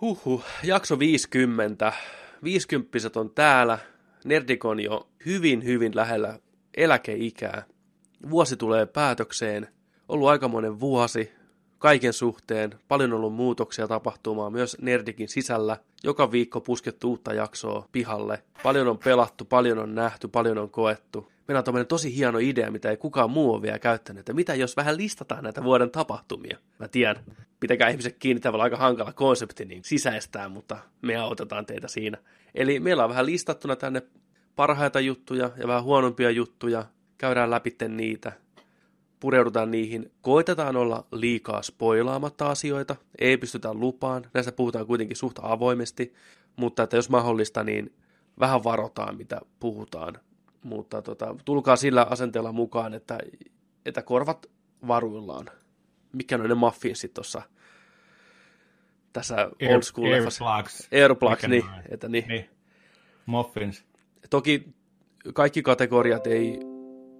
Huhhuh, jakso 50. 50 on täällä. Nerdikon jo hyvin, hyvin lähellä eläkeikää. Vuosi tulee päätökseen. Ollut aikamoinen vuosi kaiken suhteen. Paljon ollut muutoksia tapahtumaan myös Nerdikin sisällä. Joka viikko puskettu uutta jaksoa pihalle. Paljon on pelattu, paljon on nähty, paljon on koettu. Meillä on tämmöinen tosi hieno idea, mitä ei kukaan muu ole vielä käyttänyt. Että mitä jos vähän listataan näitä vuoden tapahtumia? Mä tiedän, pitäkää ihmiset kiinni, on aika hankala konsepti, niin sisäistää, mutta me autetaan teitä siinä. Eli meillä on vähän listattuna tänne parhaita juttuja ja vähän huonompia juttuja. Käydään läpi niitä, pureudutaan niihin. Koitetaan olla liikaa spoilaamatta asioita, ei pystytä lupaan. Näistä puhutaan kuitenkin suht avoimesti, mutta että jos mahdollista, niin vähän varotaan, mitä puhutaan. Mutta tota, tulkaa sillä asenteella mukaan, että, että korvat varuillaan. Mikä on ne muffinsit tuossa tässä Air, old school? Airplugs. Airplugs, niin, että niin. Niin. Muffins. Toki kaikki kategoriat ei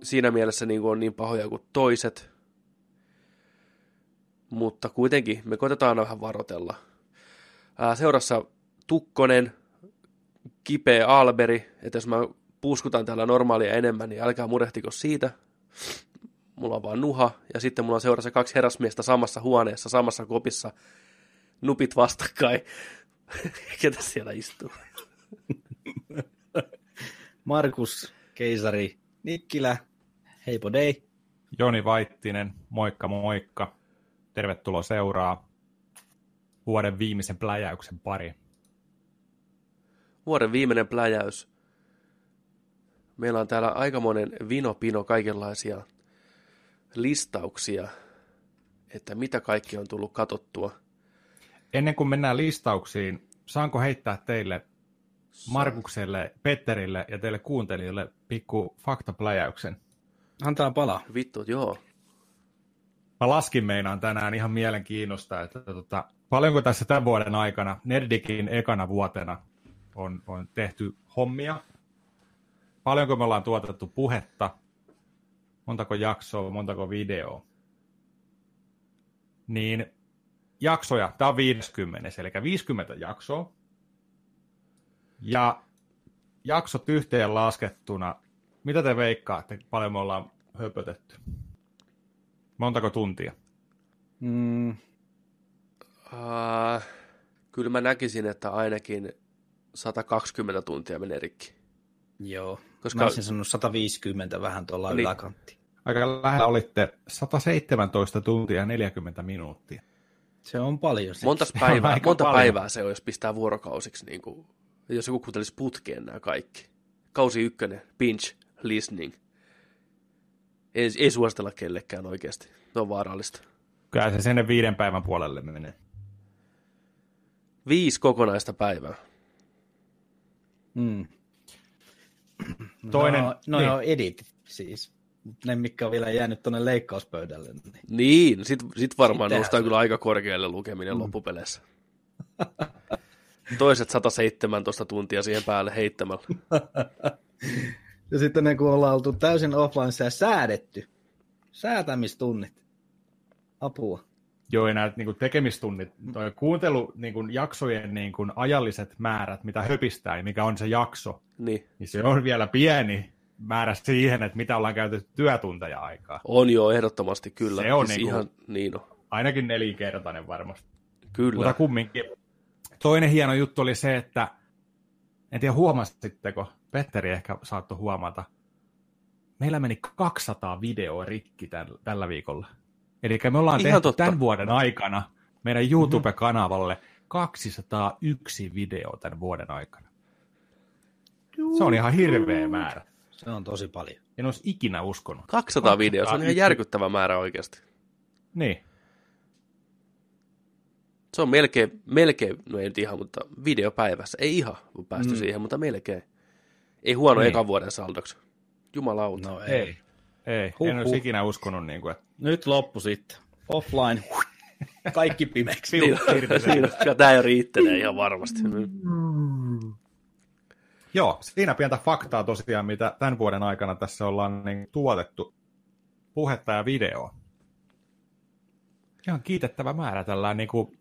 siinä mielessä niin kuin on niin pahoja kuin toiset, mutta kuitenkin me koitetaan aina vähän varotella. Ää, seurassa Tukkonen, kipeä Alberi, että jos mä puuskutan täällä normaalia enemmän, niin älkää murehtiko siitä. Mulla on vaan nuha, ja sitten mulla on seurassa kaksi herrasmiestä samassa huoneessa, samassa kopissa, nupit vastakkain. Ketä siellä istuu? Markus Keisari Nikkilä, heipo dei. Joni Vaittinen, moikka moikka. Tervetuloa seuraa vuoden viimeisen pläjäyksen pari. vuoden viimeinen pläjäys. Meillä on täällä aikamoinen vinopino kaikenlaisia listauksia, että mitä kaikki on tullut katottua. Ennen kuin mennään listauksiin, saanko heittää teille Markukselle, Petterille ja teille kuuntelijoille pikku faktapläjäyksen? Antaa palaa. Vittu, joo. Mä laskin meinaan tänään ihan mielenkiinnosta, että tota, paljonko tässä tämän vuoden aikana, Nerdikin ekana vuotena, on, on tehty hommia. Paljonko me ollaan tuotettu puhetta, montako jaksoa, montako videoa. Niin jaksoja, tämä on 50, eli 50 jaksoa. Ja jaksot yhteen laskettuna, mitä te veikkaatte, paljon me ollaan höpötetty? Montako tuntia? Mm, Uh, kyllä mä näkisin, että ainakin 120 tuntia menee rikki. joo. Koska... Mä olisin sanonut 150 vähän tuolla Niin. niin. yläkantti. Aika lähellä olitte 117 tuntia ja 40 minuuttia. Se on paljon. Se. Montas on päivää, aika monta paljon. päivää se on, jos pistää vuorokausiksi, niin kuin, jos joku kuuntelisi putkeen nämä kaikki. Kausi ykkönen, binge, listening. Ei, ei suositella kellekään oikeasti. Se on vaarallista. Kyllä se sinne viiden päivän puolelle menee. Viisi kokonaista päivää. Mm. Toinen- No, no niin. niin. editit siis. Ne, mitkä on vielä jäänyt tuonne leikkauspöydälle. Niin. Niin, sit, sit varmaan noustaan se- kyllä aika korkealle lukeminen mm. loppupeleissä. Toiset 117 tuntia siihen päälle heittämällä. Ja sitten ne, kun ollaan oltu täysin offline ja säädetty. Säätämistunnit. Apua. Joo, ja nämä niin tekemistunnit, toi kuuntelu, niin kuin, jaksojen niin kuin, ajalliset määrät, mitä höpistää ja mikä on se jakso, Niin, niin se on vielä pieni määrä siihen, että mitä ollaan käytetty työtunteja aikaa. on jo ehdottomasti kyllä. Se on siis niinku- ihan niin on. Ainakin nelinkertainen varmasti. Kyllä. Mutta kumminkin. Toinen hieno juttu oli se, että en tiedä huomasitteko, Petteri ehkä saattoi huomata, meillä meni 200 videoa rikki tällä viikolla. Eli me ollaan Ihan tehty totta. tämän vuoden aikana meidän YouTube-kanavalle 201 videoa tämän vuoden aikana. Se on ihan hirveä määrä. Se on tosi paljon. En olisi ikinä uskonut. 200 videoa, se on ihan 201. järkyttävä määrä oikeasti. Niin. Se on melkein, melkein, no ei nyt ihan, mutta videopäivässä. Ei ihan kun päästy mm. siihen, mutta melkein. Ei huono Niin. ekan vuoden saldoksi. Jumalauta. No Ei. ei. Ei. Huh, en olisi huh. ikinä uskonut, niin kuin, että Nyt loppu sitten. Offline. Kaikki pimeäksi. Niin, siinä, kyllä tämä jo riittelee ihan varmasti. Joo, siinä pientä faktaa tosiaan, mitä tämän vuoden aikana tässä ollaan niin tuotettu puhetta ja videoa. Ihan kiitettävä määrä tällä niin kuin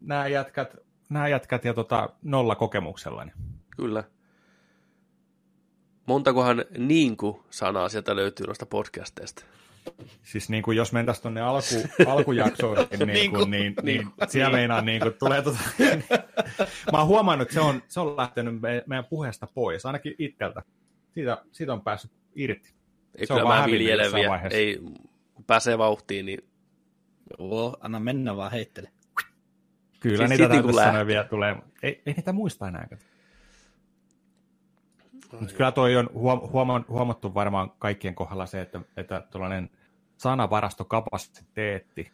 nämä jätkät nämä jätkät ja tota, nolla kokemuksella. Niin. Kyllä. Montakohan niinku-sanaa sieltä löytyy noista podcasteista? Siis niin kuin jos mentäisiin tuonne alku, alkujaksoihin, niin, niin, kuin, niin, niin, niin siellä meinaa niin kuin, tulee tota, niin, Mä oon huomannut, että se on, se on lähtenyt meidän puheesta pois, ainakin itseltä. Siitä, siitä on päässyt irti. Ei se kyllä mä viljeleviä, ei pääsee vauhtiin, niin... Joo, anna mennä vaan heittele. Kyllä siis niitä täytyy vielä tulee. Ei, ei niitä muista enää. Mutta kyllä toi on huom- huomattu varmaan kaikkien kohdalla se, että, että tuollainen sanavarastokapasiteetti,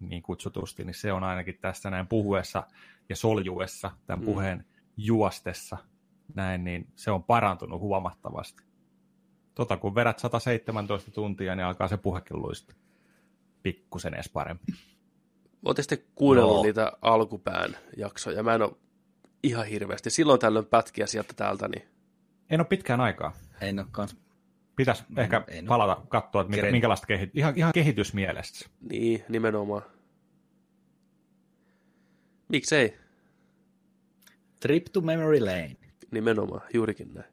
niin kutsutusti, niin se on ainakin tässä näin puhuessa ja soljuessa, tämän mm. puheen juostessa, näin, niin se on parantunut huomattavasti. Tota, kun vedät 117 tuntia, niin alkaa se puhekin luista pikkusen edes paremmin. Oletteko te kuunnellut no. niitä alkupään jaksoja? Mä en ole ihan hirveästi. Silloin tällöin pätkiä sieltä täältä, niin en ole pitkään aikaa. En ole kans. Pitäisi no, ehkä en palata ole. katsoa, että minkälaista kehit... ihan, ihan kehitysmielestä. Niin, nimenomaan. Miksei? Trip to Memory Lane. Nimenomaan, juurikin näin.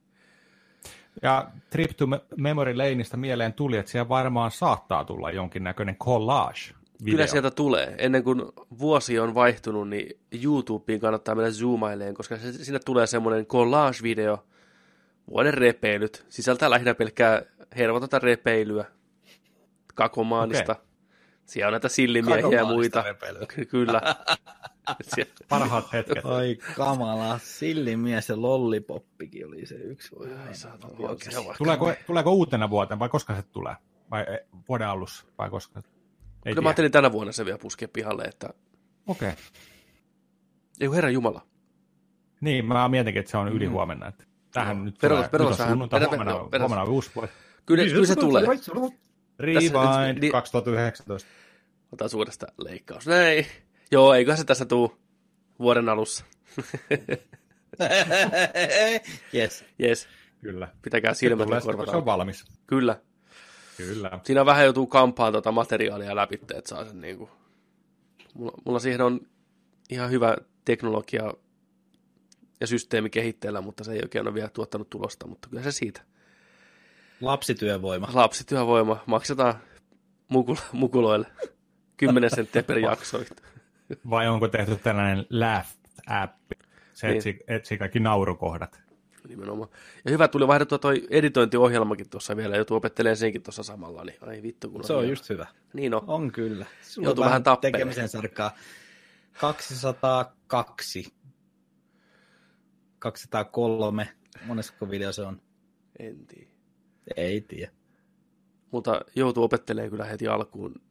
Ja Trip to Memory Laneista mieleen tuli, että siellä varmaan saattaa tulla jonkinnäköinen collage. Video. Kyllä sieltä tulee. Ennen kuin vuosi on vaihtunut, niin YouTubeen kannattaa mennä zoomaileen, koska sinne tulee semmoinen collage-video, vuoden repeilyt. Sisältää lähinnä pelkkää hervotonta repeilyä kakomaanista. Okay. Siellä on näitä sillimiehiä ja muita. Repeilyä. Kyllä. Parhaat hetket. Oi kamala, sillimies ja lollipoppikin oli se yksi. Voi tuleeko, tuleeko uutena vuotena vai koska se tulee? Vai eh, vuoden alussa vai koska? Ei Kyllä tiedä. mä ajattelin tänä vuonna se vielä puskea pihalle, että... Okei. Okay. Ei herra Jumala. Niin, mä mietinkin, että se on yli mm. huomenna. Että tähän no, nyt perus, tulee, perus, nyt on sunnuntai, huomenna, perus, huomenna uusi vuosi. Kyllä, kyllä se tulee. Rewind Tässä, 2019. Otan suuresta leikkaus. Näin. Joo, eiköhän se tässä tuu vuoden alussa. yes. yes. Kyllä. Pitäkää silmät ja korvat Se on valmis. Kyllä. Kyllä. Siinä vähän joutuu kampaan tuota materiaalia läpi, että saa sen niinku... Mulla, mulla siihen on ihan hyvä teknologia ja systeemi kehitteellä, mutta se ei oikein ole vielä tuottanut tulosta, mutta kyllä se siitä. Lapsityövoima. Lapsityövoima. Maksetaan mukula, mukuloille 10 senttiä per jakso. Vai onko tehty tällainen laugh-appi? Se niin. etsi, etsi kaikki naurukohdat. Nimenomaan. Ja hyvä, tuli vaihdettua toi editointiohjelmakin tuossa vielä, joutuu opettelemaan senkin tuossa samalla, niin ai vittu kun Se on, on just hyvä. Niin on. On kyllä. Sulla joutuu vähän tappeleen. Tekemisen sarkaa. 202 203. Monesko video se on? En tiedä. Ei tiedä. Mutta joutuu opettelemaan kyllä heti alkuun.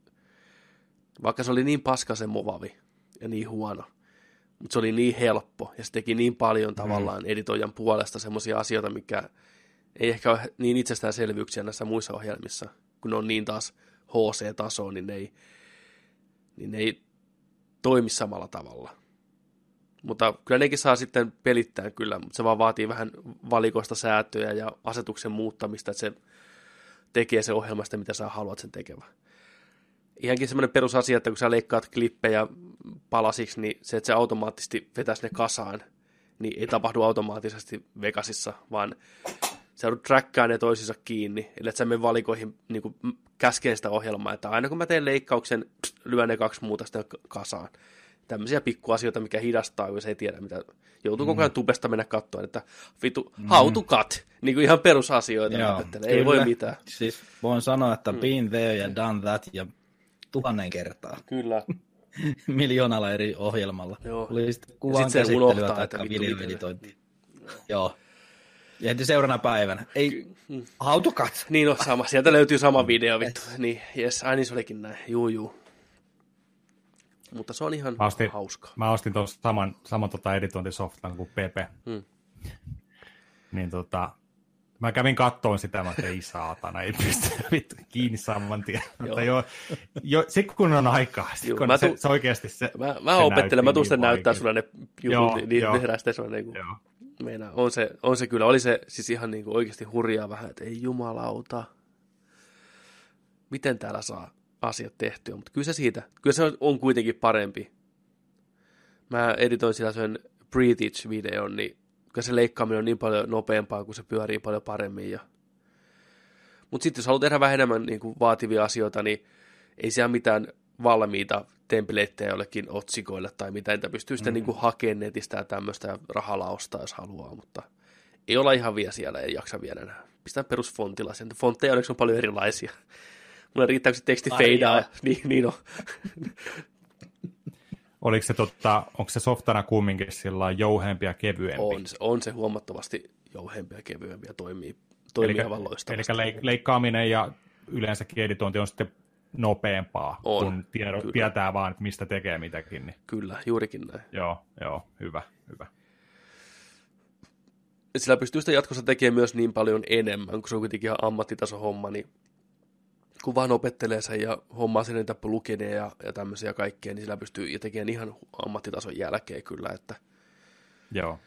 Vaikka se oli niin paska se movavi ja niin huono. Mutta se oli niin helppo ja se teki niin paljon tavallaan mm. editoijan puolesta semmoisia asioita, mikä ei ehkä ole niin itsestäänselvyyksiä näissä muissa ohjelmissa. Kun ne on niin taas HC-taso, niin ne ei, niin ne ei toimi samalla tavalla. Mutta kyllä nekin saa sitten pelittää kyllä, mutta se vaan vaatii vähän valikoista säätöjä ja asetuksen muuttamista, että se tekee se ohjelmasta, mitä sä haluat sen tekevä. Ihankin semmoinen perusasia, että kun sä leikkaat klippejä palasiksi, niin se, että se automaattisesti vetäisi ne kasaan, niin ei tapahdu automaattisesti Vegasissa, vaan sä joudut trackkaamaan ne toisissa kiinni, eli että sä menen valikoihin niin käskeen sitä ohjelmaa, että aina kun mä teen leikkauksen, lyön ne kaksi muuta sitten kasaan tämmöisiä pikkuasioita, mikä hidastaa, jos ei tiedä mitä. Joutuu mm. koko ajan tubesta mennä katsoa, että vitu, mm. how to cut, niin kuin ihan perusasioita. Joo, ei voi mitään. Siis voin sanoa, että mm. been there ja done that ja tuhannen kertaa. Kyllä. Miljoonalla eri ohjelmalla. Joo. Oli sitten kuvan ja sitten unohtaa, että videoeditointi. Joo. Ja heti seuraavana päivänä. Ei, mm. how to cut. Niin on sama. Sieltä löytyy sama video, vittu. Niin, jes, aina se olikin näin. Juu, juu. Mutta se on ihan mä ostin, hauskaa. Mä ostin tuossa saman, saman tota editointisoftan kuin PP. Hmm. niin tota, mä kävin kattoon sitä, mä ei saatana, ei pysty vittu kiinni saman tien. Mutta jo, jo, sit kun on aikaa, sit kun tu- se, se, oikeasti se Mä, mä se opettelen, mä tuun niin näyttää sulle ne jutut, niin, niin tehdään sitten sulle niin kuin, Meina, on, se, on se kyllä, oli se siis ihan niin kuin oikeasti hurjaa vähän, että ei jumalauta, miten täällä saa asiat tehtyä, mutta kyllä se siitä, kyllä se on kuitenkin parempi, Mä editoin sillä sen Breathage-videon, niin se leikkaaminen on niin paljon nopeampaa, kun se pyörii paljon paremmin. Ja... Mutta sitten jos haluat tehdä vähän enemmän niin kuin vaativia asioita, niin ei siellä mitään valmiita templateja jollekin otsikoille tai mitä, entä pystyy sitten mm-hmm. niin hakemaan netistä ja tämmöistä ja rahalla ostaa, jos haluaa, mutta ei olla ihan vielä siellä, ei jaksa vielä enää. Pistää perusfontilla sen. Fontteja onneksi on paljon erilaisia. Mulle riittää, kun se teksti feidaa. Niin, niin on. Oliko se, totta, onko se softana kumminkin sillä jouhempi ja kevyempi? On, on se huomattavasti jouhempi ja kevyempi ja toimii, toimii eli, aivan loistavasti. Eli leik- leikkaaminen ja yleensäkin editointi on sitten nopeampaa, on, kun tiedo, tietää vaan, että mistä tekee mitäkin. Niin. Kyllä, juurikin näin. Joo, joo, hyvä, hyvä. Sillä pystyy sitä jatkossa tekemään myös niin paljon enemmän, kun se on kuitenkin ihan ammattitaso homma, niin kun vaan opettelee sen ja hommaa sen niitä plugineja ja, ja tämmöisiä kaikkea, niin sillä pystyy ja tekemään ihan ammattitason jälkeen kyllä, että... Joo.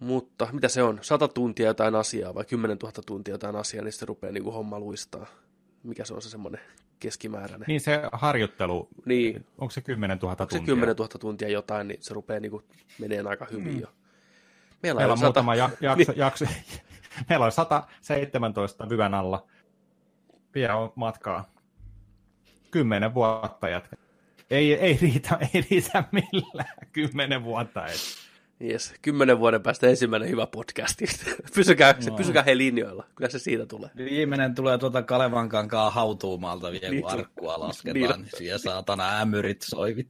Mutta mitä se on? 100 tuntia jotain asiaa vai 10 000 tuntia jotain asiaa, niin se rupeaa niin kuin homma luistaa. Mikä se on se semmoinen keskimääräinen? Niin se harjoittelu, niin. onko se 10 000 tuntia? Onko se 10 000 tuntia jotain, niin se rupeaa niin kuin menee aika hyvin mm. jo. Meillä, Meillä on, on 100... muutama ja, jakso, jakso. Meillä on 117 vyvän alla vielä on matkaa. Kymmenen vuotta jatka. Ei, ei, riitä, ei riitä millään. Kymmenen vuotta. Ei. Yes, kymmenen vuoden päästä ensimmäinen hyvä podcast. pysykää, no. pysykää he linjoilla, kyllä se siitä tulee. Viimeinen tulee tuota Kalevan kankaa hautuumalta vielä, niin, kun arkua lasketaan, niin, siellä saatana ämyrit soivit.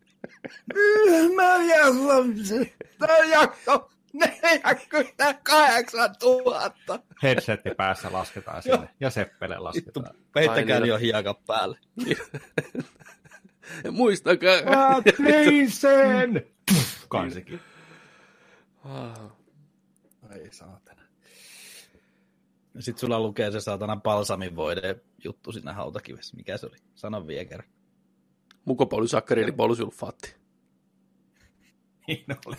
Mä jaksan, tämä jakso 48 000. Headsetti päässä lasketaan sinne ja Seppele lasketaan. Peittäkää jo hiekan päälle. Muistakaa. Mä tein sen! Kansikin. Ei saatana. Sitten sulla lukee se saatana palsaminvoide juttu siinä hautakivessä. Mikä se oli? Sano vielä kerran. Mukopolysakkariini polysulfaatti. Niin oli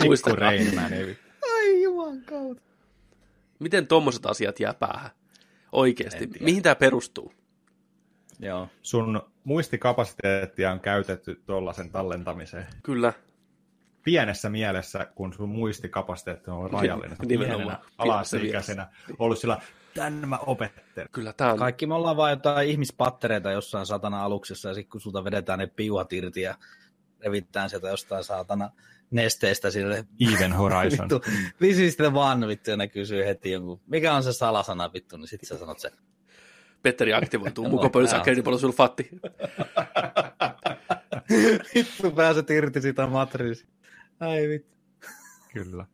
Muistakaa. Ai juman kautta. Miten tuommoiset asiat jää päähän? Oikeasti. Mihin tämä perustuu? Joo. Sun muistikapasiteettia on käytetty tuollaisen tallentamiseen. Kyllä. Pienessä mielessä, kun sun muistikapasiteetti on rajallinen. Nimenomaan. Alaikäisenä ollut sillä, tän mä opettelen. Kyllä, tää on... Kaikki me ollaan vain jotain ihmispattereita jossain satana aluksessa, ja sitten kun sulta vedetään ne piuhat irti ja revitään sieltä jostain saatana nesteestä sille. Even Horizon. vittu, sitten vaan vittu, ja ne kysyy heti jonkun, mikä on se salasana vittu, niin sitten sä sanot se. Petteri aktivoituu, mukopölysakkerinipolosulfaatti. vittu, pääset irti sitä matriisi. Ai vittu. Kyllä.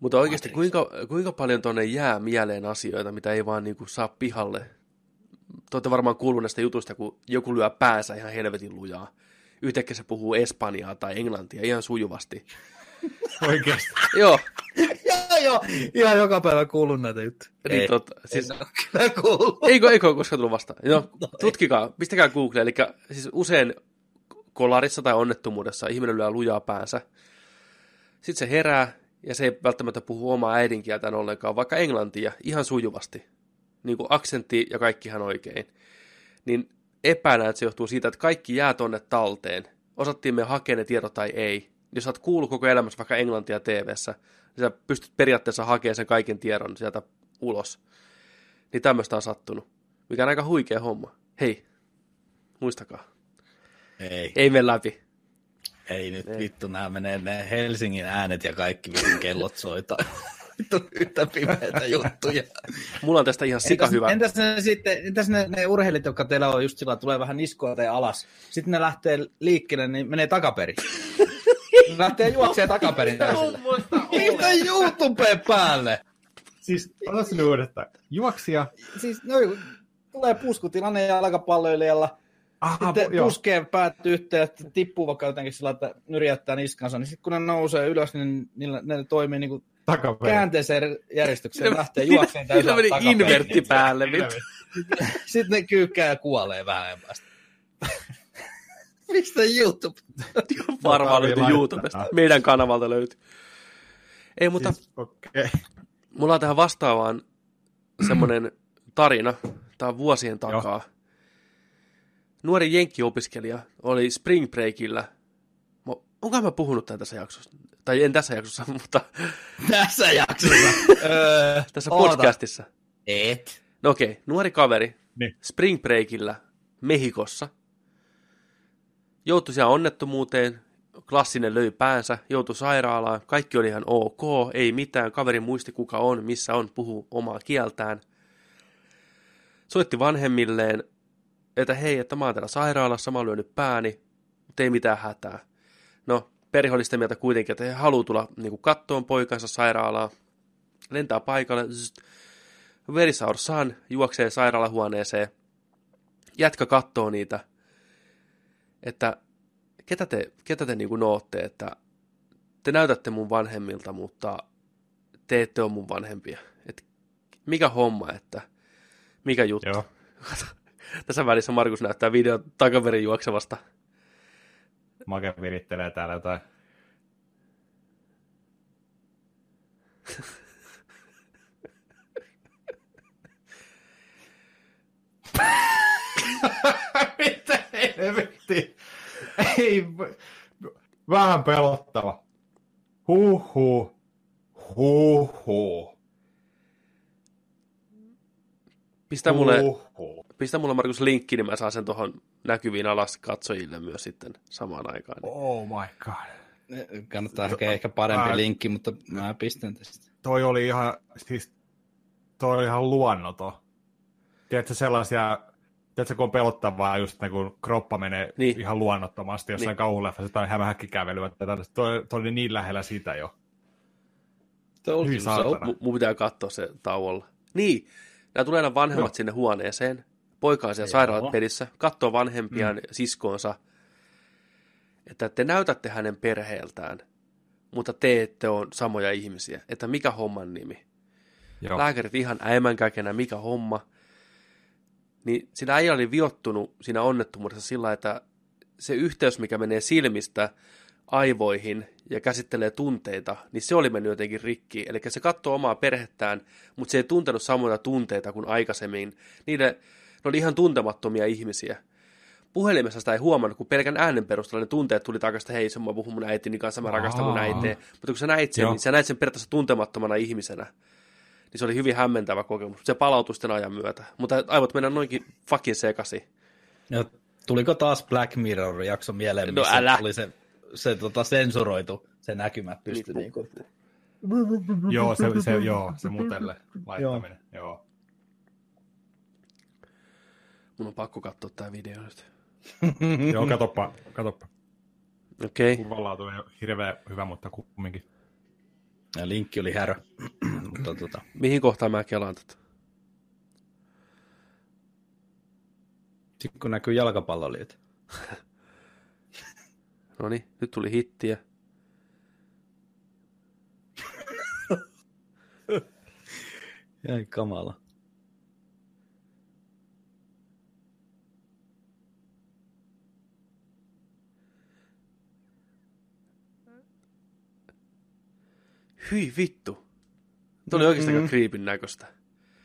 Mutta oikeasti kuinka, kuinka paljon tuonne jää mieleen asioita, mitä ei vaan niinku saa pihalle? Te olette varmaan kuullut näistä jutuista, kun joku lyö päänsä ihan helvetin lujaa yhtäkkiä se puhuu espanjaa tai englantia ihan sujuvasti. Oikeasti? joo. joo, joo. Ihan joka päivä kuulun näitä juttuja. Niin, ei, tot, siis, en kyllä kuullut. Eikö, eikö ole koskaan tullut vastaan? No, no tutkikaa, ei. pistäkää Google. Eli siis usein kolarissa tai onnettomuudessa ihminen lyö lujaa päänsä. Sitten se herää, ja se ei välttämättä puhu omaa äidinkieltään ollenkaan, vaikka englantia, ihan sujuvasti. Niin kuin aksentti ja kaikkihan oikein. Niin epäillä, että se johtuu siitä, että kaikki jää tonne talteen. Osattiin me hakea ne tiedot tai ei. Jos olet kuullut koko elämässä vaikka englantia TV-ssä, niin sä pystyt periaatteessa hakemaan sen kaiken tiedon sieltä ulos. Niin tämmöistä on sattunut. Mikä on aika huikea homma. Hei, muistakaa. Ei. Ei mene läpi. Ei nyt Ei. vittu, nämä menee ne Helsingin äänet ja kaikki kellot soitaan vittu yhtä pimeitä juttuja. Mulla on tästä ihan sika entäs, hyvä. Entäs ne, sitten, entäs ne, ne urheilijat, jotka teillä on just sillä, tulee vähän niskoa tai alas. Sitten ne lähtee liikkeelle, niin menee takaperin. ne lähtee juoksemaan takaperin täysillä. Mitä YouTube päälle? Siis, ota sinne uudestaan. Juoksia. Siis, no, tulee puskutilanne jalkapalloilijalla. Aha, sitten jo. puskee päät yhteen, että tippuu vaikka jotenkin sillä, että nyrjäyttää niskansa, niin sitten kun ne nousee ylös, niin niillä, ne toimii niin kuin takaperin. käänteeseen järjestykseen lähtee juokseen täysin Niillä meni invertti päälle. Sitten ne kyykkää ja kuolee vähän päästä. Mistä YouTube? Varmaan löytyy YouTubesta. Meidän kanavalta löytyy. Ei, mutta siis, okay. mulla on tähän vastaavaan semmoinen tarina. Tämä on vuosien takaa. nuori jenkkiopiskelija oli spring breakillä. Onko mä puhunut tämän tässä jaksossa? Tai en tässä jaksossa, mutta... Tässä jaksossa? tässä podcastissa. Et. No okei, okay. nuori kaveri niin. spring breakillä Mehikossa. Joutui siellä onnettomuuteen, klassinen löi päänsä, joutui sairaalaan, kaikki oli ihan ok, ei mitään, kaveri muisti kuka on, missä on, puhuu omaa kieltään. Soitti vanhemmilleen, että hei, että mä oon täällä sairaalassa, mä oon lyönyt pääni, mutta ei mitään hätää. No, perhe oli sitä mieltä kuitenkin, että he haluaa tulla niin kattoon poikansa sairaalaa, lentää paikalle, verisaur san, juoksee sairaalahuoneeseen, jätkä kattoo niitä, että ketä te, ketä te niin kuin nootte, että te näytätte mun vanhemmilta, mutta te ette ole mun vanhempia. Et mikä homma, että mikä juttu. Joo. Tässä välissä Markus näyttää video takaverin juoksevasta. Make virittelee täällä jotain. Mitä helvetti? Ei, vähän pelottava. Huhhuh. Huhhuh. Pistä mulle, pistä mulle Markus linkki, niin mä saan sen tuohon näkyviin alas katsojille myös sitten samaan aikaan. Niin. Oh my god. Kannattaa to, ehkä parempi mä, linkki, mutta mä pistän tästä. Toi oli ihan, siis toi oli ihan luonnoton. Tiedätkö sellaisia Tiedätkö, kun on pelottavaa just niin kun kroppa menee niin. ihan luonnottomasti jossain niin. kauhuleffassa tai hämähäkkikävelyä. Toi, toi oli niin lähellä sitä jo. Hyi saatana. Mun pitää katsoa se tauolla. Niin, nämä tulee aina vanhemmat no. sinne huoneeseen. Poika on siellä sairaalat pelissä, katsoo vanhempiaan mm. siskoonsa, että te näytätte hänen perheeltään, mutta te ette ole samoja ihmisiä. Että mikä homman nimi? Joo. Lääkärit ihan äimänkäkenä, mikä homma niin siinä äijä oli viottunut siinä onnettomuudessa sillä, että se yhteys, mikä menee silmistä aivoihin ja käsittelee tunteita, niin se oli mennyt jotenkin rikki. Eli se katsoo omaa perhettään, mutta se ei tuntenut samoja tunteita kuin aikaisemmin. Niille, ne oli ihan tuntemattomia ihmisiä. Puhelimessa sitä ei huomannut, kun pelkän äänen perusteella ne tunteet tuli takaisin, hei, se mä puhun mun äitini kanssa, mä rakastan mun äitiä. Mutta kun sä näit sen, Joo. niin sä näit sen periaatteessa tuntemattomana ihmisenä niin se oli hyvin hämmentävä kokemus. Se palautui sitten ajan myötä. Mutta aivot mennä noinkin fucking sekasi. Ja tuliko taas Black Mirror-jakso mieleen, no, missä älä. oli se, se tota, sensuroitu, se näkymä pystyi niin, niin kuin... joo, se, se, joo, se mutelle laittaminen, joo. joo. Mun on pakko katsoa tämä video nyt. joo, katoppa, katoppa. Okei. Okay. Kuvanlaatu ei ole hirveän hyvä, mutta kumminkin. Ja linkki oli härö. Mutta, tota... Mihin kohtaan mä kelaan tätä? Sitten kun näkyy jalkapalloliit. no niin, nyt tuli hittiä. Jäi kamala. Hyi vittu. Tuo oli oikeastaan mm. kriipin näköistä.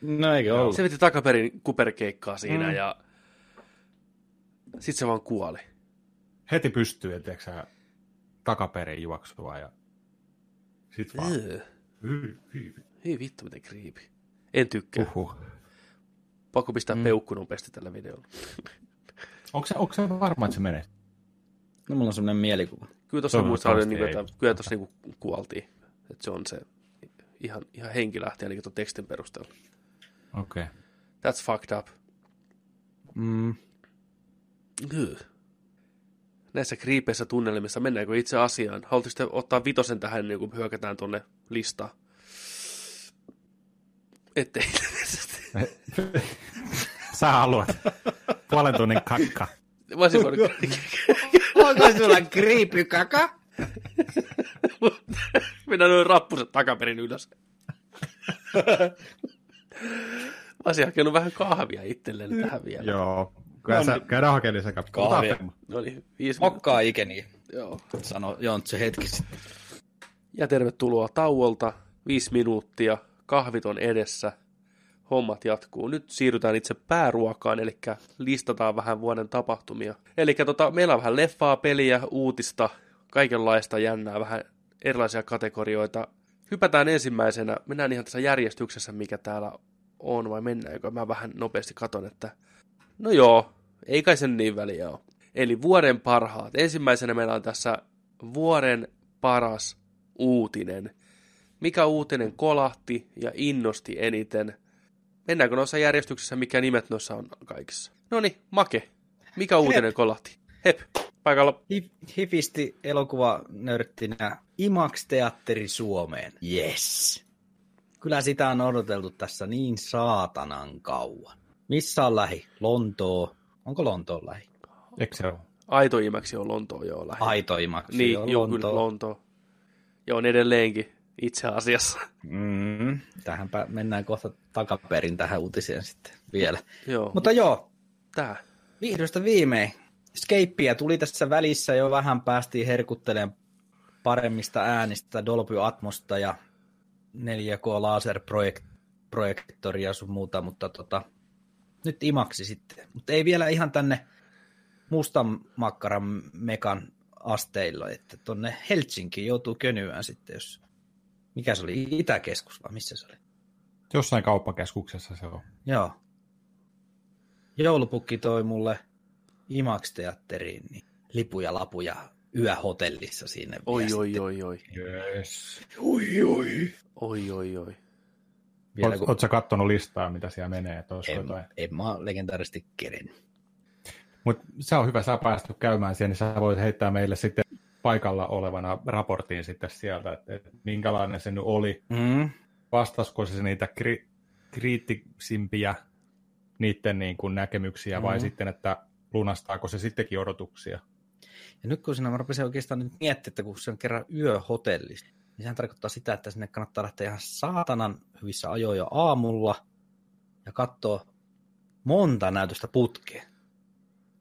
No eikö ollut? Se veti takaperin kuperkeikkaa siinä mm. ja sitten se vaan kuoli. Heti pystyy, etteikö sä takaperin juoksua ja sit vaan. Hyi, hyi. hyi vittu, miten kriipi. En tykkää. Uhuh. Pakko pistää mm. peukku nopeasti tällä videolla. onko, se, onko se varma, että se menee? No mulla on semmoinen mielikuva. Kyllä tuossa muista oli, niin, että kyllä tuossa niin kuoltiin. Että se on se ihan, ihan henki lähti ainakin tuon tekstin perusteella. Okei. Okay. That's fucked up. Mm. Näissä kriipeissä tunnelmissa, mennäänkö itse asiaan? Haluaisitko ottaa vitosen tähän, niin kun hyökätään tuonne listaan? Ettei. Sä haluat. Puolen tunnin kakka. Mä olisin voinut... Onko sulla kriipykaka? Minä noin rappuset takaperin ylös. Mä olisin hakenut vähän kahvia itselleen tähän vielä. Joo. Kyllä no, niin. käydään hakemaan lisää kahvia. No niin, viisi Mokkaa ikeni. Joo. Sano Jontse hetki sitten. Ja tervetuloa tauolta. Viisi minuuttia. Kahvit on edessä. hommat jatkuu. Nyt siirrytään itse pääruokaan, eli listataan vähän vuoden tapahtumia. Eli tota, meillä on vähän leffaa, peliä, uutista, kaikenlaista jännää, vähän erilaisia kategorioita. Hypätään ensimmäisenä, mennään ihan tässä järjestyksessä, mikä täällä on, vai mennäänkö? Mä vähän nopeasti katon, että no joo, ei kai sen niin väliä ole. Eli vuoden parhaat. Ensimmäisenä meillä on tässä vuoden paras uutinen. Mikä uutinen kolahti ja innosti eniten? Mennäänkö noissa järjestyksessä, mikä nimet noissa on kaikissa? No niin, Make. Mikä uutinen Hep. kolahti? Hep, paikalla. Hifisti elokuva nörttinä Imax-teatteri Suomeen. Yes. Kyllä sitä on odoteltu tässä niin saatanan kauan. Missä on lähi? Lontoo. Onko Lontoon lähi? Eikö se ole? Aito Imaksi on Lontoo joo lähi. Aito Imaksi niin, joo, Lontoo. kyllä Lontoo. Joo, on edelleenkin itse asiassa. Mm, tähänpä mennään kohta takaperin tähän uutiseen sitten vielä. Joo. Mutta joo, Tää. vihdoista viimein. Scapeia tuli tässä välissä jo vähän päästiin herkuttelemaan paremmista äänistä, Dolby Atmosta ja 4K laser projektoria sun muuta, mutta tota, nyt imaksi sitten. Mutta ei vielä ihan tänne mustan makkaran mekan asteilla, että tonne Helsinki joutuu könyään sitten, jos mikä se oli, Itäkeskus vai missä se oli? Jossain kauppakeskuksessa se on. Joo. Joulupukki toi mulle Imax-teatteriin niin lipuja, lapuja yöhotellissa sinne. Oi, oi, oi, oi. Yes. Oi, oi. Oi, oi, oi. Vielä, kun... Oletko kattonut listaa, mitä siellä menee? En, jotain? en mä legendaarisesti keren. Mutta se on hyvä, sä päästy käymään siellä, niin sä voit heittää meille sitten paikalla olevana raporttiin sitten sieltä, että, että minkälainen se nyt oli. Mm. Vastasiko se niitä kri- kriittisimpiä niiden niin kuin näkemyksiä mm. vai sitten, että lunastaako se sittenkin odotuksia? Ja nyt kun sinä rupesin oikeastaan nyt miettimään, että kun se on kerran yöhotelli, niin sehän tarkoittaa sitä, että sinne kannattaa lähteä ihan saatanan hyvissä ajoin jo aamulla ja katsoa monta näytöstä putkeen.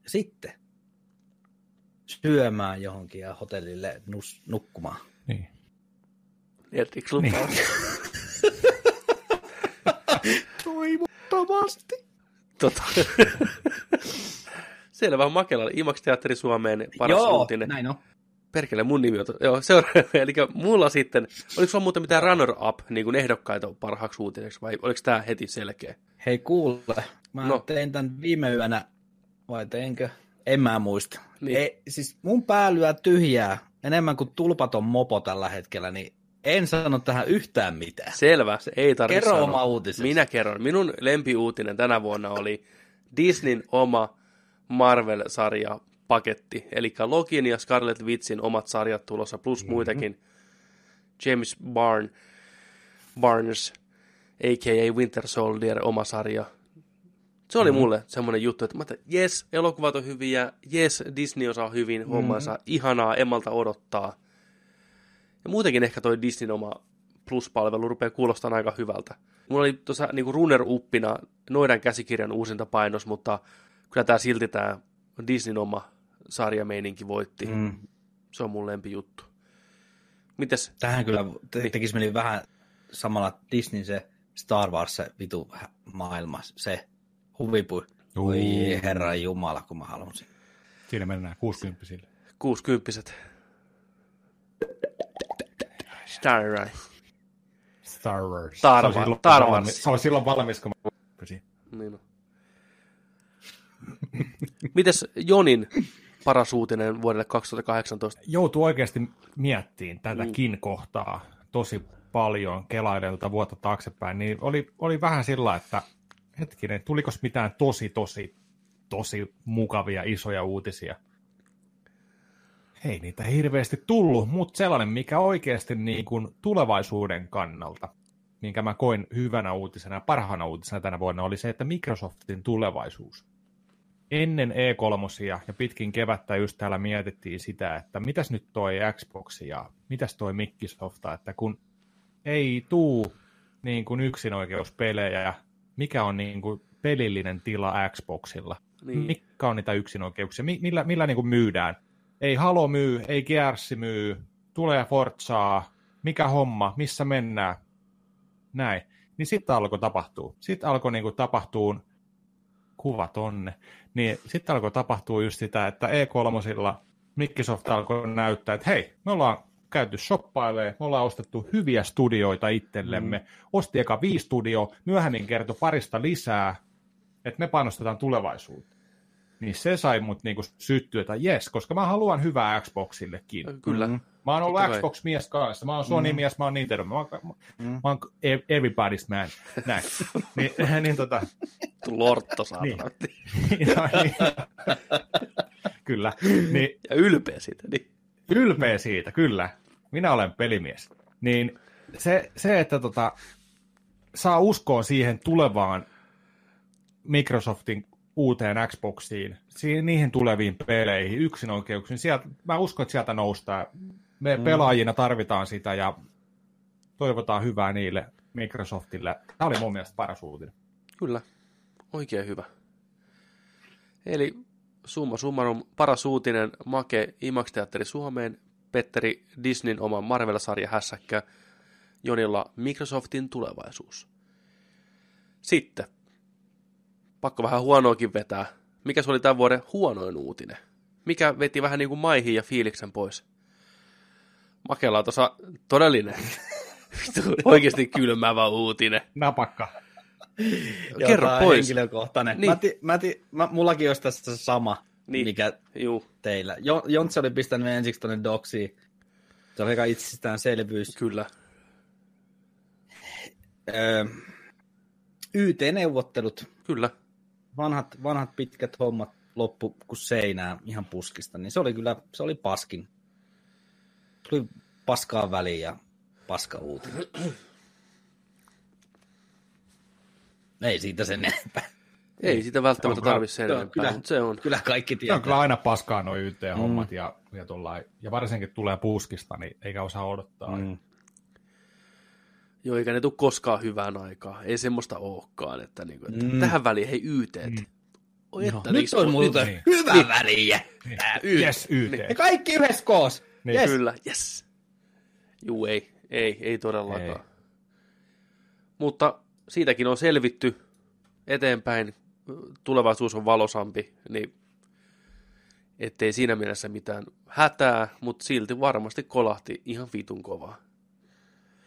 Ja sitten syömään johonkin ja hotellille nus, nukkumaan. Niin. Jättikö niin. Toivottomasti. Tota. Selvä, Makela, IMAX Teatteri Suomeen paras Joo, uutinen. näin on. Perkele, mun nimi on. Joo, seuraava. Eli mulla sitten, oliko sulla muuten mitään runner-up niin kuin ehdokkaita parhaaksi uutineksi, vai oliko tämä heti selkeä? Hei kuule, mä no. tein tämän viime yönä, vai teinkö? En mä muista. Niin. Ei, siis mun päälyä tyhjää enemmän kuin tulpaton mopo tällä hetkellä, niin en sano tähän yhtään mitään. Selvä, se ei tarvitse Kerro sanoa. oma uutisesi. Minä kerron. Minun lempiuutinen tänä vuonna oli Disneyn oma Marvel-sarja paketti, eli Login ja Scarlet Witchin omat sarjat tulossa, plus mm-hmm. muitakin. James Barn, Barnes, a.k.a. Winter Soldier, oma sarja. Se oli mm-hmm. mulle semmoinen juttu, että mä että jes, elokuvat on hyviä, jes, Disney osaa hyvin mm-hmm. hommansa, ihanaa, emmalta odottaa. Ja muutenkin ehkä toi Disneyn oma Plus-palvelu rupeaa kuulostamaan aika hyvältä. Mulla oli tuossa niinku runner-uppina Noidan käsikirjan uusinta painos, mutta kyllä tämä silti tämä Disneyn oma sarjameininki voitti. Mm. Se on mun lempijuttu. Mites? Tähän kyllä te- niin. tekisi meni vähän samalla Disney se Star Wars se vitu maailma, se huvipui. Voi herra jumala, kun mä halusin. Siinä mennään 60 60 Star Wars. Star Wars. Star Wars. Star Wars. Se oli silloin valmis, kun mä Niin on. Mites Jonin paras uutinen vuodelle 2018? Joutuu oikeasti miettimään tätäkin mm. kohtaa tosi paljon kelaidelta vuotta taaksepäin, niin oli, oli vähän sillä, että hetkinen, tuliko mitään tosi, tosi, tosi mukavia isoja uutisia? Ei niitä hirveästi tullut, mutta sellainen, mikä oikeasti niin kuin tulevaisuuden kannalta, minkä mä koin hyvänä uutisena ja parhaana uutisena tänä vuonna, oli se, että Microsoftin tulevaisuus ennen E3 ja pitkin kevättä just täällä mietittiin sitä, että mitäs nyt toi Xbox ja mitäs toi Microsoft, että kun ei tuu niin kuin yksinoikeuspelejä ja mikä on niin kuin pelillinen tila Xboxilla, niin. mikä on niitä yksinoikeuksia, millä, millä niin kuin myydään. Ei Halo myy, ei Gears myy, tulee Forzaa, mikä homma, missä mennään, näin. niin sitten alkoi tapahtua. Sitten alkoi niinku tapahtua kuva tonne. Niin sitten alkoi tapahtua just sitä, että E3 Microsoft alkoi näyttää, että hei, me ollaan käyty shoppailemaan, me ollaan ostettu hyviä studioita itsellemme, mm. osti eka viisi studio, myöhemmin kertoi parista lisää, että me panostetaan tulevaisuuteen. Niin se sai mut niinku syttyä, että jes, koska mä haluan hyvää Xboxillekin. Kyllä. Mm. Mä oon ollut Xbox-mies kanssa, mä oon Sony-mies, mä oon Nintendo, mä oon, mm. mä oon everybody's man, näin. niin, niin tota... Lortto niin. no, niin. kyllä. Niin, ja ylpeä siitä. Niin. Ylpeä siitä, kyllä. Minä olen pelimies. Niin se, se että tota, saa uskoa siihen tulevaan Microsoftin uuteen Xboxiin, siihen, niihin tuleviin peleihin, yksinoikeuksiin. Sieltä, mä uskon, että sieltä noustaa. Me mm. pelaajina tarvitaan sitä ja toivotaan hyvää niille Microsoftille. Tämä oli mun mielestä paras uutinen. Kyllä, oikein hyvä. Eli summa summarum, paras uutinen Make IMAX-teatteri Suomeen, Petteri Disneyn oman Marvel-sarja hässäkkä, Jonilla Microsoftin tulevaisuus. Sitten, pakko vähän huonoakin vetää. Mikä se oli tämän vuoden huonoin uutinen? Mikä veti vähän niin kuin maihin ja fiiliksen pois? Makella on tuossa todellinen, oikeasti kylmävä uutinen. Napakka. Kerro Joo, pois. henkilökohtainen. Niin. Mä ti, mä ti, mä, mullakin olisi tässä sama, niin. mikä Juu. teillä. Jontsi oli pistänyt ensiksi tuonne doksiin. Se oli aika itsestäänselvyys. Kyllä. Öö, YT-neuvottelut. Kyllä. Vanhat, vanhat pitkät hommat loppu kuin seinää ihan puskista, niin se oli kyllä, se oli paskin. Tuli paskaa väliin ja paska uutinen. Ei siitä sen enempää. Ei siitä välttämättä tarvitse sen enempää, kyllä, mutta se on. Kyllä kaikki tietää. Se on kyllä aina paskaa nuo YT-hommat mm. ja, ja, ja varsinkin tulee puskista, niin eikä osaa odottaa. Mm. Joo, eikä ne tule koskaan hyvään aikaan. Ei semmoista olekaan, että, niinku, että mm. tähän väliin hei YT. Mm. Oi, että, nyt on muuten niin. hyvä niin. väliä. Niin. YT. Yes, YT. Niin. Ja kaikki yhdessä koos. Niin. Yes. Kyllä, yes. Juu, ei, ei, ei todellakaan. Ei. Mutta siitäkin on selvitty eteenpäin, tulevaisuus on valosampi, niin ettei siinä mielessä mitään hätää, mutta silti varmasti kolahti ihan vitun kovaa.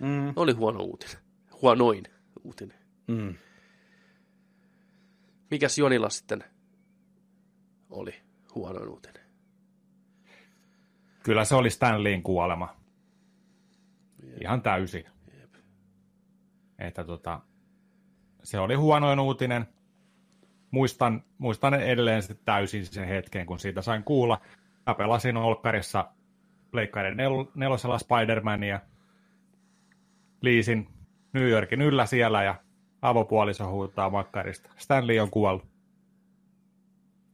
Mm. Oli huono uutinen. Huonoin uutinen. Mm. Mikäs Jonilla sitten oli huonoin uutinen? Kyllä se oli Stanleyin kuolema. Jep. Ihan täysin. Jep. Että tota, se oli huonoin uutinen. Muistan, muistan edelleen sitten täysin sen hetken, kun siitä sain kuulla. Mä pelasin Olkkarissa Pleikkaiden nel- nelosella Spider-Mania. Liisin New Yorkin yllä siellä ja avopuoliso huutaa makkarista. Stanley on kuollut.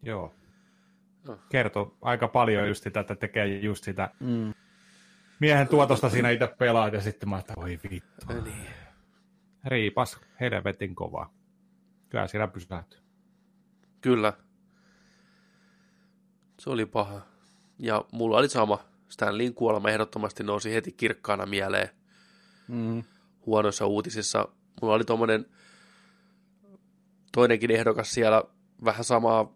Joo. Oh. Kertoo aika paljon just sitä, että tekee just sitä mm. miehen tuotosta siinä itse pelaat ja sitten mä että voi vittu. Niin riipas helvetin kovaa. Kyllä siellä pysähtyy. Kyllä. Se oli paha. Ja mulla oli sama. Stanleyin kuolema ehdottomasti nousi heti kirkkaana mieleen. Mm. Huonoissa uutisissa. Mulla oli tuommoinen toinenkin ehdokas siellä vähän samaa,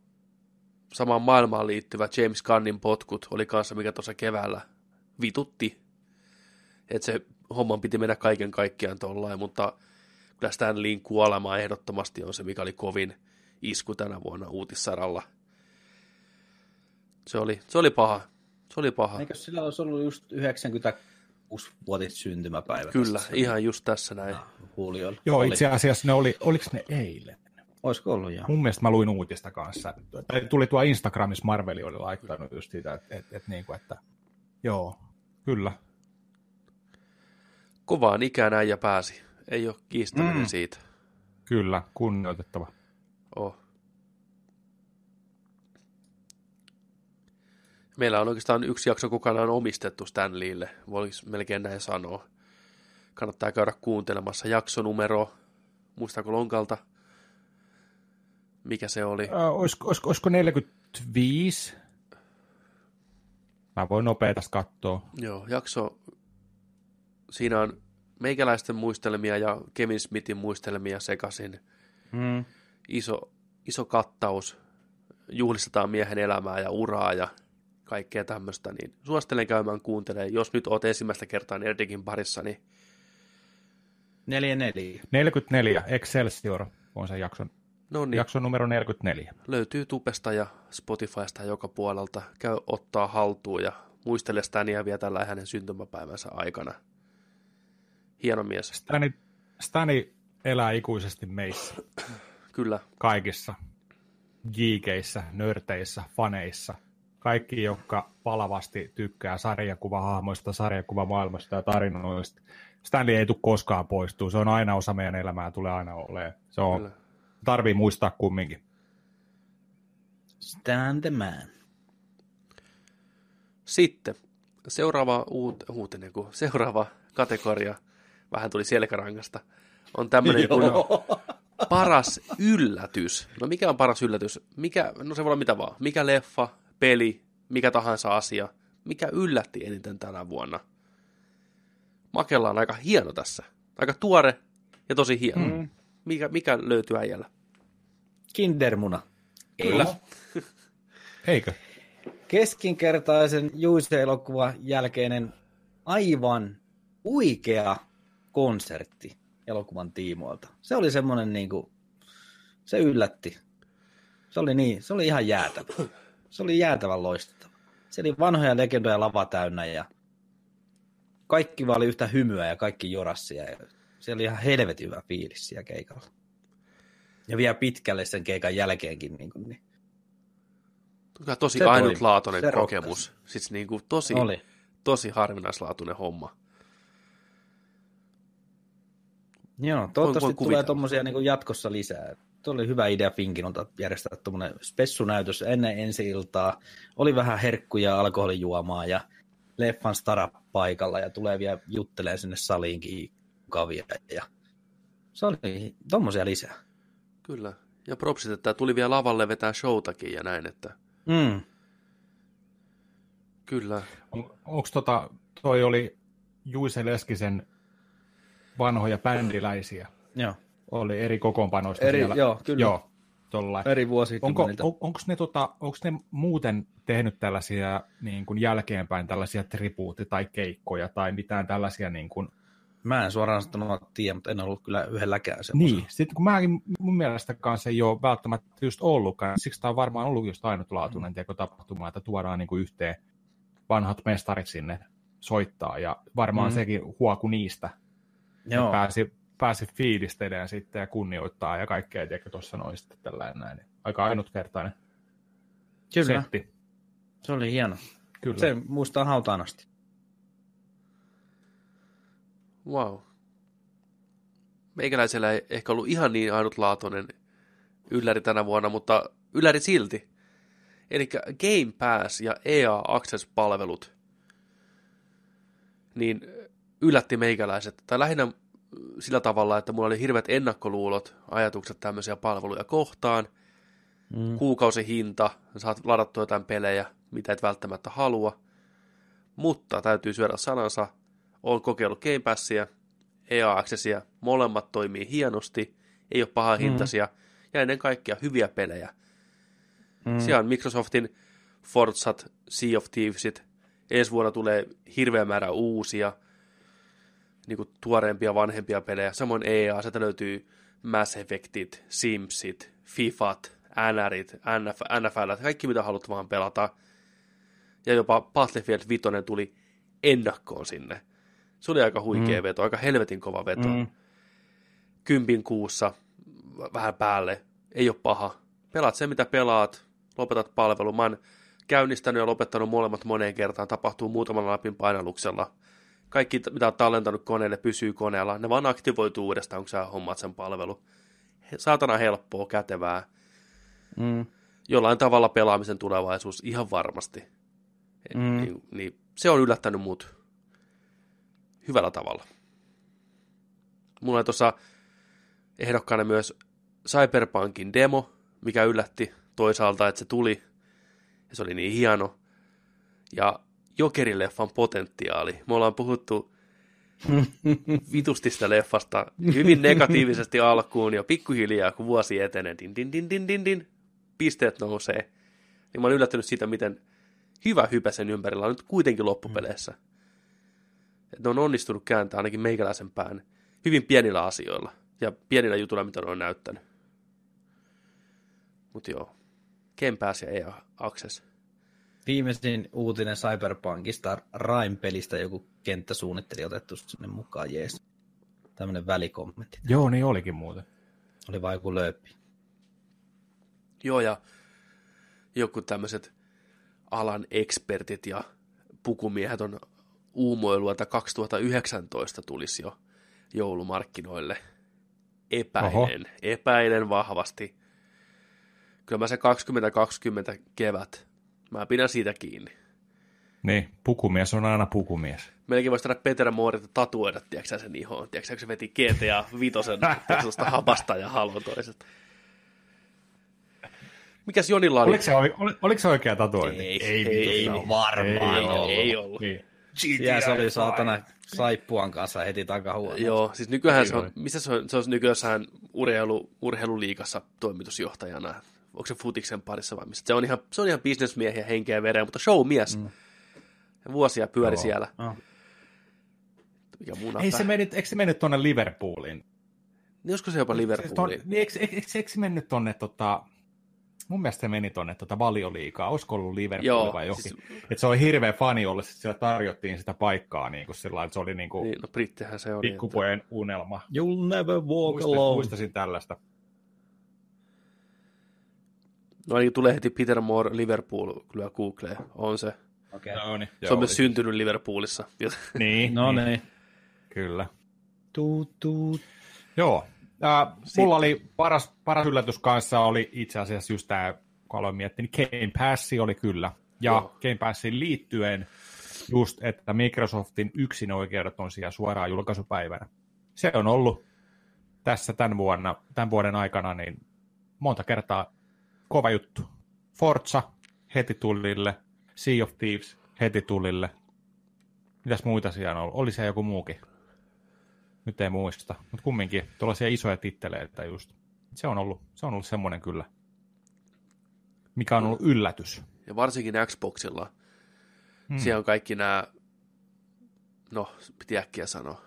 samaan maailmaan liittyvä James Gunnin potkut oli kanssa, mikä tuossa keväällä vitutti. Että se homman piti mennä kaiken kaikkiaan tollain, mutta kyllä Stanleyin kuolema ehdottomasti on se, mikä oli kovin isku tänä vuonna uutissaralla. Se oli, se oli paha. Se oli paha. Eikö sillä olisi ollut just 96 vuotis syntymäpäivä? Kyllä, tässä? ihan just tässä näin. Ah, Huuliolla. Joo, oli. itse asiassa ne oli, oliko ne eilen? Olisiko ollut, joo. Mun mielestä mä luin uutista kanssa. Tai tuli tuo Instagramissa Marveli oli laittanut just sitä, että, että, että, niin kuin, että joo, kyllä. Kovaan ikään ja pääsi. Ei ole kiistäminen mm. siitä. Kyllä, kunnioitettava. Oh. Meillä on oikeastaan yksi jakso kokonaan omistettu Stanleylle, voisi melkein näin sanoa. Kannattaa käydä kuuntelemassa jaksonumero, muistaako lonkalta, mikä se oli? Äh, olisiko, olisiko, olisiko 45? Mä voin nopeasti katsoa. Joo, jakso, siinä on meikäläisten muistelmia ja Kevin Smithin muistelmia sekaisin. Mm. Iso, iso kattaus. Juhlistetaan miehen elämää ja uraa ja kaikkea tämmöistä, niin suosittelen käymään kuuntelemaan. Jos nyt oot ensimmäistä kertaa Nerdikin parissa, niin... 44. 44, Excelsior on se jakson, no niin. jakson numero 44. Löytyy Tupesta ja Spotifysta joka puolelta. Käy ottaa haltuun ja muistele Stania vielä tällä hänen syntymäpäivänsä aikana. Hieno mies. Stani, Stani elää ikuisesti meissä. Kyllä. Kaikissa. Geekeissä, nörteissä, faneissa – kaikki, jotka palavasti tykkää sarjakuvahahmoista, sarjakuvamaailmasta ja tarinoista. Stanley ei tule koskaan poistua. Se on aina osa meidän elämää, tulee aina olemaan. Se on, Kyllä. tarvii muistaa kumminkin. Stand the man. Sitten seuraava uut, uutinen, kun seuraava kategoria, vähän tuli selkärangasta, on tämmöinen kuin paras yllätys. No mikä on paras yllätys? Mikä, no se voi olla mitä vaan. Mikä leffa, peli, mikä tahansa asia, mikä yllätti eniten tänä vuonna. Makella on aika hieno tässä. Aika tuore ja tosi hieno. Mm. Mikä, mikä löytyy äijällä? Kindermuna. Kyllä. Eikö? Keskinkertaisen Juise-elokuvan jälkeinen aivan uikea konsertti elokuvan tiimoilta. Se oli semmoinen niin kuin, se yllätti. Se oli niin, se oli ihan jäätävä se oli jäätävän loistettava. Se oli vanhoja legendoja lava täynnä ja kaikki vaan oli yhtä hymyä ja kaikki jorassia. Ja se oli ihan helvetin hyvä fiilis siellä keikalla. Ja vielä pitkälle sen keikan jälkeenkin. Niin kuin, niin. Kyllä tosi se ainutlaatuinen toimi. kokemus. Siis niin kuin tosi, oli. tosi harvinaislaatuinen homma. Joo, toivottavasti tulee tuommoisia niin jatkossa lisää. Tuo oli hyvä idea Finkinolta järjestää tuommoinen spessunäytös ennen ensi iltaa. Oli vähän herkkuja alkoholijuomaa ja leffan stara paikalla ja tulee vielä juttelee sinne saliinkin kavia. Ja se oli tuommoisia lisää. Kyllä. Ja propsit, että tuli vielä lavalle vetää showtakin ja näin, että... Mm. Kyllä. On, onko tota, toi oli Juise Leskisen vanhoja bändiläisiä? Joo oli eri kokoonpanoista eri, siellä. Joo, kyllä. Joo, Eri vuosikymmeniltä. Onko, on, onko, ne, tota, onko ne muuten tehnyt tällaisia niin kuin jälkeenpäin tällaisia tribuutti- tai keikkoja tai mitään tällaisia niin kuin... Mä en suoraan sanoa tiedä, mutta en ollut kyllä yhdelläkään semmoisen. Niin, sitten kun mäkin mun mielestä kanssa ei ole välttämättä just ollutkaan, siksi tämä on varmaan ollut just ainutlaatuinen mm. tapahtuma, että tuodaan niin kuin yhteen vanhat mestarit sinne soittaa, ja varmaan mm. sekin huoku niistä. Joo. Pääsi pääsi fiilistelemään sitten ja kunnioittaa ja kaikkea, tiedätkö, tuossa noin sitten tällainen näin. Aika ainutkertainen Kyllä. setti. Se oli hieno. Kyllä. Se muistaa hautaan asti. Wow. Meikäläisellä ei ehkä ollut ihan niin ainutlaatuinen ylläri tänä vuonna, mutta ylläri silti. Eli Game Pass ja EA Access-palvelut niin yllätti meikäläiset, tai lähinnä sillä tavalla, että mulla oli hirveät ennakkoluulot, ajatukset tämmöisiä palveluja kohtaan. Mm. Kuukausihinta, saat ladattua jotain pelejä, mitä et välttämättä halua. Mutta täytyy syödä sanansa. Olen kokeillut Game Passia, EA Accessia, molemmat toimii hienosti, ei ole paha hintaisia mm. ja ennen kaikkea hyviä pelejä. Mm. Siellä on Microsoftin Forzat, Sea of Thievesit, ensi vuonna tulee hirveä määrä uusia – niin kuin tuoreempia, vanhempia pelejä. Samoin EA, sieltä löytyy Mass Effectit, Simsit, Fifat, NRit, NF, NFL, kaikki mitä haluat vaan pelata. Ja jopa Battlefield 5 tuli ennakkoon sinne. Se oli aika huikea mm. veto, aika helvetin kova veto. Mm. Kympin kuussa, vähän päälle, ei ole paha. Pelaat se, mitä pelaat, lopetat palvelu. Mä oon käynnistänyt ja lopettanut molemmat moneen kertaan, tapahtuu muutamalla läpin painalluksella kaikki, mitä on tallentanut koneelle, pysyy koneella. Ne vaan aktivoituu uudestaan, kun sä hommaat sen palvelu. Saatana helppoa, kätevää. Mm. Jollain tavalla pelaamisen tulevaisuus, ihan varmasti. Mm. Niin, niin, se on yllättänyt mut hyvällä tavalla. Mulla oli tuossa ehdokkaana myös Cyberpunkin demo, mikä yllätti toisaalta, että se tuli. Ja se oli niin hieno. Ja Jokerileffan potentiaali. Me ollaan puhuttu vitusti sitä leffasta hyvin negatiivisesti alkuun ja pikkuhiljaa, kun vuosi etenee, din, din, din, din, din, din, pisteet nousee. Niin mä oon yllättynyt siitä, miten hyvä hypä sen ympärillä on nyt kuitenkin loppupeleissä. Että ne on onnistunut kääntämään ainakin meikäläisen pään hyvin pienillä asioilla ja pienillä jutuilla, mitä ne on näyttänyt. Mutta joo, Ken pääsi ja EA Access. Viimeisin uutinen Cyberpunkista, Rime-pelistä joku kenttäsuunnitteli otettu sinne mukaan, jees. Tämmöinen välikommentti. Joo, niin olikin muuten. Oli vain joku lööppi. Joo, ja joku tämmöiset alan ekspertit ja pukumiehet on uumoilua, että 2019 tulisi jo joulumarkkinoille. Epäilen, Oho. epäilen vahvasti. Kyllä mä se 2020 kevät, mä pidän siitä kiinni. Niin, pukumies on aina pukumies. Melkein voisi tehdä Peter Moorilta tatuoida, tiedätkö sen ihoon. Tiedätkö, se veti GTA Vitosen tuosta hapasta ja halvotoiselta. Mikäs Jonilla oli? Oliko se, oli, oliko se oikea tatuointi? Ei, ei, ei, ei varmaan ei, ollut. Ei ollut. Niin. Ja se oli saatana saippuan kanssa heti takahuoneessa. Joo, siis nykyään se on, missä se on, se on nykyään urheilu, urheiluliikassa toimitusjohtajana. Onko se futiksen parissa vai missä? Se on ihan, se on ihan bisnesmiehiä henkeä ja vereä, mutta showmies. Mm. Vuosia pyöri Joo. siellä. Oh. Mikä Ei se mennyt, eikö se mennyt tuonne Liverpooliin? Niin olisiko se jopa Liverpooliin? Niin, eikö, eikö, eikö, eikö se mennyt tuonne tota, mun mielestä se meni tuonne tota valioliikaa, olisiko ollut Liverpool Joo, vai jokin. Siis... Että se oli hirveä fani olla, että siellä tarjottiin sitä paikkaa niin kuin sillä että se oli niin kuin niin, no se oli. Pikkupojen että... unelma. You'll never walk Muistin, alone. Muistasin tällaista. No niin, tulee heti Peter Moore Liverpool, kyllä Google, on se. Okay. No, niin. Se on myös syntynyt Liverpoolissa. niin, no niin. niin. Kyllä. Tuut, tuut. Joo, Uh, mulla oli paras, paras yllätys kanssa oli itse asiassa just tämä, kun aloin miettiä, niin Game Pass oli kyllä. Ja Joo. Game Passin liittyen just, että Microsoftin yksin oikeudet on siellä suoraan julkaisupäivänä. Se on ollut tässä tämän, vuonna, tämän vuoden aikana niin monta kertaa kova juttu. Forza heti tullille, Sea of Thieves heti tullille. Mitäs muita siellä on ollut? Oli se joku muukin? Nyt ei muista, mutta kumminkin tuollaisia isoja titteleitä just. Se on ollut, se on ollut semmoinen kyllä, mikä on ollut yllätys. Ja varsinkin Xboxilla. Hmm. Siellä on kaikki nämä, no, piti äkkiä sanoa.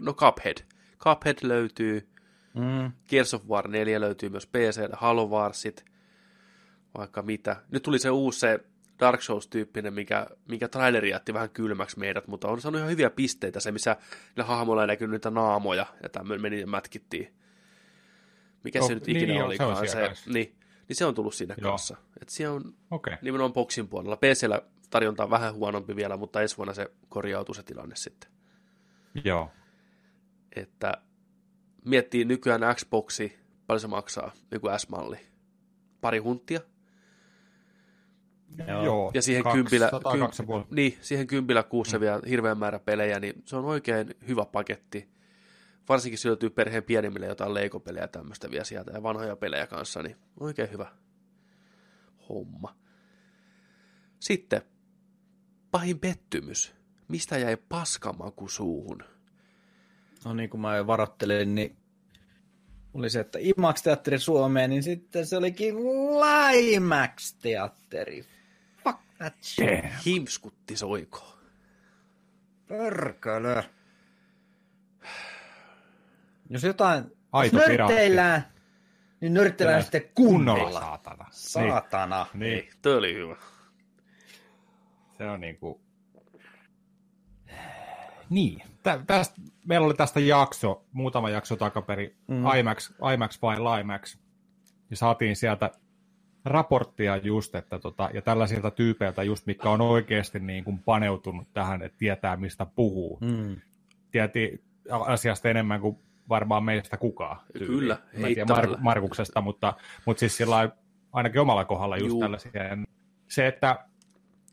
No Cuphead. Cuphead löytyy, mm. Gears of War 4 löytyy myös PC, Halo Warsit, vaikka mitä. Nyt tuli se uusi se Dark Souls-tyyppinen, mikä, mikä traileri jätti vähän kylmäksi meidät, mutta on saanut ihan hyviä pisteitä se, missä ne hahmoilla ei näkynyt niitä naamoja, ja tämmöinen meni ja mätkittiin. Mikä oh, se nyt ikinä niin, olikaan. Se, se niin, niin se on tullut siinä Joo. kanssa. Et se on okay. nimenomaan boksin puolella. PCllä tarjonta on vähän huonompi vielä, mutta ensi vuonna se korjautuu se tilanne sitten. Joo. Että miettii nykyään Xboxi, paljon se maksaa, joku S-malli. Pari hunttia, Joo. ja siihen kaksi, kympillä, kym, niin, siihen kympillä kuussa mm. vielä hirveän määrä pelejä, niin se on oikein hyvä paketti. Varsinkin se löytyy perheen pienimmille jotain leikopelejä ja tämmöistä vielä sieltä ja vanhoja pelejä kanssa, niin oikein hyvä homma. Sitten pahin pettymys. Mistä jäi paskamaku suuhun? No niin kuin mä jo varoittelin, niin oli se, että IMAX-teatteri Suomeen, niin sitten se olikin Limax-teatteri. Himskutti soiko. Pörkölö. Jos jotain Aito nörtteillään, niin nörtteillään sitten kunnolla. kunnolla. Saatana. Saatana. Niin. niin. Toi oli hyvä. Se on niinku... Niin. Tästä, meillä oli tästä jakso, muutama jakso takaperi, mm. IMAX, IMAX vai LIMAX. Ja saatiin sieltä raporttia just, että tota, ja tällaisilta tyypeiltä just, mikä on oikeasti niin kuin paneutunut tähän, että tietää mistä puhuu. Mm. Tieti asiasta enemmän kuin varmaan meistä kukaan. Tyyli. Kyllä, Mä tiedä Mar- Markuksesta, mutta, mutta siis sillä ainakin omalla kohdalla just Juu. tällaisia. Se, että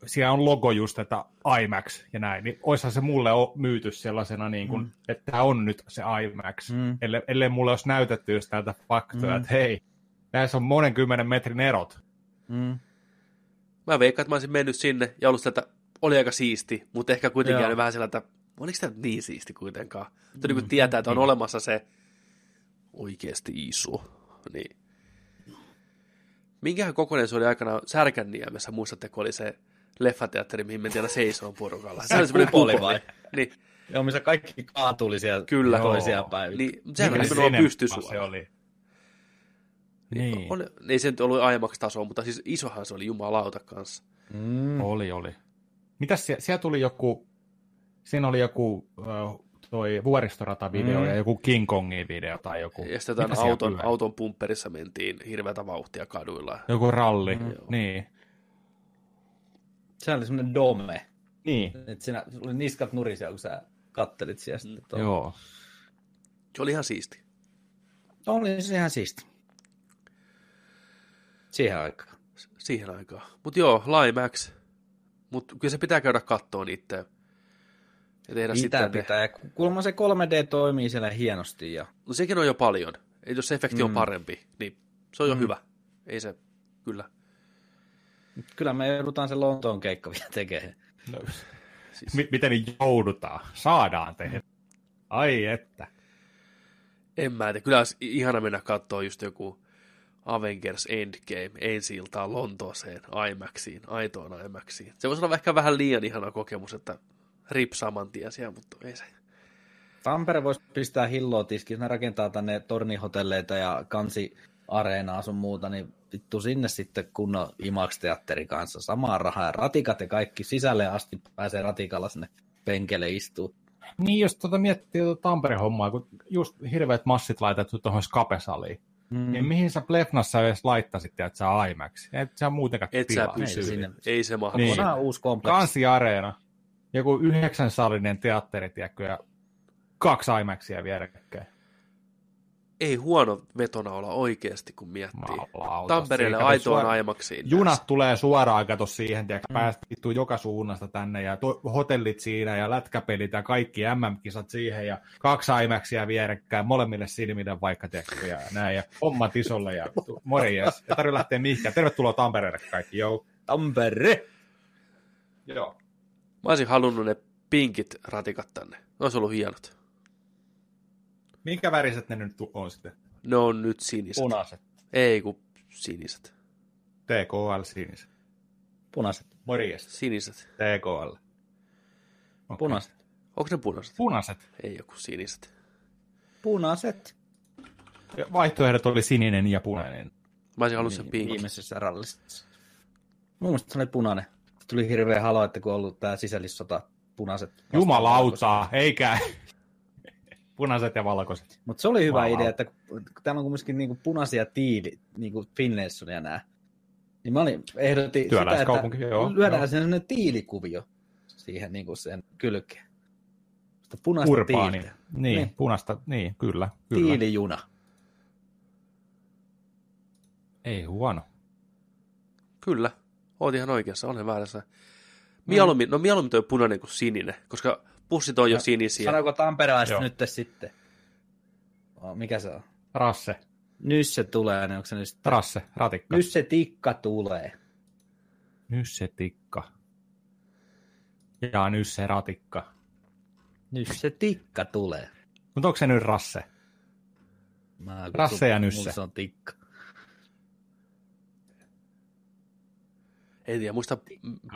siellä on logo just, että IMAX ja näin, niin olisihan se mulle myyty sellaisena, niin kuin, mm. että tämä on nyt se IMAX, mm. ellei, ellei mulle olisi näytetty just täältä faktoja, mm. että hei, näissä on monen kymmenen metrin erot. Mm. Mä veikkaan, että mä olisin mennyt sinne ja ollut sieltä, oli aika siisti, mutta ehkä kuitenkin jäänyt vähän sieltä, oliko tämä niin siisti kuitenkaan? Mutta niin kun tietää, että on niin. olemassa se oikeasti iso. Niin. Minkähän kokoinen se oli aikana Särkänniemessä, muistatteko, oli se leffateatteri, mihin mentiin aina seisoon porukalla. Se oli semmoinen kupoli. Vai? Niin. Joo, missä kaikki kaatuli siellä Kyllä. toisia päivillä. Niin, sehän oli nimenomaan pystysuora. Se oli. Niin. niin. On, ei se nyt ollut aiemmaksi tasoa, mutta siis isohan se oli jumalauta kanssa. Mm. Oli, oli. Mitäs siellä, siellä tuli joku, siinä oli joku toi vuoristorata-video mm. ja joku King Kongin video tai joku. Ja sitten auton, auton pumpperissa mentiin hirveätä vauhtia kaduilla. Joku ralli, mm. niin. Se oli semmoinen dome. Niin. Että siinä oli niskat nurisia, kun sä kattelit siellä sitten. Mm. Joo. Se oli ihan siisti. Oli se ihan siisti. Siihen aikaan. Siihen aikaan. Mutta joo, Limax. Mutta kyllä se pitää käydä kattoon itse. Ja tehdä pitää, sitten pitää. Ja kuulemma se 3D toimii siellä hienosti. Ja... No sekin on jo paljon. Jos se efekti mm. on parempi, niin se on jo mm. hyvä. Ei se, kyllä. Kyllä me joudutaan se Lontoon keikka vielä tekemään. No, siis... M- miten niin joudutaan? Saadaan tehdä. Ai että. En mä tiedä. Kyllä olisi ihana mennä katsoa just joku Avengers Endgame ensi iltaan Lontooseen IMAXiin, aitoon IMAXiin. Se voisi olla ehkä vähän liian ihana kokemus, että rip saman tien siellä, mutta ei se. Tampere voisi pistää hilloa tiskiin, ne rakentaa tänne tornihotelleita ja kansi areenaa sun muuta, niin vittu sinne sitten kunnon IMAX-teatteri kanssa. Samaa rahaa ja ratikat ja kaikki sisälle asti pääsee ratikalla sinne penkelle istuu. Niin, jos tuota miettii tuota Tampere-hommaa, kun just hirveät massit laitettu tuohon skapesaliin, Mm. Niin mihin sä Plefnassa edes laittaisit, että sä IMAX? Et sä muutenkaan Et sä pysy, ei, sinne. ei se mahdu. Niin. On uusi kompleksi. Kansi-areena. Joku yhdeksän salinen teatteri, tiedätkö, ja kaksi IMAXia vierekkäin ei huono vetona olla oikeasti, kun miettii. Tampereelle aitoon suora... aimaksiin. Junat näistä. tulee suoraan, kato siihen, tiedätkö, mm. päästä joka suunnasta tänne, ja to- hotellit siinä, ja lätkäpelit, ja kaikki MM-kisat siihen, ja kaksi IMAXia vierekkäin, molemmille silmille vaikka, tiedätkö, ja näin, ja hommat isolle, ja morjes. Ja tarvitse lähteä mihinkään. Tervetuloa Tampereelle kaikki, joo. Tampere! Joo. Mä olisin halunnut ne pinkit ratikat tänne. Ne olisi ollut hienot. Minkä väriset ne nyt on sitten? Ne on nyt siniset. Punaiset. Ei, kun siniset. TKL siniset. Punaiset. Morjesta. Siniset. TKL. Okay. Punaiset. Onko ne punaiset? Punaiset. Ei joku siniset. Punaiset. Vaihtoehdot oli sininen ja punainen. Mä olisin halunnut sen pink. Viimeisessä rallissa. Mun mielestä se oli punainen. Tuli hirveä halo, että kun on ollut tää sisällissota punaiset. Jumalautaa, eikä punaiset ja valkoiset. Mutta se oli hyvä wow. idea, että täällä on kumminkin niinku punaisia tiili, niinku Finlaysonia nämä. Niin mä olin, ehdotin sitä, että joo, lyödään joo. sellainen tiilikuvio siihen niinku sen kylkeen. Sitä punaista Urbaani. tiiliä. Niin, niin, punaista, niin, kyllä, kyllä. Tiilijuna. Ei huono. Kyllä, oot ihan oikeassa, olen väärässä. Mieluummin, no mieluummin toi punainen kuin sininen, koska Pussit on jo sinisiä. Sanoiko tamperelaiset nyt sitten? Mikä se on? Rasse. Nysse tulee, niin onko se nyt sitten? Rasse, ratikka. Nysse tikka tulee. Nysse tikka. Ja nysse ratikka. Nysse tikka tulee. Mutta onko se nyt rasse? Mä rasse ja nysse. se on tikka. En tiedä, muista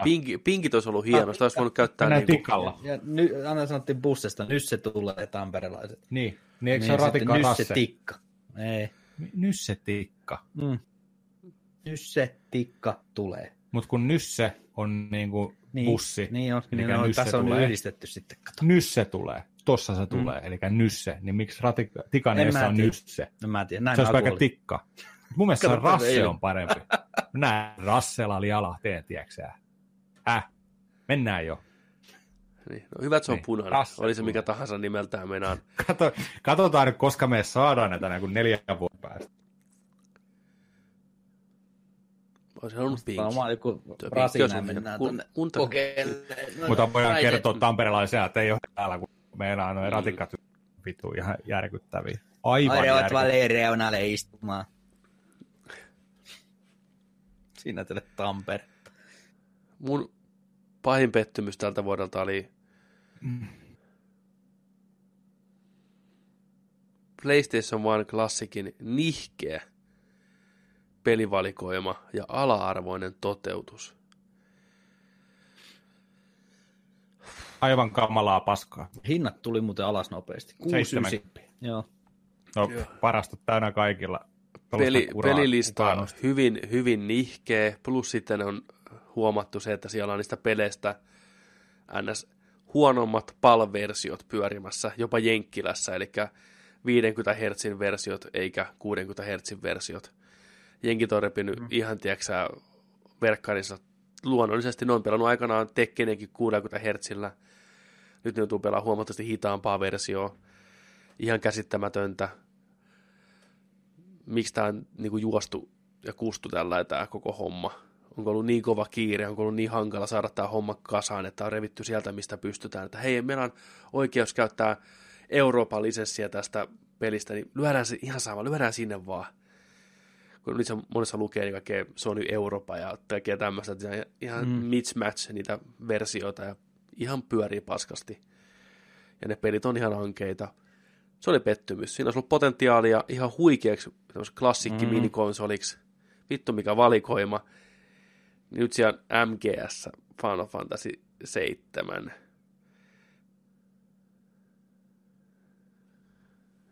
pinki, pinkit olisi ollut hieno, sitä olisi voinut käyttää niin tikalla. Ja ny, aina sanottiin bussista, nyt se tulee tamperelaiset. Niin, niin eikö niin, se ole ratikka rasse? Nysse tikka. Ei. Nysse tikka. Mm. Nysse tikka tulee. Mutta kun nysse on niinku niin, bussi, niin on, niin on, tässä on yhdistetty sitten. Kato. Nysse tulee, tossa se tulee, mm. eli nysse, niin miksi ratikka, tikaneessa on nysse? En mä tiedä, näin Se olisi vaikka tikka. Mun mielestä Kato, rasse on parempi. Näin Rassella oli teen, tiedätkö Äh, mennään jo. Niin. No hyvä, että se on niin. punainen. Rasse oli se mikä tahansa nimeltään meinaan. Kato, katsotaan nyt, koska me saadaan näitä niin kuin neljän vuoden päästä. Olisin halunnut pinkki. Varmaan joku Brasilia mennään tuonne Mutta voidaan kertoa tamperelaisia, että ei ole täällä, kun meillä on noin ratikat vittu ihan järkyttäviä. Aivan järkyttäviä. reunalle istumaan. Siinä teille Tampere. Mun pahin pettymys tältä vuodelta oli mm. PlayStation 1 klassikin nihkeä pelivalikoima ja ala-arvoinen toteutus. Aivan kamalaa paskaa. Hinnat tuli muuten alas nopeasti. 6,9. Joo. No, parasta täynnä kaikilla Peli, pelilista on hyvin, hyvin nihkeä, plus sitten on huomattu se, että siellä on niistä peleistä ns. huonommat PAL-versiot pyörimässä, jopa Jenkkilässä, eli 50 Hz versiot eikä 60 Hz versiot. Jenkit on repinyt mm. ihan, tiedätkö verkkarissa luonnollisesti, ne on pelannut aikanaan Tekkenenkin 60 Hz. Nyt ne joutuu pelaamaan huomattavasti hitaampaa versioa. Ihan käsittämätöntä. Miksi tämä on niin kuin juostu ja kustu tällä tämä koko homma. Onko ollut niin kova kiire, onko ollut niin hankala saada tämä homma kasaan, että on revitty sieltä, mistä pystytään. Että hei, meillä on oikeus käyttää Euroopan lisenssiä tästä pelistä, niin lyödään se ihan sama, lyödään sinne vaan kun nyt monessa lukee niin kaikkea Sony Eurooppa ja kaikkea tämmöistä, että ihan mm. mismatch niitä versioita ja ihan pyörii paskasti. Ja ne pelit on ihan ankeita. Se oli pettymys. Siinä olisi ollut potentiaalia ihan huikeaksi klassikki mm. minikonsoliksi. Vittu mikä valikoima. Nyt siellä MGS, Final Fantasy 7.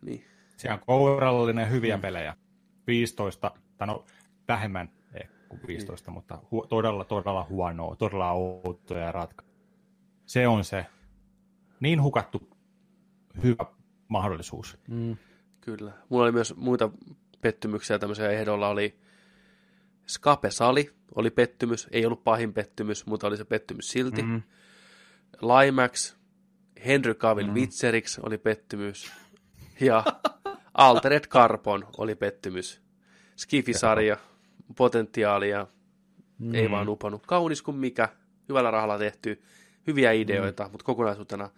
Niin. Siellä on kourallinen hyviä mm. pelejä. 15 tai no vähemmän kuin 15, mm. mutta hu- todella, todella huonoa, todella outoja ratka. Se on se niin hukattu hyvä mahdollisuus. Mm. Kyllä. Mulla oli myös muita pettymyksiä tämmöisiä ehdolla oli Skape Sali oli pettymys, ei ollut pahin pettymys, mutta oli se pettymys silti. Mm. Limax, Henry Cavill mm. Witcheriksi oli pettymys. Ja Altered Carbon oli pettymys. Skifisarja, potentiaalia, mm. ei vaan upannut. Kaunis kuin mikä, hyvällä rahalla tehty, hyviä ideoita, mm. mutta kokonaisuutena...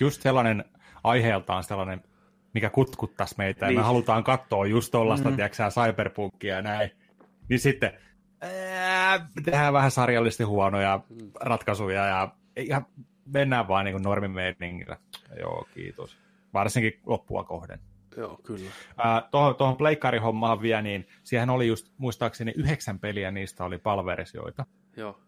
Just sellainen aiheeltaan sellainen, mikä kutkuttaisi meitä, niin. ja me halutaan katsoa just tuollaista, mm. tiedätkö ja näin. Niin sitten ää, tehdään vähän sarjallisesti huonoja ratkaisuja, ja, ja mennään vaan niin normimeiningillä. Joo, kiitos. Varsinkin loppua kohden. Joo, kyllä. Äh, tuohon, tuohon pleikkarihommaan vielä, niin siihen oli just muistaakseni yhdeksän peliä, niistä oli palversioita. Joo.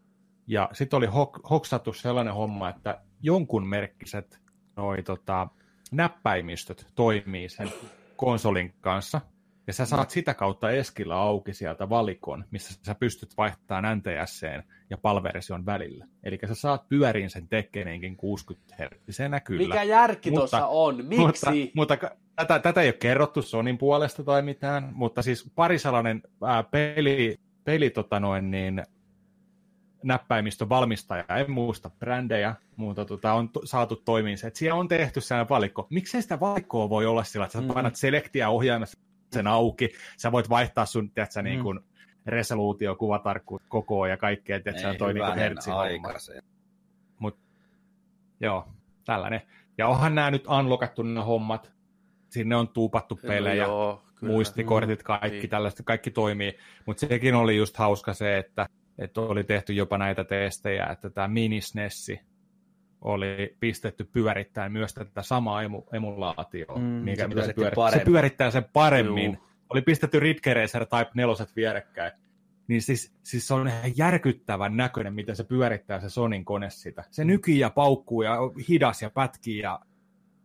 Ja sitten oli hok, hoksattu sellainen homma, että jonkun merkkiset noi, tota, näppäimistöt toimii sen konsolin kanssa, ja sä saat sitä kautta Eskillä auki sieltä valikon, missä sä pystyt vaihtamaan NTSCen ja palversion välillä. Eli sä saat pyöriin sen tekkeneenkin 60 Hz. kyllä. Mikä järki tuossa on? Miksi? Mutta, mutta tätä, tätä ei ole kerrottu Sonin puolesta tai mitään, mutta siis pari sellainen ää, peli, peli tota noin, niin, näppäimistön valmistaja, en muista brändejä, mutta tota, on to, saatu toimiin se, että siellä on tehty sellainen valikko. Miksei sitä valikkoa voi olla sillä, että sä mm. painat selektiä ohjaimessa sen auki, sä voit vaihtaa sun, tiedätkö, mm. niin kuin resoluutio, kuvatarkkuus, koko ja kaikkea, että se on toi niin hertsi Mut, joo, tällainen. Ja onhan nämä nyt unlockattu nämä hommat, sinne on tuupattu pelejä, no joo, kyllä. muistikortit, kaikki niin. tällaista, kaikki toimii, mutta sekin oli just hauska se, että, että oli tehty jopa näitä testejä, että tämä minisnessi oli pistetty pyörittämään myös tätä samaa emu, emulaatioa, mm, mikä se, se, pyörittää, se pyörittää sen paremmin. Juu. Oli pistetty Ridge Racer Type 4 vierekkäin. Niin siis, siis se on ihan järkyttävän näköinen, miten se pyörittää se Sonin kone sitä. Se mm. nykii ja paukkuu ja hidas ja pätkii ja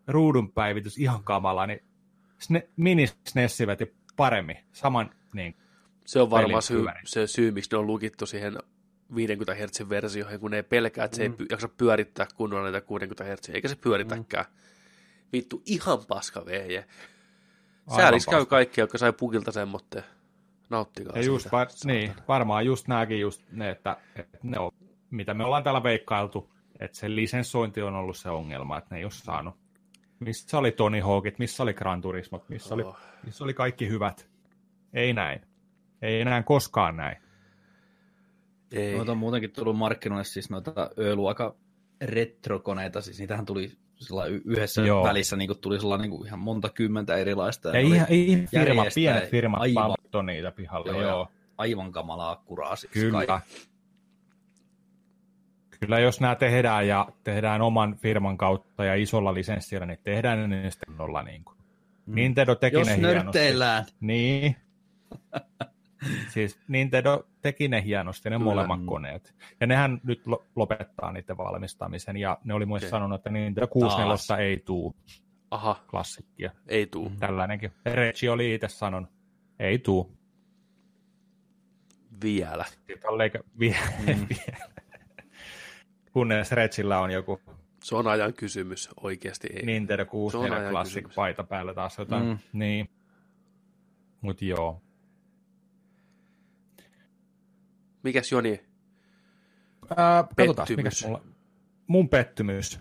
ruudun päivitys ihan kamala, niin mini paremmin, saman niin, Se on varmaan syy, se syy, miksi ne on lukittu siihen 50 Hz versioihin, kun ne ei pelkää, että se mm. ei jaksa pyörittää kunnolla näitä 60 Hz, eikä se pyöritäkään. Mm. Vittu, ihan paska vehje. Säälis käy kaikki, jotka sai pukilta semmoitteen. Nauttikaa ja just var, niin, varmaan just nämäkin just ne, että, että ne on, mitä me ollaan täällä veikkailtu, että se lisenssointi on ollut se ongelma, että ne ei ole saanut missä oli Tony Hawkit, missä oli Gran Turismo, missä, oh. oli, missä oli kaikki hyvät. Ei näin. Ei enää koskaan näin. Ei. Noita on muutenkin tullut markkinoille siis noita Ö-luokan retrokoneita, siis niitähän tuli yhdessä Joo. välissä niin tuli sellainen niin ihan monta kymmentä erilaista. Ja, ja ei firma, pienet firmat aivan, niitä pihalle. Joo, joo. Aivan kamalaa kuraa. Siis Kyllä. Kai. kyllä jos nämä tehdään ja tehdään oman firman kautta ja isolla lisenssillä, niin tehdään ne sitten olla niin kuin. Mm. Nintendo teki jos ne nörtteillään. Niin. siis Nintendo teki ne hienosti, ne Kyllä. molemmat koneet. Ja nehän nyt lopettaa niiden valmistamisen, ja ne oli muista okay. sanonut, että Nintendo 64 ei tuu. Aha. Klassikkia. Ei tuu. Mm. Tällainenkin. Reggie oli itse sanonut, ei tuu. Vielä. Leikä, vie, mm. Kunnes Reggillä on joku se on ajan kysymys, oikeasti ei. Nintendo 64 Classic kysymys. paita päällä taas jotain. Mm. Niin. Mut joo. Mikäs Joni? Ää, katsotaan, mikäs mulla... Mun pettymys.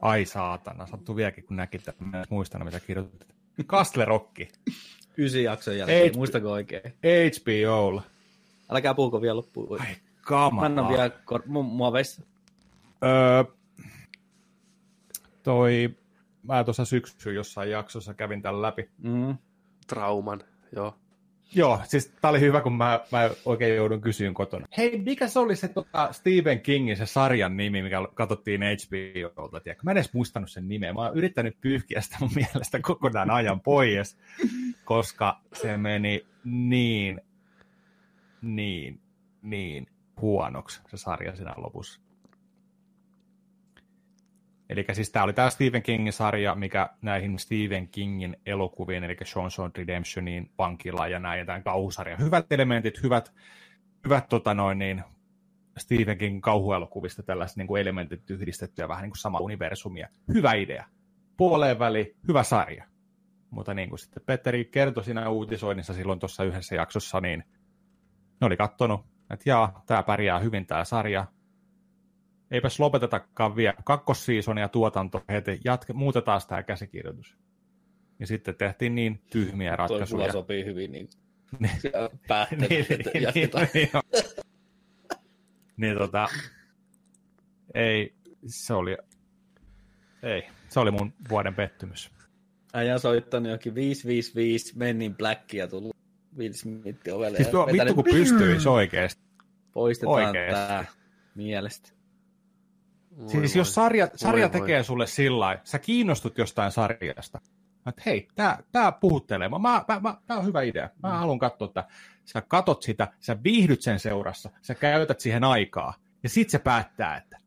Ai saatana, sattuu vieläkin kun näki, että mä en muistanut mitä kirjoitit. Castle Rock. Ysi jakson jälkeen, H- muistako oikein? HBOlla. Älkää puhuko vielä loppuun. Ai kamaa. Mä annan vielä kor- mu- mua veistä. Öö, toi, mä tuossa syksy jossain jaksossa kävin tämän läpi. Mm. Trauman, joo. Joo, siis tää oli hyvä, kun mä, mä oikein joudun kysyyn kotona. Hei, mikä se oli se tota, Stephen Kingin se sarjan nimi, mikä katsottiin HBOlta, tiedätkö? Mä en edes muistanut sen nimeä. Mä oon yrittänyt pyyhkiä sitä mun mielestä kokonaan ajan pois, koska se meni niin, niin, niin huonoksi se sarja siinä lopussa. Eli siis tämä oli tämä Stephen Kingin sarja, mikä näihin Stephen Kingin elokuviin, eli Shawshank Redemptioniin, vankila ja näin, ja tämän kauhusarja. Hyvät elementit, hyvät, hyvät tota noin, niin, Stephen Kingin kauhuelokuvista tällaiset niin kuin elementit yhdistettyä vähän niin kuin sama universumia. Hyvä idea. Puoleen väli, hyvä sarja. Mutta niin kuin sitten Petteri kertoi siinä uutisoinnissa silloin tuossa yhdessä jaksossa, niin ne oli kattonut, että jaa, tämä pärjää hyvin tämä sarja, eipäs lopetetakaan vielä kakkossiisonia tuotanto heti, jatke, muutetaan tämä käsikirjoitus. Ja sitten tehtiin niin tyhmiä ratkaisuja. Toi sopii hyvin niin, niin. niin, että niin, jatketaan. Niin, niin, niin tota, ei, se oli, ei, se oli mun vuoden pettymys. Äijä soittanut jokin 555 Mennin Blackia tullut Will Smith ovelle. Siis tuo, vittu kun pystyisi oikeesti. Poistetaan oikeesti. tää mielestä. Voi siis voi. jos sarja, sarja voi tekee voi. sulle sillä sä kiinnostut jostain sarjasta, että hei, tää, tää puhuttelee, mä, mä, mä, tää on hyvä idea, mä mm. haluan katsoa, että sä katot sitä, sä viihdyt sen seurassa, sä käytät siihen aikaa, ja sit se päättää, että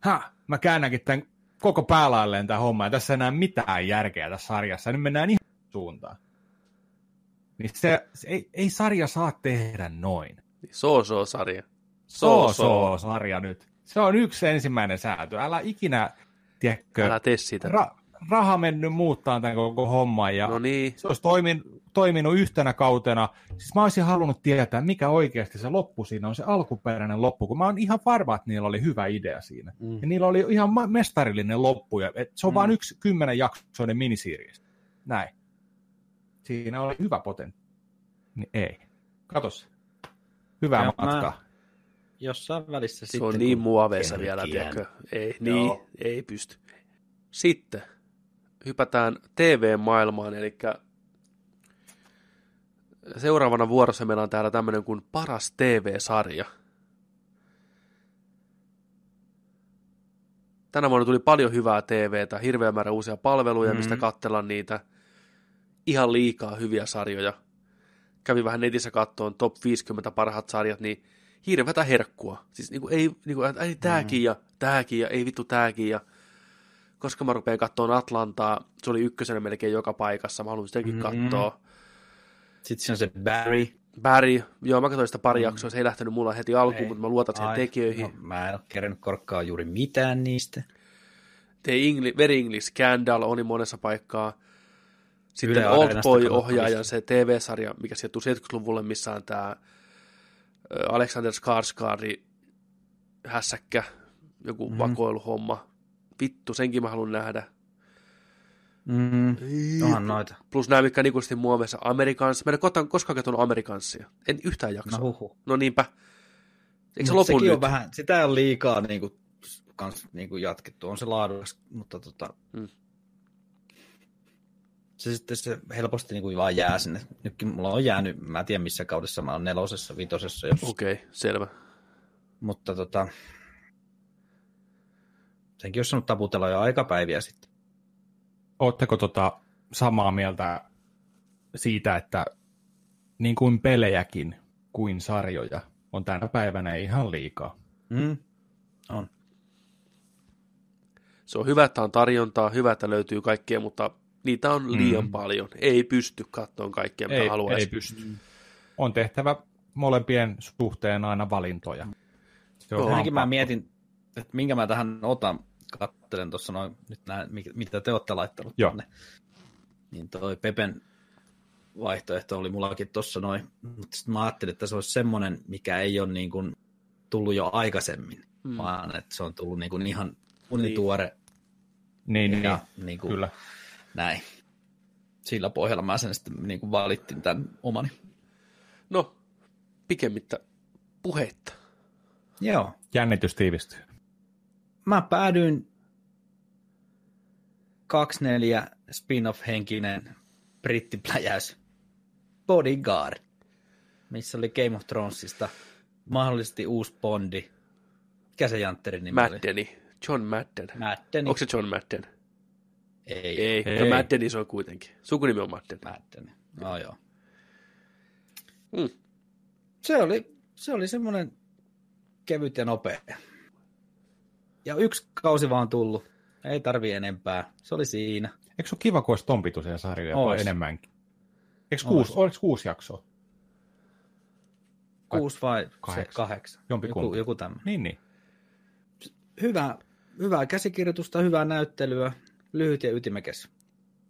ha, mä käännänkin tämän koko päälailleen tämä homma, ja tässä ei enää mitään järkeä tässä sarjassa, ja nyt mennään ihan suuntaan. Niin se, se ei, ei sarja saa tehdä noin. So-so-sarja. So-so-sarja nyt. Se on yksi ensimmäinen säätö. Älä ikinä, tiedätkö, Älä tee sitä. Ra- raha mennyt muuttaa tämän koko homman ja no niin. se olisi toimin, toiminut yhtenä kautena. Siis mä olisin halunnut tietää, mikä oikeasti se loppu siinä on, se alkuperäinen loppu, kun mä oon ihan varma, että niillä oli hyvä idea siinä. Mm. Ja niillä oli ihan mestarillinen loppu, ja se on mm. vain yksi kymmenen jaksoinen minisiiriä. Näin. Siinä oli hyvä potentti. Niin ei. Katos. Hyvää ja matkaa. Mä, jossain välissä Se on niin muoveissa vielä, tiedätkö? Ei, niin, ei pysty. Sitten hypätään TV-maailmaan, eli seuraavana vuorossa meillä on täällä tämmöinen kuin Paras TV-sarja. Tänä vuonna tuli paljon hyvää TVtä, hirveä määrä uusia palveluja, mm-hmm. mistä katsella niitä. Ihan liikaa hyviä sarjoja. Kävin vähän netissä kattoon top 50 parhaat sarjat, niin hirveätä herkkua. Siis niinku, ei, niinku, ei tääkin mm. ja tääkin ja ei vittu tääkin ja koska mä rupean katsomaan Atlantaa, se oli ykkösenä melkein joka paikassa, mä haluan sitäkin mm-hmm. katsoa. Sitten se on se Barry. Barry, joo mä katsoin sitä pari mm. jaksoa, se ei lähtenyt mulla heti alkuun, ei. mutta mä luotan siihen tekijöihin. No, mä en ole kerännyt korkkaa juuri mitään niistä. The English, Very English Scandal on monessa paikkaa. Sitten Oldboy-ohjaajan se TV-sarja, mikä sijoittuu 70-luvulle, missä on tämä Alexander Skarsgårdi hässäkkä, joku mm-hmm. vakoiluhomma. Vittu, senkin mä haluan nähdä. Mm, onhan noita. Plus nämä, mitkä ikuisesti muoveissa. Amerikans. Mä en ole koskaan katsonut Amerikanssia. En yhtään jaksoa. No, huhu. no niinpä. Eikö se lopu nyt? On vähän, sitä on liikaa niin kuin, kans, niin kuin jatkettu. On se laadukas, mutta tota, mm se sitten se helposti niin kuin vaan jää sinne. Nytkin mulla on jäänyt, mä en tiedä missä kaudessa mä oon nelosessa, vitosessa. Jos... Okei, okay, selvä. Mutta tota, senkin olisi saanut taputella jo aikapäiviä sitten. Oletteko tota samaa mieltä siitä, että niin kuin pelejäkin kuin sarjoja on tänä päivänä ihan liikaa? Mm. On. Se on hyvä, että on tarjontaa, hyvä, että löytyy kaikkea, mutta niitä on liian mm. paljon. Ei pysty katsomaan kaikkea, mitä ei, haluaisi. Ei pysty. Mm. On tehtävä molempien suhteen aina valintoja. Se on Ainakin mä mietin, että minkä mä tähän otan, kattelen tuossa noin, nyt näin, mitä te olette laittanut Joo. tänne. Niin toi Pepen vaihtoehto oli mullakin tuossa noin, mutta sitten mä ajattelin, että se olisi semmoinen, mikä ei ole niin kuin tullut jo aikaisemmin, mm. vaan että se on tullut niin kuin ihan unituore. Niin, niin, ja niin, niin kuin kyllä. Näin. Sillä pohjalla mä sen sitten niin kuin valittin tämän omani. No, pikemmittä puheitta. Joo. Jännitys tiivistyy. Mä päädyin 24 spin-off-henkinen brittipläjäys Bodyguard, missä oli Game of Thronesista mahdollisesti uusi Bondi. Mikä se Jantterin nimi Maddeni. Oli? John Madden. Maddeni. Onko se John Madden? Ei. Ei, Ei. No Maddeni se on kuitenkin. Sukunimi on Madden. Madden. No joo. Mm. Se oli, se oli semmoinen kevyt ja nopea. Ja yksi kausi vaan tullut. Ei tarvi enempää. Se oli siinä. Eikö se ole kiva, kun olisi ton pituisia sarjoja Ois. enemmänkin? Eikö kuusi, oliko kuusi jaksoa? Kuusi vai kahdeksan? kahdeksan. Joku, joku tämmöinen. Niin, niin. Hyvä, hyvää käsikirjoitusta, hyvää näyttelyä, lyhyt ja ytimekäs.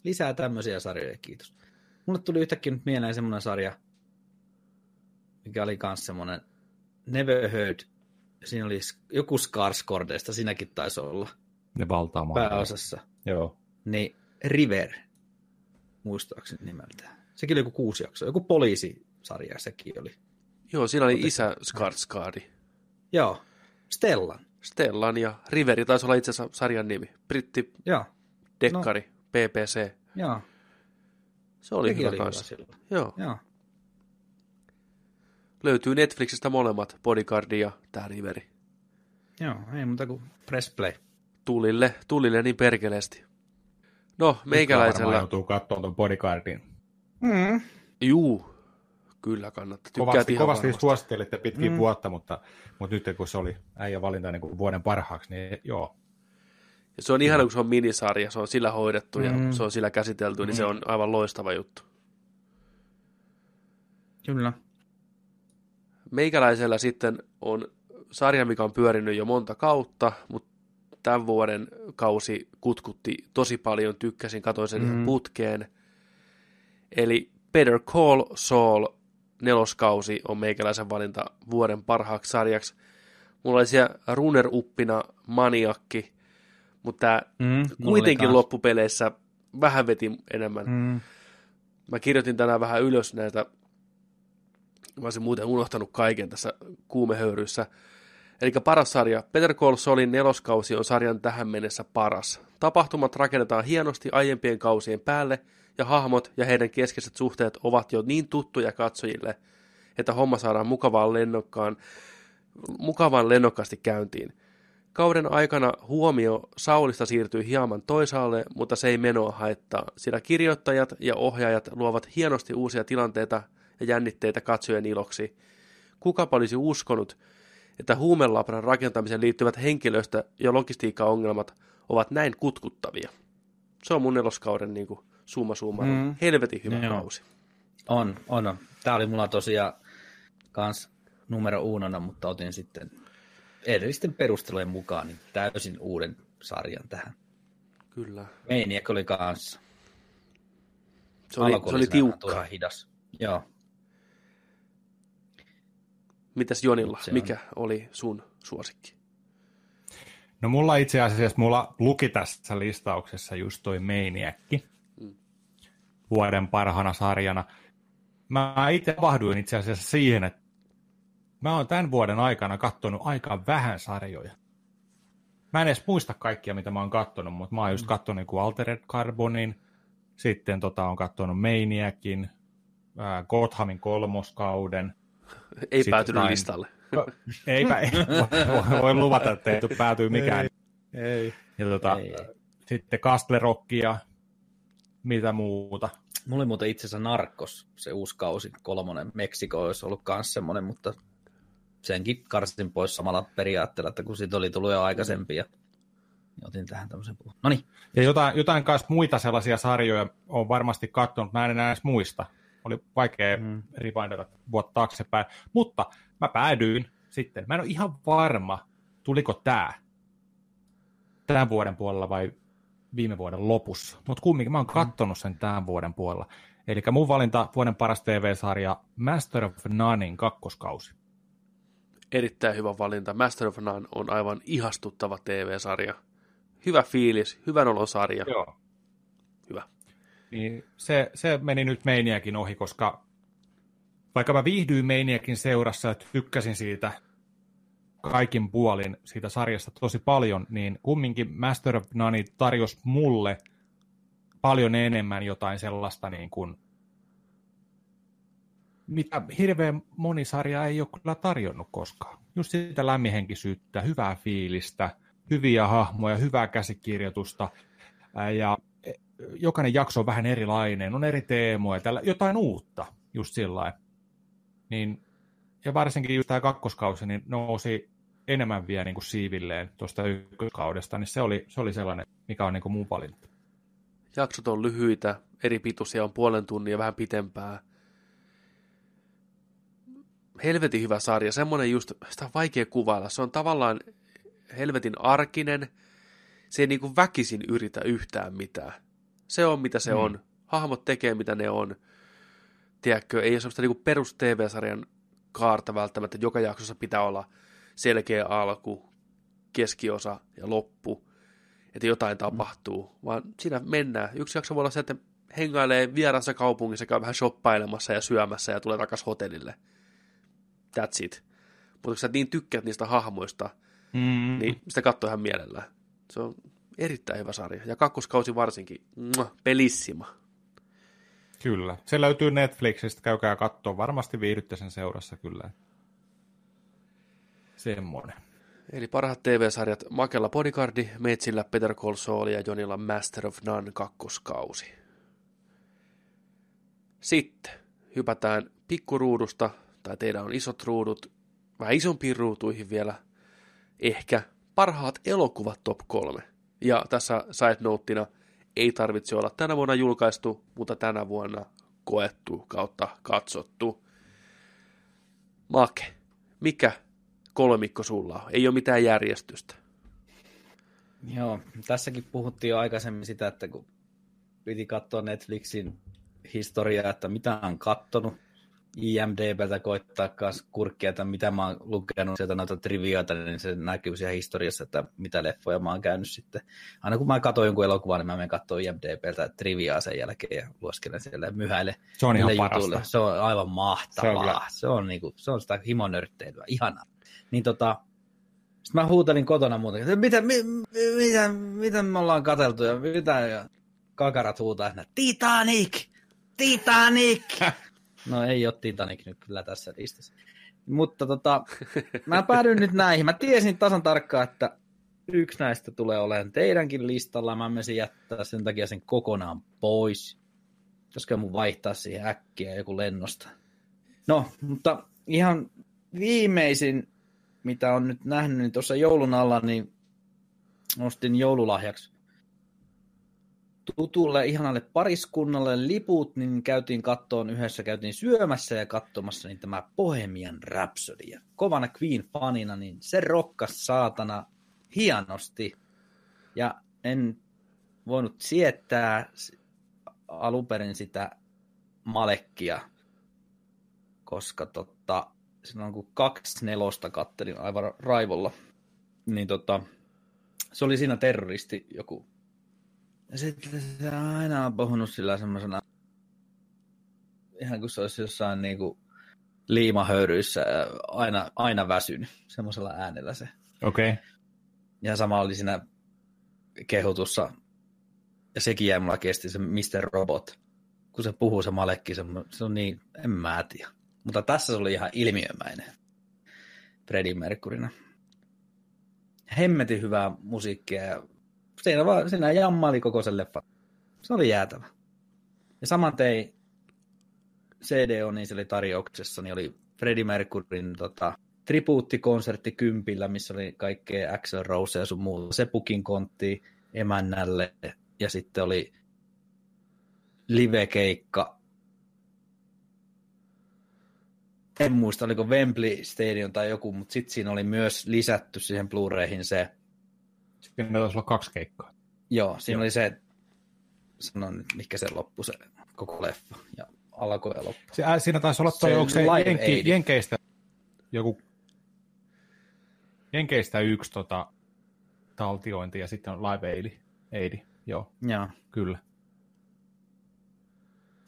Lisää tämmöisiä sarjoja, kiitos. Mulle tuli yhtäkkiä nyt mieleen semmoinen sarja, mikä oli myös semmoinen Never Heard. Siinä oli joku Skarsgårdeista, sinäkin taisi olla. Ne valtaa Pääosassa. Joo. Niin River, muistaakseni nimeltään. Sekin oli joku kuusi jaksoa. Joku poliisisarja sekin oli. Joo, siinä oli Otettu. isä Skarsgårdi. Joo, Stellan. Stellan ja Riveri taisi olla itse asiassa sarjan nimi. Britti Joo. Dekkari, no. BBC. Joo. Se oli Sekin hyvä oli kanssa. Hyvä Joo. Joo. Löytyy Netflixistä molemmat, Bodyguard ja tämä Riveri. Joo, ei muuta kuin press play. Tulille, tulille niin perkeleesti. No, meikäläisellä... joutuu katsomaan tuon Bodyguardin. Mm. Juu, kyllä kannattaa. kovasti, kovasti suosittelitte pitkin mm. vuotta, mutta, mutta nyt kun se oli äijä valinta niin kuin vuoden parhaaksi, niin joo. Ja se on ihana, kun se on minisarja, se on sillä hoidettu mm. ja se on sillä käsitelty, mm. niin se mm. on aivan loistava juttu. Kyllä. Meikäläisellä sitten on sarja, mikä on pyörinyt jo monta kautta, mutta tämän vuoden kausi kutkutti tosi paljon, tykkäsin, katsoin sen mm. putkeen. Eli Better Call Saul neloskausi on meikäläisen valinta vuoden parhaaksi sarjaksi. Mulla oli siellä runner-uppina maniakki, mutta mm, kuitenkin loppupeleissä vähän veti enemmän. Mm. Mä kirjoitin tänään vähän ylös näitä, mä olisin muuten unohtanut kaiken tässä kuumehöyryssä. Eli paras sarja. Peter Call Saulin neloskausi on sarjan tähän mennessä paras. Tapahtumat rakennetaan hienosti aiempien kausien päälle, ja hahmot ja heidän keskeiset suhteet ovat jo niin tuttuja katsojille, että homma saadaan mukavaan lennokkaan, mukavan lennokkaasti käyntiin. Kauden aikana huomio Saulista siirtyy hieman toisaalle, mutta se ei menoa haittaa, sillä kirjoittajat ja ohjaajat luovat hienosti uusia tilanteita ja jännitteitä katsojien iloksi. Kuka olisi uskonut, että huumelabran rakentamiseen liittyvät henkilöstö- ja logistiikkaongelmat ovat näin kutkuttavia. Se on mun neloskauden niin kuin, summa summa. Mm. Helvetin hyvä Joo. kausi. On, on, on. Tämä oli mulla tosiaan kans numero uunona, mutta otin sitten edellisten perustelujen mukaan niin täysin uuden sarjan tähän. Kyllä. Meiniäk oli kanssa. Se oli, se oli tiukka. hidas. Joo. Mitäs Jonilla, se mikä on. oli sun suosikki? No mulla itse asiassa, mulla luki tässä listauksessa just toi Meiniäkki mm. vuoden parhana sarjana. Mä itse vahduin itse asiassa siihen, että mä oon tämän vuoden aikana katsonut aika vähän sarjoja. Mä en edes muista kaikkia, mitä mä oon katsonut, mutta mä oon just mm. katsonut niin Altered Carbonin, sitten tota, on katsonut Maniacin, äh, Gothamin kolmoskauden, ei Sitten päätynyt tain... listalle. Eipä, ei, voi, voi luvata, että ei päätyy mikään. Ei. Ja tota, ei. sitten Castle Rockia, mitä muuta. Mulla oli muuten itse asiassa Narkos, se uusi kausi, kolmonen. Meksiko olisi ollut myös semmoinen, mutta senkin karsin pois samalla periaatteella, että kun siitä oli tullut jo aikaisempi ja otin tähän tämmöisen puhun. No niin. Ja jotain, jotain kanssa muita sellaisia sarjoja on varmasti katsonut, mä en enää edes muista. Oli vaikea mm. rewindata vuotta taaksepäin. Mutta mä päädyin sitten, mä en ole ihan varma, tuliko tämä tämän vuoden puolella vai viime vuoden lopussa. Mutta kumminkin mä oon kattonut sen tämän vuoden puolella. Eli mun valinta vuoden paras TV-sarja Master of Nonein kakkoskausi. Erittäin hyvä valinta. Master of None on aivan ihastuttava TV-sarja. Hyvä fiilis, hyvän olon sarja. Joo. Hyvä. Niin se, se meni nyt Meiniäkin ohi, koska vaikka mä viihdyin Meiniäkin seurassa ja tykkäsin siitä kaikin puolin siitä sarjasta tosi paljon, niin kumminkin Master of None tarjosi mulle paljon enemmän jotain sellaista niin kuin, mitä hirveän moni sarja ei ole kyllä tarjonnut koskaan. Just sitä lämmihenkisyyttä, hyvää fiilistä, hyviä hahmoja, hyvää käsikirjoitusta ja e, jokainen jakso on vähän erilainen, on eri teemoja, tällä, jotain uutta just sillä Niin ja varsinkin just tämä kakkoskausi niin nousi enemmän vielä niin kuin siivilleen tuosta ykköskaudesta, niin se oli, se oli sellainen, mikä on niin kuin mun valinta. Jaksot on lyhyitä, eri pituisia on puolen tunnin ja vähän pitempää. Helvetin hyvä sarja, semmoinen just, sitä on vaikea kuvailla. Se on tavallaan helvetin arkinen, se ei niin kuin väkisin yritä yhtään mitään. Se on mitä se mm. on. Hahmot tekee mitä ne on. Tiedätkö, ei ole semmoista niin kuin perus TV-sarjan kaarta välttämättä, joka jaksossa pitää olla selkeä alku, keskiosa ja loppu, että jotain mm. tapahtuu, vaan siinä mennään. Yksi jakso voi olla se, että hengailee vierassa kaupungissa, käy vähän shoppailemassa ja syömässä ja tulee takaisin hotellille. That's it. Mutta kun sä niin tykkäät niistä hahmoista, mm. niin sitä katsoo ihan mielellään. Se on erittäin hyvä sarja. Ja kakkoskausi varsinkin, pelissima. Kyllä. Se löytyy Netflixistä, käykää katsoa. Varmasti viihdytte sen seurassa kyllä. Semmoinen. Eli parhaat TV-sarjat Makella Bodyguardi, Metsillä Peter Call Saul ja Jonilla Master of None kakkoskausi. Sitten hypätään pikkuruudusta, tai teillä on isot ruudut, vähän isompiin ruutuihin vielä, ehkä parhaat elokuvat top kolme. Ja tässä side noteina ei tarvitse olla tänä vuonna julkaistu, mutta tänä vuonna koettu kautta katsottu. Make, mikä kolmikko sulla on? Ei ole mitään järjestystä. Joo, tässäkin puhuttiin jo aikaisemmin sitä, että kun piti katsoa Netflixin historiaa, että mitä on kattonut, IMDBltä koittaa kanssa kurkkia, että mitä mä oon lukenut sieltä noita trivioita, niin se näkyy siellä historiassa, että mitä leffoja mä oon käynyt sitten. Aina kun mä katson jonkun elokuvan, niin mä menen katsomaan IMDBltä triviaa sen jälkeen ja luoskelen siellä ja myhäile. Se on ihan parasta. Se on aivan mahtavaa. Se on, se on, niinku, se on sitä himonörtteilyä. Ihanaa. Niin tota, sitten mä huutelin kotona muuten, että mitä, mi, mitä, mitä me ollaan katseltu ja mitä, ja kakarat huutaa, että Titanic! Titanic! No ei ole Titanic nyt kyllä tässä listassa. Mutta tota, mä päädyin nyt näihin. Mä tiesin tasan tarkkaan, että yksi näistä tulee olemaan teidänkin listalla. Mä menisin jättää sen takia sen kokonaan pois. Koska mun vaihtaa siihen äkkiä joku lennosta. No, mutta ihan viimeisin, mitä on nyt nähnyt, niin tuossa joulun alla, niin ostin joululahjaksi tutulle ihanalle pariskunnalle liput, niin käytiin kattoon yhdessä, käytiin syömässä ja katsomassa niin tämä Bohemian Rhapsody. kovana Queen-fanina, niin se rokkas saatana hienosti. Ja en voinut sietää alun perin sitä malekkia, koska tota, silloin kun kaksi nelosta kattelin aivan raivolla, niin tota, se oli siinä terroristi joku ja sitten se aina on puhunut sillä semmoisena, ihan kuin se olisi jossain niinku liimahöyryissä aina, aina väsynyt, semmoisella äänellä se. Okei. Okay. Ja sama oli siinä kehutussa, ja sekin jäi mulla kesti se Mr. Robot. Kun se puhuu se malekki, se, se on niin, en mä tiedä. Mutta tässä se oli ihan ilmiömäinen Freddie Mercuryna. hemmetin hyvää musiikkia ja siinä, vaan, siinä jammaili koko sen leffa. Se oli jäätävä. Ja saman tein CDO, niin se oli tarjouksessa, niin oli Freddie Mercuryn tota, tribuuttikonsertti Kympillä, missä oli kaikkea Axel Rose ja sun muuta. Se pukin kontti emännälle ja sitten oli live-keikka. En muista, oliko Wembley Stadium tai joku, mutta sitten siinä oli myös lisätty siihen Blu-rayhin se. Siinä taisi olla kaksi keikkaa. Joo, siinä Joo. oli se, sanon nyt, mikä se loppu se koko leffa. Ja alkoi ja loppu. Se, äh, siinä taisi olla toi, onko se Jenki, Jenkeistä joku Jenkeistä yksi tota, taltiointi ja sitten on Live Aid. Aid. Joo, Joo. kyllä.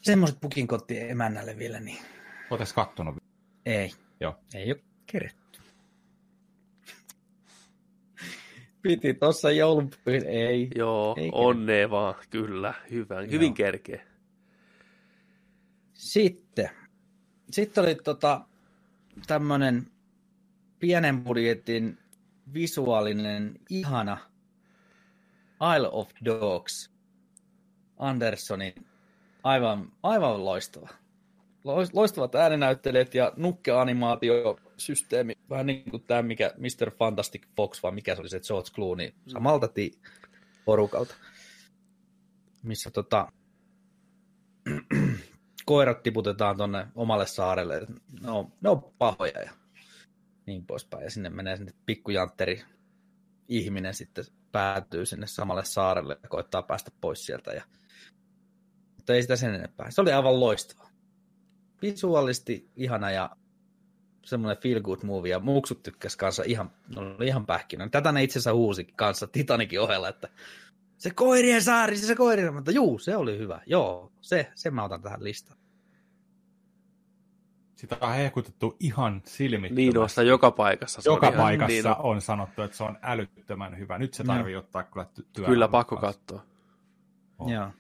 Semmoiset pukin kotti emännälle vielä, niin... Oletko kattonut? Ei. Joo. Ei ole keretty. Piti tuossa joulupyhin, ei. Joo, ei onnea vaan, kyllä, hyvä, Joo. hyvin kerkeä. Sitten, sitten oli tota, tämmöinen pienen budjetin visuaalinen, ihana Isle of Dogs. Andersonin aivan, aivan loistava. Loistavat ääninäyttelijät ja nukkeanimaatiosysteemi, vähän niin kuin tämä mikä Mr. Fantastic Fox, vai mikä se oli se George Clooney, samalta ti porukalta, missä tota, koirat tiputetaan tuonne omalle saarelle. Ne on, ne on pahoja ja niin poispäin. Ja sinne menee sinne pikkujantteri ihminen sitten päätyy sinne samalle saarelle ja koittaa päästä pois sieltä. Ja... Mutta ei sitä sen enempää. Se oli aivan loistava. Visuaalisti ihana ja semmoinen feel good movie, ja muksut tykkäs kanssa ihan, no, oli ihan pähkinä. Tätä ne itse asiassa huusi kanssa Titanikin ohella, että se koirien saari, se koirien, mutta juu, se oli hyvä. Joo, se, se mä otan tähän listaan. Sitä on hehkutettu ihan silmittömästi. Niin on joka paikassa. Se joka on paikassa ihan, on sanottu, että se on älyttömän hyvä. Nyt se tarvii no. ottaa kyllä työ. Kyllä, pakko katsoa. Oh. Joo.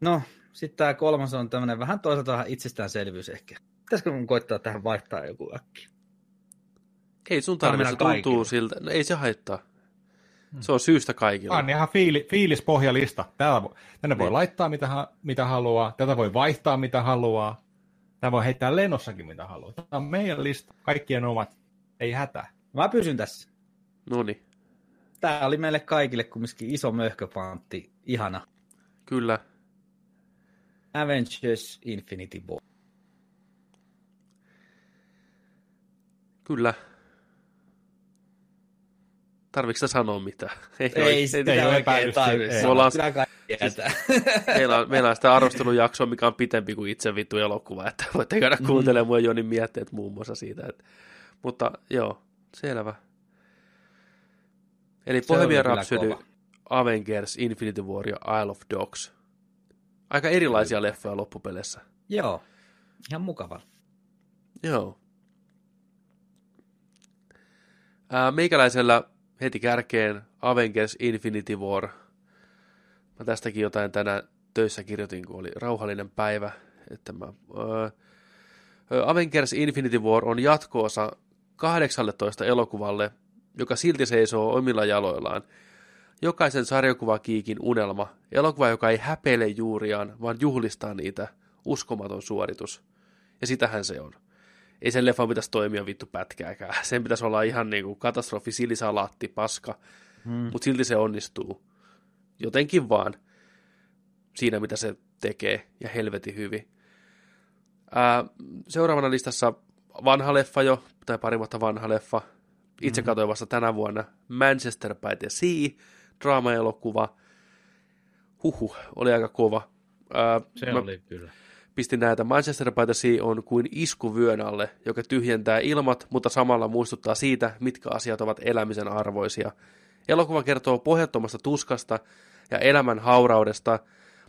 No, sitten tämä kolmas on tämmöinen vähän toisaalta vähän itsestäänselvyys ehkä. Pitäisikö mun koittaa tähän vaihtaa joku äkki? Ei sun tarvitse, tuntuu siltä. No, ei se haittaa. Se on syystä kaikilla. On ihan fiili, fiilispohjalista. Täällä, tänne voi niin. laittaa mitä, mitä haluaa, tätä voi vaihtaa mitä haluaa. Tämä voi heittää lennossakin mitä haluaa. Tämä on meidän lista, kaikkien omat, ei hätää. Mä pysyn tässä. No niin. Tämä oli meille kaikille kumminkin iso möhköpantti, ihana. Kyllä. Avengers Infinity War. Kyllä. Tarvitsetko sanoa mitään? Ei, ei, ei sitä ei oikein tarvitse. Mulla on, siis, meillä, on, meillä on sitä arvostelujaksoa, mikä on pitempi kuin itse vittu elokuva, että voitte käydä mm. kuuntelemaan mua Jonin mietteet muun muassa siitä. Että, mutta joo, selvä. Eli Bohemian Rhapsody, Avengers, Infinity War ja Isle of Dogs. Aika erilaisia Kyllä. leffoja loppupeleissä. Joo, ihan mukava. Joo. Ää, meikäläisellä heti kärkeen Avengers Infinity War. Mä tästäkin jotain tänään töissä kirjoitin, kun oli rauhallinen päivä. Että mä, öö, Avengers Infinity War on jatkoosa 18 elokuvalle, joka silti seisoo omilla jaloillaan. Jokaisen sarjakuvakiikin unelma, elokuva, joka ei häpeile juuriaan, vaan juhlistaa niitä, uskomaton suoritus. Ja sitähän se on ei sen leffan pitäisi toimia vittu pätkääkään. Sen pitäisi olla ihan niinku katastrofi, silisalaatti, paska, hmm. mutta silti se onnistuu. Jotenkin vaan siinä, mitä se tekee, ja helvetin hyvin. Ää, seuraavana listassa vanha leffa jo, tai pari vuotta vanha leffa. Itse mm-hmm. katsoin vasta tänä vuonna Manchester by the Sea, draama-elokuva. Huhu, oli aika kova. Ää, se mä, oli kyllä pistin näitä Manchester by the Sea on kuin isku vyön alle, joka tyhjentää ilmat, mutta samalla muistuttaa siitä, mitkä asiat ovat elämisen arvoisia. Elokuva kertoo pohjattomasta tuskasta ja elämän hauraudesta,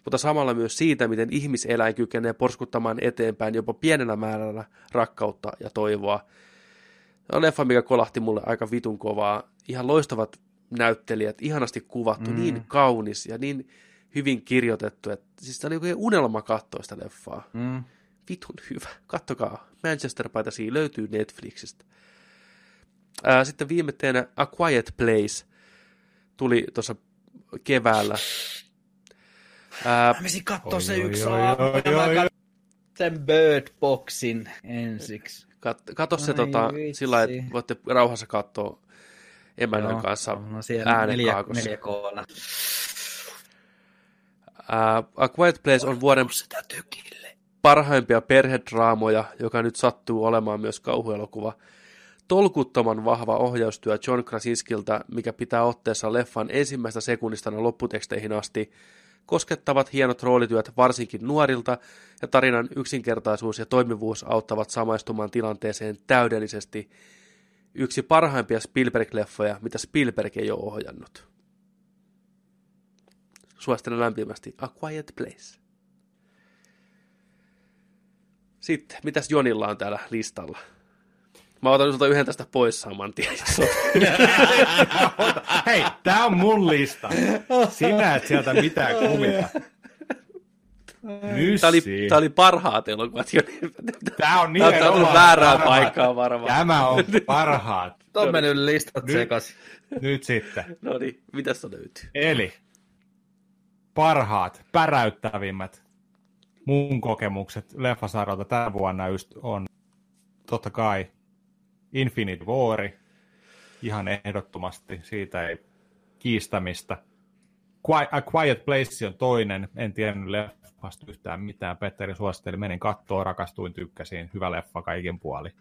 mutta samalla myös siitä, miten ihmiseläin kykenee porskuttamaan eteenpäin jopa pienellä määrällä rakkautta ja toivoa. on leffa, mikä kolahti mulle aika vitun kovaa. Ihan loistavat näyttelijät, ihanasti kuvattu, mm. niin kaunis ja niin hyvin kirjoitettu. Että, siis tämä oli oikein unelma katsoa sitä leffaa. Mm. Vitun hyvä. Kattokaa. Manchester by the Sea löytyy Netflixistä. Ää, sitten viimeisenä A Quiet Place tuli tuossa keväällä. Ää, mä menisin katsoa se yksi aamu. Sen Bird Boxin ensiksi. Kat, kato se tota, sillä että voitte rauhassa katsoa emännän kanssa no äänen kaakossa. Uh, A Quiet Place on vuoden parhaimpia perhedraamoja, joka nyt sattuu olemaan myös kauhuelokuva. Tolkuttoman vahva ohjaustyö John Krasinskilta, mikä pitää otteessa leffan ensimmäistä sekunnista lopputeksteihin asti, koskettavat hienot roolityöt varsinkin nuorilta, ja tarinan yksinkertaisuus ja toimivuus auttavat samaistumaan tilanteeseen täydellisesti. Yksi parhaimpia Spielberg-leffoja, mitä Spielberg ei ole ohjannut. Suosittelen lämpimästi A Quiet Place. Sitten, mitäs Jonilla on täällä listalla? Mä otan sulta yhden tästä pois saman tien. Hei, tää on mun lista. Sinä et sieltä mitään kuvia. Tämä oli, tää oli parhaat elokuvat. Tää on nimenomaan Tämä on väärää paikkaa varmaan. Tämä on parhaat. Tuo on mennyt listat nyt, sekas. Nyt sitten. No niin, mitäs löytyy? Eli parhaat, päräyttävimmät mun kokemukset leffasarjalta tänä vuonna just on totta kai Infinite War, ihan ehdottomasti, siitä ei kiistämistä. A Quiet Place on toinen, en tiennyt leffasta yhtään mitään. Petteri suositteli, menin kattoon, rakastuin, tykkäsin, hyvä leffa kaiken puoli.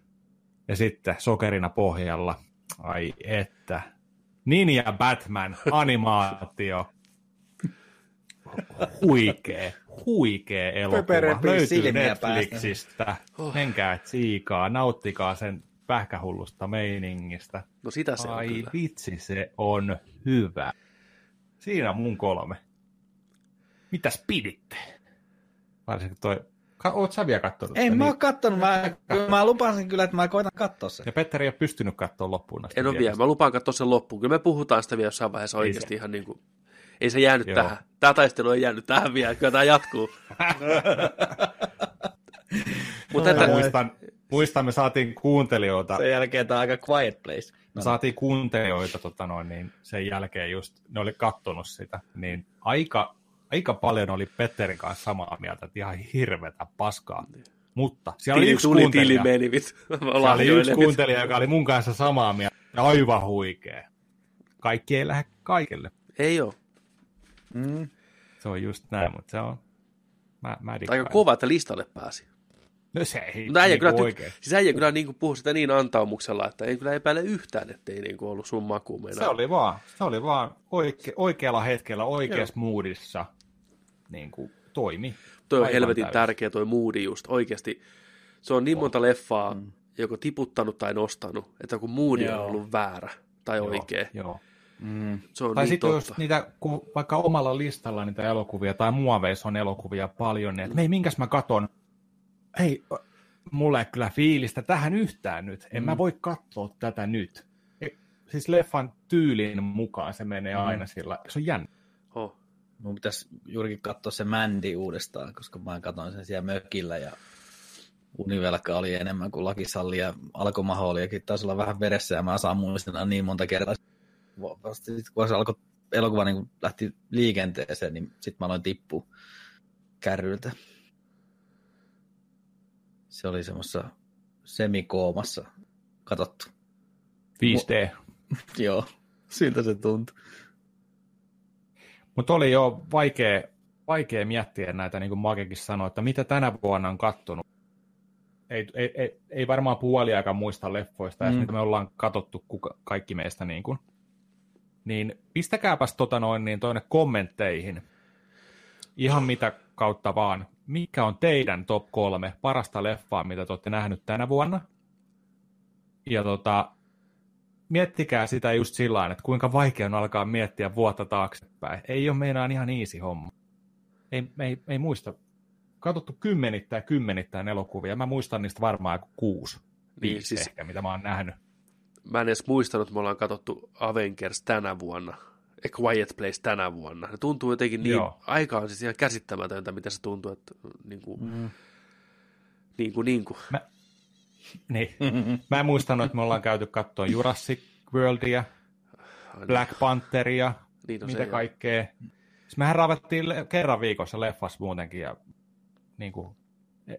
Ja sitten sokerina pohjalla, ai että, Ninja Batman, animaatio, huikee, huikee elokuva. Löytyy Netflixistä. Oh. Menkää tsiikaa, nauttikaa sen pähkähullusta meiningistä. No sitä se Ai on kyllä. vitsi, se on hyvä. Siinä on mun kolme. Mitäs piditte? Varsinkin toi Oot sä vielä kattonut? Ei, mä oon kattonut. Mä, mä lupasin kyllä, että mä koitan katsoa sen. Ja Petteri ei ole pystynyt katsoa loppuun asti. En ole vielä. Mä lupaan katsoa sen loppuun. Kyllä me puhutaan sitä vielä jossain vaiheessa oikeasti ihan niin kuin... Ei se jäänyt Joo. tähän. Tämä taistelu ei jäänyt tähän vielä. Kyllä tämä jatkuu. Mutta että... muistan, muistan, me saatiin kuuntelijoita. Sen jälkeen tämä on aika quiet place. No. Me saatiin kuuntelijoita tota noin, niin sen jälkeen just, ne oli kattonut sitä, niin aika, aika paljon oli Petterin kanssa samaa mieltä, että ihan hirvetä paskaa. Mutta siellä tili, oli yksi tuli, kuuntelija, tili meni, siellä oli yksi kuuntelija, joka oli mun kanssa samaa mieltä, ja aivan huikea. Kaikki ei lähde kaikille. Ei ole. Mm. Se on just näin, mutta se on... Mä, mä Aika kova, että listalle pääsi. No se ei no, äijä niin kyllä, oikein. Siis äijä kyllä niin puhui sitä niin antaumuksella, että ei kyllä epäile yhtään, ettei niin kuin ollut sun makuun Se oli vaan, se oli vaan oike, oikealla hetkellä, oikeassa moodissa niin kuin toimi. Toi on helvetin täysin. tärkeä toi moodi just oikeasti. Se on niin monta oh. leffaa, mm. joko tiputtanut tai nostanut, että kun moodi on ollut väärä tai joo, oikea. Joo. Mm. Se on tai niin sitten jos niitä, kun vaikka omalla listalla niitä elokuvia tai muoveissa on elokuvia paljon, niin että hei, minkäs mä katon, ei, mulle ei kyllä fiilistä tähän yhtään nyt. En mm. mä voi katsoa tätä nyt. E, siis leffan tyylin mukaan se menee mm. aina sillä. Se on jännä. Oh. Mun pitäisi juurikin katsoa se Mandy uudestaan, koska mä katsoin sen siellä mökillä ja univelka oli enemmän kuin lakisalli ja alkomaholiakin taisi olla vähän veressä ja mä saan muistaa niin monta kertaa. Sitten kun se alkoi elokuva niin lähti liikenteeseen, niin sitten mä aloin tippua kärryltä se oli semmoisessa semikoomassa katsottu. 5D. Joo, siltä se tuntui. Mutta oli jo vaikea, vaikea miettiä näitä, niin kuin Makekin sanoi, että mitä tänä vuonna on kattonut. Ei, ei, ei, ei varmaan puoliakaan muista leffoista, mm. mitä me ollaan katsottu kuka, kaikki meistä. Niin, kuin. Niin pistäkääpäs tota noin niin tuonne kommentteihin. Ihan mitä kautta vaan mikä on teidän top kolme parasta leffaa, mitä te olette nähnyt tänä vuonna? Ja tota, miettikää sitä just sillä että kuinka vaikea on alkaa miettiä vuotta taaksepäin. Ei ole meinaan ihan easy homma. Ei, ei, ei muista. Katsottu kymmenittäin kymmenittäin elokuvia. Mä muistan niistä varmaan joku kuusi, niin, viisi siis, ehkä, mitä mä oon nähnyt. Mä en edes muistanut, että me ollaan katsottu Avengers tänä vuonna. A Quiet Place tänä vuonna. Se tuntuu jotenkin niin, Joo. aika on siis ihan käsittämätöntä, mitä se tuntuu, että niin kuin, mm. niin kuin, niin kuin. Mä, Niin. Mä en muistanut, että me ollaan käyty katsoa Jurassic Worldia, Black Pantheria, niin, no mitä kaikkea. Siis mehän raavattiin kerran viikossa leffas muutenkin ja niin kuin,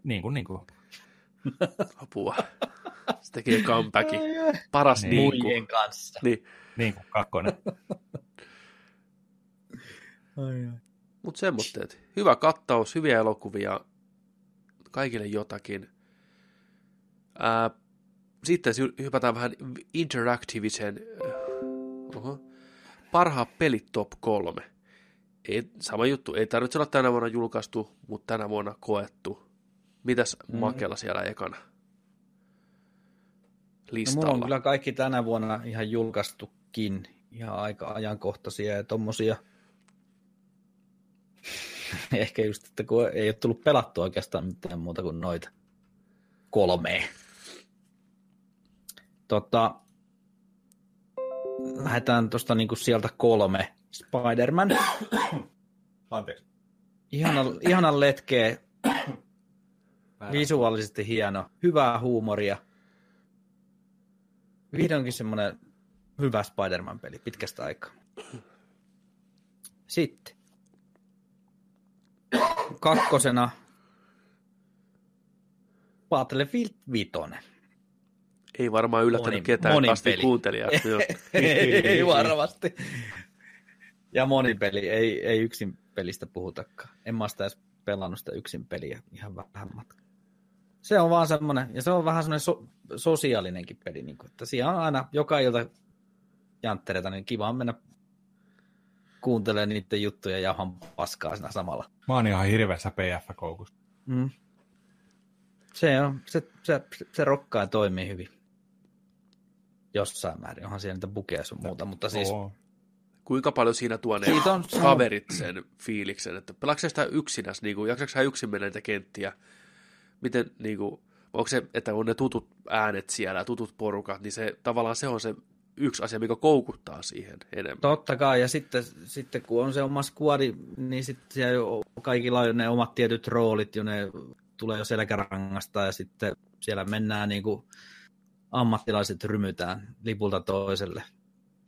niin kuin, niin kuin. Apua. Se tekee comebackin. Paras niin. niin kanssa. Niin. Niin kuin kakkonen. Mutta semmoitteet. Hyvä kattaus, hyviä elokuvia, kaikille jotakin. Ää, sitten hypätään vähän Interactivisen. Oho. Parhaat pelit top kolme. Ei, sama juttu, ei tarvitse olla tänä vuonna julkaistu, mutta tänä vuonna koettu. Mitäs mm. Makella siellä ekana? Listalla. No, mulla on kyllä kaikki tänä vuonna ihan julkaistukin, ihan aika ajankohtaisia ja tommosia – Ehkä just, että kun ei ole tullut pelattua oikeastaan mitään muuta kuin noita kolmea. Tota, lähdetään tuosta niinku sieltä kolme. Spider-Man. Anteeksi. Ihana, ihana letkeä. Visuaalisesti hieno. Hyvää huumoria. Vihdoinkin semmoinen hyvä Spider-Man-peli pitkästä aikaa. Sitten kakkosena Battlefield 5. Ei varmaan yllättänyt moni, ketään moni asti kuuntelijaa. ei, ei varmasti. Ja monipeli, ei, ei yksin pelistä puhutakaan. En mä sitä edes pelannut sitä yksin peliä ihan vähän matka. Se on vaan semmoinen, ja se on vähän semmoinen so, sosiaalinenkin peli, niin kuin, että siinä on aina joka ilta janttereita, niin kiva on mennä kuuntelee niiden juttuja ja jauhan paskaa siinä samalla. Mä oon ihan hirveässä PF-koukussa. Mm. Se, on, se, se, se rokkaa ja toimii hyvin. Jossain määrin. Onhan siellä niitä bukeja sun muuta, mutta siis... Oo. Kuinka paljon siinä tuo ne on, kaverit sen fiiliksen, että pelaatko sitä yksinäs, niin kuin, jaksaako yksin mennä niitä kenttiä? Miten, niin kuin, onko se, että on ne tutut äänet siellä, tutut porukat, niin se tavallaan se on se yksi asia, mikä koukuttaa siihen enemmän. Totta kai, ja sitten, sitten kun on se oma skuadi, niin sitten siellä kaikilla on ne omat tietyt roolit, jo ne tulee jo selkärangasta, ja sitten siellä mennään niin kuin ammattilaiset rymytään lipulta toiselle.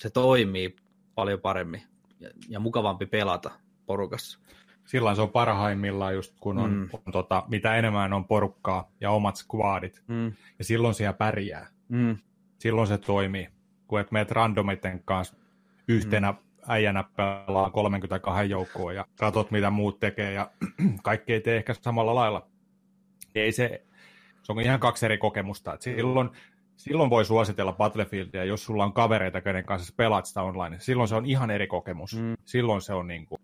Se toimii paljon paremmin ja, ja mukavampi pelata porukassa. Silloin se on parhaimmillaan just kun on, mm. on tota, mitä enemmän on porukkaa ja omat squadit. Mm. Ja silloin siellä pärjää. Mm. Silloin se toimii kuin että meet randomiten kanssa yhtenä mm. äijänä pelaa 32 joukkoa ja katsot, mitä muut tekee ja kaikki ei tee ehkä samalla lailla. Ei se, se on ihan kaksi eri kokemusta. Et silloin, silloin voi suositella Battlefieldia, jos sulla on kavereita, kenen kanssa pelaat sitä online. Silloin se on ihan eri kokemus. Mm. Silloin se on niin kuin,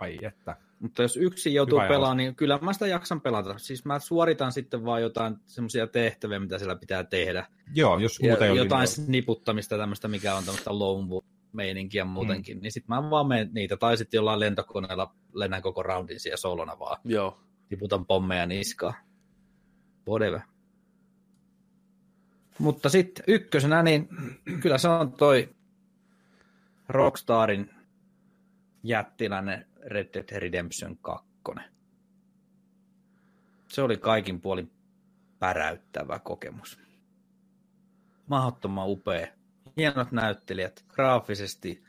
ai että. Mutta jos yksi joutuu pelaamaan, niin kyllä mä sitä jaksan pelata. Siis mä suoritan sitten vaan jotain semmoisia tehtäviä, mitä siellä pitää tehdä. Joo, jos muuta ja, Jotain niin sniputtamista tämmöistä, mikä on tämmöistä lone meininkiä muutenkin, mm. niin sitten mä vaan menen niitä. Tai sitten jollain lentokoneella lennän koko roundin siellä solona vaan. Joo. Tiputan pommeja niskaa. Whatever. Mutta sitten ykkösenä, niin kyllä se on toi Rockstarin jättiläinen Red Dead Redemption 2. Se oli kaikin puolin päräyttävä kokemus. Mahdottoman upea. Hienot näyttelijät, graafisesti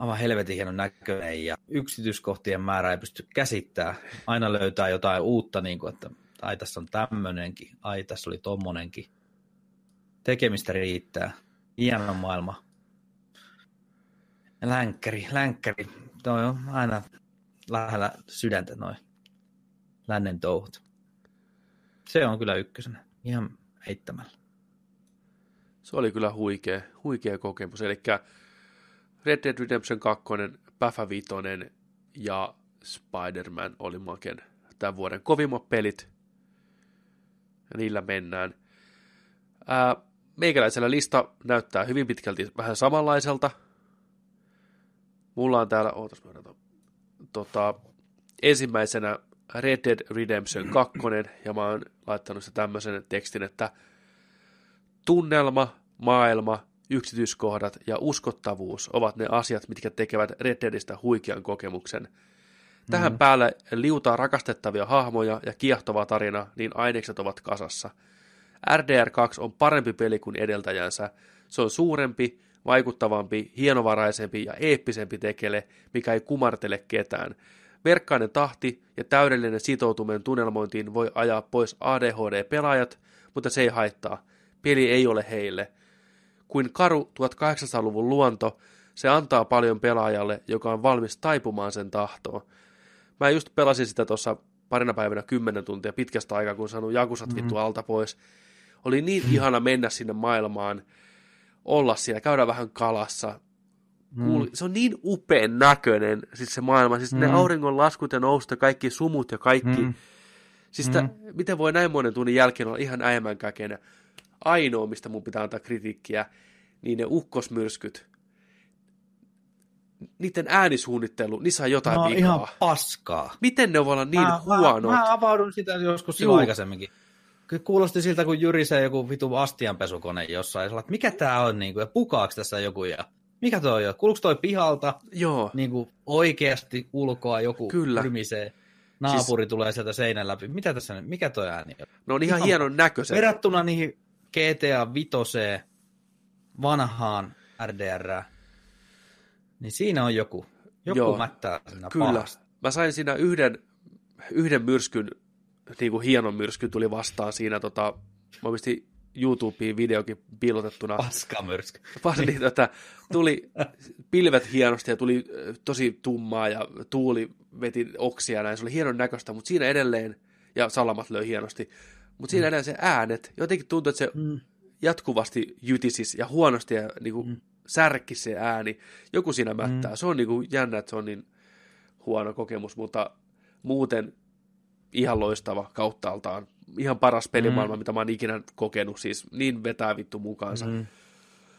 aivan helvetin hienon näköinen ja yksityiskohtien määrä ei pysty käsittämään. Aina löytää jotain uutta, niin kuin, että ai tässä on tämmöinenkin, ai tässä oli tommonenkin. Tekemistä riittää. Hieno maailma. Länkkäri, länkkäri toi on aina lähellä sydäntä noin lännen touhut. Se on kyllä ykkösenä, ihan heittämällä. Se oli kyllä huikea, huikea kokemus. Eli Red Dead Redemption 2, Päfä 5 ja Spider-Man oli maken tämän vuoden kovimmat pelit. Ja niillä mennään. Ää, meikäläisellä lista näyttää hyvin pitkälti vähän samanlaiselta, Mulla on täällä, ootas mä tota, ensimmäisenä Red Dead Redemption 2, ja mä oon laittanut se tämmöisen tekstin, että tunnelma, maailma, yksityiskohdat ja uskottavuus ovat ne asiat, mitkä tekevät Red Deadistä huikean kokemuksen. Tähän mm. päälle liutaa rakastettavia hahmoja ja kiehtova tarina, niin ainekset ovat kasassa. RDR2 on parempi peli kuin edeltäjänsä. Se on suurempi, vaikuttavampi, hienovaraisempi ja eeppisempi tekele, mikä ei kumartele ketään. Verkkainen tahti ja täydellinen sitoutuminen tunnelmointiin voi ajaa pois ADHD-pelaajat, mutta se ei haittaa. Peli ei ole heille. Kuin karu 1800-luvun luonto, se antaa paljon pelaajalle, joka on valmis taipumaan sen tahtoon. Mä just pelasin sitä tuossa parina päivänä kymmenen tuntia pitkästä aikaa, kun saanut Jakusat mm-hmm. vittu alta pois. Oli niin ihana mennä sinne maailmaan, olla siellä, käydä vähän kalassa. Mm. Se on niin upean näköinen, siis se maailma. Siis mm. ne auringon laskut ja nousta, kaikki sumut ja kaikki. Mm. Siis mm. Sitä, miten voi näin monen tunnin jälkeen olla ihan äimän käkenä. Ainoa, mistä mun pitää antaa kritiikkiä, niin ne ukkosmyrskyt niiden äänisuunnittelu, niissä on jotain no, vikaa. ihan paskaa. Miten ne voi olla niin mä, huonot? Mä, mä avaudun sitä joskus silloin aikaisemminkin. Kyllä kuulosti siltä, kun jyrisee joku vitu astianpesukone jossain. Ja että mikä tää on, niin kuin, ja pukaako tässä joku, ja mikä toi on? Kuuluuko toi pihalta? Joo. Niin kuin oikeasti ulkoa joku Kyllä. rymisee? Naapuri siis... tulee sieltä seinän läpi. Mitä tässä, mikä toi ääni on? No on ihan, ihan hienon näköiset. Verrattuna niihin GTA 5 vanhaan RDR, niin siinä on joku. Joku Joo, mättää siinä Kyllä. Pahasta. Mä sain siinä yhden, yhden myrskyn, niin kuin hienon myrskyn tuli vastaan siinä, tota, mä pistin YouTubeen videokin piilotettuna. Paskamyrsky. Pas, niin, tota, tuli pilvet hienosti ja tuli tosi tummaa ja tuuli veti oksia näin. Se oli hienon näköistä, mutta siinä edelleen, ja salamat löi hienosti, mutta siinä mm. edelleen se äänet, jotenkin tuntui, että se mm. jatkuvasti jytisis ja huonosti ja niin kuin, mm särkki se ääni. Joku siinä mättää. Mm. Se on niin kuin jännä, että se on niin huono kokemus, mutta muuten ihan loistava kauttaaltaan. Ihan paras pelimaailma, mm. mitä mä oon ikinä kokenut. Siis niin vetää vittu mukaansa. Mm.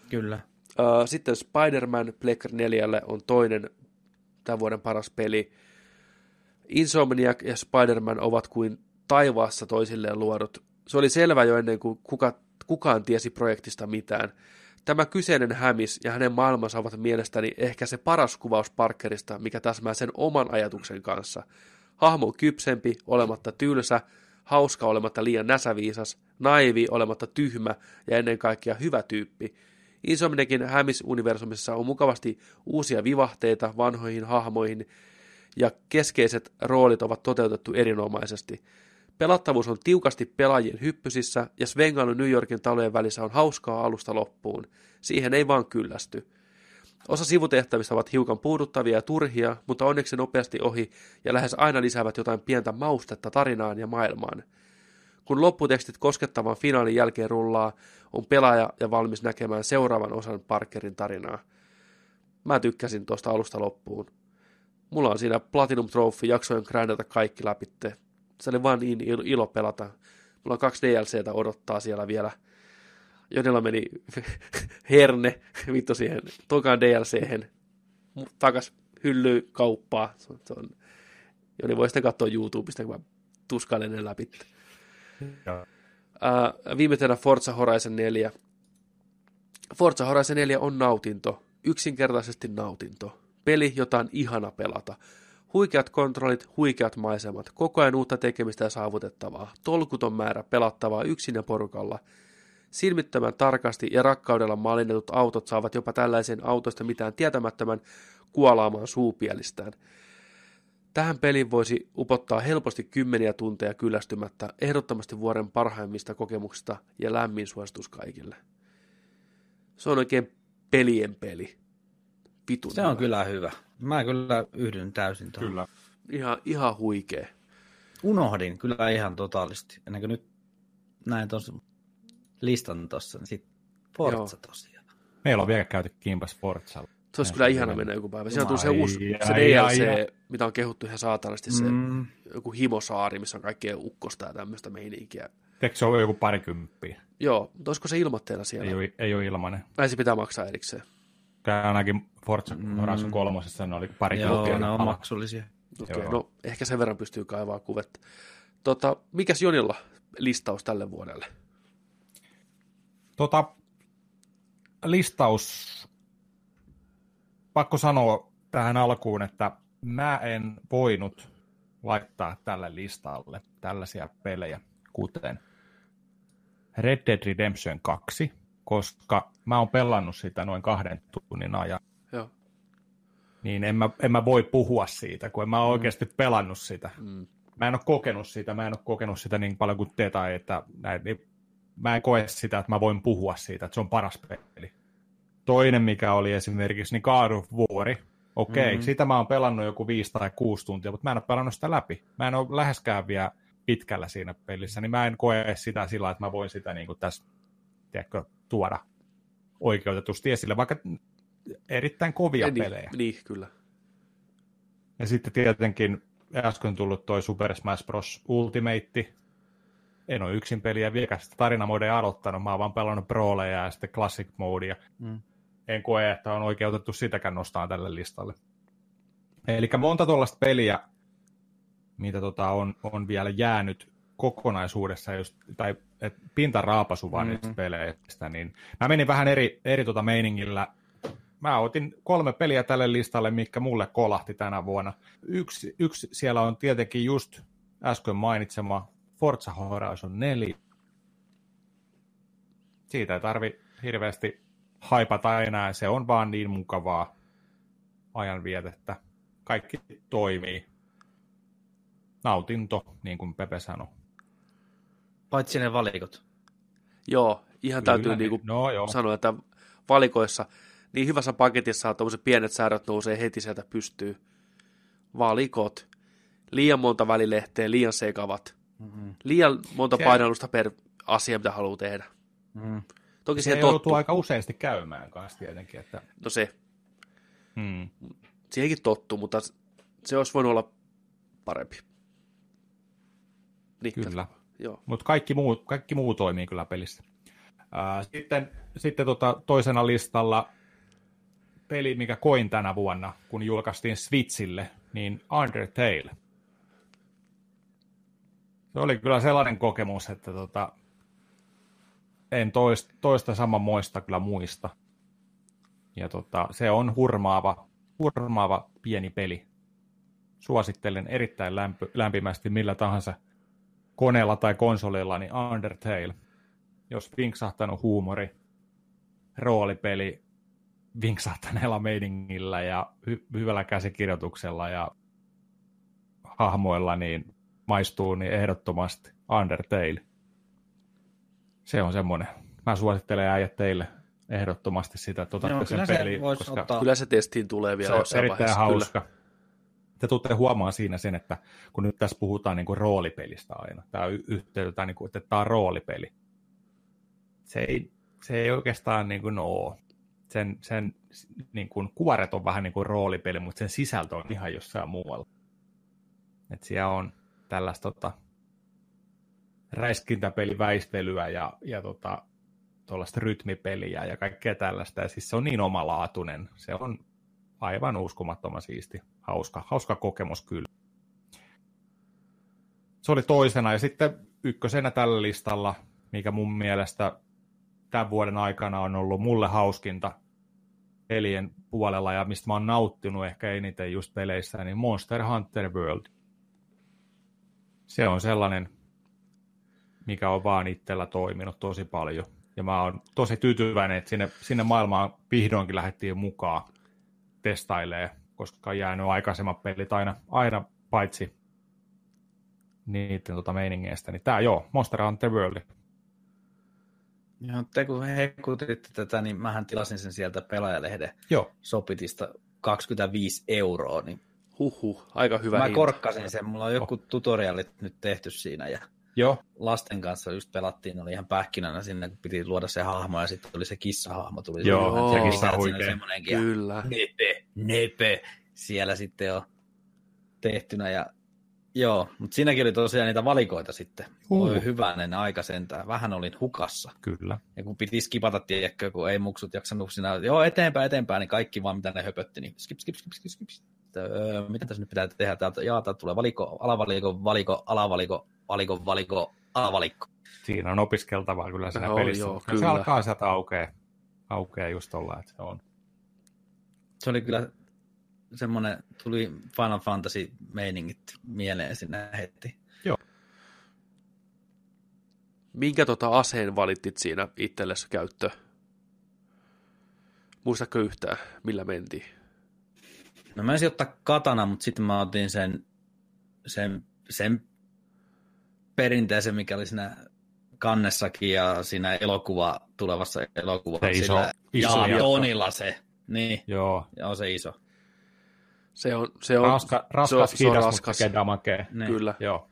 Kyllä. Uh, sitten Spider-Man Plekker 4 on toinen tämän vuoden paras peli. Insomniac ja Spider-Man ovat kuin taivaassa toisilleen luodut. Se oli selvä jo ennen kuin kuka, kukaan tiesi projektista mitään. Tämä kyseinen hämis ja hänen maailmansa ovat mielestäni ehkä se paras kuvaus Parkerista, mikä täsmää sen oman ajatuksen kanssa. Hahmo on kypsempi, olematta tylsä, hauska olematta liian näsäviisas, naivi olematta tyhmä ja ennen kaikkea hyvä tyyppi. Insomniakin hämis-universumissa on mukavasti uusia vivahteita vanhoihin hahmoihin ja keskeiset roolit ovat toteutettu erinomaisesti – Pelattavuus on tiukasti pelaajien hyppysissä ja svengailu New Yorkin talojen välissä on hauskaa alusta loppuun. Siihen ei vaan kyllästy. Osa sivutehtävistä ovat hiukan puuduttavia ja turhia, mutta onneksi nopeasti ohi ja lähes aina lisäävät jotain pientä maustetta tarinaan ja maailmaan. Kun lopputekstit koskettavan finaalin jälkeen rullaa, on pelaaja ja valmis näkemään seuraavan osan Parkerin tarinaa. Mä tykkäsin tuosta alusta loppuun. Mulla on siinä Platinum Trophy, jaksojen grindata kaikki läpitte se oli vaan niin ilo pelata. Mulla on kaksi DLCtä odottaa siellä vielä. Jonella meni herne vittu siihen tokaan DLC-hen takas hyllyy kauppaa. Se on, se on, Joni voi sitten katsoa YouTubesta, kun mä tuskailen ne läpi. Uh, viimeisenä Forza Horizon 4. Forza Horizon 4 on nautinto. Yksinkertaisesti nautinto. Peli, jota on ihana pelata. Huikeat kontrollit, huikeat maisemat, koko ajan uutta tekemistä ja saavutettavaa, tolkuton määrä pelattavaa yksin ja porukalla. Silmittömän tarkasti ja rakkaudella mallinnetut autot saavat jopa tällaisen autosta mitään tietämättömän kuolaamaan suupielistään. Tähän peliin voisi upottaa helposti kymmeniä tunteja kyllästymättä, ehdottomasti vuoden parhaimmista kokemuksista ja lämmin suositus kaikille. Se on oikein pelien peli. Vitun Se on hyvä. kyllä hyvä. Mä kyllä yhdyn täysin tuohon. Kyllä. Ihan, ihan huikea. Unohdin kyllä ihan totaalisti. Ennen kuin nyt näin tuossa listan tuossa, niin sitten Forza Joo. tosiaan. Meillä on vielä käyty kimpas Forzalla. Se olisi kyllä ihana mennä joku päivä. Siellä on se uusi se DLC, ai, ai. mitä on kehuttu ihan saatanasti, se mm. joku himosaari, missä on kaikkea ukkosta ja tämmöistä meininkiä. Eikö se ole joku parikymppiä? Joo, mutta olisiko se ilmoitteena siellä? Ei ole, ei ole ilmainen. Näin se pitää maksaa erikseen. Tämä ainakin Forza mm. Horizon kolmosessa ne oli pari Joo, ne on maksullisia. Okay, no ehkä sen verran pystyy kaivaa kuvetta. Tota, mikäs Jonilla listaus tälle vuodelle? Tota, listaus, pakko sanoa tähän alkuun, että mä en voinut laittaa tälle listalle tällaisia pelejä, kuten Red Dead Redemption 2, koska mä oon pelannut sitä noin kahden tunnin ajan. Joo. Niin en mä, en mä voi puhua siitä, kun en mä mm. oikeasti pelannut sitä. Mm. Mä en ole kokenut sitä, mä en ole kokenut sitä niin paljon kuin te tai että näin, niin mä en koe sitä, että mä voin puhua siitä, että se on paras peli. Toinen, mikä oli esimerkiksi, niin God of War. Okei, okay, mm-hmm. sitä mä oon pelannut joku viisi tai kuusi tuntia, mutta mä en ole pelannut sitä läpi. Mä en ole läheskään vielä pitkällä siinä pelissä, niin mä en koe sitä sillä, että mä voin sitä niin kuin tässä tiedätkö, tuoda oikeutetusti esille, vaikka erittäin kovia ja niin, pelejä. Niin, kyllä. Ja sitten tietenkin äsken tullut toi Super Smash Bros. Ultimate. En ole yksin peliä vieläkään sitä tarinamodea aloittanut, mä oon vaan pelannut Brawleja ja sitten Classic Modea. Mm. En koe, että on oikeutettu sitäkään nostaa tälle listalle. Eli monta tuollaista peliä, mitä tota on, on vielä jäänyt kokonaisuudessa, just, tai et pintaraapasu vaan mm-hmm. niistä peleistä, niin mä menin vähän eri, eri tota meiningillä. Mä otin kolme peliä tälle listalle, mikä mulle kolahti tänä vuonna. Yksi, yksi siellä on tietenkin just äsken mainitsema Forza Horizon 4. Siitä ei tarvi hirveästi haipata enää, se on vaan niin mukavaa ajanvietettä. Kaikki toimii. Nautinto, niin kuin Pepe sanoi. Paitsi ne valikot. Joo, ihan Kyllä, täytyy niin, niinku no, joo. sanoa, että valikoissa, niin hyvässä paketissa on tuommoiset pienet säädöt nousee heti sieltä pystyy. Valikot, liian monta välilehteä, liian sekavat, mm-hmm. liian monta se... painallusta per asia, mitä haluaa tehdä. Mm. Toki se joutuu tottu. aika useasti käymään kanssa tietenkin. Että... No se. Hmm. Siihenkin tottuu, mutta se olisi voinut olla parempi. Niin, Kyllä. Mutta kaikki muu, kaikki muu toimii kyllä pelissä. Ää, sitten sitten tota, toisena listalla peli, mikä koin tänä vuonna, kun julkaistiin Switchille, niin Undertale. Se oli kyllä sellainen kokemus, että tota, en toista, toista samanmoista kyllä muista. Ja tota, se on hurmaava, hurmaava pieni peli. Suosittelen erittäin lämpö, lämpimästi millä tahansa – koneella tai konsolilla, niin Undertale, jos vinksahtanut huumori, roolipeli vinksahtaneella meiningillä ja hy- hyvällä käsikirjoituksella ja hahmoilla, niin maistuu niin ehdottomasti Undertale. Se on semmoinen. Mä suosittelen äijät teille ehdottomasti sitä, että otatte sen peliin. Koska ottaa. Kyllä se testiin tulee vielä Se on erittäin vaiheessa, hauska. Kyllä te tuutte huomaan siinä sen, että kun nyt tässä puhutaan niin kuin roolipelistä aina, tämä yhteytetään, niin kuin, että tämä on roolipeli. Se ei, se ei oikeastaan niin kuin ole. Sen, sen niin kuin, kuvaret on vähän niin kuin roolipeli, mutta sen sisältö on ihan jossain muualla. Et siellä on tällaista tota, räiskintäpeliväistelyä ja, ja tota, tuollaista rytmipeliä ja kaikkea tällaista. Ja siis se on niin omalaatuinen. Se on aivan uskomattoman siisti. Hauska, hauska kokemus kyllä. Se oli toisena ja sitten ykkösenä tällä listalla, mikä mun mielestä tämän vuoden aikana on ollut mulle hauskinta pelien puolella ja mistä mä oon nauttinut ehkä eniten just peleissä, niin Monster Hunter World. Se on sellainen, mikä on vaan itsellä toiminut tosi paljon. Ja mä oon tosi tyytyväinen, että sinne, sinne maailmaan vihdoinkin lähdettiin mukaan testailee, koska on jäänyt aikaisemmat pelit aina, aina paitsi niiden tota meiningeistä. Niin tää joo, Monster Hunter World. Joo, te kun hekutitte tätä, niin mähän tilasin sen sieltä pelaajalehden joo. Sopitista 25 euroa, niin Huhhuh, aika hyvä Mä hinta. korkkasin sen, mulla on joku oh. tutorialit nyt tehty siinä ja Joo. lasten kanssa just pelattiin, oli ihan pähkinänä sinne, kun piti luoda se hahmo ja sitten tuli se kissahahmo. Tuli Joo, se kissa huikea. Kyllä. Nepe, nepe, siellä sitten on tehtynä ja Joo, mutta siinäkin oli tosiaan niitä valikoita sitten. Uh. Oi hyvänen aika sentään. Vähän olin hukassa. Kyllä. Ja kun piti skipata, tiedätkö, kun ei muksut jaksanut siinä, joo eteenpäin, eteenpäin, niin kaikki vaan mitä ne höpötti, niin skip, skip, skip, skip, skip. Öö, mitä tässä nyt pitää tehdä? Täältä, jaa, täältä tulee valiko, alavaliko, valiko, alavaliko, valiko, valiko, alavalikko. Siinä on opiskeltavaa kyllä siinä no, pelissä. Joo, kyllä. Se alkaa sieltä aukeaa, aukeaa just olla, että se on. Se oli kyllä semmoinen, tuli Final Fantasy-meiningit mieleen sinne heti. Joo. Minkä tota aseen valittit siinä itsellesi käyttö? Muistatko yhtään, millä mentiin? No mä ensin ottaa katana, mutta sitten mä otin sen, sen, sen perinteisen, mikä oli siinä kannessakin ja siinä elokuva, tulevassa elokuvassa. Se iso, iso ja Tonilla se. Niin. Joo. Ja on se iso. Se on, se on, Raska, raskas, se on, hidas, se on raskas. mutta damakee. Niin. Kyllä. Joo.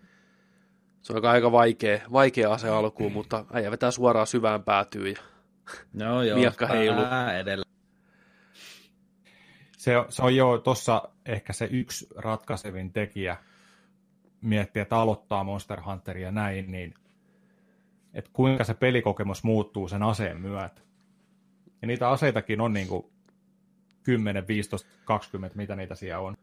Se on aika vaikea, vaikea ase alkuun, mutta äijä vetää suoraan syvään päätyyn ja no joo, miakka heilu. edellä. Se, se on jo tuossa ehkä se yksi ratkaisevin tekijä miettiä, että aloittaa Monster Hunteria ja näin, niin että kuinka se pelikokemus muuttuu sen aseen myötä. Ja niitä aseitakin on niin kuin 10, 15, 20, mitä niitä siellä on.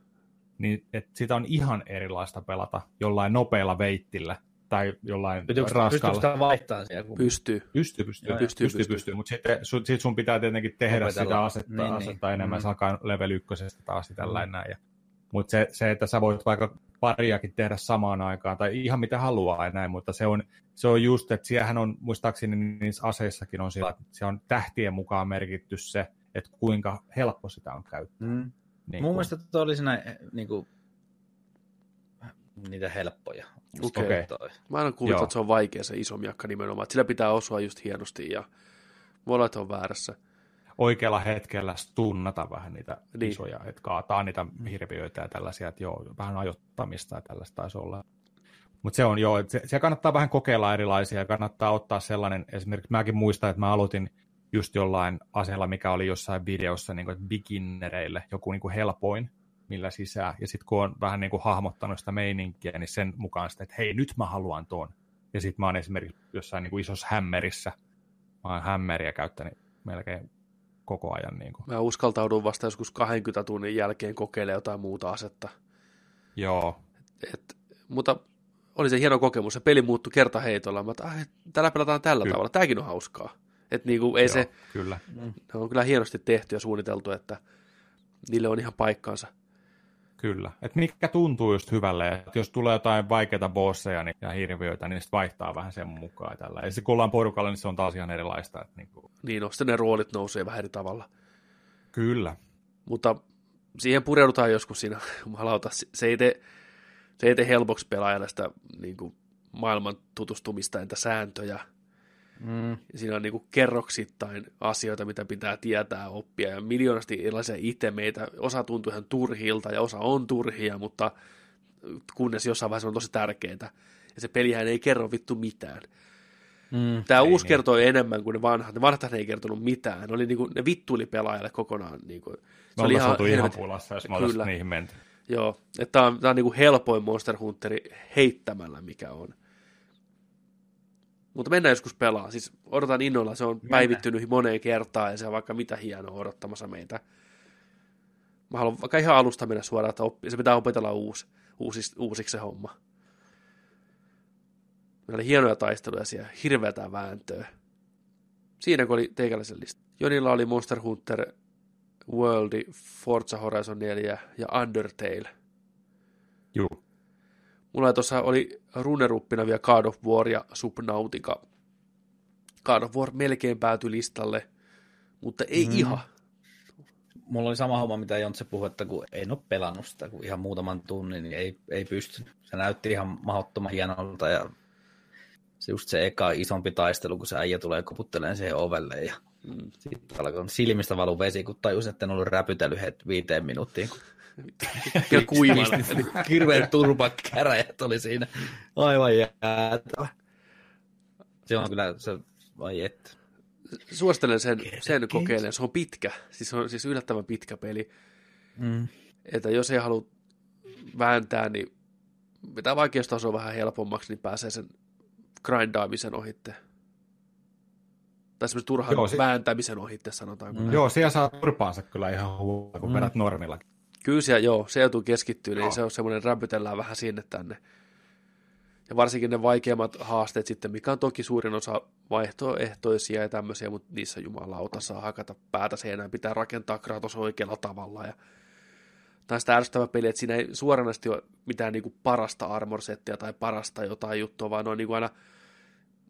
Niin, että sitä on ihan erilaista pelata jollain nopealla veittillä tai jollain Pystyykö, raskalla. Pystyykö sitä vaihtamaan siellä? Kun... Pystyy. Pystyy, pystyy. Joo, pystyy, pystyy, pystyy. pystyy. Mutta sitten sun, sit sun pitää tietenkin tehdä Opetella. sitä asetta, niin, asetta niin. enemmän. Mm. Se alkaa level ykkösestä taas tällainen mm. näin. Ja, mutta se, se, että sä voit vaikka pariakin tehdä samaan aikaan, tai ihan mitä haluaa ja näin, mutta se on, se on just, että siellähän on, muistaakseni niissä aseissakin on sillä, että se on tähtien mukaan merkitty se, että kuinka helppo sitä on käyttää. Mm. Niin Mun kun... mielestä tuo oli siinä eh, niin kuin, niitä helppoja. Okay. Mä aina kuullut, että se on vaikea se iso miakka nimenomaan, että sillä pitää osua just hienosti ja voi olla, että on väärässä. Oikealla hetkellä stunnata vähän niitä niin. isoja, että kaataa niitä hirviöitä ja tällaisia, että joo, vähän ajottamista ja tällaista taisi olla. Mutta se on joo, se, se kannattaa vähän kokeilla erilaisia ja kannattaa ottaa sellainen, esimerkiksi mäkin muistan, että mä aloitin just jollain aseella, mikä oli jossain videossa niin kuin, beginnereille, joku niin kuin helpoin, millä sisään. Ja sitten kun on vähän niin kuin hahmottanut sitä meininkiä, niin sen mukaan sitten, että hei, nyt mä haluan tuon. Ja sitten mä oon esimerkiksi jossain niin kuin isossa hämmerissä, mä oon hämmeriä käyttänyt melkein koko ajan. Niin kuin. Mä uskaltaudun vasta joskus 20 tunnin jälkeen kokeilemaan jotain muuta asetta. Joo. Et, et, mutta oli se hieno kokemus. Se peli muuttui kertaheitolla. Mä että tällä pelataan tällä kyllä. tavalla. Tämäkin on hauskaa. Et niinku, ei Joo, se, kyllä. Ne on kyllä hienosti tehty ja suunniteltu, että niille on ihan paikkaansa. Kyllä. Et mikä tuntuu just hyvälle, että jos tulee jotain vaikeita bosseja niin, ja hirviöitä, niin sitten vaihtaa vähän sen mukaan. Tällä. Ja sitten kun ollaan porukalla, niin se on taas ihan erilaista. Että niin, kuin... niin no, sitten ne roolit nousee vähän eri tavalla. Kyllä. Mutta siihen pureudutaan joskus siinä, jumalauta. Se ei tee, se ei tee helpoksi pelaajalle sitä niin kuin, maailman tutustumista entä sääntöjä. Mm. Siinä on niin kuin kerroksittain asioita, mitä pitää tietää, oppia ja miljoonasti erilaisia itemeitä. Osa tuntuu ihan turhilta ja osa on turhia, mutta kunnes jossain vaiheessa on tosi tärkeää. Ja se pelihän ei kerro vittu mitään. Mm, Tämä uusi niin. kertoo enemmän kuin ne vanhat. Ne vanhat ei kertonut mitään. Ne, oli niinku, ne vittuili pelaajalle kokonaan. Niinku, se oli ihan, ihan pulassa, jos me kyllä. niihin menty. Joo, että tämä on, tämä on niinku helpoin Monster Hunteri heittämällä, mikä on. Mutta mennään joskus pelaa. Siis odotan innolla, se on päivittynyt moneen kertaan ja se on vaikka mitä hienoa odottamassa meitä. Mä haluan vaikka ihan alusta mennä suoraan, että oppi, se pitää opetella uusi, uusis, uusiksi se homma. Meillä oli hienoja taisteluja siellä, hirveätä vääntöä. Siinä kun oli teikäläisen lista. Jonilla oli Monster Hunter World, Forza Horizon 4 ja Undertale. Joo. Mulla tuossa oli runneruppina vielä God of War ja Subnautica. God of War melkein päätyi listalle, mutta ei mm. ihan. Mulla oli sama homma, mitä Jontse puhui, että kun ei ole pelannut sitä kuin ihan muutaman tunnin, niin ei, ei pysty. Se näytti ihan mahdottoman hienolta ja se just se eka isompi taistelu, kun se äijä tulee koputtelemaan siihen ovelle ja mm. sitten alkoi silmistä valu vesi, kun tajus, että en ollut räpytellyt viiteen minuuttiin, kun Kyllä kuivana. Hirveän turpakäräjät oli siinä. Aivan jäätävä. Se on kyllä, se, vai et. Suosittelen sen, sen kokeilemaan. Se on pitkä, siis on siis yllättävän pitkä peli. Mm. Että jos ei halua vääntää, niin mitä vaikeustaso vähän helpommaksi, niin pääsee sen grindaamisen ohitte. Tai semmoisen turhan Joo, si- vääntämisen ohitte, sanotaan. Mm. Joo, siellä saa turpaansa kyllä ihan huolta, kun mm. normillakin. Kyllä siellä, joo, se joutuu keskittyä, niin se on semmoinen rämpytellään vähän sinne tänne. Ja varsinkin ne vaikeammat haasteet sitten, mikä on toki suurin osa vaihtoehtoisia ja tämmöisiä, mutta niissä jumalauta saa hakata päätä seinään, pitää rakentaa Kratos oikealla tavalla ja tai sitä ärsyttävä peli, että siinä ei suoranaisesti ole mitään niin kuin parasta armorsettia tai parasta jotain juttua, vaan on niin kuin aina,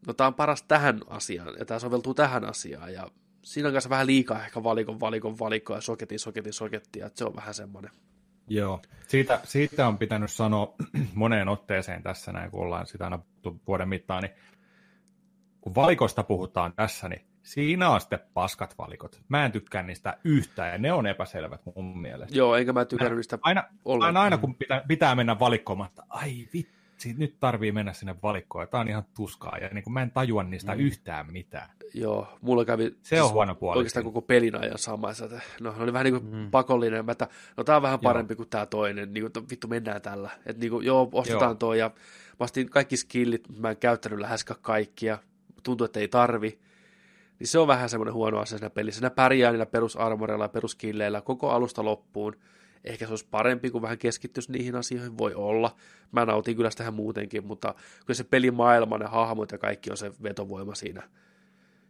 no tämä on paras tähän asiaan, ja tämä soveltuu tähän asiaan, ja siinä on kanssa vähän liikaa ehkä valikon, valikon, valikon ja soketin, soketin, sokettia, että se on vähän semmoinen. Joo, siitä, siitä on pitänyt sanoa moneen otteeseen tässä näin, kun ollaan sitä aina vuoden mittaan, niin kun valikosta puhutaan tässä, niin Siinä on sitten paskat valikot. Mä en tykkää niistä yhtään, ja ne on epäselvät mun mielestä. Joo, enkä mä tykkää niistä aina, aina, aina, kun pitää, pitää mennä valikkoon, että ai vitsi, nyt tarvii mennä sinne valikkoon, ja tää on ihan tuskaa, ja niin kuin mä en tajua niistä mm. yhtään mitään. Joo, mulla kävi se on huono puoli. oikeastaan koko pelin ajan sama, että no, oli vähän niin kuin mm. pakollinen, että no tää on vähän parempi joo. kuin tää toinen, niin kuin, vittu mennään tällä, että niin kuin, joo, ostetaan joo. toi, ja vastin kaikki skillit, mä en käyttänyt läheskään kaikkia, tuntuu, että ei tarvi, niin se on vähän semmoinen huono asia siinä pelissä. Siinä pärjää niillä perusarmoreilla ja peruskilleillä koko alusta loppuun. Ehkä se olisi parempi, kuin vähän keskittyisi niihin asioihin, voi olla. Mä nautin kyllä sitä muutenkin, mutta kyllä se pelimaailma, ne hahmot ja kaikki on se vetovoima siinä.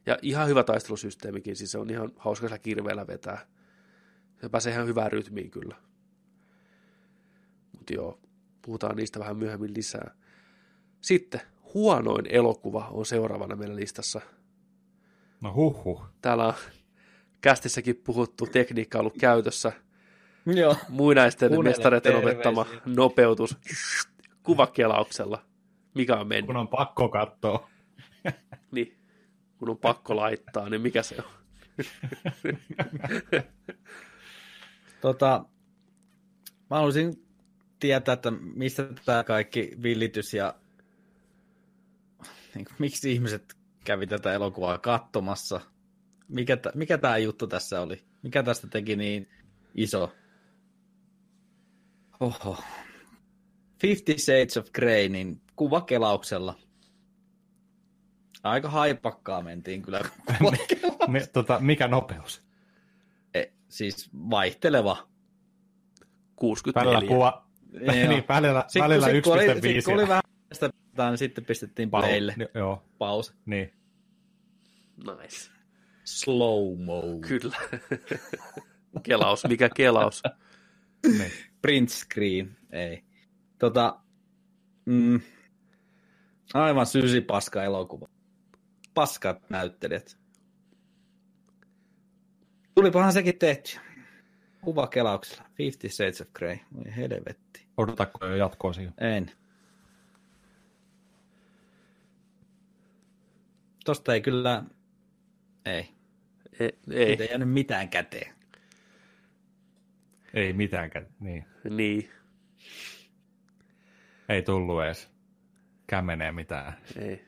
Ja ihan hyvä taistelusysteemikin, siis se on ihan hauska sillä kirveellä vetää. Se pääsee ihan hyvään rytmiin kyllä. Mutta joo, puhutaan niistä vähän myöhemmin lisää. Sitten huonoin elokuva on seuraavana meillä listassa – No huhu. Täällä on kästissäkin puhuttu, tekniikka ollut käytössä. Joo. Muinaisten mestareiden opettama nopeutus kuvakelauksella. Mikä on mennyt? Kun on pakko katsoa. niin, kun on pakko laittaa, niin mikä se on? tota, mä haluaisin tietää, että mistä tämä kaikki villitys ja niin kuin, miksi ihmiset kävi tätä elokuvaa katsomassa. Mikä, t- mikä tämä juttu tässä oli? Mikä tästä teki niin iso? Oho. Fifty Shades of Grey, niin kuvakelauksella. Aika haipakkaa mentiin kyllä. Me, tota, mikä nopeus? E, siis vaihteleva. 64. Välillä kuva, niin, välillä, välillä 1.5. Sitten kun oli vähän sitä, niin sitten pistettiin playlle. Joo. Pause. Niin. Nice. Slow-mo. Kyllä. kelaus, mikä kelaus? niin. Print screen, ei. Tota, mm, aivan paska elokuva. Paskat näyttelijät. Tulipahan sekin tehty. Kuva kelauksella. Fifty Shades of Grey. Voi helvetti. Odotatko jo jatkoa siihen? En. Tosta ei kyllä ei. E- ei. Siitä ei jäänyt mitään käteen. Ei mitään käteen, niin. Niin. Ei tullut edes kämenee mitään. Ei.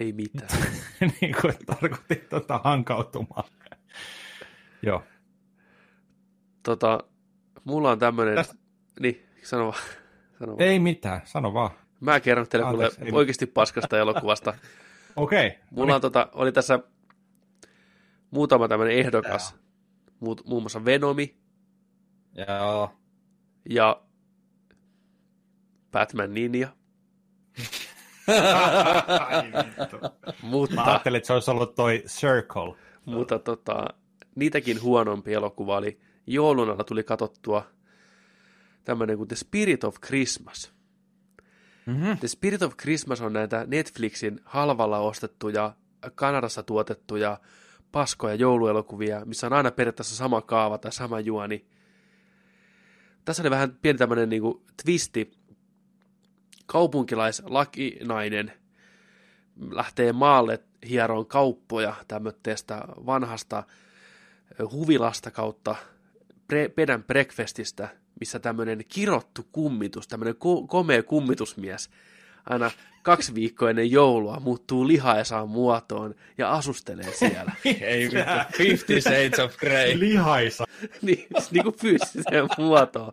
Ei mitään. niin kuin tarkoitin tuota hankautumaan. Joo. Tota, mulla on tämmönen... Tästä... Niin, sano vaan. Sano vaan. Ei mitään, sano vaan. Mä kerron teille Anteeksi, kuule ei... oikeasti paskasta elokuvasta. Okei. Okay. Mulla on tota, oli tässä muutama tämmöinen ehdokas, Mu- muun muassa Venomi. Joo. Ja Batman Ninja. mutta, Mä ajattelin, että se olisi ollut toi Circle. Mutta tota, niitäkin huonompi elokuva oli, joulun alla tuli katsottua tämmöinen kuin The Spirit of Christmas. Mm-hmm. The Spirit of Christmas on näitä Netflixin halvalla ostettuja, Kanadassa tuotettuja paskoja jouluelokuvia, missä on aina periaatteessa sama kaava tai sama juoni. Tässä oli vähän pieni tämmöinen niin twisti. Kaupunkilaislakinainen lähtee maalle hieroon kauppoja tämmöistä vanhasta huvilasta kautta pre, pedän breakfastista, missä tämmöinen kirottu kummitus, tämmöinen ko- komea kummitusmies aina kaksi viikkoa ennen joulua muuttuu lihaisaan muotoon ja asustelee siellä. Ei mitään. Fifty Shades of Grey. Lihaisa. niin, niin kuin fyysiseen muotoon.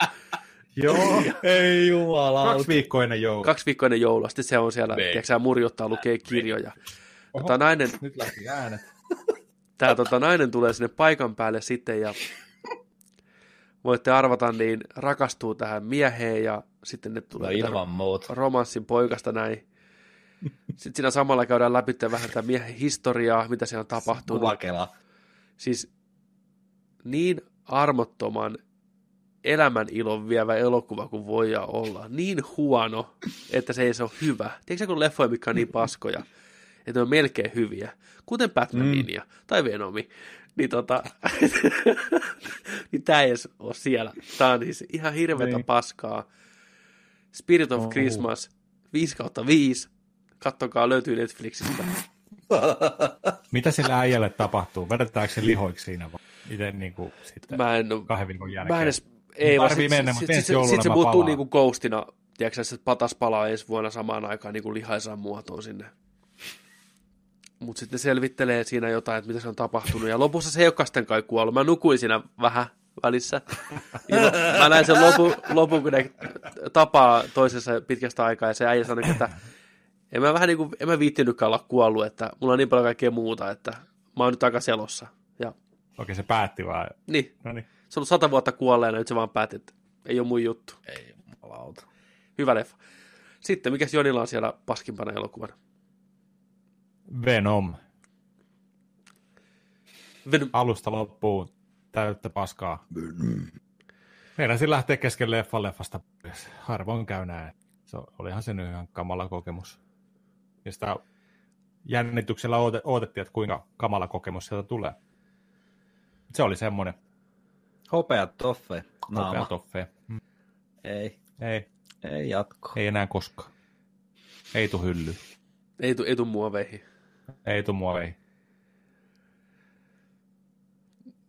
Joo. Ei jumala. Kaksi viikkoa ennen joulua. Kaksi viikkoa ennen joulua. Sitten se on siellä, tiedätkö murjottaa, lukee kirjoja. Oho, tota, nainen, nyt lähti äänet. Tämä tota, nainen tulee sinne paikan päälle sitten ja voitte arvata, niin rakastuu tähän mieheen ja sitten ne tulee no, ilman muuta. romanssin poikasta näin. Sitten siinä samalla käydään läpi vähän tätä miehen historiaa, mitä siellä on tapahtunut. Kuvakela. Siis niin armottoman elämän ilon vievä elokuva kuin voi olla. Niin huono, että se ei se ole hyvä. Tiedätkö kun leffoja, mikä on niin paskoja, että ne on melkein hyviä, kuten Batman mm. tai Venomi, niin tota, niin tämä ei ole siellä. Tämä on siis ihan hirveätä niin. paskaa. Spirit of oh. Christmas 5 kautta 5. Kattokaa, löytyy Netflixistä. Mitä sillä äijälle tapahtuu? Vedetäänkö se lihoiksi siinä vai? Miten niin kuin, sitten mä en, kahden viikon jälkeen? Mä en edes, ei vaan sitten sit, sit, sit, sit se muuttuu niin kuin ghostina. Tiedätkö, että patas palaa ensi vuonna samaan aikaan niin kuin lihaisaan muotoon sinne. Mutta sitten selvittelee siinä jotain, että mitä se on tapahtunut. Ja lopussa se ei olekaan sitten kai kuollut. Mä nukuin siinä vähän välissä. Ja mä näin sen lopun, lopun, kun ne tapaa toisessa pitkästä aikaa. Ja se äijä sanoi, että en mä vähän niin kuin, en mä viittinytkään olla kuollut, että mulla on niin paljon kaikkea muuta, että mä oon nyt takaisin elossa. Ja... Okei, se päätti vaan. Niin. No niin. Se on ollut sata vuotta kuolleena, nyt se vaan päätti, että ei ole mun juttu. Ei jumalauta. Hyvä leffa. Sitten, mikä Jonilla on siellä paskimpana elokuvana? Venom. Venom. Alusta loppuun täyttä paskaa. Meidän lähtee kesken leffa leffasta. Harvoin käy näin. Se olihan se nyt ihan kamala kokemus. Ja sitä jännityksellä odotettiin, että kuinka kamala kokemus sieltä tulee. Se oli semmoinen. Hopea toffe. Naama. Hopea toffe. Mm. Ei. Ei. Ei jatko. Ei enää koskaan. Ei tu hylly. Ei tu, ei tu muoveihin. Ei tu muoveihin.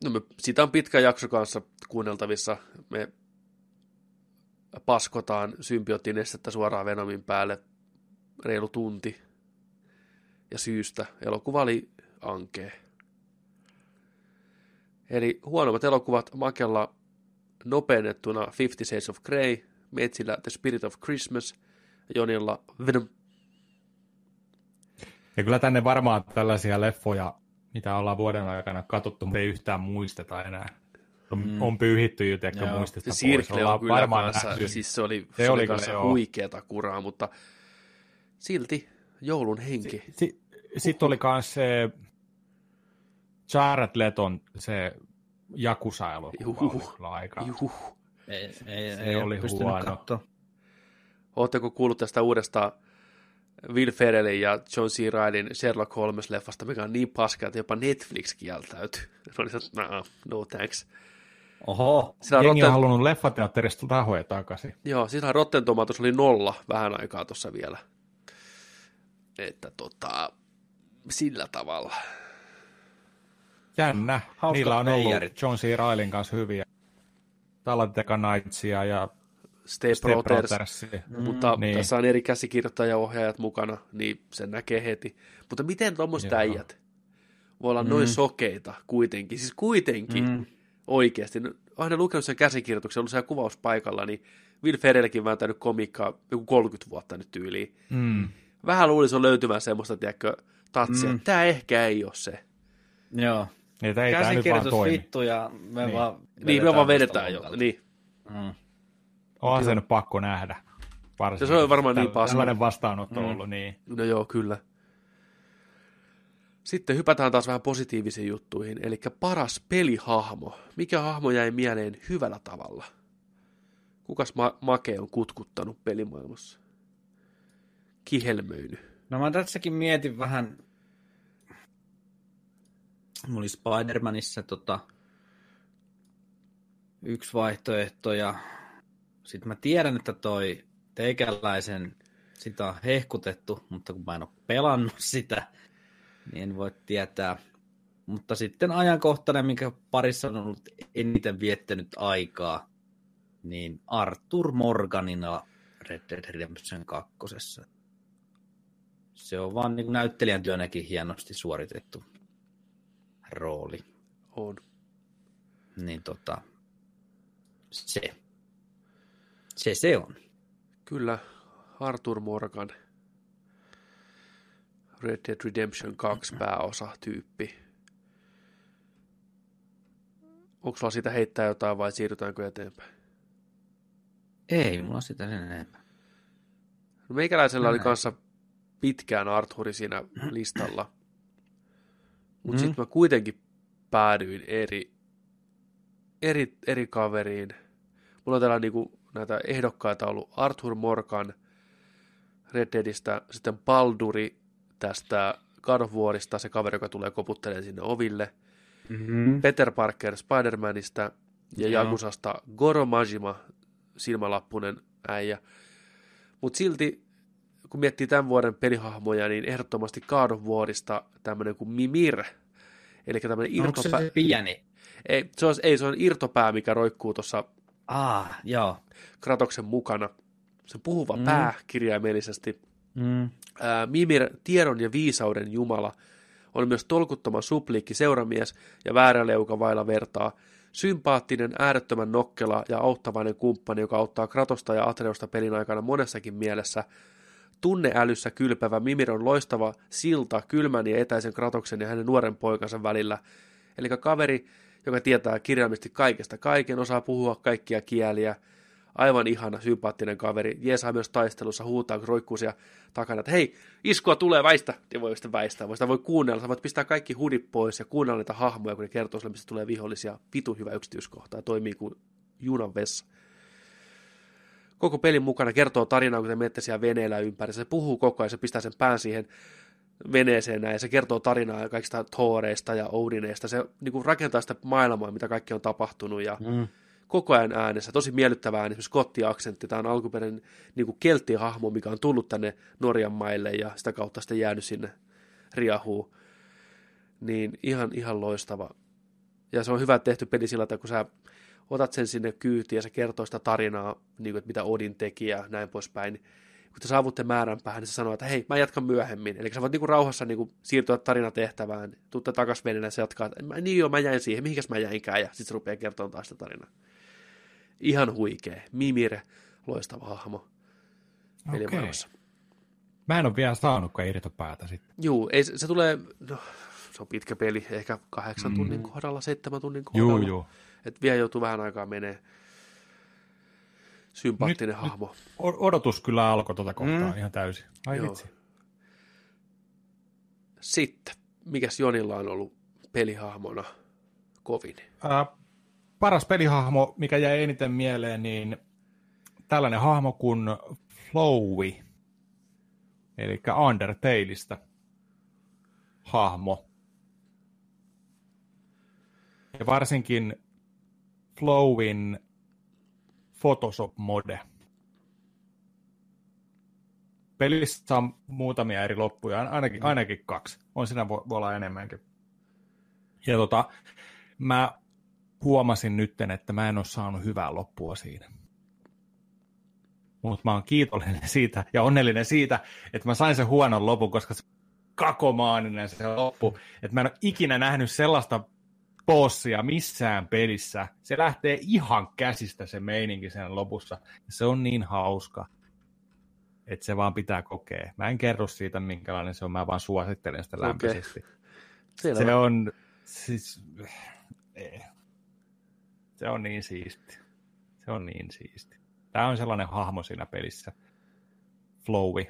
No me, siitä on pitkä jakso kanssa kuunneltavissa. Me paskotaan symbioottinestettä suoraan Venomin päälle reilu tunti. Ja syystä elokuva oli ankee. Eli huonommat elokuvat Makella nopeutettuna Fifty Shades of Grey, Metsillä The Spirit of Christmas, Jonilla Venom. Ja kyllä tänne varmaan tällaisia leffoja, mitä ollaan vuoden aikana katsottu, mutta ei yhtään muisteta enää. On, mm. on pyyhitty jo, tiedätkö, muistista se pois. on kyllä varmaan kanssa, nähty. siis se oli, se, se oli, kanssa huikeata kuraa, mutta silti joulun henki. Sitten si, Sitten oli myös se Jared Leton se Jakusa-elokuva aika. Juh. Ei, ei, se ei oli huono. Oletteko kuullut tästä uudesta Will Ferrellin ja John C. Reillin Sherlock Holmes-leffasta, mikä on niin paska, että jopa Netflix kieltäytyy. Oli se, no, no thanks. Oho, sillä jengi Rotten... on halunnut leffateatterista rahoja takaisin. Joo, sillä Rotten Tomatoes oli nolla vähän aikaa tuossa vielä. Että tota, sillä tavalla. Jännä. Hauska Niillä on ollut. John C. Railin kanssa hyviä. Talanteka Knightsia ja Step, Step Brothers, Brothers. Mm, mutta niin. tässä on eri käsikirjoittajaohjaajat mukana, niin sen näkee heti. Mutta miten tuommoiset äijät voi olla mm. noin sokeita kuitenkin, siis kuitenkin mm. oikeasti. No, aina lukenut sen käsikirjoituksen, ollut siellä kuvauspaikalla, niin Will Ferrellkin vääntänyt komikkaa joku 30 vuotta nyt tyyliin. Mm. Vähän luulisi on löytyvän semmoista, tiedätkö, tatsia. Mm. Tämä ehkä ei ole se. Joo. Niin, ei Käsikirjoitus vittu ja me niin. vaan Niin, me vaan vedetään jo. Niin. Mm. Onhan se nyt pakko nähdä. Varsinkin. Se on varmaan niin paska. Tällainen vastaanotto mm. ollut, niin. No joo, kyllä. Sitten hypätään taas vähän positiivisiin juttuihin, eli paras pelihahmo. Mikä hahmo jäi mieleen hyvällä tavalla? Kukas ma- Make on kutkuttanut pelimaailmassa? Kihelmöiny. No mä tässäkin mietin vähän, mulla oli Spider-Manissa tota, yksi vaihtoehto ja sitten mä tiedän, että toi teikäläisen, sitä on hehkutettu, mutta kun mä en ole pelannut sitä, niin en voi tietää. Mutta sitten ajankohtainen, minkä parissa on ollut eniten viettänyt aikaa, niin Arthur Morganina Red Dead Redemption 2. Se on vaan niin näyttelijän työnäkin hienosti suoritettu rooli. On. Niin tota, se. Se se on. Kyllä, Arthur Morgan. Red Dead Redemption 2 pääosa tyyppi. Onko sulla siitä heittää jotain vai siirrytäänkö eteenpäin? Ei, mulla on sitä sen enempää. No meikäläisellä oli kanssa pitkään Arthuri siinä listalla. Mutta mm. sitten mä kuitenkin päädyin eri, eri, eri kaveriin. Mulla on täällä niinku näitä ehdokkaita ollut Arthur Morgan Red Deadistä, sitten Balduri tästä God of Warista, se kaveri, joka tulee koputtelemaan sinne oville, mm-hmm. Peter Parker Spider-Manista ja Joo. Jakusasta Goro Majima, silmälappunen äijä. Mutta silti, kun miettii tämän vuoden pelihahmoja, niin ehdottomasti God of Warista tämmöinen kuin Mimir, eli tämmöinen irtopää. Onko se, se pieni? Ei se, on, ei, se on irtopää, mikä roikkuu tuossa ah, joo. Kratoksen mukana. Se puhuva mm. pää kirjaimellisesti. Mm. Ää, Mimir, tiedon ja viisauden jumala, on myös tolkuttoman supliikki seuramies ja vääräleuka vailla vertaa. Sympaattinen, äärettömän nokkela ja auttavainen kumppani, joka auttaa Kratosta ja Atreusta pelin aikana monessakin mielessä. Tunneälyssä kylpävä Mimir on loistava silta kylmän ja etäisen Kratoksen ja hänen nuoren poikansa välillä. Eli kaveri, joka tietää kirjaimisesti kaikesta kaiken, osaa puhua kaikkia kieliä, aivan ihana, sympaattinen kaveri, jeesaa myös taistelussa, huutaa, kun roikkuu siellä takana, että hei, iskua tulee, väistä, ja voi sitten väistää, voi sitä voi kuunnella, sä voit pistää kaikki hudit pois ja kuunnella niitä hahmoja, kun ne kertoo sulle, mistä tulee vihollisia, vitu hyvä yksityiskohta, ja toimii kuin junan vessa. Koko pelin mukana kertoo tarinaa, kun te menette siellä veneellä ympäri, se puhuu koko ajan, se pistää sen pään siihen veneeseen näin, ja se kertoo tarinaa kaikista Thoreista ja Odineista, se niin kuin rakentaa sitä maailmaa, mitä kaikki on tapahtunut, ja mm. koko ajan äänessä, tosi miellyttävä ääni, esimerkiksi Skotti-aksentti, tämä on alkuperäinen niin kuin kelttihahmo, mikä on tullut tänne Norjan maille, ja sitä kautta sitten jäänyt sinne riahuun, niin ihan, ihan loistava. Ja se on hyvä tehty peli sillä, että kun sä otat sen sinne kyytiin ja se kertoo sitä tarinaa, niin kuin, että mitä Odin teki ja näin poispäin, niin kun te saavutte määränpäähän, niin se sanoo, että hei, mä jatkan myöhemmin. Eli sä voit niinku rauhassa niinku siirtyä tarinatehtävään, tuutte takas veneelle ja se jatkaa, että niin joo, mä jäin siihen, mihinkäs mä jäinkään, ja sitten se rupeaa kertomaan taas sitä tarinaa. Ihan huikea. Mimir, loistava hahmo. Okay. Mä en ole vielä saanutkaan irtopäätä sitten. Juu, ei, se, se tulee, no, se on pitkä peli, ehkä kahdeksan mm. tunnin kohdalla, seitsemän tunnin kohdalla. Juu, juu. Et vielä joutuu vähän aikaa menee sympaattinen nyt, hahmo. Nyt odotus kyllä alkoi tuota kohtaa mm. ihan täysin. Ai Joo. vitsi. Sitten, mikäs Jonilla on ollut pelihahmona kovin? Ää, paras pelihahmo, mikä jäi eniten mieleen, niin tällainen hahmo kuin Flowy, eli Undertaleista hahmo. Ja varsinkin Flowin Photoshop-mode. Pelissä on muutamia eri loppuja, ainakin, mm. ainakin kaksi. On siinä voi, voi olla enemmänkin. Ja tota, mä huomasin nytten, että mä en ole saanut hyvää loppua siinä. Mutta mä oon kiitollinen siitä ja onnellinen siitä, että mä sain sen huonon lopun, koska se kakomaaninen se loppu. Että mä en ole ikinä nähnyt sellaista bossia missään pelissä. Se lähtee ihan käsistä se meininki sen lopussa. Se on niin hauska, että se vaan pitää kokea. Mä en kerro siitä, minkälainen se on, mä vaan suosittelen sitä lämpöisesti. Okay. Se on, siis, eh. se on niin siisti. Se on niin siisti. Tämä on sellainen hahmo siinä pelissä. Flowy.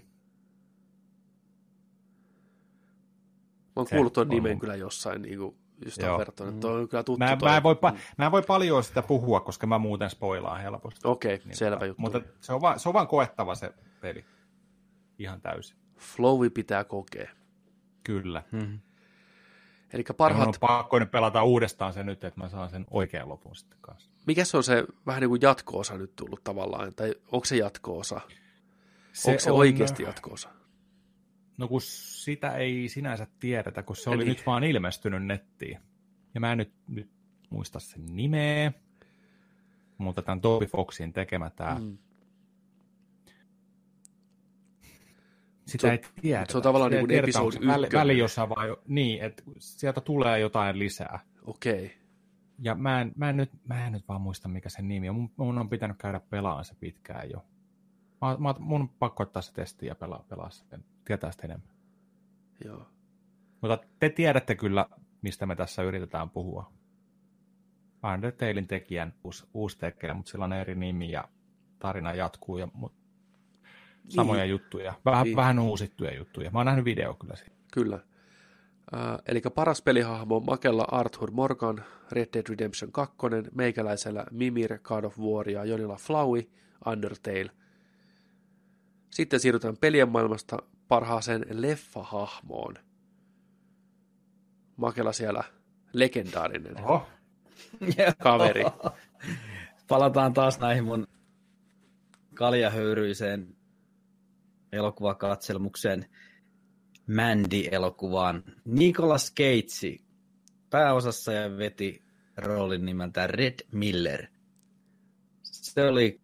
Mä oon kuullut tuon nimen kyllä jossain niin kuin just Joo. verran, että on kyllä tuttu. Mä, toi. mä, en voi, mm. mä en voi paljon sitä puhua, koska mä muuten spoilaan helposti. Okei, okay, niin, selvä juttu. Mutta se on, vaan, se on vaan koettava se peli. Ihan täysin. Flowi pitää kokea. Kyllä. Mm-hmm. Eli parhaat... on pakko nyt pelata uudestaan se nyt, että mä saan sen oikean lopun sitten kanssa. Mikä se on se vähän niin kuin jatko-osa nyt tullut tavallaan, tai onko se jatko-osa? Se onko se on... oikeasti jatko-osa? No kun sitä ei sinänsä tiedetä, kun se Eli... oli nyt vaan ilmestynyt nettiin. Ja mä en nyt, nyt muista sen nimeä, mutta tämän Toby Foxin tekemä tämä. Mm. Sitä se, ei tiedä. Se on tavallaan niin kuin episodi väli, väliosa vai, niin, että sieltä tulee jotain lisää. Okei. Okay. Ja mä en, mä, en nyt, mä en nyt vaan muista, mikä sen nimi on. Mun, mun on pitänyt käydä pelaan se pitkään jo. Mä, mä, mun on pakko ottaa se testi ja pelaa, pelaa sen tietää sitä enemmän. Joo. Mutta te tiedätte kyllä, mistä me tässä yritetään puhua. Undertalein tekijän uusi, uusi tekijä, mutta sillä on eri nimi ja tarina jatkuu ja mut, samoja niin. juttuja. Vähän, niin. vähän uusittuja juttuja. Mä oon nähnyt video kyllä siitä. Kyllä. Äh, eli paras pelihahmo Makella Arthur Morgan, Red Dead Redemption 2, meikäläisellä Mimir, God of War ja Jonilla Flaui, Undertale. Sitten siirrytään pelien maailmasta parhaaseen leffahahmoon. Makela siellä legendaarinen Oho. kaveri. Palataan taas näihin mun kaljahöyryiseen elokuvakatselmukseen Mandy-elokuvaan. Nicolas Cage pääosassa ja veti roolin nimeltä Red Miller. Se oli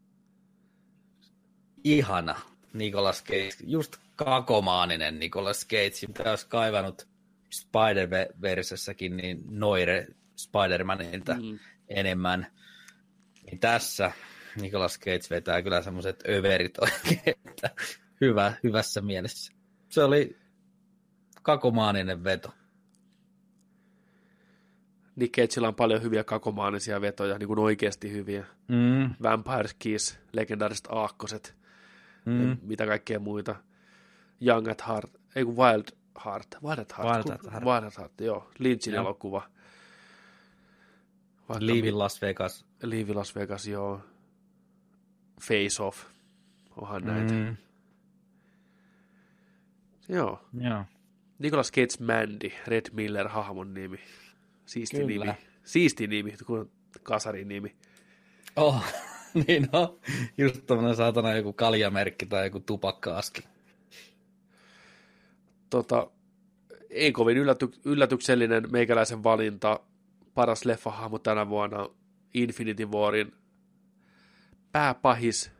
ihana Nicolas Cage, just kakomaaninen Nicolas Cage, mitä olisi kaivannut Spider-Versessäkin niin Noire Spider-Manilta mm. enemmän. Niin tässä Nicolas Cage vetää kyllä semmoiset överit oikein, että hyvä, hyvässä mielessä. Se oli kakomaaninen veto. Nick Cageilla on paljon hyviä kakomaanisia vetoja, niin kuin oikeasti hyviä. Mm. Vampire Kiss, legendaariset aakkoset, mm. mitä kaikkea muita. Young at Heart, ei kun Wild Heart, Wild at Heart, Wild at Heart, Wild at Heart joo, Lynchin joo. elokuva. Live Las Vegas. Live Las Vegas, joo. Face Off, onhan näitä. Mm. Joo. Joo. Nicolas Cage Mandy, Red Miller hahmon nimi. Siisti Kyllä. nimi. Siisti nimi, kun kasarin nimi. Oh, niin no. Just tämmöinen saatana joku kaljamerkki tai joku tupakkaaski. Tota, ei kovin ylläty- yllätyksellinen meikäläisen valinta. Paras leffahahmo tänä vuonna Infinity Warin pääpahis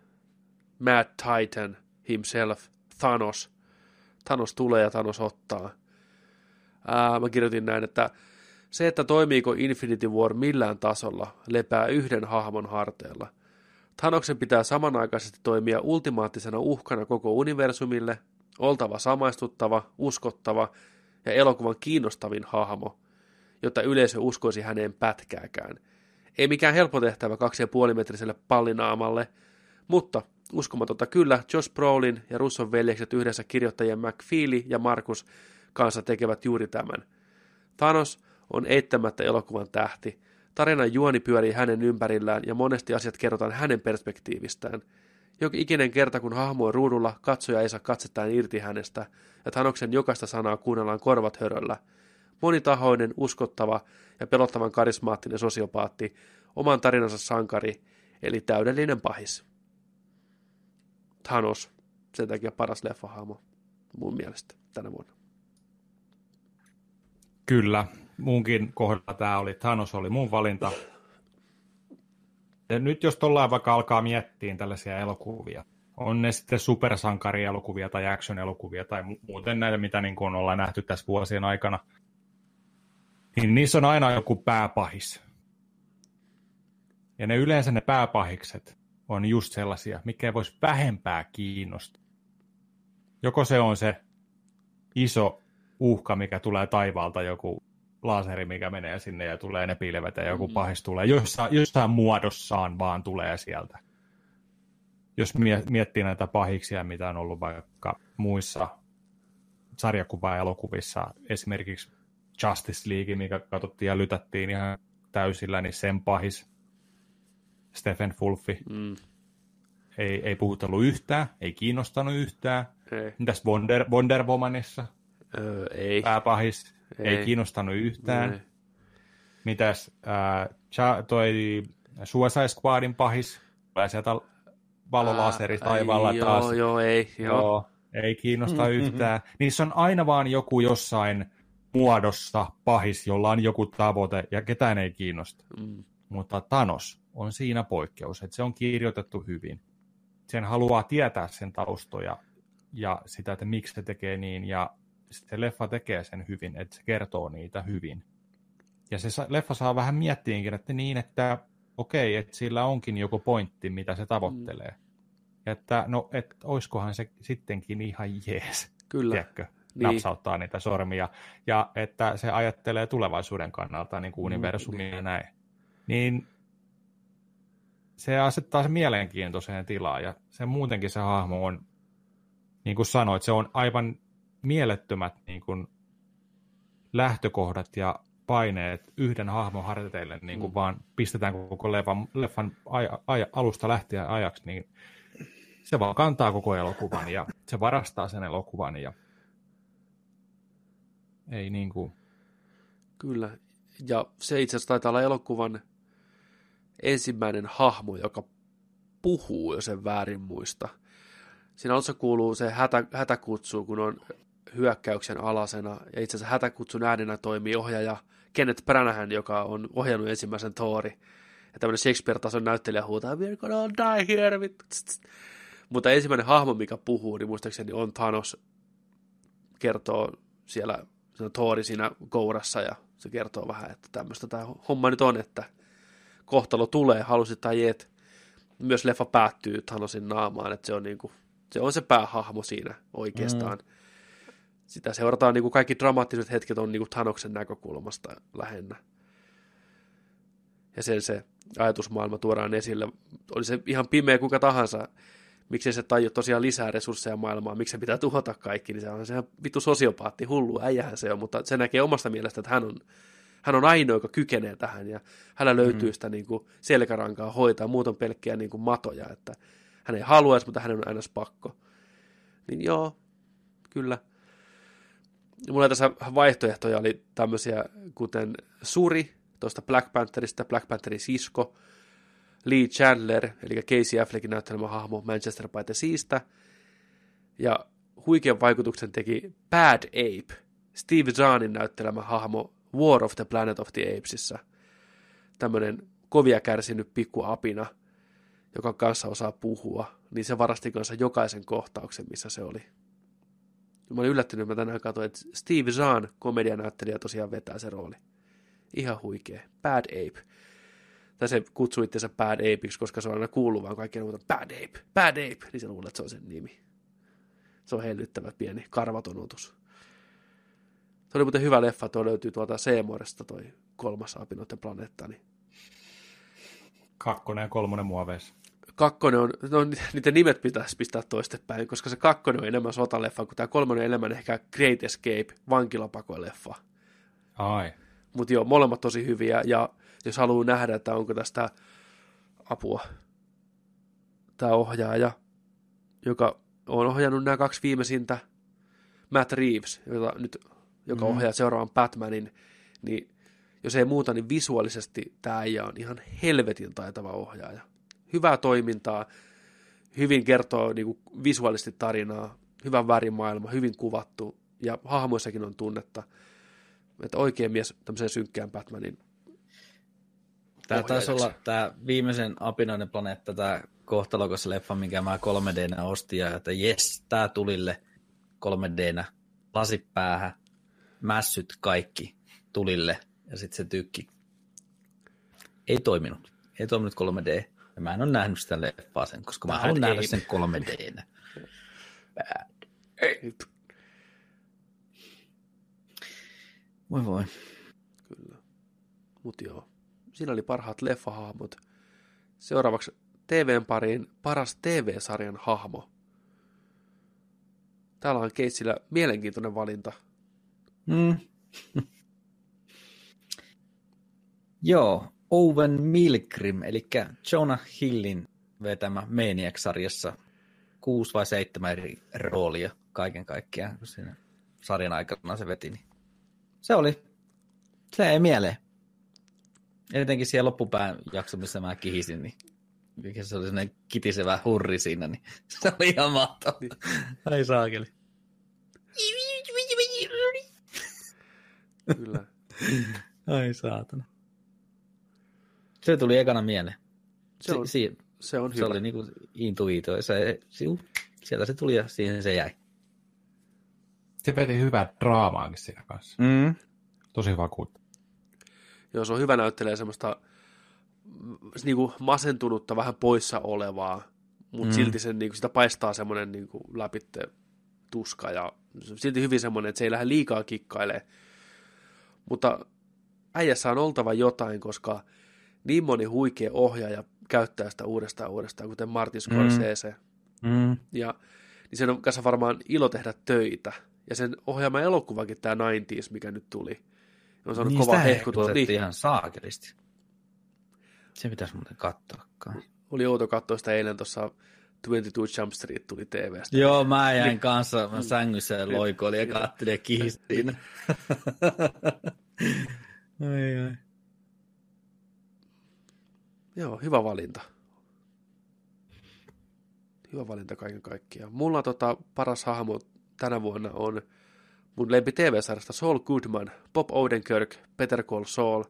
Mad Titan himself, Thanos – Thanos tulee ja Thanos ottaa. Ää, mä kirjoitin näin, että se, että toimiiko Infinity War millään tasolla, lepää yhden hahmon harteilla. Thanoksen pitää samanaikaisesti toimia ultimaattisena uhkana koko universumille, oltava samaistuttava, uskottava ja elokuvan kiinnostavin hahmo, jotta yleisö uskoisi häneen pätkääkään. Ei mikään helppo tehtävä 2,5 metriselle pallinaamalle, mutta Uskomatonta kyllä, Josh Brolin ja Russon veljekset yhdessä kirjoittajien McFeely ja Markus kanssa tekevät juuri tämän. Thanos on eittämättä elokuvan tähti. Tarinan juoni pyörii hänen ympärillään ja monesti asiat kerrotaan hänen perspektiivistään. Jokin ikinen kerta, kun hahmo on ruudulla, katsoja ei saa katsettaan irti hänestä, ja Thanoksen jokaista sanaa kuunnellaan korvat höröllä. Monitahoinen, uskottava ja pelottavan karismaattinen sosiopaatti, oman tarinansa sankari, eli täydellinen pahis. Thanos sen takia paras leffahahmo mun mielestä tänä vuonna. Kyllä, munkin kohdalla tämä oli, Thanos oli mun valinta. Nyt jos tuolla vaikka alkaa miettiä tällaisia elokuvia, on ne sitten supersankarielokuvia tai action-elokuvia tai muuten näitä, mitä niin kuin ollaan nähty tässä vuosien aikana, niin niissä on aina joku pääpahis. Ja ne yleensä ne pääpahikset on just sellaisia, mikä ei voisi vähempää kiinnostaa. Joko se on se iso uhka, mikä tulee taivaalta, joku laseri, mikä menee sinne ja tulee ne pilvet ja joku mm. pahis tulee. Jossain, jossain muodossaan vaan tulee sieltä. Jos miettii näitä pahiksia, mitä on ollut vaikka muissa sarjakuva-elokuvissa, esimerkiksi Justice League, mikä katsottiin ja lytättiin ihan täysillä, niin sen pahis Stephen Fulfi. Mm. Ei, ei puhutellut yhtään, ei kiinnostanut yhtään. Ei. Mitäs Wonder, Wonder Womanissa? Öö, ei. Pääpahis? Ei. ei kiinnostanut yhtään. Ei. Mitäs äh, toi Suicide Squadin pahis? Tulee sieltä valolaseri taivaalla joo, taas. Joo, ei. Joo. joo ei kiinnosta mm-hmm. yhtään. Niissä on aina vaan joku jossain muodossa pahis, jolla on joku tavoite ja ketään ei kiinnosta. Mm. Mutta Thanos on siinä poikkeus, että se on kirjoitettu hyvin. Sen haluaa tietää sen taustoja ja sitä, että miksi se tekee niin, ja se leffa tekee sen hyvin, että se kertoo niitä hyvin. Ja se leffa saa vähän miettiinkin, että niin, että okei, että sillä onkin joku pointti, mitä se tavoittelee. Mm. Että no, että oiskohan se sittenkin ihan jees. Kyllä. Tiedätkö? Niin. napsauttaa niitä sormia, ja että se ajattelee tulevaisuuden kannalta niin kuin universumia mm. ja näin niin se asettaa se mielenkiintoiseen tilaan, ja se muutenkin se hahmo on, niin kuin sanoit, se on aivan mielettömät niin kuin, lähtökohdat ja paineet yhden hahmon harteille, niin kuin mm. vaan pistetään koko leffan, leffan aj, aj, alusta lähtien ajaksi, niin se vaan kantaa koko elokuvan ja se varastaa sen elokuvan ja ei niin kuin... Kyllä, ja se itse asiassa taitaa olla elokuvan ensimmäinen hahmo, joka puhuu, jos sen väärin muista. Siinä alussa kuuluu se hätä, hätäkutsu, kun on hyökkäyksen alasena, ja itse asiassa hätäkutsun äänenä toimii ohjaaja Kenneth Branagh, joka on ohjannut ensimmäisen Thori. Ja tämmöinen Shakespeare-tason näyttelijä huutaa, we're gonna die here. Mutta ensimmäinen hahmo, mikä puhuu, niin muistaakseni on Thanos, kertoo siellä, se on Thori siinä kourassa, ja se kertoo vähän, että tämmöistä tämä homma nyt on, että kohtalo tulee, halusit tai et. Myös leffa päättyy Thanosin naamaan, että se on, niinku, se, on se päähahmo siinä oikeastaan. Mm sitä seurataan, niin kuin kaikki dramaattiset hetket on niin kuin Thanoksen näkökulmasta lähinnä. Ja sen se ajatusmaailma tuodaan esille. Oli se ihan pimeä kuka tahansa, miksei se tajua tosiaan lisää resursseja maailmaan, miksi se pitää tuhota kaikki, niin se on sehän vittu sosiopaatti, hullu äijähän se on, mutta se näkee omasta mielestä, että hän on, hän on ainoa, joka kykenee tähän, ja hänellä löytyy mm. sitä niin kuin selkärankaa hoitaa, muuten pelkkiä niin kuin matoja, että hän ei haluaisi, mutta hänen on aina pakko. Niin joo, kyllä, mulla tässä vaihtoehtoja oli tämmöisiä kuten Suri tuosta Black Pantherista, Black Pantherin sisko, Lee Chandler, eli Casey Affleckin näyttelemä hahmo Manchester by the Seasta, ja huikean vaikutuksen teki Bad Ape, Steve Zahnin näyttelemä hahmo War of the Planet of the Apesissa. Tämmöinen kovia kärsinyt pikku apina, joka kanssa osaa puhua, niin se varasti kanssa jokaisen kohtauksen, missä se oli. Mä olin yllättynyt, mä tänään katsoin, että Steve Zahn, komedianäyttelijä, tosiaan vetää se rooli. Ihan huikea. Bad Ape. Tai se kutsui itseänsä Bad Apeiksi, koska se on aina kuullut vaan kaikkea muuta. Bad Ape, Bad Ape. Niin se luulee, että se on sen nimi. Se on hellyttävä pieni karvaton otus. Se oli muuten hyvä leffa, tuo löytyy tuolta Seemoresta toi kolmas apinoiden planeetta. Niin... Kakkonen ja kolmonen muoveissa kakkonen on, no niiden nimet pitäisi pistää toistepäin, koska se kakkonen on enemmän sotaleffa, kuin tämä kolmonen on enemmän ehkä Great Escape, vankilapakoileffa. Ai. Mutta joo, molemmat tosi hyviä, ja jos haluaa nähdä, että onko tästä apua, tämä ohjaaja, joka on ohjannut nämä kaksi viimeisintä, Matt Reeves, jota nyt, joka mm. ohjaa seuraavan Batmanin, niin jos ei muuta, niin visuaalisesti tämä äijä on ihan helvetin taitava ohjaaja hyvää toimintaa, hyvin kertoo niin kuin visuaalisesti tarinaa, hyvän värimaailma, hyvin kuvattu ja hahmoissakin on tunnetta. Että oikein mies tämmöiseen synkkään Batmanin Tämä taisi olla tämä viimeisen apinainen planeetta, tämä kohtalokas leffa, minkä mä 3 d ostin, ja että jes, tämä tulille 3 d lasipäähän, mässyt kaikki tulille, ja sitten se tykki. Ei toiminut. Ei toiminut 3D. Ja mä en ole nähnyt sitä leffaa sen, koska mä haluan nähdä sen 3 d Voi voi. Kyllä. Mut joo. Siinä oli parhaat leffahahmot. Seuraavaksi TVn pariin paras TV-sarjan hahmo. Täällä on Keitsillä mielenkiintoinen valinta. Mm. Joo, Owen Milgrim, eli Jonah Hillin vetämä Maniac-sarjassa kuusi vai seitsemän eri roolia kaiken kaikkiaan, kun siinä sarjan aikana se veti. Niin se oli, se ei mieleen. Etenkin siellä loppupään jakso, missä mä kihisin, niin mikä se oli sellainen kitisevä hurri siinä, niin se oli ihan mahtava. Ai saakeli. Kyllä. Ai saatana. Se tuli ekana mieleen. Se on, si- se on se hyvä. oli niinku intuito. Se, sieltä se tuli ja siihen se jäi. Se veti hyvää draamaakin siinä kanssa. Mm. Tosi vakuutta. Joo, se on hyvä näyttelee semmoista niin kuin masentunutta, vähän poissa olevaa, mutta mm. silti sen, niin kuin, sitä paistaa semmoinen niin kuin läpitte tuska ja silti hyvin semmoinen, että se ei lähde liikaa kikkailemaan. Mutta äijässä on oltava jotain, koska niin moni huikea ohjaaja käyttää sitä uudestaan uudestaan, kuten Martin Scorsese. Mm. Mm. Ja niin sen on kanssa varmaan ilo tehdä töitä Ja sen ohjaama elokuvakin, tämä 90s, mikä nyt tuli. On saanut niin, kova hehkutus. Niin. ihan saakelisti. Se pitäisi muuten katsoakaan. Oli outo katsoa sitä eilen tuossa 22 Jump Street tuli TVstä. Joo, mä jäin niin. kanssa mä sängyssä ja loikoilin ja katselin ja kihistin. ai, ai. Joo, hyvä valinta. Hyvä valinta kaiken kaikkiaan. Mulla tota, paras hahmo tänä vuonna on mun lempi TV-sarjasta Saul Goodman, Bob Odenkirk, Peter Call Saul.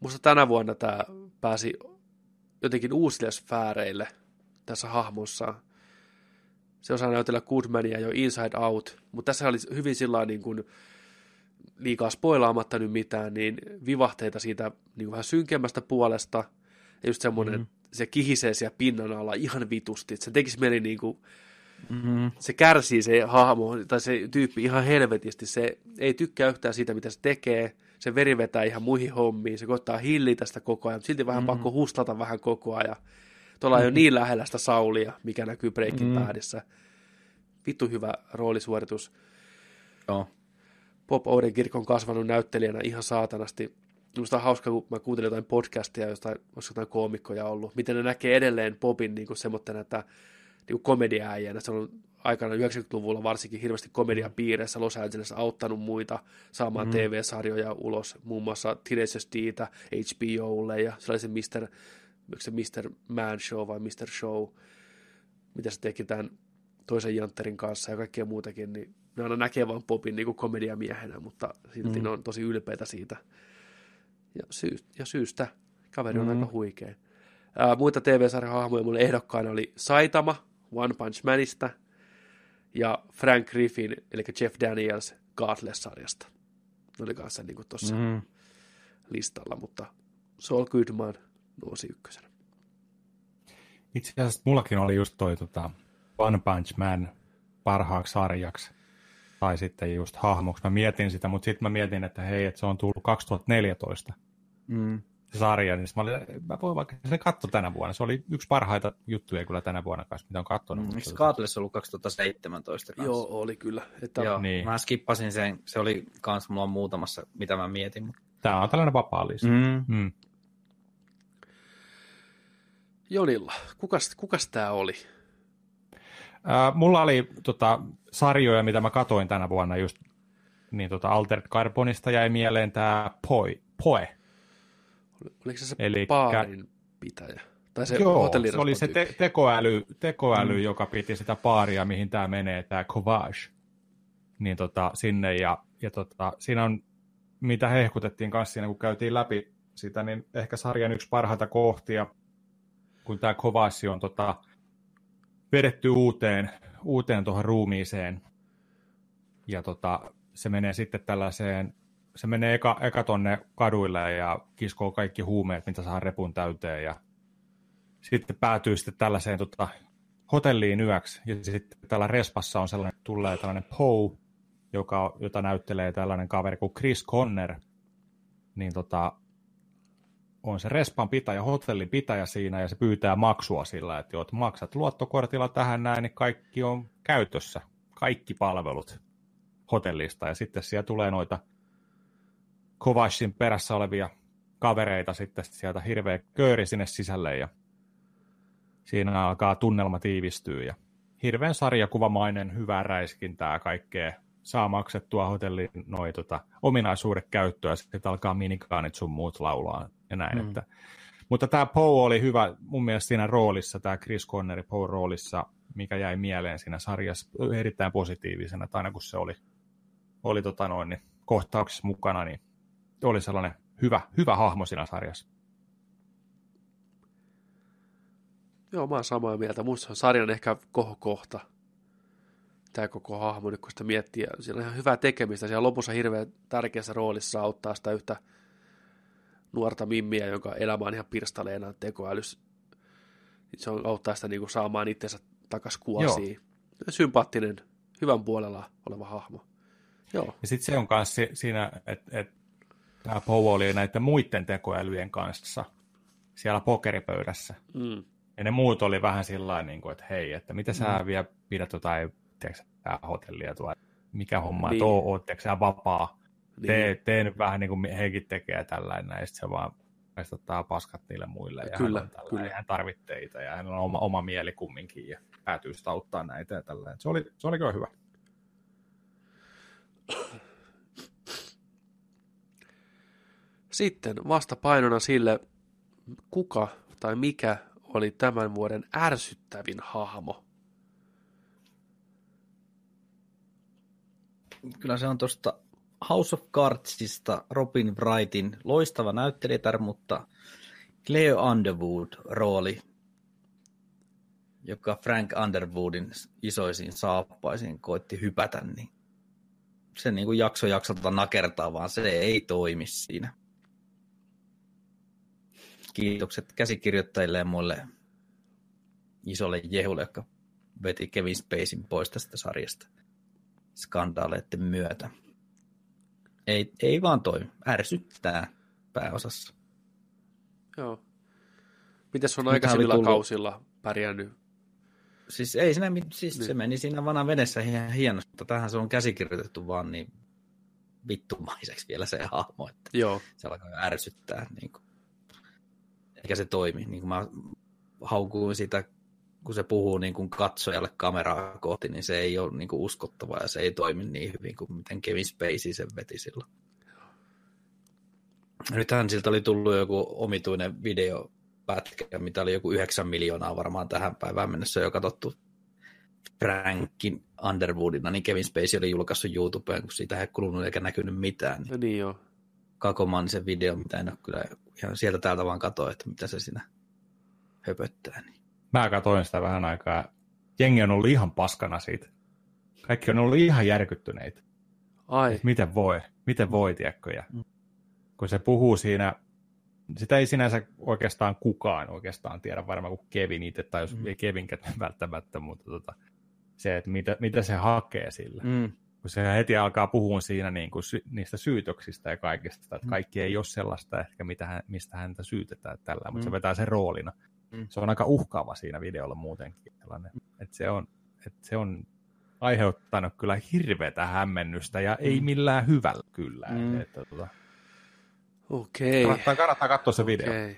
Musta tänä vuonna tämä pääsi jotenkin uusille sfääreille tässä hahmossa. Se osaa näytellä Goodmania jo Inside Out, mutta tässä oli hyvin sillä niin kuin, liikaa spoilaamatta nyt mitään, niin vivahteita siitä niin vähän synkemmästä puolesta. Ja just semmoinen, mm-hmm. se kihisee siellä pinnan alla ihan vitusti. Että se tekisi mieli niin kuin, mm-hmm. se kärsii se hahmo tai se tyyppi ihan helvetisti. Se ei tykkää yhtään siitä, mitä se tekee. Se veri vetää ihan muihin hommiin. Se koittaa hillitä sitä koko ajan, silti vähän mm-hmm. pakko hustata vähän koko ajan. Tuolla mm-hmm. on jo niin lähellä sitä Saulia, mikä näkyy Breaking mm-hmm. Badissa. Vittu hyvä roolisuoritus. Joo. Bob Odenkirk on kasvanut näyttelijänä ihan saatanasti. Minusta on hauska, kun mä kuuntelin jotain podcastia, josta olisi jotain koomikkoja ollut, miten ne näkee edelleen Bobin niin kuin semmoinen, että niin komediaäijänä. Se on aikana 90-luvulla varsinkin hirveästi komediapiireissä Los Angeles auttanut muita saamaan mm. TV-sarjoja ulos, muun muassa Teenage Dita HBOlle ja sellaisen Mr. se Mr. Man Show vai Mr. Show, mitä se teki tämän toisen Jantterin kanssa ja kaikkea muutakin, niin ne aina näkee vaan Popin niin komediamiehenä, mutta silti mm. ne on tosi ylpeitä siitä. Ja, syy, ja syystä. Kaveri on mm. aika huikea. Ää, muita TV-sarjan hahmoja mulle ehdokkaana oli Saitama One Punch Manista ja Frank Griffin, eli Jeff Daniels Godless-sarjasta. Ne oli kanssa niin tuossa mm. listalla, mutta Saul Goodman nousi ykkösenä. Itse asiassa mullakin oli just toi tota, One Punch Man parhaaksi sarjaksi tai sitten just hahmoksi. Mä mietin sitä, mutta sitten mä mietin, että hei, että se on tullut 2014 mm. se sarja, niin mä, olin, mä voin vaikka se katso tänä vuonna. Se oli yksi parhaita juttuja kyllä tänä vuonna kanssa, mitä on katsonut. Mm, eikö Godless ollut 2017 kanssa? Joo, oli kyllä. Että... Joo, niin. mä skippasin sen. Se oli kans mulla on muutamassa, mitä mä mietin. Tämä on tällainen vapaa lista. Mm. Mm. Jonilla, kukas, kukas tämä oli? Äh, mulla oli tota, sarjoja, mitä mä katoin tänä vuonna just, niin tota Altered Carbonista jäi mieleen tämä Poi, Poe. Oliko se se Elikkä, baarin pitäjä? Tai se joo, se oli se te- tekoäly, tekoäly mm. joka piti sitä paaria, mihin tämä menee, tämä Covage. Niin tota, sinne, ja, ja tota, siinä on, mitä hehkutettiin kanssa siinä, kun käytiin läpi sitä, niin ehkä sarjan yksi parhaita kohtia, kun tämä Covage on tota, vedetty uuteen, uuteen tuohon ruumiiseen. Ja tota, se menee sitten tällaiseen, se menee eka, eka tonne kaduille ja kiskoo kaikki huumeet, mitä saa repun täyteen. Ja sitten päätyy sitten tällaiseen tota, hotelliin yöksi. Ja sitten tällä respassa on sellainen, tulee tällainen Poe, joka, jota näyttelee tällainen kaveri kuin Chris Conner. Niin tota, on se respan pitäjä, hotellin pitäjä siinä ja se pyytää maksua sillä, että, jo, että maksat luottokortilla tähän näin, niin kaikki on käytössä, kaikki palvelut hotellista. Ja sitten siellä tulee noita Kovashin perässä olevia kavereita sitten sieltä hirveä kööri sinne sisälle ja siinä alkaa tunnelma tiivistyä ja hirveän sarjakuvamainen, hyvä räiskintää kaikkea saa maksettua hotellin noin tota, ominaisuudet käyttöä, sitten alkaa minikaanit sun muut laulaa ja näin. Mm. Että, mutta tämä Poe oli hyvä mun mielestä siinä roolissa, tämä Chris Conneri Poe roolissa, mikä jäi mieleen siinä sarjassa erittäin positiivisena, että aina kun se oli, oli tota noin, niin kohtauksessa mukana, niin oli sellainen hyvä, hyvä hahmo siinä sarjassa. Joo, mä oon samaa mieltä. Musta on sarjan ehkä kohokohta tämä koko hahmo, kun sitä miettii. Siellä on ihan hyvää tekemistä. Siellä lopussa hirveän tärkeässä roolissa auttaa sitä yhtä nuorta mimmiä, jonka elämä on ihan pirstaleena tekoälys. Se on, auttaa sitä niin kuin saamaan itsensä takas kuosiin. Joo. Sympaattinen, hyvän puolella oleva hahmo. Joo. Ja sitten se on myös siinä, että et, tämä Powo oli näiden muiden tekoälyjen kanssa siellä pokeripöydässä. Mm. Ja ne muut oli vähän sillä niin kuin, että hei, että mitä sä mm. vielä pidät jotain tiedätkö, hotellia tuolla mikä homma, niin. että ootteko sä vapaa, niin. tee, tee nyt vähän niin kuin hekin tekee tällainen, ja sitten se vaan ottaa paskat niille muille, ja kyllä, hän, on kyllä. hän tarvitsee teitä, ja hänellä on oma, oma mieli kumminkin, ja päätyy sitä auttaa näitä ja tällainen. Se oli, se oli kyllä hyvä. Sitten vastapainona sille, kuka tai mikä oli tämän vuoden ärsyttävin hahmo. Kyllä se on tuosta House of Cardsista Robin Wrightin loistava näyttelijätär, mutta Cleo Underwood rooli, joka Frank Underwoodin isoisiin saappaisiin koitti hypätä, niin se niin kuin jakso jaksolta nakertaa, vaan se ei toimi siinä. Kiitokset käsikirjoittajille ja muille isolle jehulle, joka veti Kevin Spacein pois tästä sarjasta skandaaleiden myötä. Ei, ei vaan toimi. Ärsyttää pääosassa. Joo. Mites on aikaisemmilla tullut... kausilla pärjännyt? Siis ei siinä, siis niin. se meni siinä vanhan venessä ihan hienosti, mutta tähän se on käsikirjoitettu vaan niin vittumaiseksi vielä se hahmo, että Joo. se alkaa ärsyttää. Niin kuin. Eikä se toimi. Niin kuin mä haukuin sitä, kun se puhuu niin kuin katsojalle kameraa kohti, niin se ei ole niin kuin uskottava ja se ei toimi niin hyvin kuin miten Kevin Spacey sen veti silloin. Nythän siltä oli tullut joku omituinen videopätkä, mitä oli joku 9 miljoonaa varmaan tähän päivään mennessä jo katsottu Frankin Underwoodina, niin Kevin Spacey oli julkaissut YouTubeen, kun siitä ei kulunut eikä näkynyt mitään. Niin, niin joo. Kakoman se video, mitä en ole kyllä ihan sieltä täältä vaan katoa, että mitä se siinä höpöttää. Niin. Mä katoin sitä vähän aikaa. Jengi on ollut ihan paskana siitä. Kaikki on ollut ihan järkyttyneitä. Ai. Et miten voi, miten voi, tiedätkö? Ja mm. kun se puhuu siinä, sitä ei sinänsä oikeastaan kukaan oikeastaan tiedä varmaan kuin Kevin itse, tai jos mm. ei Kevinkään välttämättä, mutta tota, se, että mitä, mitä se hakee sillä. Mm. Kun se heti alkaa puhua siinä niin kuin sy- niistä syytöksistä ja kaikista, että mm. kaikki ei ole sellaista ehkä, mitä hän, mistä häntä syytetään tällä, mutta mm. se vetää sen roolina. Mm. Se on aika uhkaava siinä videolla muutenkin. Sellainen, että se on, että se on aiheuttanut kyllä hirveätä hämmennystä ja mm. ei millään hyvällä kyllä. Mm. Että, tuota, Okei. Kannattaa, kannattaa katsoa se video. Okei.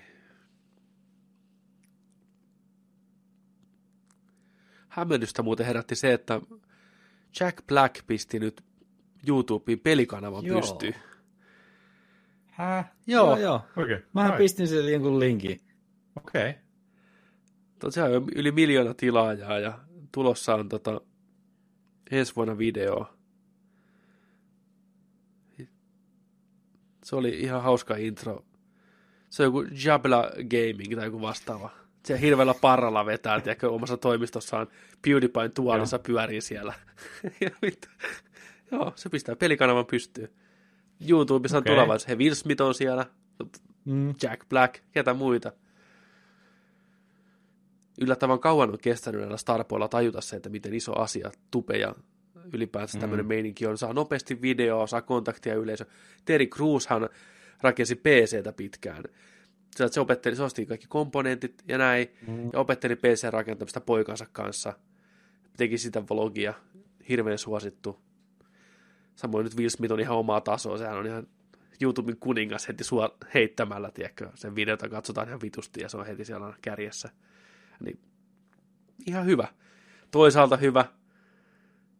Hämmennystä muuten herätti se, että Jack Black pisti nyt YouTubeen pelikanavan joo. pystyyn. Hä? Joo, joo. joo. Okay. Mähän Ai. pistin sen jonkun linkin. Okei. Okay. Tosiaan on yli miljoona tilaajaa ja tulossa on tota, ensi vuonna video. Se oli ihan hauska intro. Se on joku Jabla Gaming tai joku vastaava. Se hirveällä parralla vetää, tiedätkö, omassa toimistossaan PewDiePien tuolissa Joo. pyörii siellä. Joo, se pistää pelikanavan pystyyn. YouTubessa okay. on tulevaisuus. He Will Smith on siellä, mm. Jack Black, ketä muita. Yllättävän kauan on kestänyt näillä Starpoilla tajuta se, että miten iso asia tupe ja ylipäänsä mm. tämmöinen meininki on. Saa nopeasti videoa, saa kontaktia yleisö. Terry Cruzhan rakensi PCtä pitkään. Se opetteli, se osti kaikki komponentit ja näin, mm. ja opetteli PC-rakentamista poikansa kanssa. Teki sitä vlogia, hirveän suosittu. Samoin nyt Will Smith on ihan omaa tasoa, sehän on ihan YouTuben kuningas heti sua heittämällä, tiedätkö, sen videota katsotaan ihan vitusti ja se on heti siellä kärjessä. Niin ihan hyvä. Toisaalta hyvä,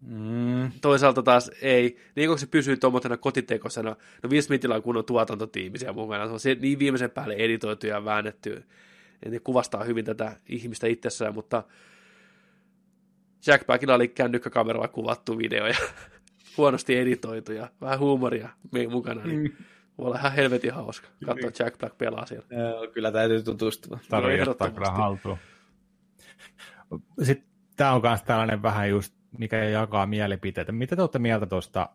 Mm. Toisaalta taas ei. Niin kun se pysyy tuommoisena kotitekoisena, no Will Smithillä on kunnon tuotantotiimi siellä mukana, se on niin viimeisen päälle editoitu ja väännetty, ne kuvastaa hyvin tätä ihmistä itsessään, mutta Jack Backilla oli kännykkäkameralla kuvattu video ja huonosti editoitu ja vähän huumoria mukana, niin mm. voi olla ihan helvetin hauska katsoa Jack Black pelaa siellä. Joo, kyllä täytyy tutustua. Tarvii ottaa kyllä haltuun. Sitten tämä on myös tällainen vähän just mikä jakaa mielipiteitä. Mitä te olette mieltä tuosta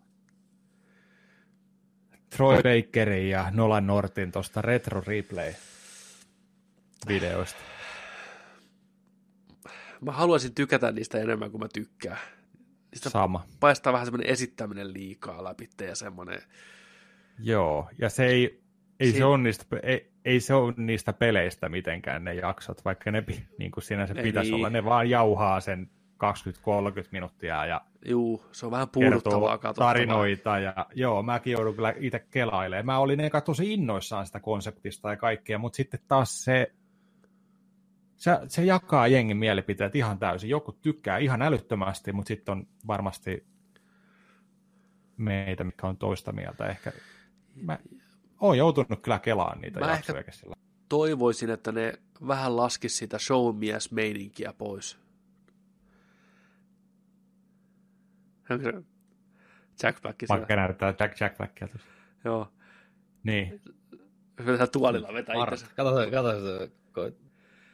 Troy Bakerin ja Nolan Nortin tuosta Retro Replay-videoista? Mä haluaisin tykätä niistä enemmän kuin mä tykkään. Niistä Sama. Paistaa vähän semmoinen esittäminen liikaa läpi ja semmoinen... Joo, ja se ei, ei, se... Se ole niistä, ei, ei se ole niistä peleistä mitenkään ne jaksot, vaikka ne niin kuin siinä se pitäisi niin. olla. Ne vaan jauhaa sen 20-30 minuuttia ja Juu, se on vähän puuduttavaa tarinoita ja joo, mäkin joudun kyllä itse kelailemaan. Mä olin eka tosi innoissaan sitä konseptista ja kaikkea, mutta sitten taas se, se, se jakaa jengin mielipiteet ihan täysin. Joku tykkää ihan älyttömästi, mutta sitten on varmasti meitä, mikä on toista mieltä ehkä. Mä oon joutunut kyllä kelaan niitä mä jaksoja sillä. toivoisin, että ne vähän laskis sitä showmies-meininkiä pois. Jack Black. Vaikka näyttää Jack, Jack Blackia tuossa. Joo. Niin. Vetää tuolilla vetää itsensä. Kato se, kato se.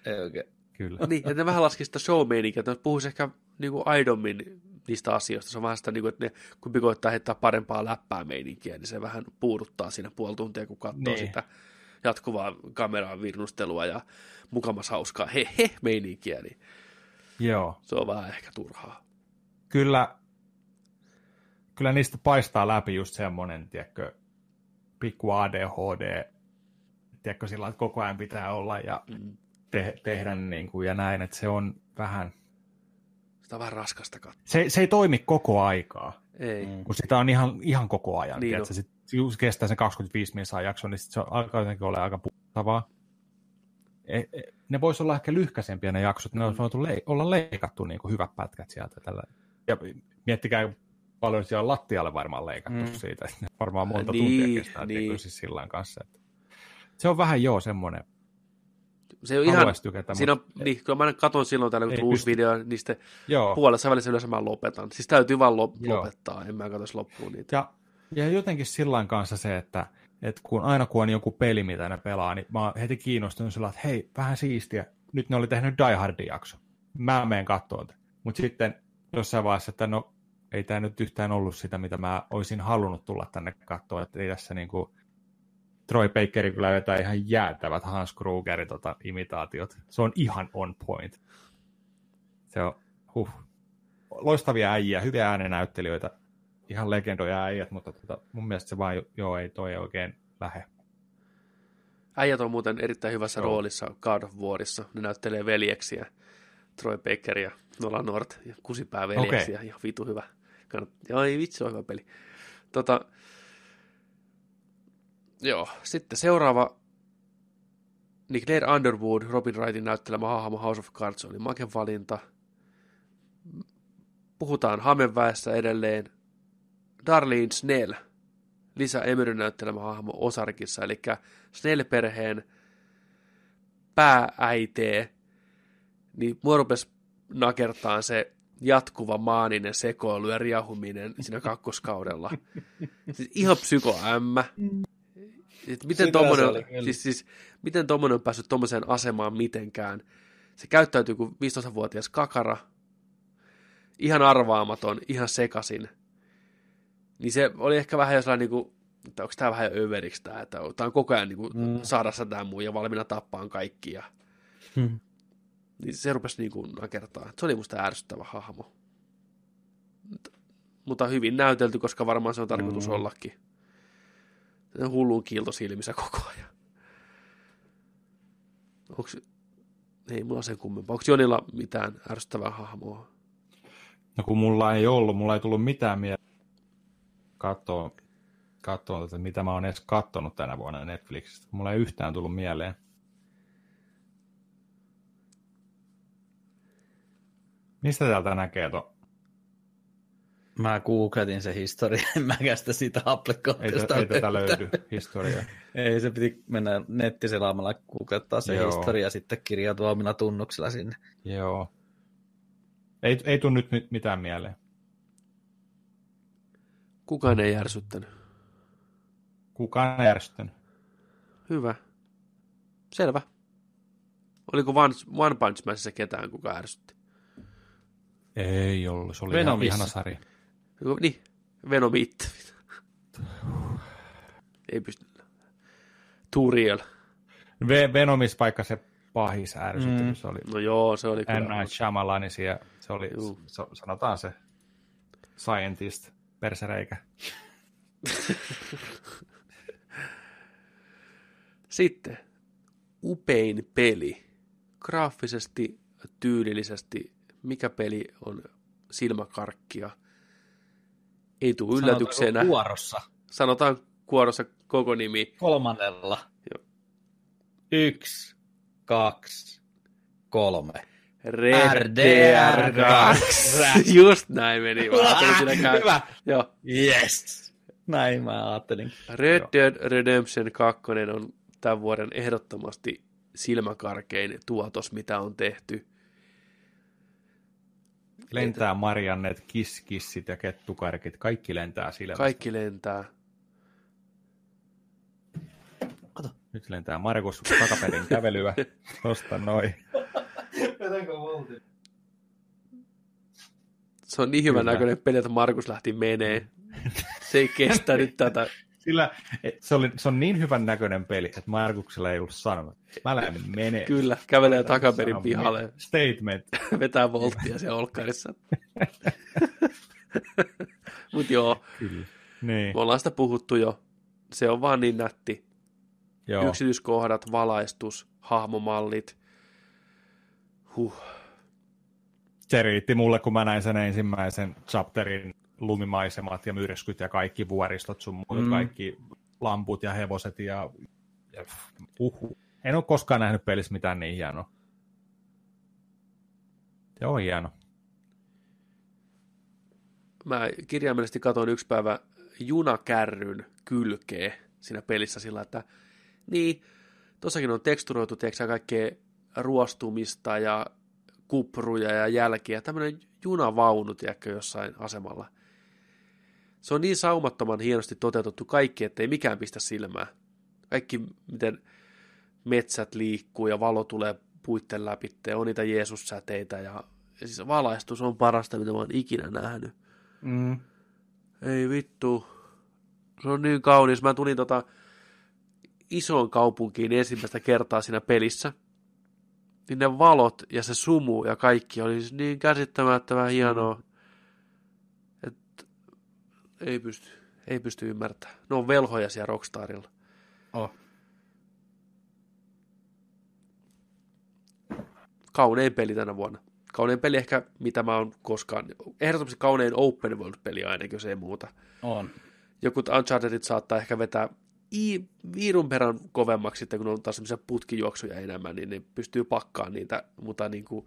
Ei oikein. Kyllä. Niin, että ne vähän laskisi sitä show-meininkiä, että puhuisi ehkä niin kuin aidommin niistä asioista. Se on vähän sitä, niin kuin, että ne, kun koittaa heittää parempaa läppää meininkiä, niin se vähän puuduttaa siinä puoli tuntia, kun katsoo niin. sitä jatkuvaa kameraan virnustelua ja mukamas hauskaa he he meininkiä, niin Joo. se on vähän ehkä turhaa. Kyllä, kyllä niistä paistaa läpi just semmoinen, tiedätkö, pikku ADHD, tiedätkö, sillä että koko ajan pitää olla ja mm. te- tehdä niin kuin ja näin, että se on vähän... Sitä on vähän raskasta katsoa. Se, se ei toimi koko aikaa. Ei. Mm. Kun sitä on ihan, ihan koko ajan. Niin tiedätkö, sit, just kestää sen 25 minuuttia jakson, niin sit se alkaa jotenkin olla aika puhuttavaa. E, e, ne voisi olla ehkä lyhkäisempiä ne jaksot, ne olisi voitu le- olla leikattu niin kuin hyvät pätkät sieltä. Tällä. Ja miettikää, paljon siellä lattialle varmaan leikattu mm. siitä. Varmaan monta niin, tuntia kestää niin. siis sillä kanssa. Että se on vähän joo semmoinen. Se on ihan, tykätä, siinä on, mutta... niin, kyllä mä katson silloin täällä, uusi video, niin sitten joo. puolessa välissä yleensä mä lopetan. Siis täytyy vaan lop- lopettaa, en mä katsoisi loppuun niitä. Ja, ja jotenkin sillä kanssa se, että, että kun aina kun on joku peli, mitä ne pelaa, niin mä oon heti kiinnostunut sillä, että hei, vähän siistiä. Nyt ne oli tehnyt Die Hardin jakso. Mä menen katsoa. Mutta sitten jossain vaiheessa, että no ei tämä nyt yhtään ollut sitä, mitä mä olisin halunnut tulla tänne katsoa, että ei tässä niin kuin Troy Bakeri kyllä vetää ihan jäätävät Hans Krugerin tota, imitaatiot. Se on ihan on point. Se on, huh. Loistavia äijä, hyviä äänenäyttelijöitä, ihan legendoja äijät, mutta tota, mun mielestä se vaan, joo, ei toi oikein lähe. Äijät on muuten erittäin hyvässä joo. roolissa God of Warissa. Ne näyttelee veljeksiä. Troy Baker ja Nolan North ja kusipää veljeksiä. Okay. Ihan vitu hyvä. Joo, ei vitsi, on hyvä peli. Tota, joo, sitten seuraava niin Claire Underwood, Robin Wrightin näyttelemä hahmo House of Cards oli Maken valinta. Puhutaan Hamenväessä edelleen. Darlene Snell, Lisa Emeryn näyttelemä hahmo Osarkissa, eli Snell-perheen päääitee, niin mua rupesi nakertaan se jatkuva maaninen sekoilu ja riahuminen siinä kakkoskaudella. siis ihan psykoämmä. Miten tommonen, siis, siis, miten tommonen on päässyt tommoseen asemaan mitenkään? Se käyttäytyy kuin 15-vuotias kakara, ihan arvaamaton, ihan sekasin. Niin se oli ehkä vähän jo sellainen, niin kuin, että onko tämä vähän överiksi tämä, että tämä on koko ajan niin kuin, mm. saadassa tämä muu ja valmiina tappaan kaikki. Ja... Hmm. Niin se rupesi niin kuin nakertaa. Se oli musta ärsyttävä hahmo. Mutta hyvin näytelty, koska varmaan se on tarkoitus mm. ollakin. Hulluun kiilto silmissä koko ajan. Onks, ei mulla sen kummempaa. Onko Jonilla mitään ärsyttävää hahmoa? No kun mulla ei ollut, mulla ei tullut mitään mieltä katsoa, katsoa että mitä mä oon edes katsonut tänä vuonna Netflixistä. Mulla ei yhtään tullut mieleen. Mistä täältä näkee tuo? Mä googletin se historia, en mä sitä siitä applikointista. Ei, ei tätä löydy historiaa. ei, se piti mennä nettiselaamalla googlettaa se Joo. historia ja sitten kirjautua omilla tunnuksilla sinne. Joo. Ei, ei tule nyt mitään mieleen. Kukaan ei järsyttänyt. Kukaan ei järsyttänyt. Hyvä. Selvä. Oliko One, One Punch Manissa ketään, kuka ärsytti? Ei ollut, se oli Venomissa. ihan ihana sarja. Niin, Venomit. Ei pysty. Turiel. Ve- Venomis paikka se pahis ärsytti, mm. se oli. No joo, se oli kyllä. Night Shyamalan, se oli, Juu. sanotaan se scientist, persereikä. Sitten, upein peli. Graafisesti, tyylillisesti, mikä peli on silmäkarkkia. Ei tule yllätyksenä. Sanotaanko kuorossa. Sanotaan kuorossa koko nimi. Kolmannella. Joo. Yksi, kaksi, kolme. RDR2. Just näin meni. Mä käy. Hyvä. Joo. Yes. Näin mä ajattelin. Red Dead Redemption 2 on tämän vuoden ehdottomasti silmäkarkein tuotos, mitä on tehty. Lentää Mariannet, kiskissit ja kettukarkit, kaikki lentää silmästä. Kaikki lentää. Kato. Nyt lentää Markus takaperin kävelyä. Tosta noin. Voltin? Se on niin hyvän Kyllä. näköinen peli, että Markus lähti menee. Se ei kestä nyt tätä. Sillä se, oli, se on niin hyvän näköinen peli, että Markuksella ei ollut sanonut. Mä lähden menee. Kyllä, kävelee takaperin pihalle, Statement. vetää volttia siellä olkkarissa. Mut joo, Kyllä. Niin, me ollaan sitä puhuttu jo. Se on vaan niin nätti. joo. Yksityiskohdat, valaistus, hahmomallit. Huh. Se riitti mulle, kun mä näin sen ensimmäisen chapterin lumimaisemat ja myrskyt ja kaikki vuoristot sun muut, Mm. kaikki lamput ja hevoset ja, ja uhu. En ole koskaan nähnyt pelissä mitään niin hienoa. Se on hieno. Mä kirjaimellisesti katsoin yksi päivä junakärryn kylkeä siinä pelissä sillä, että niin, tossakin on teksturoitu, tiedätkö, kaikkea ruostumista ja kupruja ja jälkiä. Tämmöinen junavaunu, tiedätkö, jossain asemalla. Se on niin saumattoman hienosti toteutettu kaikki, ettei mikään pistä silmää. Kaikki, miten metsät liikkuu ja valo tulee puitten läpi, ja on niitä Jeesus-säteitä ja, ja siis valaistus on parasta, mitä mä oon ikinä nähnyt. Mm. Ei vittu. Se on niin kaunis. Mä tulin tota isoon kaupunkiin ensimmäistä kertaa siinä pelissä. Niin ne valot ja se sumu ja kaikki oli siis niin käsittämättömän hienoa. Ei pysty, ei pysty ymmärtämään. Ne on velhoja siellä Rockstarilla. Oh. Kaunein peli tänä vuonna. Kaunein peli ehkä, mitä mä oon koskaan... Ehdottomasti kaunein open world-peli ainakin, jos ei muuta. On. Jokut Unchartedit saattaa ehkä vetää i, viirun perän kovemmaksi, sitten kun on taas semmoisia putkijuoksuja enemmän, niin ne pystyy pakkaamaan niitä, mutta niin kuin,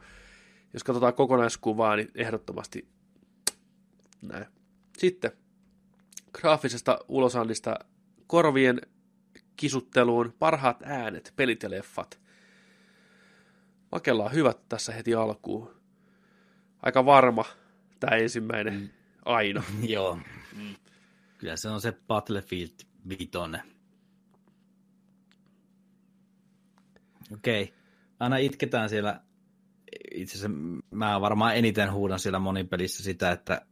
jos katsotaan kokonaiskuvaa, niin ehdottomasti näin. Sitten graafisesta ulosannista korvien kisutteluun parhaat äänet, pelit ja leffat. Makella on hyvät tässä heti alkuun. Aika varma tämä ensimmäinen Mm. aina. Joo. Kyllä se on se Battlefield 5. Okei. Aina itketään siellä, itse asiassa mä varmaan eniten huudan siellä monipelissä sitä, että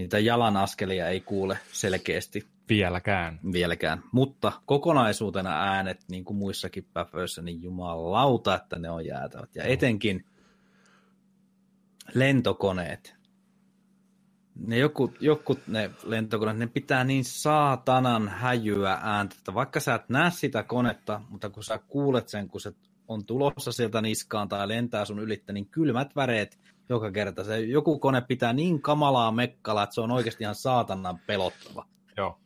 niitä jalan askelia ei kuule selkeästi Vieläkään. vieläkään. Mutta kokonaisuutena äänet, niin kuin muissakin päföissä, niin jumalauta, että ne on jäätävät. Ja etenkin lentokoneet. Ne joku, joku ne lentokoneet, ne pitää niin saatanan häjyä ääntä, että vaikka sä et näe sitä konetta, mutta kun sä kuulet sen, kun se on tulossa sieltä niskaan tai lentää sun ylittä, niin kylmät väreet joka kerta. Se joku kone pitää niin kamalaa mekkalaa, että se on oikeasti ihan saatanan pelottava Joo.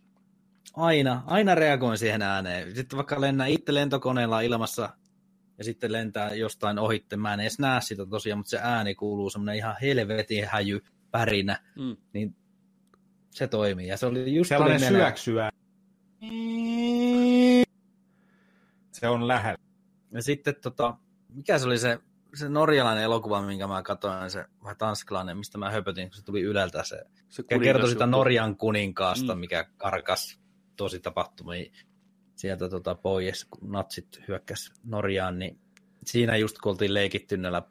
aina, aina reagoin siihen ääneen. Sitten vaikka lennän itse lentokoneella ilmassa ja sitten lentää jostain ohitte, mä en edes näe sitä tosiaan, mutta se ääni kuuluu semmoinen ihan helvetin häjy pärinä, Mm. niin se toimii. Ja se oli just Sellainen syöksyä. Se on lähellä. Ja sitten tota, mikä se oli se, se norjalainen elokuva, minkä mä katsoin, se vai tanskalainen, mistä mä höpötin, kun se tuli Yleltä se Se kertoi sitä. Norjan kuninkaasta, Mm. mikä karkas tosi tapahtumia sieltä tota pois, kun natsit hyökkäs Norjaan, niin siinä just kun oltiin leikitty näillä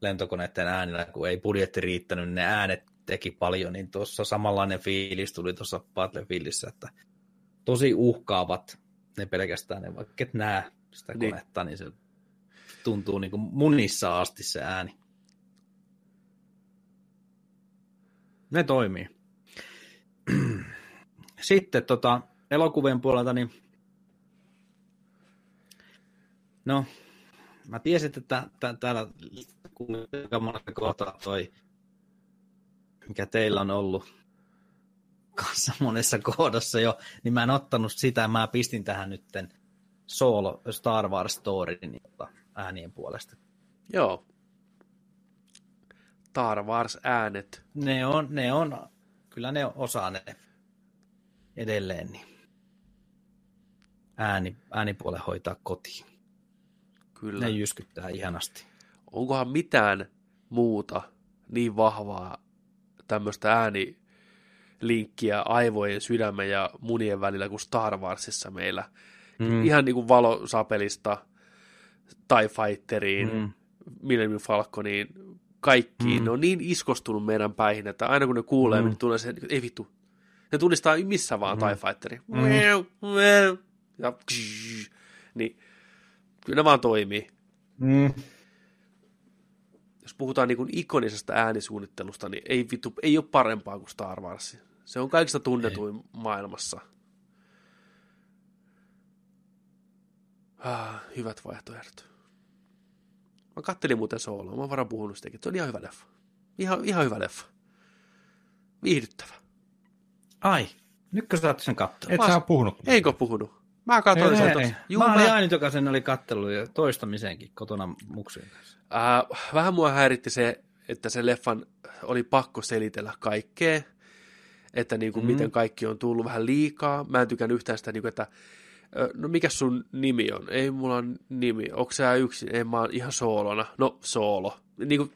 lentokoneiden äänillä, kun ei budjetti riittänyt, niin ne äänet teki paljon, niin tuossa samanlainen fiilis tuli tuossa Battlefieldissä, että tosi uhkaavat ne pelkästään, ne vaikka et näe sitä Niin. konetta, niin se tuntuu niin kuin munissa asti se ääni. Ne toimii. Sitten tota, elokuvien puolelta, niin no, Mä tiesin, että täällä kuinka monessa kohtaa toi, mikä teillä on ollut kanssa monessa kohdassa jo, niin mä en ottanut sitä, mä pistin tähän nytten solo Star Wars Story niin äänien puolesta. Joo. Star Wars äänet. Ne on, ne on, kyllä ne osaa ne edelleen, niin ääni, äänipuolen hoitaa kotiin. Kyllä. Ne jyskyttää ihanasti. Onkohan mitään muuta niin vahvaa tämmöistä äänilinkkiä aivojen, sydämen ja munien välillä kuin Star Warsissa meillä. Mm. Ihan niin kuin valosapelista, TIE Fighteriin, mm. Millennium Falconiin, kaikkiin. Mm. Ne on niin iskostunut meidän päihin, että aina kun ne kuulee, mm. niin tulee se, ei vittu. Ne tunnistaa missä vaan mm. TIE Fighteri. Mm. Ja, niin kyllä ne vaan toimii. Mm. Jos puhutaan niin ikonisesta äänisuunnittelusta, niin ei, vittu, ei ole parempaa kuin Star Wars. Se on kaikista tunnetuin ei. maailmassa. Ah, hyvät vaihtoehdot. Mä kattelin muuten sooloa, mä oon varmaan puhunut sitäkin. Se on ihan hyvä leffa. Ihan, ihan hyvä leffa. Viihdyttävä. Ai, nytkö sä oot sen kattonut? Et sä puhunut. Eikö puhunut? Mä katsoin sen tuossa. Mä olin ainut, joka sen oli kattellut ja toistamisenkin kotona muksien kanssa. Äh, vähän mua häiritti se, että se leffan oli pakko selitellä kaikkea, että niin kuin mm. miten kaikki on tullut vähän liikaa. Mä en tykän yhtään sitä, niin kuin, että no mikä sun nimi on? Ei mulla on nimi. Onko sä yksin? Ei, mä oon ihan soolona. No, soolo. Niin kuin,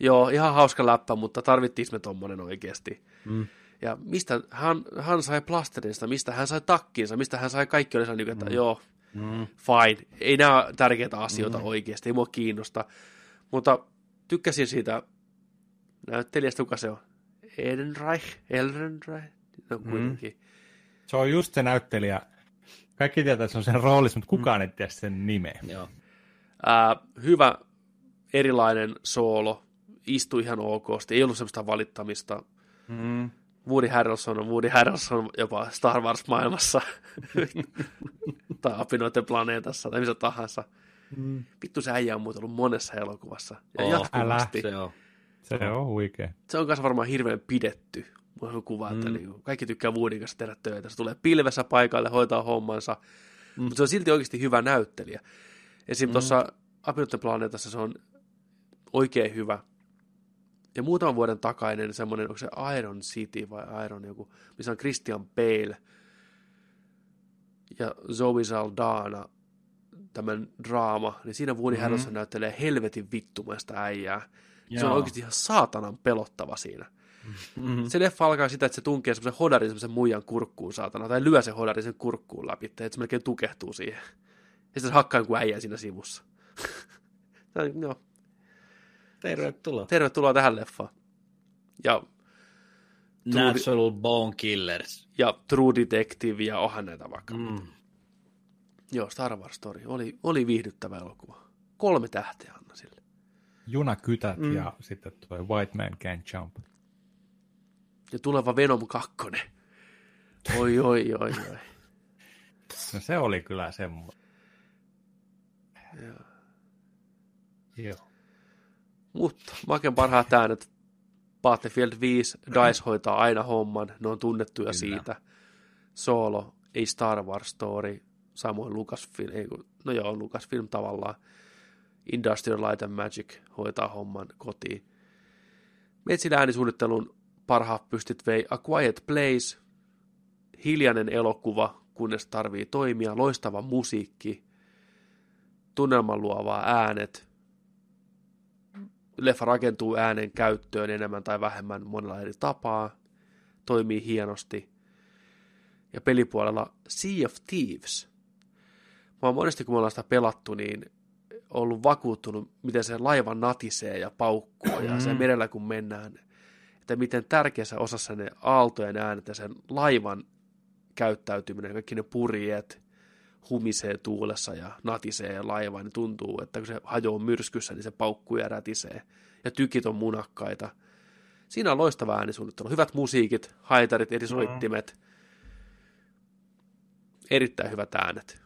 joo, ihan hauska läppä, mutta tarvittiin me tommonen oikeasti. Mm. Ja mistä hän, hän sai plasterinsa, mistä hän sai takkinsa, mistä hän sai kaikki, oli niin, että mm. joo, mm. fine. Ei nämä tärkeitä asioita mm. oikeasti, ei mua kiinnosta. Mutta tykkäsin siitä näyttelijästä, kuka se on. Edenreich, Elrenreich, no mm. kuitenkin. Mm. Se on just se näyttelijä. Kaikki tietää, että se on sen roolissa, mutta kukaan mm. ei tiedä sen nimeä. Joo. Äh, hyvä erilainen soolo, istui ihan okosti, ei ollut semmoista valittamista. Mm. Woody Harrelson on Woody Harrelson jopa Star Wars-maailmassa tai apinoiden planeetassa tai missä tahansa. Mm. Vittu se äijä on muuten ollut monessa elokuvassa. Ja oh, jatkuvasti. Älä. Se on. Se on huikea. Se on kanssa varmaan hirveän pidetty. Mulla on kuva, että mm. niin, kaikki tykkää Woodin kanssa tehdä töitä. Se tulee pilvessä paikalle, hoitaa hommansa. Mm. Mutta se on silti oikeasti hyvä näyttelijä. Esim. Mm. tuossa Apinoiden planeetassa se on oikein hyvä ja muutaman vuoden takainen semmoinen, onko se Iron City vai Iron joku, missä on Christian Bale ja Zoe Saldana, tämän draama, niin siinä Woody mm-hmm. Harrelson näyttelee helvetin vittumaista äijää. Joo. Se on oikeasti ihan saatanan pelottava siinä. Mm-hmm. Se leffa alkaa sitä, että se tunkee semmoisen hodarin semmoisen muijan kurkkuun saatana, tai lyö sen hodarin sen kurkkuun läpi, että se melkein tukehtuu siihen. Ja sitten se hakkaa joku äijä siinä sivussa. no, Tervetuloa. Tervetuloa tähän leffaan. Ja Natural True, Bone Killers. Ja True Detective ja onhan näitä vaikka. Mm. Joo, Star Wars Story. Oli, oli viihdyttävä elokuva. Kolme tähteä anna sille. Junakytät mm. ja sitten tuo White Man Can't Jump. Ja tuleva Venom 2. Oi, oi, oi, oi. No se oli kyllä semmoinen. Joo. Joo. Mutta Maken parhaat äänet. Battlefield 5, DICE hoitaa aina homman, ne on tunnettuja Kyllä. siitä. Solo, ei Star Wars Story, samoin Lucasfilm, ei, no joo, Lucasfilm tavallaan. Industrial Light and Magic hoitaa homman kotiin. Metsin äänisuunnittelun parhaat pystyt vei A Quiet Place, hiljainen elokuva, kunnes tarvii toimia, loistava musiikki, tunnelman luovaa äänet, leffa rakentuu äänen käyttöön enemmän tai vähemmän monella eri tapaa, toimii hienosti. Ja pelipuolella Sea of Thieves. Mä oon monesti, kun me ollaan sitä pelattu, niin ollut vakuuttunut, miten se laiva natisee ja paukkuu ja se mm. merellä kun mennään, että miten tärkeässä osassa ne aaltojen äänet ja sen laivan käyttäytyminen, kaikki ne purjeet, humisee tuulessa ja natisee laiva, niin tuntuu, että kun se hajoaa myrskyssä, niin se paukkuu ja rätisee. Ja tykit on munakkaita. Siinä on loistava äänisuunnittelu. Hyvät musiikit, haitarit, eri soittimet. Erittäin hyvät äänet.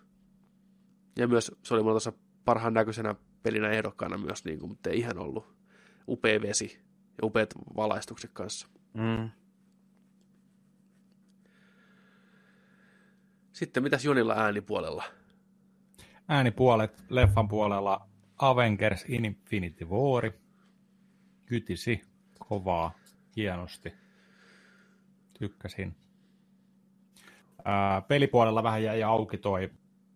Ja myös se oli mulla tuossa parhaan näköisenä pelinä ehdokkaana myös, niin kuin, mutta ei ihan ollut upea vesi ja upeat valaistukset kanssa. Mm. Sitten mitäs Jonilla äänipuolella? Äänipuolet leffan puolella Avengers Infinity War. Kytisi kovaa, hienosti. Tykkäsin. Ää, pelipuolella vähän jäi auki toi,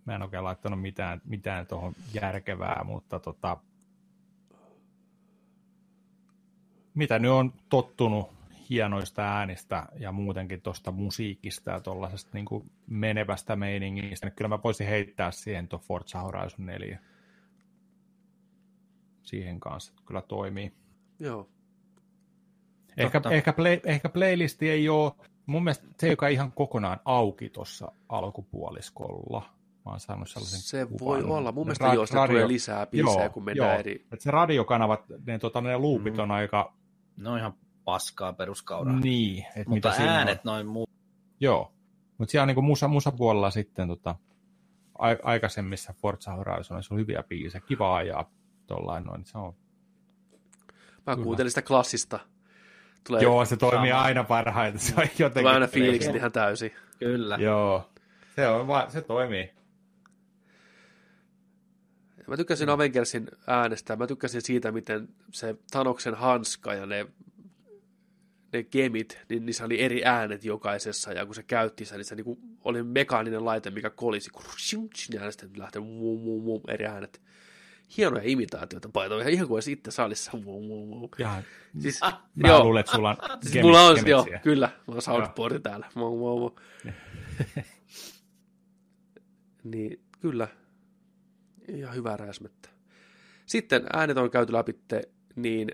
mä en oikein laittanut mitään, mitään tuohon järkevää, mutta tota, mitä nyt on tottunut hienoista äänistä ja muutenkin tuosta musiikista ja tuollaisesta niin menevästä meiningistä, niin kyllä mä voisin heittää siihen tuon Forza Horizon 4. Siihen kanssa, kyllä toimii. Joo. Ehkä, ehkä, play, ehkä playlisti ei ole, mun mielestä se joka ihan kokonaan auki tuossa alkupuoliskolla. Mä oon saanut sellaisen Se kuvan. voi olla. Mun mielestä ra- joo, radio, tulee lisää biisejä, kun mennään joo. eri... Et se radiokanavat, ne, tota, ne loopit mm. on aika... Ne on ihan paskaa peruskauraa. Niin. Et Mutta mitä äänet on. noin muu. Joo. Mutta siellä niin musa, musapuolella sitten tota, a- aikaisemmissa Forza Horizonissa on hyviä biisejä, kiva ajaa tuollain noin. Se on Mä Kyllä. kuuntelin sitä klassista. Tulee Joo, se toimii sama. aina parhaiten. Se on jotenkin... Tulee aina fiilikset ihan täysin. Kyllä. Joo, se, on, va- se toimii. Mä tykkäsin Avengersin äänestä. Mä tykkäsin siitä, miten se Tanoksen hanska ja ne, ne gemit, niin niissä oli eri äänet jokaisessa. Ja kun se käytti sitä, niin se niin oli mekaaninen laite, mikä kolisi. Niin äänestä lähtee eri äänet hienoja imitaatioita paitoja, ihan kuin olisi itse salissa. Ja, siis, ah, mä joo, luulen, että sulla on siis mulla on, joo, kyllä, mulla on soundboardi täällä. Mou, mou, mou. niin, kyllä. Ihan hyvää rääsmettä. Sitten äänet on käyty läpi, niin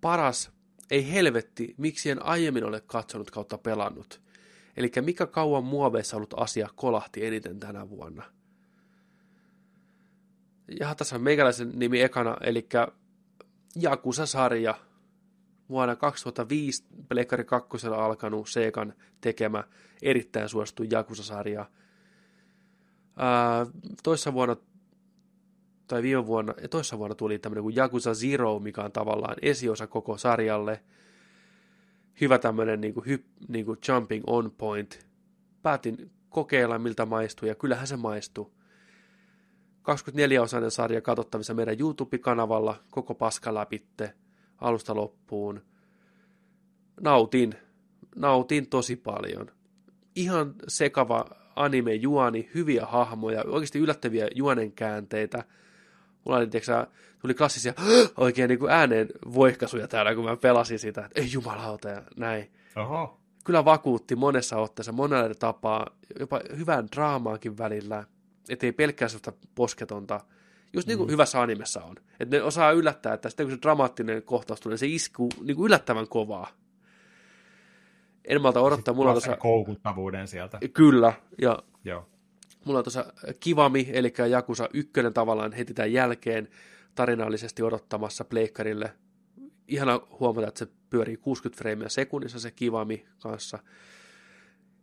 paras, ei helvetti, miksi en aiemmin ole katsonut kautta pelannut. Eli mikä kauan muoveissa ollut asia kolahti eniten tänä vuonna – ja tässä on meikäläisen nimi ekana, eli Jakusa-sarja, vuonna 2005 Pleikkari 2 alkanut Seikan tekemä erittäin suosittu Jakusa-sarja. toissa vuonna tai viime vuonna, ja toissa vuonna tuli tämmöinen kuin Yakuza Zero, mikä on tavallaan esiosa koko sarjalle. Hyvä tämmöinen niin kuin, hyp, niin kuin jumping on point. Päätin kokeilla, miltä maistuu, ja kyllähän se maistuu. 24-osainen sarja katsottavissa meidän YouTube-kanavalla, koko paska läpitte, alusta loppuun. Nautin, nautin tosi paljon. Ihan sekava anime-juoni, hyviä hahmoja, oikeasti yllättäviä juonenkäänteitä. Mulla oli, tiiäksä, tuli klassisia oikein niin kuin ääneen voihkaisuja täällä, kun mä pelasin sitä, että ei jumalauta ja näin. Oho. Kyllä vakuutti monessa otteessa, monella tapaa, jopa hyvän draamaakin välillä – ettei pelkkää sellaista posketonta, just niin kuin mm. hyvässä animessa on. Että ne osaa yllättää, että sitten kun se dramaattinen kohtaus tulee, se iskuu niin kuin yllättävän kovaa. En malta odottaa, mulla on tuossa... Koukuttavuuden sieltä. Kyllä, ja Joo. Mulla on tuossa Kivami, eli Jakusa ykkönen tavallaan heti tämän jälkeen tarinallisesti odottamassa pleikkarille. Ihana huomata, että se pyörii 60 freimiä sekunnissa se Kivami kanssa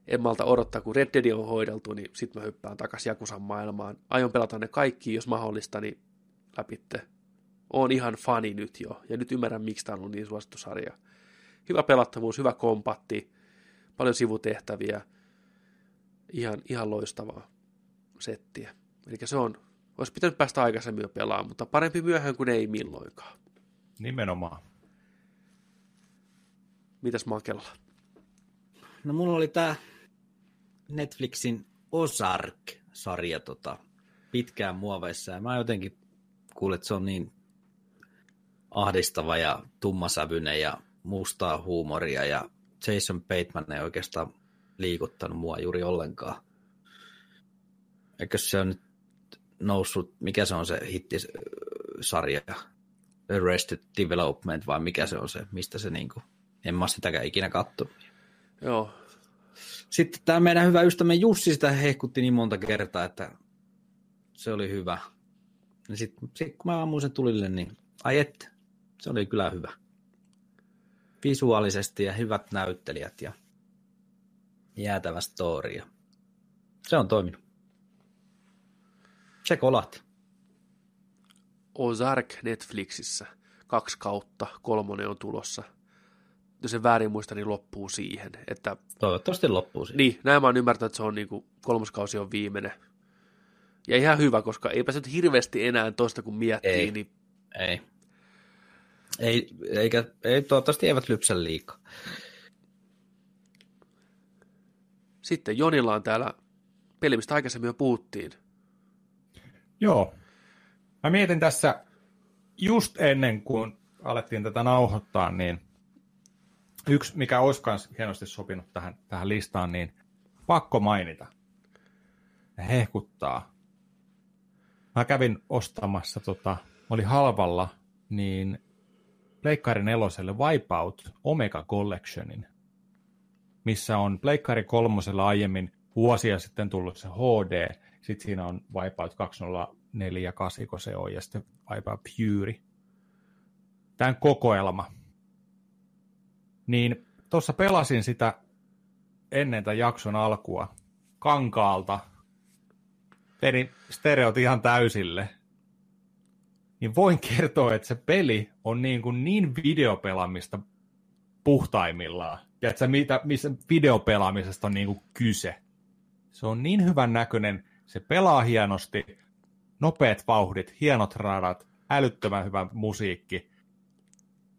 en malta odottaa, kun Red Dead on hoideltu, niin sitten mä hyppään takaisin Jakusan maailmaan. Aion pelata ne kaikki, jos mahdollista, niin läpitte. Oon ihan fani nyt jo, ja nyt ymmärrän, miksi tämä on ollut niin suosittu sarja. Hyvä pelattavuus, hyvä kompatti, paljon sivutehtäviä, ihan, ihan loistavaa settiä. Eli se on, olisi pitänyt päästä aikaisemmin jo pelaamaan, mutta parempi myöhään kuin ei milloinkaan. Nimenomaan. Mitäs Makella? No mulla oli tämä Netflixin Ozark-sarja tota, pitkään muoveissa. Ja mä jotenkin kuulen, että se on niin ahdistava ja tummasävyinen ja mustaa huumoria ja Jason Bateman ei oikeastaan liikuttanut mua juuri ollenkaan. Eikö se on nyt noussut, mikä se on se hittisarja, Arrested Development vai mikä se on se, mistä se niinku, en mä sitäkään ikinä kattonut. Joo, sitten tämä meidän hyvä ystävämme Jussi sitä hehkutti niin monta kertaa, että se oli hyvä. Ja sitten sit, kun mä ammuin sen tulille, niin ai et, se oli kyllä hyvä. Visuaalisesti ja hyvät näyttelijät ja jäätävä story. Ja se on toiminut. Se kolahti. Ozark Netflixissä. Kaksi kautta, kolmonen on tulossa. Jos se väärin muista, niin loppuu siihen. Että, Toivottavasti loppuu siihen. niin, näin mä oon ymmärtänyt, että se on niin kuin, kolmoskausi on viimeinen. Ja ihan hyvä, koska eipä se nyt hirveästi enää toista kun miettii, Ei. niin Ei. Ei, eikä, ei, toivottavasti eivät lypsä liikaa. sitten Jonilla on täällä peli, mistä aikaisemmin jo puhuttiin. Joo. Mä mietin tässä just ennen kuin alettiin tätä nauhoittaa, niin yksi, mikä olisi myös hienosti sopinut tähän, tähän listaan, niin pakko mainita. Hehkuttaa. Mä kävin ostamassa, tota, oli halvalla, niin Pleikkari neloselle Wipeout Omega Collectionin, missä on Pleikkari kolmosella aiemmin vuosia sitten tullut se HD, sitten siinä on Wipeout 2048, kun se on, ja sitten Wipeout Fury. Tämän kokoelma. Niin tuossa pelasin sitä ennen tämän jakson alkua kankaalta. Perin stereot ihan täysille. Niin voin kertoa, että se peli on niin, kuin niin videopelaamista puhtaimmillaan. Tiedätkö, mitä, missä videopelaamisesta on niin kuin kyse? Se on niin hyvän näköinen, se pelaa hienosti, nopeat vauhdit, hienot radat, älyttömän hyvä musiikki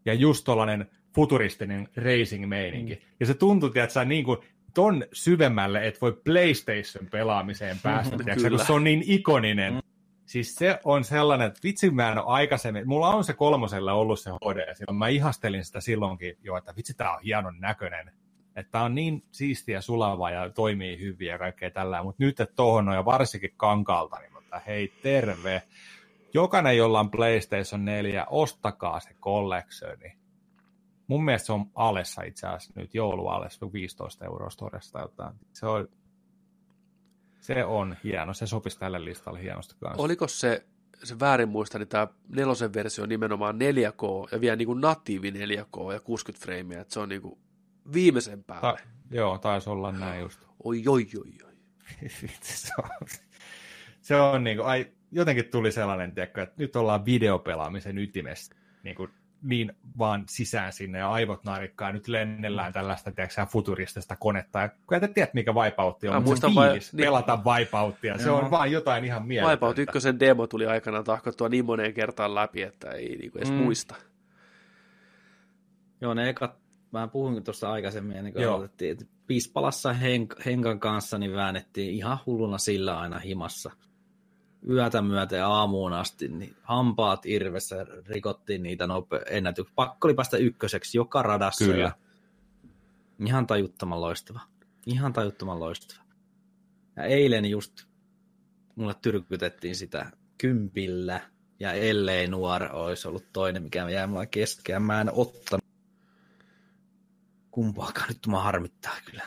ja just tollainen futuristinen racing-meininki. Mm. Ja se tuntuu, että sä niin kuin ton syvemmälle, että voi PlayStation-pelaamiseen päästä, mm, tiedätkö, kun se on niin ikoninen. Mm. Siis se on sellainen, että vitsi mä en ole aikaisemmin, mulla on se kolmosella ollut se HD, silloin mä ihastelin sitä silloinkin jo, että vitsi tää on hienon näköinen. Että tää on niin siistiä sulava ja toimii hyvin ja kaikkea tällä, mutta nyt että tohon on ja varsinkin kankaalta, niin mutta hei terve. Jokainen, jolla on PlayStation 4, ostakaa se collectioni. Mun mielestä se on alessa itse asiassa nyt joulualessa 15 euroa storesta jotain. Se on, se on hieno, se sopisi tälle listalle hienosti kanssa. Oliko se, se väärin muista, niin tämä nelosen versio on nimenomaan 4K ja vielä niin kuin natiivi 4K ja 60 freimiä, että se on niin kuin viimeisen päälle. Ta- joo, taisi olla näin just. Oi, oi, oi, oi. se on, se on niin kuin, ai, jotenkin tuli sellainen, tiedätkö, että nyt ollaan videopelaamisen ytimessä niin, kuin, niin vaan sisään sinne ja aivot narikkaa, nyt lennellään tällaista tiedätkö, futuristista konetta. Ja kun et tiedä, mikä Wipeoutti on, Mä mutta se vai- niin. pelata Wipeouttia. Se on vaan jotain ihan mieletöntä. Wipeout 1 demo tuli aikanaan tahkottua niin moneen kertaan läpi, että ei niin kuin edes mm. muista. Joo, ne ekat, mä puhuin tuossa aikaisemmin, ennen kuin Joo. aloitettiin, että Pispalassa Henk, Henkan kanssa niin väännettiin ihan hulluna sillä aina himassa. Yötä myöten aamuun asti, niin hampaat irvessä rikottiin niitä nope- ennätyksiä. Pakko oli päästä ykköseksi joka radassa. Kyllä. Ja ihan tajuttoman loistava. Ihan tajuttoman loistava. Ja eilen just mulle tyrkytettiin sitä kympillä, ja ellei nuor olisi ollut toinen, mikä jäi mulla keskeä. Mä en ottanut kumpaakaan. Nyt mä harmittaa kyllä.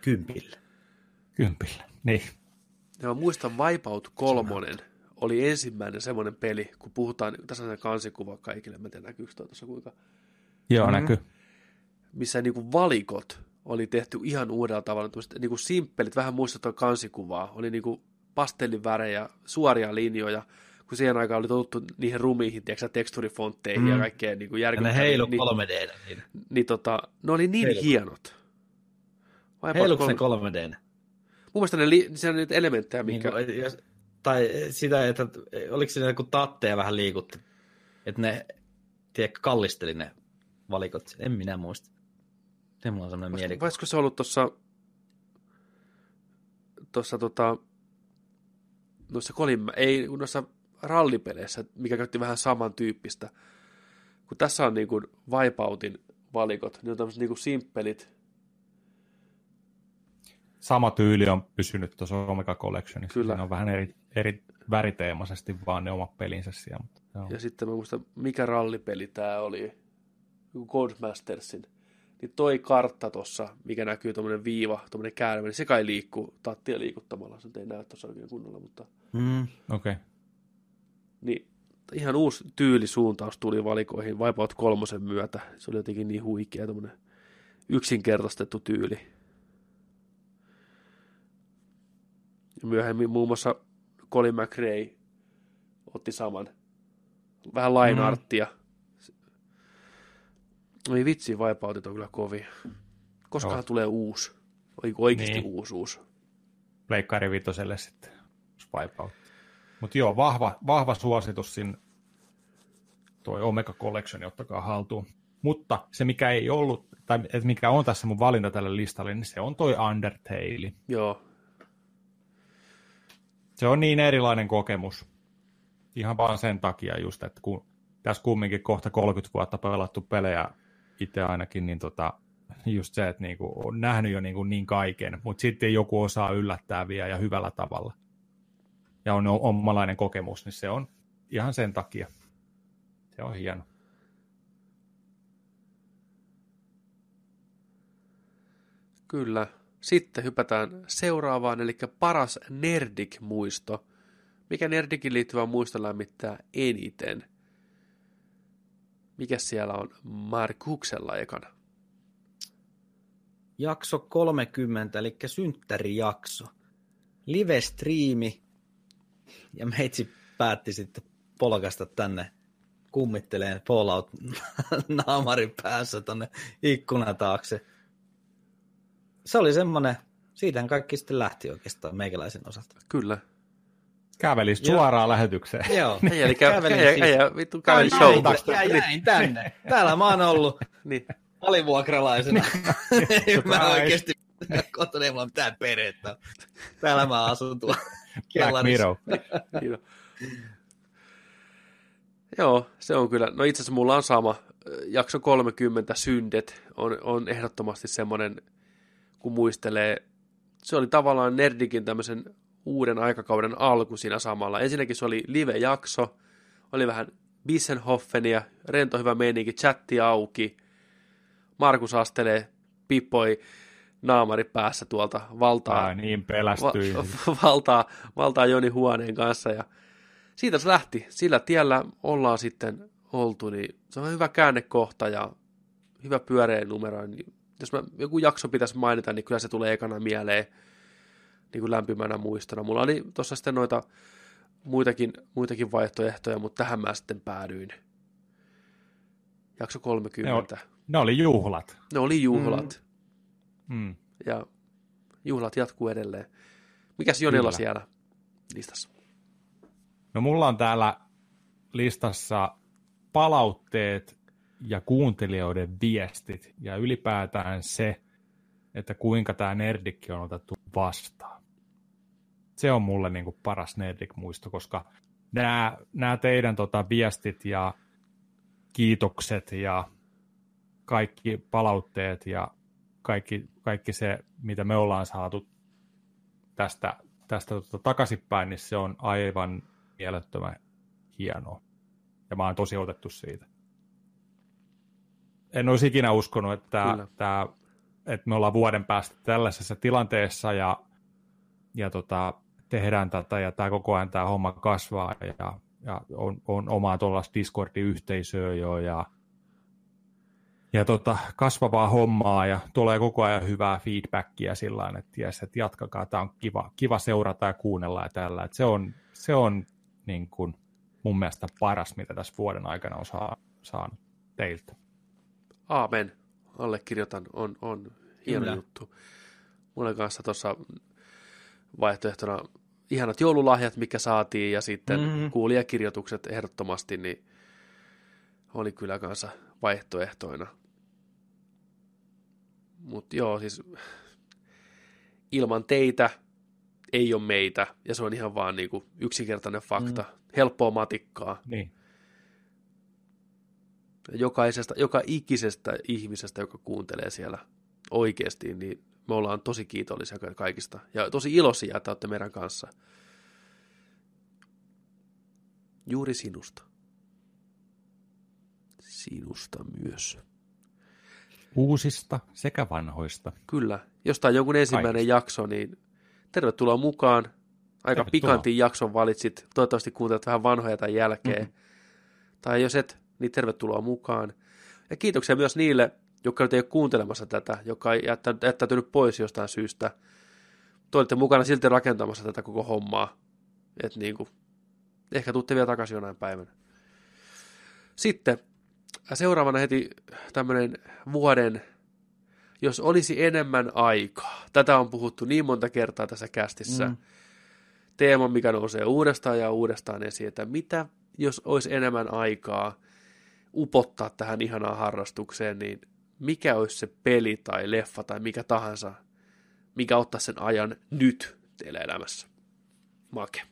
Kympillä. Kympillä. Niin. Ja mä muistan Wipeout 3 oli ensimmäinen semmoinen peli, kun puhutaan, tässä on se kansikuva kaikille, mä en tiedä näkyykö toi tuossa kuinka, Joo, Mhm. mm-hmm. näkyy. missä niinku valikot oli tehty ihan uudella tavalla, tämmöiset niinku simppelit, vähän muistuttaa kansikuvaa, oli niinku pastellivärejä, suoria linjoja, kun siihen aikaan oli totuttu niihin rumiihin, tiedätkö, teksturifontteihin mm. ja kaikkeen niinku Ja ne järkyttäviin. heilu niin, 3 d niin. niin tota, ne oli niin Heilu. hienot. Wipeout Heiluks ne 3 3 d Mun mielestä ne, li, siellä on niitä elementtejä, niin mitkä... kuin, jos, Tai sitä, että oliko siinä joku tatteja vähän liikutti, että ne tiedätkö, kallisteli ne valikot. En minä muista. Se mulla on semmoinen mielikuva. Voisiko se ollut tuossa tuossa tota, noissa kolimä, ei noissa rallipeleissä, mikä käytti vähän samantyyppistä. Kun tässä on niin kuin Wipeoutin valikot, niin on tämmöiset niin kuin simppelit. Sama tyyli on pysynyt tuossa Omega Collectionissa. Kyllä. Siinä on vähän eri, eri väriteemaisesti vaan ne omat pelinsä siellä. Mutta, joo. Ja sitten mä muistan, mikä rallipeli tämä oli, joku Codemastersin. Niin toi kartta tuossa, mikä näkyy tuommoinen viiva, tuommoinen käärme, niin se kai liikkuu tattia liikuttamalla. Se ei näy tuossa oikein kunnolla, mutta Mm. Okei. Okay. Niin ihan uusi tyylisuuntaus tuli valikoihin Wipeout kolmosen myötä. Se oli jotenkin niin huikea, tämmöinen yksinkertaistettu tyyli. Myöhemmin muun muassa Colin McRae otti saman. Vähän lainarttia. Mm. Ei vitsi, vaipautit on kyllä kovin. Koskahan tulee uusi? Oiko oikeasti niin. uusi uusi? Pleikkari vitoselle sitten, Wipeout. Mutta joo, vahva, vahva suositus sinne toi Omega Collection, ottakaa haltuun. Mutta se, mikä ei ollut, tai mikä on tässä mun valinta tälle listalle, niin se on toi Undertale. Joo. Se on niin erilainen kokemus. Ihan vaan sen takia just, että kun tässä kumminkin kohta 30 vuotta pelattu pelejä itse ainakin, niin tota, just se, että niinku on nähnyt jo niinku niin kaiken, mutta sitten joku osaa yllättää vielä ja hyvällä tavalla. Ja on omalainen kokemus, niin se on ihan sen takia. Se on hieno. Kyllä. Sitten hypätään seuraavaan, eli paras Nerdik-muisto. Mikä Nerdikin liittyvä muisto lämmittää eniten? Mikä siellä on Markuksella ekana? Jakso 30, eli synttärijakso. Live-striimi. Ja meitsi päätti sitten polkasta tänne kummitteleen Fallout naamarin päässä tonne ikkunan taakse. Se oli semmonen, siitä kaikki sitten lähti oikeastaan meikäläisen osalta. Kyllä. Kävelis suoraan lähetykseen. Joo. Ei, eli kävelin ei, siis. ei, ei, vittu kävelin show. Jäin, jäin tänne. Täällä mä oon ollut niin. alivuokralaisena. mä oikeesti kotona ei mulla mitään perhettä. Täällä mä asun tuolla kellarissa. Joo, se on kyllä. No itse asiassa mulla on sama. Jakso 30 syndet on, on ehdottomasti semmoinen, kun muistelee. Se oli tavallaan Nerdikin tämmöisen uuden aikakauden alku siinä samalla. Ensinnäkin se oli live-jakso, oli vähän Bissenhoffenia, rento hyvä meininki, chatti auki, Markus astelee, pippoi naamari päässä tuolta valtaa. Ai niin, pelästyi. Va- valtaa, valtaa Joni Huoneen kanssa ja siitä se lähti. Sillä tiellä ollaan sitten oltu, niin se on hyvä käännekohta ja hyvä pyöreä numero. Niin jos mä joku jakso pitäisi mainita, niin kyllä se tulee ekana mieleen niin kuin lämpimänä muistona. Mulla oli tuossa sitten noita muitakin, muitakin vaihtoehtoja, mutta tähän mä sitten päädyin. Jakso 30. Ne, ne oli juhlat. Ne oli juhlat. Mm. Mm. Ja juhlat jatkuu edelleen. Mikäs Jonilla Kyllä. siellä listassa? No mulla on täällä listassa palautteet ja kuuntelijoiden viestit ja ylipäätään se, että kuinka tämä nerdikki on otettu vastaan. Se on mulle niin kuin paras nerdik-muisto, koska nämä, nämä teidän tota, viestit ja kiitokset ja kaikki palautteet ja kaikki, kaikki se, mitä me ollaan saatu tästä, tästä tota, takaisinpäin, niin se on aivan mielettömän hienoa. Ja mä oon tosi otettu siitä. En olisi ikinä uskonut, että, tämä, että me ollaan vuoden päästä tällaisessa tilanteessa ja, ja tota, tehdään tätä ja tämä koko ajan tämä homma kasvaa ja, ja on, on omaa tuollaista Discord-yhteisöä jo ja, ja tota, kasvavaa hommaa ja tulee koko ajan hyvää feedbackia sillä tavalla, että, ties, että jatkakaa, tämä on kiva, kiva seurata ja kuunnella ja tällä. Että se on, se on niin kuin mun mielestä paras, mitä tässä vuoden aikana on saa, saanut teiltä. Aamen. Allekirjoitan. On, on hieno Kyllä. juttu. Mulla kanssa tuossa vaihtoehtona ihanat joululahjat, mikä saatiin, ja sitten mm-hmm. kuulijakirjoitukset ehdottomasti, niin oli kyllä kanssa vaihtoehtoina. Mutta joo, siis ilman teitä ei ole meitä, ja se on ihan vaan niinku yksinkertainen fakta. Mm. Helppoa matikkaa. Niin. Jokaisesta, joka ikisestä ihmisestä, joka kuuntelee siellä oikeasti, niin me ollaan tosi kiitollisia kaikista. Ja tosi iloisia, että olette meidän kanssa. Juuri sinusta. Sinusta myös. Uusista sekä vanhoista. Kyllä. Jos tämä on jonkun ensimmäinen Kaikista. jakso, niin tervetuloa mukaan. Aika tervetuloa. pikantin jakson valitsit. Toivottavasti kuuntelet vähän vanhoja tämän jälkeen. Mm-hmm. Tai jos et, niin tervetuloa mukaan. Ja kiitoksia myös niille, jotka nyt ei ole kuuntelemassa tätä, joka ei jättäytynyt pois jostain syystä. Te olitte mukana silti rakentamassa tätä koko hommaa. Että niin kuin, Ehkä tuutte vielä takaisin jonain päivänä. Sitten seuraavana heti tämmöinen vuoden, jos olisi enemmän aikaa. Tätä on puhuttu niin monta kertaa tässä kästissä. Mm. Teema, mikä nousee uudestaan ja uudestaan esiin, että mitä jos olisi enemmän aikaa upottaa tähän ihanaan harrastukseen, niin mikä olisi se peli tai leffa tai mikä tahansa, mikä ottaa sen ajan nyt teillä elämässä? Make.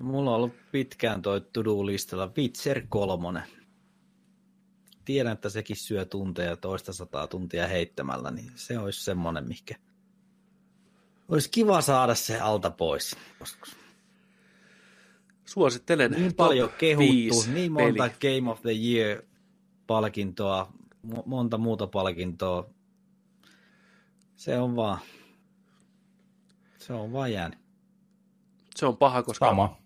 Mulla on ollut pitkään toi to-do-listalla Witcher 3. Tiedän, että sekin syö tunteja toista sataa tuntia heittämällä, niin se olisi semmoinen, mikä olisi kiva saada se alta pois joskus. Suosittelen Niin paljon kehuttu, niin monta peli. Game of the Year-palkintoa, monta muuta palkintoa. Se on vaan, se on vaan jäänyt. Se on paha, koska Sama.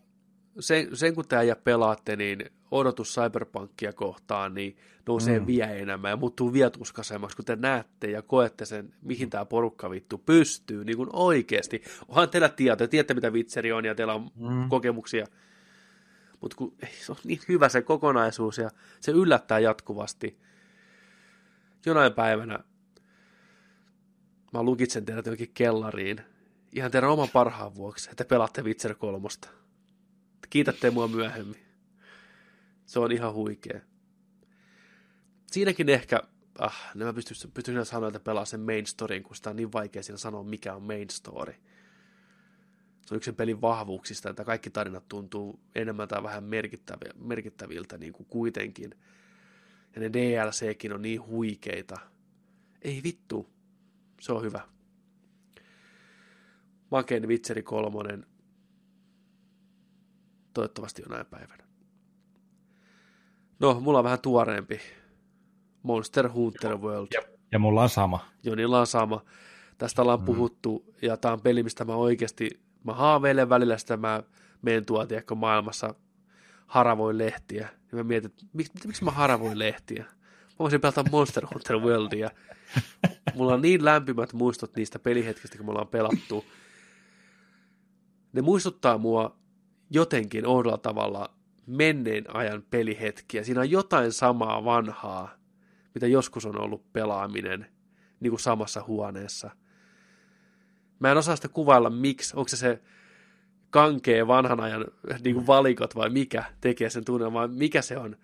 Sen, sen kun tämä ja pelaatte, niin odotus Cyberpunkia kohtaan niin nousee mm. vielä enemmän ja muuttuu vielä tuskaisemmaksi, kun te näette ja koette sen, mihin tämä porukka vittu pystyy, niin kuin oikeasti. Onhan teillä tietoa, tiedätte mitä vitseri on ja teillä on mm. kokemuksia, mutta kun se on niin hyvä se kokonaisuus ja se yllättää jatkuvasti. Jonain päivänä mä lukitsen teidät johonkin kellariin, ihan teidän oman parhaan vuoksi, että pelaatte Witcher kolmosta. Kiitätte mua myöhemmin. Se on ihan huikea. Siinäkin ehkä, ah, mä pystyn, pystyn sanoa, että pelaa sen main storyn, kun sitä on niin vaikea siinä sanoa, mikä on main story. Se on yksi pelin vahvuuksista, että kaikki tarinat tuntuu enemmän tai vähän merkittäviltä niin kuin kuitenkin. Ja ne DLCkin on niin huikeita. Ei vittu, se on hyvä. Maken Vitseri kolmonen. Toivottavasti jonain päivänä. No, mulla on vähän tuoreempi. Monster Hunter World. Ja, ja mulla on sama. Jonilla on sama. Tästä ollaan mm. puhuttu, ja tämä on peli, mistä mä oikeasti, mä haaveilen välillä sitä, mä menen tuolta, kun maailmassa haravoin lehtiä. Ja mä mietin, että miksi, miksi mä haravoin lehtiä? Mä voisin pelata Monster Hunter Worldia. Mulla on niin lämpimät muistot niistä pelihetkistä, kun me ollaan pelattu. Ne muistuttaa mua jotenkin oudolla tavalla menneen ajan pelihetkiä. Siinä on jotain samaa vanhaa, mitä joskus on ollut pelaaminen niin kuin samassa huoneessa. Mä en osaa sitä kuvailla, miksi. Onko se se kankee vanhan ajan niin kuin valikot vai mikä tekee sen tunnelman, mikä se on.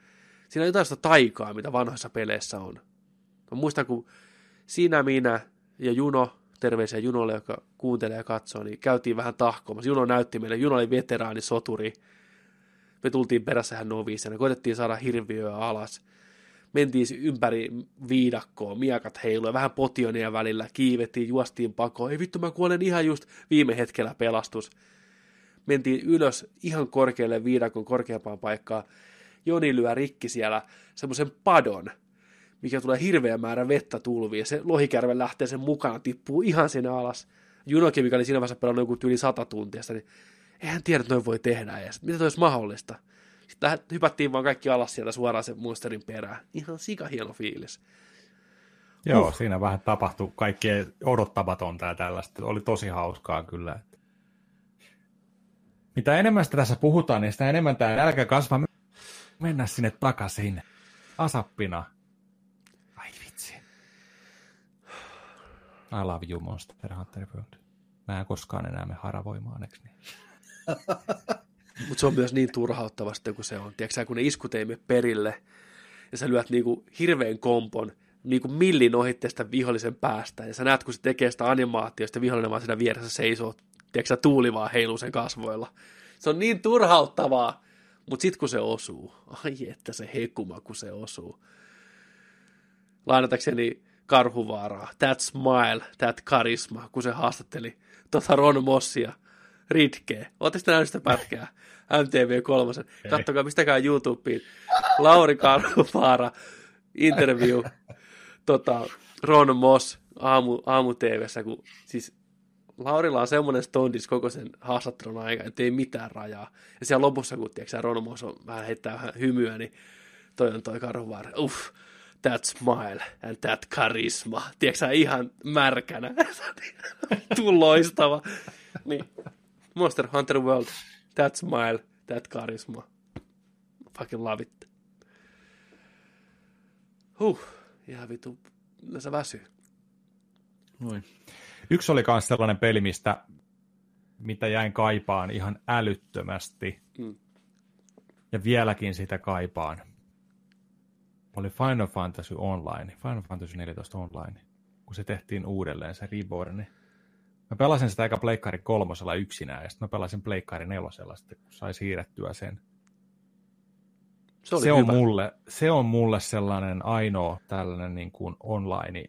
Siinä on jotain sitä taikaa, mitä vanhoissa peleissä on. Mä muistan, kun siinä minä ja Juno, terveisiä Junolle, joka kuuntelee ja katsoo, niin käytiin vähän tahkoamassa. Juno näytti meille, Juno oli veteraani, soturi, me tultiin perässä hän noviisena, koitettiin saada hirviöä alas. Mentiin ympäri viidakkoa, miakat heiluja, vähän potionia välillä, kiivettiin, juostiin pakoon. Ei vittu, mä kuolen ihan just viime hetkellä pelastus. Mentiin ylös ihan korkealle viidakon korkeampaan paikkaan. Joni lyö rikki siellä semmoisen padon, mikä tulee hirveä määrä vettä tulviin. Se lohikärve lähtee sen mukana, tippuu ihan sinne alas. Junokin, mikä oli siinä vaiheessa pelannut joku yli sata tuntia, niin eihän tiedä, että noin voi tehdä edes. Mitä toi olisi mahdollista? Sitten hypättiin vaan kaikki alas sieltä suoraan sen muisterin perään. Ihan sika hieno fiilis. Joo, uh. siinä vähän tapahtui kaikkien odottamatonta ja tällaista. Oli tosi hauskaa kyllä. Mitä enemmän sitä tässä puhutaan, niin sitä enemmän tämä nälkä kasvaa. Mennä sinne takaisin. Asappina. Ai vitsi. I love you, Monster Hunter World. Mä en koskaan enää me haravoimaan, eikö niin? Mutta se on myös niin turhauttavasti, kun se on. Tiedätkö kun ne iskut ei perille, ja sä lyöt niinku hirveän kompon, niinku millin ohitteesta vihollisen päästä, ja sä näet, kun se tekee sitä animaatiosta, vihollinen vaan siinä vieressä seisoo, tiedätkö tuuli vaan heiluu sen kasvoilla. Se on niin turhauttavaa, mutta sitten kun se osuu, ai että se hekuma, kun se osuu. Lainatakseni Karhuvaaraa, that smile, that charisma, kun se haastatteli tota Ron Mossia – Ritke. Oletteko nähnyt sitä pätkää? MTV3. Kattokaa, pistäkää YouTubeen. Lauri Karhupaara, interview, tota, Ron Moss aamu, aamu TVssä, kun siis Laurilla on semmoinen stondis koko sen haastattelun aika, että ei mitään rajaa. Ja siellä lopussa, kun tiedätkö, Ron Moss on vähän heittää vähän hymyä, niin toi on toi Karhuvaara. Uff, that smile and that charisma. Tiedätkö, ihan märkänä. Tulloistava. Niin. Monster Hunter World. that smile, that charisma. Fucking love it. Huh, ihan vitu, se väsyy. Noin. Yksi oli myös sellainen peli, mistä mitä jäin kaipaan ihan älyttömästi. Mm. Ja vieläkin sitä kaipaan. Oli Final Fantasy Online, Final Fantasy 14 Online, kun se tehtiin uudelleen, se Reborn. Mä pelasin sitä aika Pleikkari kolmosella yksinään, ja sitten mä pelasin Pleikkari nelosella, sitten kun sai siirrettyä sen. Se, se, on mulle, se on mulle sellainen ainoa tällainen niin kuin online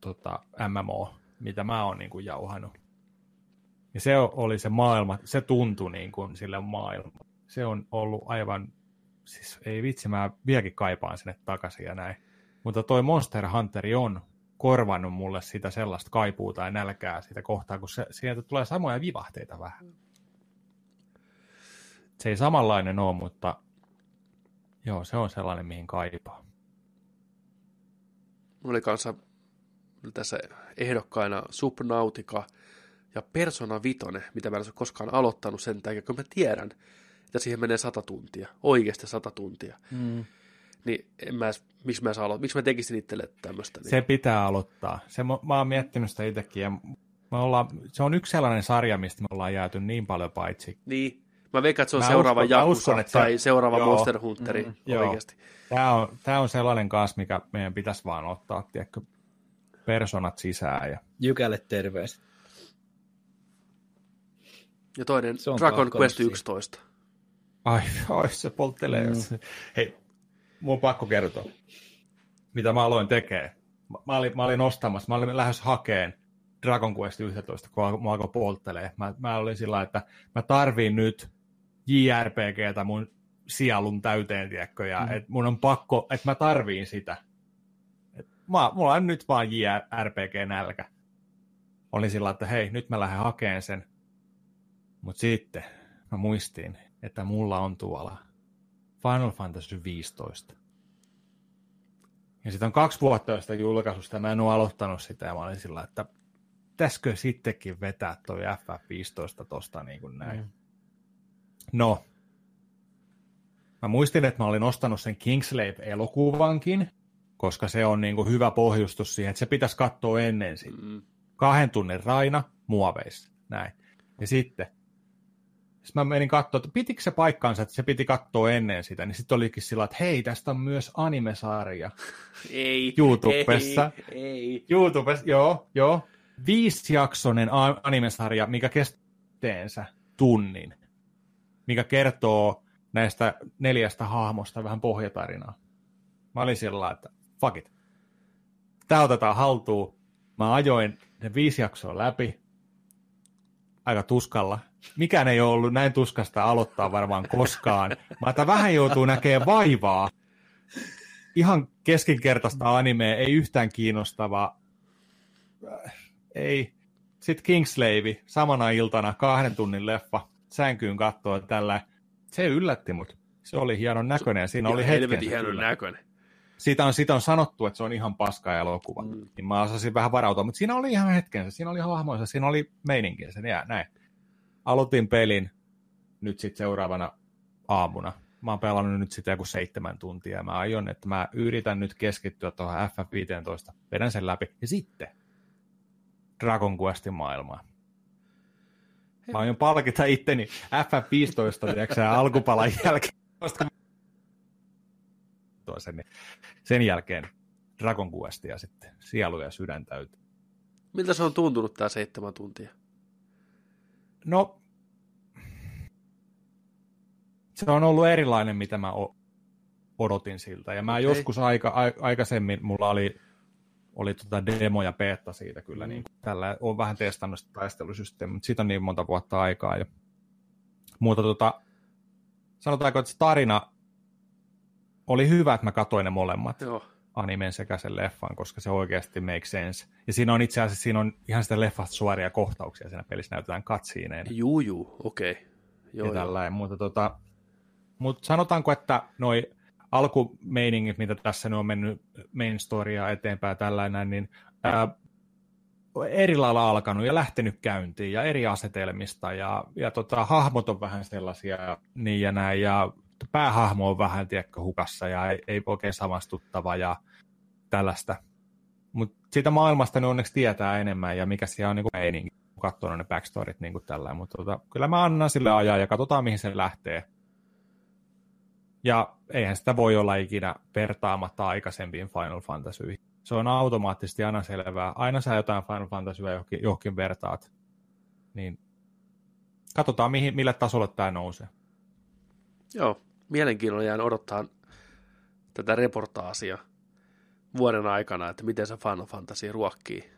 tota, MMO, mitä mä oon niin kuin jauhannut. Ja se oli se maailma, se tuntui niin kuin sille maailma. Se on ollut aivan, siis ei vitsi, mä vieläkin kaipaan sinne takaisin ja näin. Mutta toi Monster Hunteri on korvannut mulle sitä sellaista kaipuuta ja nälkää sitä kohtaa, kun se, sieltä tulee samoja vivahteita vähän. Se ei samanlainen ole, mutta joo, se on sellainen, mihin kaipaa. Mulla oli kanssa tässä ehdokkaina Subnautica ja Persona Vitone, mitä mä en ole koskaan aloittanut sen takia, kun mä tiedän, että siihen menee sata tuntia, oikeasti sata tuntia. Mm. Niin en mä, miksi mä, saa miksi mä tekisin itselle tämmöistä? Niin? Se pitää aloittaa. Se, mä, mä oon miettinyt sitä itsekin, ja me ollaan, se on yksi sellainen sarja, mistä me ollaan jääty niin paljon paitsi. Niin, mä veikkaan, että se on mä seuraava uskon, Jakusa uskon, että tai se, seuraava joo, Monster Hunteri mm, oikeasti. Tämä on, tämä on sellainen kanssa, mikä meidän pitäisi vaan ottaa, tiedätkö, personat sisään. Ja... Jykälle terveys. Ja toinen se on Dragon Quest 11. Ai, ai se polttelee. Mm. Hei, mun on pakko kertoa, mitä mä aloin tekemään. Mä olin, mä olin ostamassa, mä olin lähes hakeen Dragon Quest 11, kun mä alkoi polttelee. Mä, mä olin sillä että mä tarviin nyt JRPGtä mun sielun täyteen, tiedätkö, ja mm. et mun on pakko, että mä tarviin sitä. Et mä, mulla on nyt vaan JRPG-nälkä. Olin sillä että hei, nyt mä lähden hakeen sen. Mutta sitten mä muistin, että mulla on tuolla Final Fantasy 15. Ja sitten on kaksi vuotta josta julkaisusta, mä en ole aloittanut sitä, ja mä olin sillä, että pitäisikö sittenkin vetää toi FF15 tosta niin kuin näin. Mm. No, mä muistin, että mä olin ostanut sen Kingslave-elokuvankin, koska se on niin kuin hyvä pohjustus siihen, että se pitäisi katsoa ennen sitä. Mm. Kahden tunnin raina muoveissa, näin. Ja sitten sitten mä menin katsoa, että pitikö se paikkaansa, että se piti katsoa ennen sitä, niin sitten olikin sillä, että hei, tästä on myös animesarja. Ei, YouTubessa. Ei, ei. YouTubessa, joo, joo. Viisijaksonen animesarja, mikä kesteensä tunnin, mikä kertoo näistä neljästä hahmosta vähän pohjatarinaa. Mä olin sillä että fuck it. Tää otetaan haltuun. Mä ajoin ne viisi jaksoa läpi. Aika tuskalla mikään ei ole ollut näin tuskasta aloittaa varmaan koskaan. Mutta vähän joutuu näkemään vaivaa. Ihan keskinkertaista animea, ei yhtään kiinnostava. Ei. Sitten Kingslave, samana iltana, kahden tunnin leffa, sänkyyn katsoa tällä. Se yllätti mut. Se oli hienon näköinen ja siinä oli hetken. hienon näköinen. Siitä on, siitä on sanottu, että se on ihan paska elokuva. Mm. Niin mä osasin vähän varautua, mutta siinä oli ihan hetkensä, siinä oli hahmoissa, siinä oli meininkinsä, ja näin aloitin pelin nyt sitten seuraavana aamuna. Mä oon pelannut nyt sitä joku seitsemän tuntia ja mä aion, että mä yritän nyt keskittyä tuohon FF15, vedän sen läpi ja sitten Dragon Questin maailmaan. Mä aion palkita itteni FF15 tiiäksä, alkupalan jälkeen. Sen, sen jälkeen Dragon Questia sitten sielu ja sydän täytyy. Miltä se on tuntunut tämä seitsemän tuntia? No, se on ollut erilainen, mitä mä odotin siltä. Ja mä okay. joskus aika, a, aikaisemmin, mulla oli, oli tota demo ja beta siitä kyllä. Mm. Niin, tällä on vähän testannut sitä taistelusysteemiä, mutta siitä on niin monta vuotta aikaa. Ja, mutta tota, sanotaanko, että se tarina oli hyvä, että mä katsoin ne molemmat. Joo animen sekä sen leffan, koska se oikeasti makes sense. Ja siinä on itse asiassa siinä on ihan sitä leffasta suoria kohtauksia siinä pelissä, näytetään katsiineen. Juu, juu, okei. Okay. Joo, ja tällainen, mutta tota, mutta sanotaanko, että noi alkumeiningit, mitä tässä nyt on mennyt main storya eteenpäin tällainen, niin ää, eri lailla alkanut ja lähtenyt käyntiin ja eri asetelmista ja, ja tota, hahmot on vähän sellaisia niin ja näin ja päähahmo on vähän tiedätkö, hukassa ja ei, ei oikein samastuttava ja tällaista. Mutta siitä maailmasta ne onneksi tietää enemmän ja mikä siellä on niin meininki, katsoo ne backstorit niin tällä. Mutta tota, kyllä mä annan sille ajaa ja katsotaan mihin se lähtee. Ja eihän sitä voi olla ikinä vertaamatta aikaisempiin Final Fantasyihin. Se on automaattisesti aina selvää. Aina sä jotain Final Fantasyä johonkin, johonkin vertaat. Niin katsotaan, mihin, millä tasolle tämä nousee. Joo, mielenkiinnolla jään odottaa tätä reportaasia vuoden aikana, että miten se Final Fantasy ruokkii.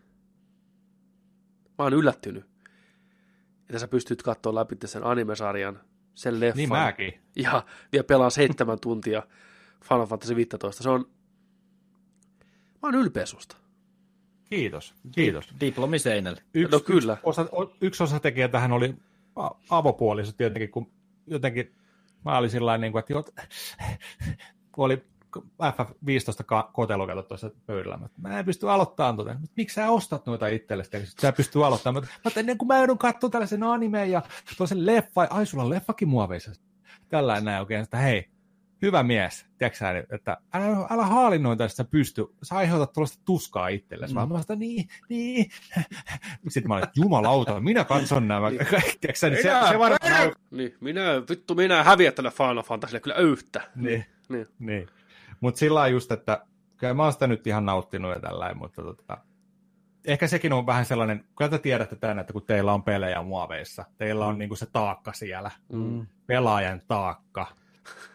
Mä oon yllättynyt, että sä pystyt katsoa läpi sen animesarjan, sen leffan. Niin mäkin. Ja vielä pelaa seitsemän tuntia Final Fantasy 15. Se on... Mä oon ylpeä susta. Kiitos, kiitos. Diplomi seinälle. Yksi, no kyllä. Yksi, osa, yksi osatekijä tähän oli avopuoliset tietenkin, kun jotenkin mä olin sillä niin kuin, että jot, kun oli FF15 kotelo tuossa pöydällä. Mä en pysty aloittamaan tuota. Miksi sä ostat noita itsellesi? Sä pystyy aloittamaan. Mä ennen kuin mä joudun katsoa tällaisen animeen ja toisen leffa. Ai, sulla on leffakin muoveissa. Tällainen näin oikein, että hei, hyvä mies, tiedätkö että älä, älä haalinnoita, että sä pysty, sä aiheutat tuollaista tuskaa itsellesi, mm. vaan mä sanoin, niin, niin. Sitten mä olin, jumalauta, minä katson nämä, niin. tiedätkö niin se, se varmaan... Niin, minä, vittu, minä häviä tällä Final Fantasylle kyllä yhtä. Niin, niin. niin. Mutta sillä just, että kyllä mä oon sitä nyt ihan nauttinut ja tällainen, mutta tota, ehkä sekin on vähän sellainen, kun te tiedätte tänne, että kun teillä on pelejä muoveissa, teillä on mm. niinku se taakka siellä, mm. pelaajan taakka,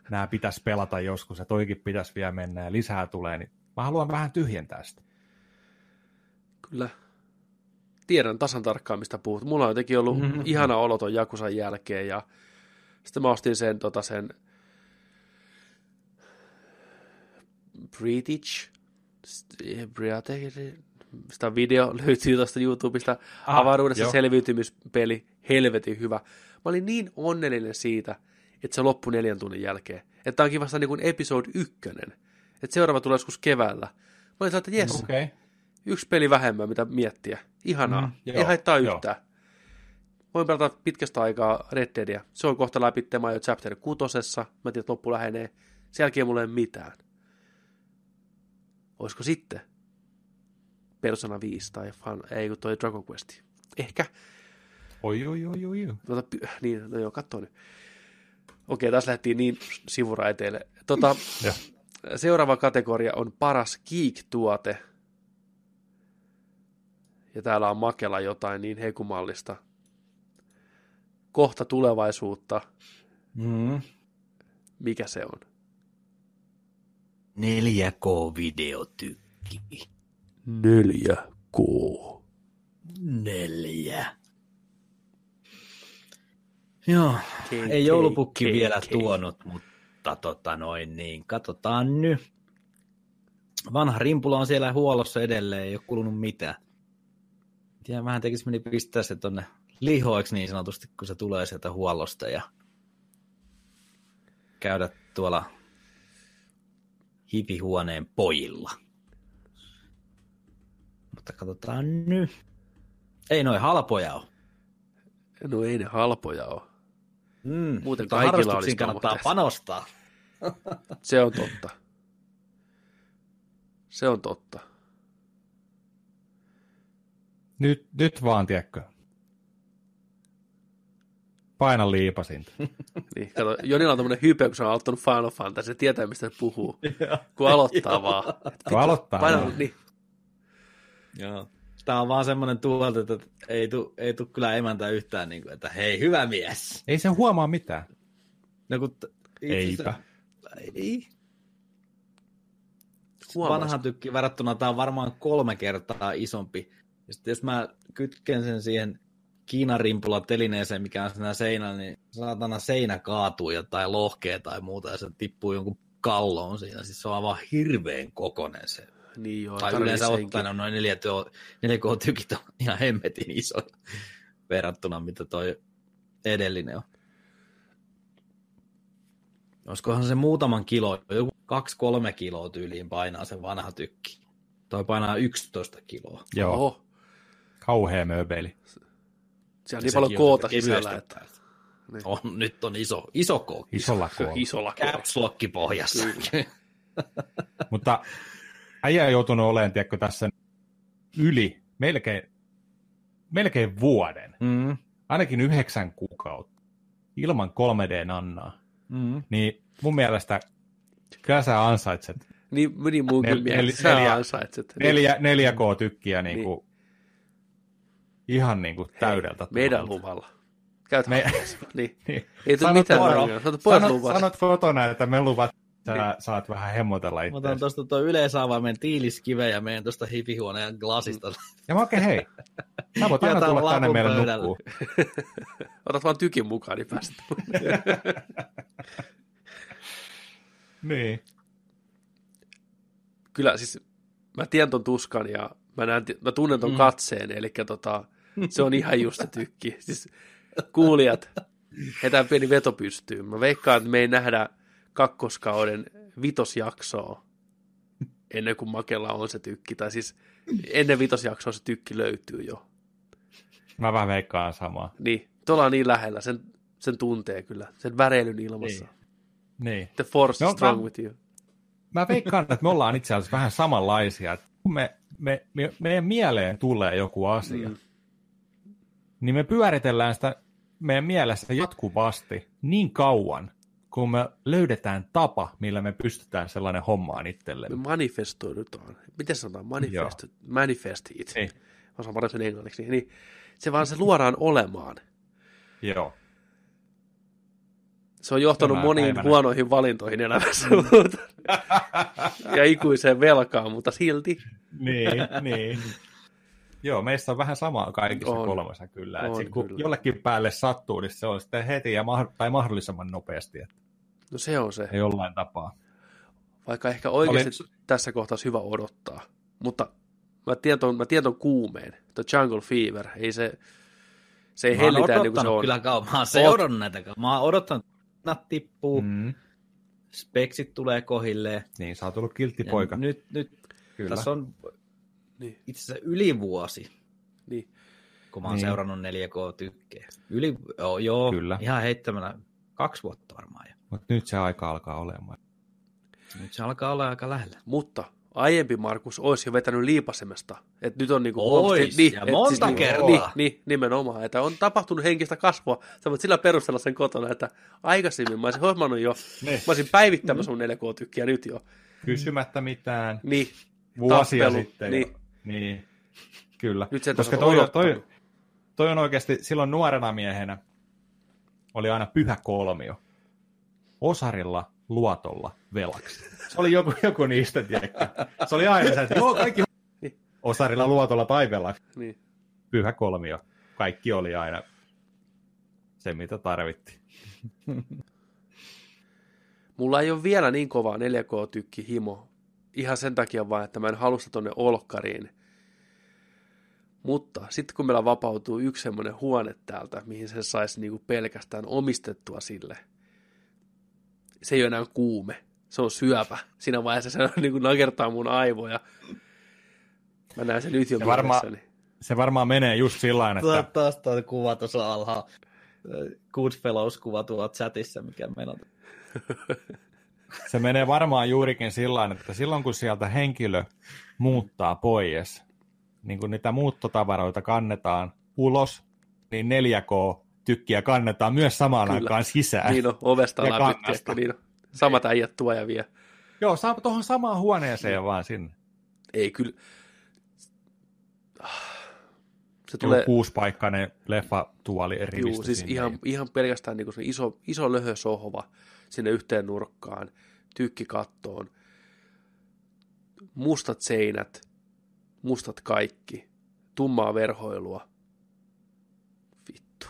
nämä pitäisi pelata joskus ja toikin pitäisi vielä mennä ja lisää tulee, niin mä haluan vähän tyhjentää sitä. Kyllä. Tiedän tasan tarkkaan, mistä puhut. Mulla on jotenkin ollut mm-hmm. ihana olo ton Jakusan jälkeen ja sitten mä ostin sen, tota, sen British, sitä video löytyy tuosta YouTubesta, ah, avaruudessa jo. selviytymispeli, helvetin hyvä. Mä olin niin onnellinen siitä, että se loppui neljän tunnin jälkeen. Että onkin vasta niin kuin episode ykkönen. Että seuraava tulee joskus keväällä. Mä olin että jes, okay. yksi peli vähemmän, mitä miettiä. Ihanaa, mm, ei haittaa yhtään. Voin pelata pitkästä aikaa Red Deadia. Se on kohta läpi, mä jo chapter kutosessa. Mä tiedän, että loppu lähenee. Sen jälkeen mulla ei mitään. Olisiko sitten Persona 5 tai fan, ei kun toi Dragon Quest. Ehkä. Oi, oi, oi, oi. Tuota, niin, no joo, katso nyt. Okei, taas lähdettiin niin sivuraiteille. Tota, seuraava kategoria on paras geek-tuote. Ja täällä on makella jotain niin hekumallista. Kohta tulevaisuutta. Mm. Mikä se on? 4K-videotykki. 4K. Neljä. Joo, Kei, ei joulupukki kei, vielä kei. tuonut, mutta tota noin niin, katsotaan nyt. Vanha rimpula on siellä huollossa edelleen, ei ole kulunut mitään. Tiedän, vähän tekisi meni pistää se tonne lihoiksi niin sanotusti, kun se tulee sieltä huollosta ja käydä tuolla hipihuoneen pojilla. Mutta katsotaan nyt. Ei noin halpoja ole. No ei ne halpoja ole. Mm, Muuten kaikilla olisi kannattaa panostaa. Se on totta. Se on totta. Nyt, nyt vaan, tiedätkö? Paina liipasinta. niin, kato, Jonilla on tämmöinen hype, kun se on aloittanut Final Fantasy, se tietää, mistä se puhuu. kun aloittaa vaan. Kun aloittaa paina, vaan. Niin. Joo. Tämä on vaan semmoinen tuolta, että ei tule ei tu kyllä emäntä yhtään, niin kuin, että hei, hyvä mies. Ei se huomaa mitään. No kun t- Eipä. Ei. Vanha tykki verrattuna tämä on varmaan kolme kertaa isompi. Ja sitten jos mä kytken sen siihen Kiinan rimpulla telineeseen, mikä on siinä seinällä, niin saatana seinä kaatuu jotain lohkea tai muuta ja se tippuu jonkun kalloon siinä. Siis se on aivan hirveän kokonen se niin joo, tai yleensä ottaen on noin 4K-tykit on ihan hemmetin iso verrattuna, mitä toi edellinen on. Olisikohan se muutaman kilo, joku 2-3 kiloa tyyliin painaa se vanha tykki. Toi painaa 11 kiloa. Joo. Oho. Kauhea mööbeili. Siellä on niin paljon koota sisällä, että... Niin. On, nyt on iso, iso kookki. Isolla kookki. Isolla pohjassa. Mutta äijä on joutunut olemaan, tiedätkö, tässä yli melkein, melkein vuoden. Mm. Ainakin yhdeksän kuukautta. Ilman 3D-nannaa. Mm. Niin mun mielestä kyllä sä ansaitset. Niin, niin mun Nel, nel, sä neljä, ansaitset. neljä, 4K-tykkiä niin Niin. kuin, ihan niin kuin täydeltä. Meidän tuolta. luvalla. Käyt Me- niin. Niin. Ei tule Sanot mitään ongelmaa. Sanot Sanot, sanot kotona, että me luvat, sä Niin. saat vähän hemmotella Mä otan tuosta tuo yleisavaimen tiiliskiven ja menen tuosta hipihuoneen glasista. Ja mä oikein hei, sä voit aina tulla tänne lapun meille pöydälle. nukkuu. Otat vaan tykin mukaan, niin pääset. Niin. Kyllä siis mä tiedän ton tuskan ja mä, näen, mä tunnen ton Mm. katseen, eli tota, se on ihan just se tykki. Siis kuulijat, heitään pieni veto pystyyn. Mä veikkaan, että me ei nähdä kakkoskauden vitosjaksoa ennen kuin Makella on se tykki. Tai siis ennen vitosjaksoa se tykki löytyy jo. Mä vähän veikkaan samaa. Niin, tuolla on niin lähellä, sen, sen tuntee kyllä, sen väreilyn ilmassa. Niin. Niin. The force No, is strong mä- with you. Mä veikkaan, että me ollaan itse asiassa vähän samanlaisia. että Kun me, me, me, meidän mieleen tulee joku asia, mm. niin me pyöritellään sitä meidän mielessä jatkuvasti niin kauan, kun me löydetään tapa, millä me pystytään sellainen hommaan Me itsellemme. manifestoidutaan. Miten sanotaan? Manifest, manifest it. Niin. Mä paremmin sen englanniksi. Niin, niin se vaan se luodaan olemaan. Joo. Mm. Se on johtanut Tänä moniin päivänä. huonoihin valintoihin elämässä. mutta- ja ikuiseen velkaan, mutta silti. niin, niin. Joo, meistä on vähän samaa kaikissa On. kolmessa kyllä. Et On sit, kun kyllä. jollekin päälle sattuu, niin se on sitten heti ja ma- tai mahdollisimman nopeasti, että No se on se. ei jollain tapaa. Vaikka ehkä oikeasti Oli- tässä kohtaa olisi hyvä odottaa. Mutta mä tiedän mä tiedän ton kuumeen. The Jungle Fever. Ei se, se ei hellitä niin kuin se odottanut on. kyllä kauan. Mä oon seurannut näitä kauan. Mä oon odottanut, että tippuu, mm. Speksit tulee kohilleen. Niin, sä oot ollut kiltti poika. Nyt, nyt Kyllä. tässä on Niin, itse asiassa yli vuosi, niin. kun mä oon Niin. seurannut 4K-tykkejä. Yli, joo, joo Kyllä. ihan heittämällä kaksi vuotta varmaan jo. Mutta nyt se aika alkaa olemaan. Nyt se alkaa olla aika lähellä. Mutta aiempi Markus olisi jo vetänyt liipasemesta. Että nyt on niinku Ois, niin, ja et monta niin, kertaa. Niin, niin, nimenomaan. Että on tapahtunut henkistä kasvua. Sä voit sillä perustella sen kotona, että aikaisemmin mä olisin hommannut jo, Niin. mä olisin päivittämässä sun 4K-tykkiä nyt jo. Kysymättä mitään. Niin, Vuosia tappelu, sitten. niin. Jo. niin. Kyllä. Nyt sen Koska toi, on- toi, toi on oikeasti silloin nuorena miehenä oli aina pyhä kolmio. Osarilla, luotolla, velaksi. Se oli joku, joku niistä, tiedätkö? Se oli aina se, että joo, kaikki Niin. osarilla, luotolla tai velaksi. niin. Pyhä kolmio. Kaikki oli aina se, mitä tarvittiin. Mulla ei ole vielä niin kova 4K-tykki himo. Ihan sen takia vaan, että mä en halua sitä tonne olkkariin. Mutta sitten kun meillä vapautuu yksi semmoinen huone täältä, mihin se saisi niinku pelkästään omistettua sille, se ei ole enää kuume. Se on syöpä. Siinä vaiheessa se niinku nakertaa mun aivoja. Mä näen sen nyt jo Se varmaan- mielessäni. Se varmaan menee just sillä Tuo, että taas tuo kuva tuossa alhaalla. Goodfellows-kuva tuolla chatissa, mikä meillä on. se menee varmaan juurikin sillä että silloin kun sieltä henkilö muuttaa pois, niin kun niitä muuttotavaroita kannetaan ulos, niin 4K-tykkiä kannetaan myös samaan Kyllä. aikaan sisään. Niin on, ovesta tiedätkö, niin on. Samat äijät tuo ja vie. Joo, saa tuohon samaan huoneeseen Niin. vaan sinne. Ei kyllä. Se Tulee... kuuspaikkainen leffatuoli rivistö juu, siis sinne. ihan, ihan pelkästään niin se iso, iso löhösohva sinne yhteen nurkkaan, tykkikattoon, mustat seinät, mustat kaikki, tummaa verhoilua. Vittu.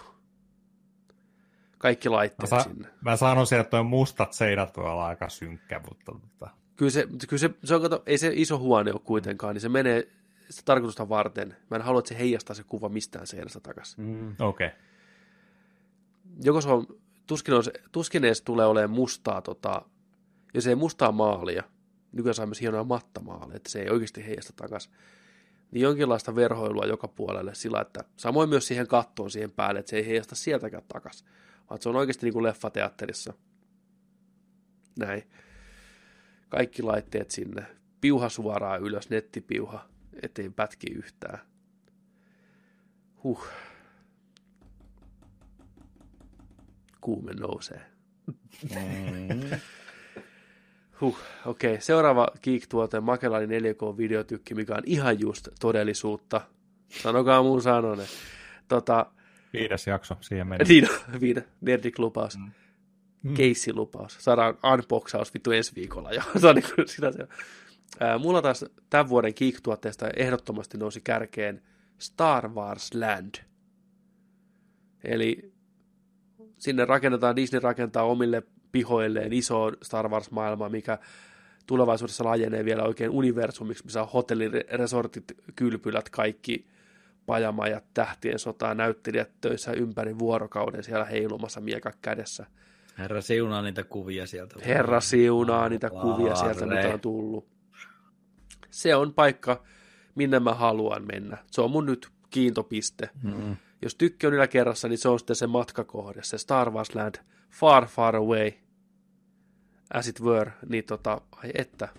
Kaikki Mä, laitteet sa- sinne. mä sanoisin, että tuo mustat seinät voi olla aika synkkä, mutta tota, Kyllä se, kyllä se, se on, kato, ei se iso huone ole kuitenkaan, niin se menee sitä tarkoitusta varten. Mä en halua, että se heijastaa se kuva mistään seinästä takaisin. Mm. okei. Okay. joko se on, tuskin, on, tuskin edes tulee olemaan mustaa, tota, jos ei mustaa maalia, nykyään saa myös hienoja mattamaaleja, että se ei oikeasti heijasta takaisin, niin jonkinlaista verhoilua joka puolelle sillä, että samoin myös siihen kattoon siihen päälle, että se ei heijasta sieltäkään takas, vaan se on oikeasti niin kuin leffateatterissa. Näin. Kaikki laitteet sinne. Piuha suoraan ylös, nettipiuha, ettei pätki yhtään. Huh. Kuume nousee. Mm. Huh, okei. Okay. Seuraava Geek-tuote, Makelani 4K-videotykki, mikä on ihan just todellisuutta. Sanokaa muun sanonen. Tota, Viides jakso, siihen meni. Niin, viide, Nerdik-lupaus. Mm. Mm. Keissi-lupaus. Saadaan unboxaus vittu ensi viikolla jo. se on niin kuin sitä se Ää, mulla taas tämän vuoden Geek-tuotteesta ehdottomasti nousi kärkeen Star Wars Land. Eli sinne rakennetaan, Disney rakentaa omille pihoilleen iso Star Wars-maailma, mikä tulevaisuudessa laajenee vielä oikein universumiksi, missä on hotelliresortit, kylpylät, kaikki pajamajat, tähtien sotaa, näyttelijät töissä ympäri vuorokauden siellä heilumassa mieka kädessä. Herra siunaa niitä kuvia sieltä. Herra siunaa niitä kuvia sieltä, mitä on tullut. Se on paikka, minne mä haluan mennä. Se on mun nyt kiintopiste. Mm. Jos tykki on yläkerrassa, niin se on sitten se matkakohde, se Star Wars Land, far, far away, as it were, niin tota, ai että,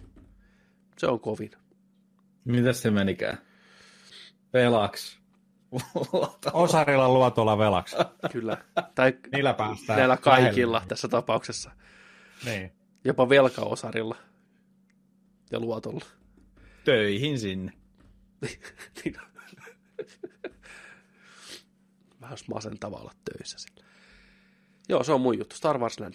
se on kovin. Mitäs se menikään? Velaks. Osarilla luotolla velaksi. Kyllä. Tai Niillä päästään. Näillä kaikilla lähelle. tässä tapauksessa. Niin. Jopa velkaosarilla. Ja luotolla. Töihin sinne. Vähän masentavaa olla töissä sillä. Joo, se on mun juttu. Star Wars Land.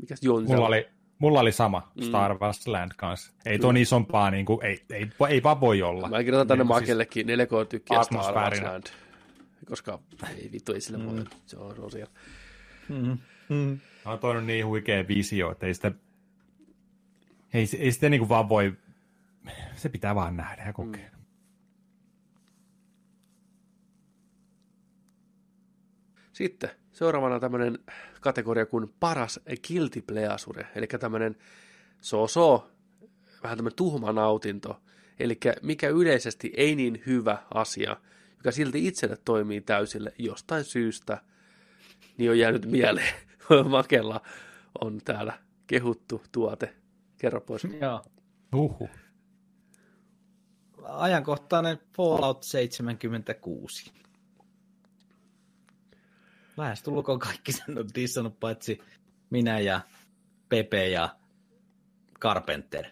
Mikäs Jonsa? Mulla oli, mulla oli sama mm. Star Wars Land kanssa. Ei ton isompaa, niin kuin, ei, ei, ei vaan voi olla. Mä kirjoitan tänne niin, Makellekin siis 4K tykkiä Star Wars Land. Koska ei vittu, ei sille mm. voi. Se on, se on siellä. Mm. Mm. No, toi on niin huikea visio, että ei sitä, ei, ei sitä niin kuin vaan voi, se pitää vaan nähdä ja kokea. Mm. Sitten seuraavana tämmöinen kategoria kuin paras guilty pleasure, eli tämmöinen so-so, vähän tämmöinen tuhma nautinto, eli mikä yleisesti ei niin hyvä asia, joka silti itselle toimii täysille jostain syystä, niin on jäänyt mieleen. Makella on täällä kehuttu tuote. Kerro pois. Joo. Uhu. Ajankohtainen Fallout 76 lähestulkoon kaikki sen on dissannut, paitsi minä ja Pepe ja Carpenter.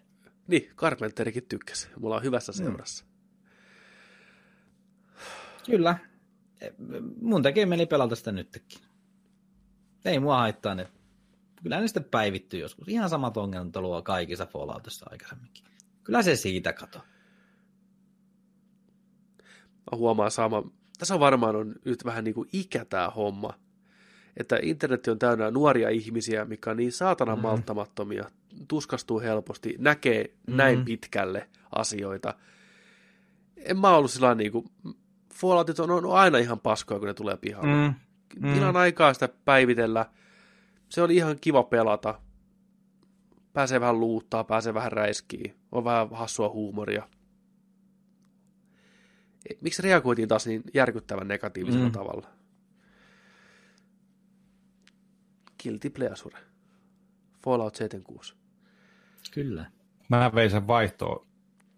Niin, Carpenterikin tykkäsi. Mulla on hyvässä mm. seurassa. Mm. Kyllä. Mun tekee meni pelata sitä nytkin. Ei mua haittaa ne. Kyllä ne sitten päivittyy joskus. Ihan samat ongelmat luo kaikissa Falloutissa aikaisemminkin. Kyllä se siitä kato. Mä huomaan sama, tässä on varmaan on nyt vähän niin kuin ikä tämä homma. Että internet on täynnä nuoria ihmisiä, mikä on niin saatana mm. malttamattomia, tuskastuu helposti, näkee mm. näin pitkälle asioita. En mä ollut sillä niin kuin, Falloutit on, on aina ihan paskoja, kun ne tulee pihalle. Mm. Mm. Ihan aikaa sitä päivitellä. Se oli ihan kiva pelata. Pääsee vähän luuttaa, pääsee vähän räiskiin. On vähän hassua huumoria miksi reagoitiin taas niin järkyttävän negatiivisella mm. tavalla? Guilty Pleasure. Fallout 76. Kyllä. Mä vein sen vaihtoon.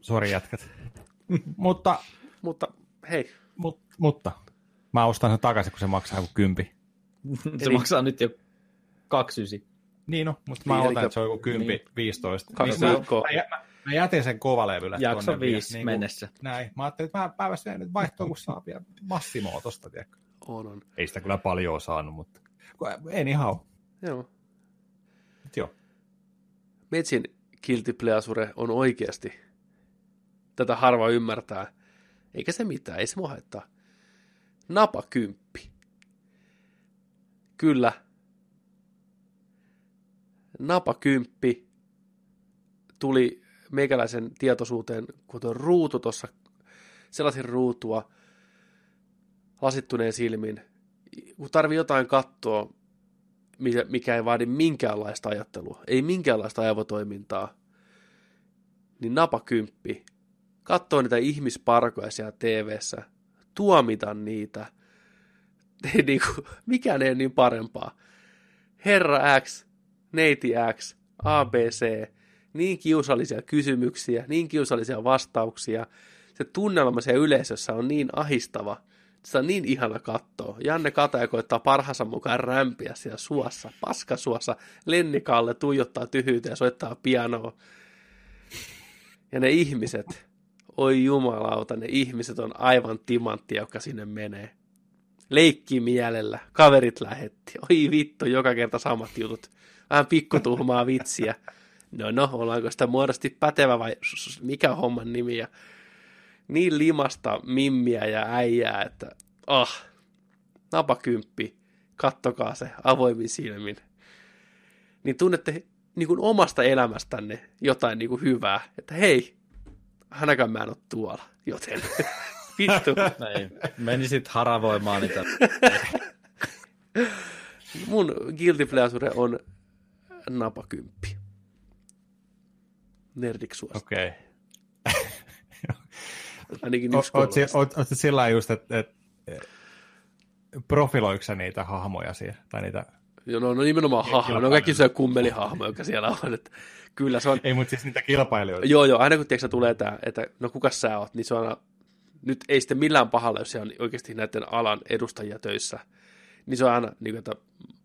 Sori jätkät. mutta, mutta hei. Mut, mutta mä ostan sen takaisin, kun se maksaa joku kympi. se Eli... maksaa nyt jo 29. Niin no, mutta mä otan, että se on joku 10, niin. 15. Kaksi niin mä, mä, Mä jätin sen kovalevylle. Jakso viisi niin mennessä. Näin. Mä ajattelin, että mä pääväsin nyt vaihtoon, kun saa vielä Massimoa tosta, tiedätkö? On, on. Ei sitä kyllä paljon saanut, mutta ei ihan ole. Joo. joo. Metsin Guilty Pleasure on oikeasti, tätä harva ymmärtää, eikä se mitään, ei se mua haittaa. Napakymppi. Kyllä. Napakymppi tuli meikäläisen tietoisuuteen, kun tuo ruutu tuossa, sellaisin ruutua lasittuneen silmin, kun tarvii jotain katsoa, mikä ei vaadi minkäänlaista ajattelua, ei minkäänlaista aivotoimintaa, niin napakymppi, katsoa niitä ihmisparkoja siellä tv tuomita niitä. Ei niinku, mikään ei ole niin parempaa. Herra X, neiti X, ABC, niin kiusallisia kysymyksiä, niin kiusallisia vastauksia. Se tunnelma siellä yleisössä on niin ahistava. Se on niin ihana katsoa. Janne Kataja koittaa parhaansa mukaan rämpiä siellä suossa, paskasuossa. Lennikalle tuijottaa tyhjyyttä ja soittaa pianoa. Ja ne ihmiset, oi jumalauta, ne ihmiset on aivan timanttia, joka sinne menee. Leikki mielellä, kaverit lähetti. Oi vittu, joka kerta samat jutut. Vähän pikkutuhmaa vitsiä. No no, ollaanko sitä muodosti pätevä vai mikä homman nimi? Ja niin limasta mimmiä ja äijää, että ah, napakymppi, kattokaa se avoimin silmin. Niin tunnette niin kuin omasta elämästänne jotain niin kuin hyvää, että hei, hänäkään mä en ole tuolla, joten vittu. Näin. Menisit haravoimaan niitä. Mun guilty pleasure on napakymppi. Nerdiksuosta. Okei. Okay. Ainakin yksi oot, sillä just, että et, profiloiko niitä hahmoja siellä? Tai niitä... Joo, no, no nimenomaan hahmoja. Ne on kaikki se kummelihahmoja, joka siellä on. Että kyllä se on... Ei, mutta siis niitä kilpailijoita. Joo, joo. Aina kun tiedätkö, tulee tämä, että no kuka sä oot, niin se on. Nyt ei sitten millään pahalla, jos se on oikeasti näiden alan edustajia töissä. Niin se on aina, niin kuin, että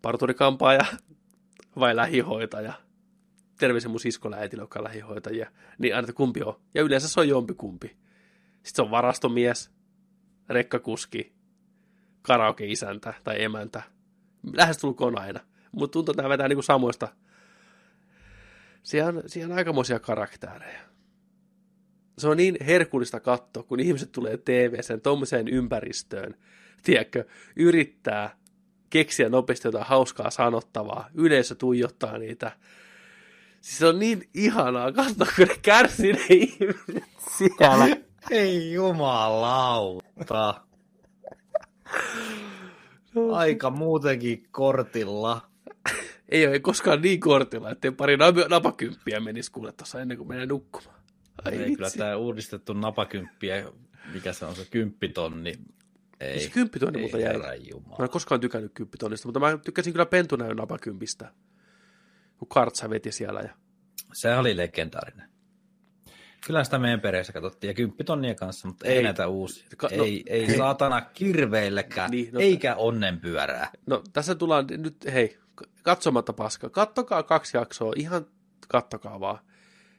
parturikampaaja vai lähihoitaja. Terveisen mun siskolla äitillä, joka on lähihoitajia. Niin aina, että kumpi on. Ja yleensä se on jompi kumpi. Sitten se on varastomies, rekkakuski, karaoke-isäntä tai emäntä. Lähestulkoon aina. Mutta tuntuu, että nämä vetää niinku samoista. Siellä on, siellä on aikamoisia karaktäärejä. Se on niin herkullista katsoa, kun ihmiset tulee TV-sen tuommoiseen ympäristöön. Tiedätkö, yrittää keksiä nopeasti jotain hauskaa sanottavaa. Yleisö tuijottaa niitä. Siis se on niin ihanaa katsoa, kun ne kärsii ne ihmiset siellä. Ei jumalauta. Aika muutenkin kortilla. Ei ole koskaan niin kortilla, ettei pari napakymppiä menisi kuule tuossa ennen kuin menee nukkumaan. Ai ei, kyllä tämä uudistettu napakymppiä, mikä se on se kymppitonni. Ei, se kymppitonni ei, mutta jäi. Mä en koskaan tykännyt kymppitonnista, mutta mä tykkäsin kyllä pentunäyn napakympistä. Kun Kartsa veti siellä. Ja... Se oli legendaarinen. Kyllä sitä meidän perheessä katsottiin, ja kymppitonnia kanssa, mutta ei, ei näitä uusia. Ka- no, ei, ei hei. saatana kirveillekään, niin, no, eikä onnenpyörää. No tässä tullaan nyt, hei, katsomatta paska. Kattokaa kaksi jaksoa, ihan kattokaa vaan.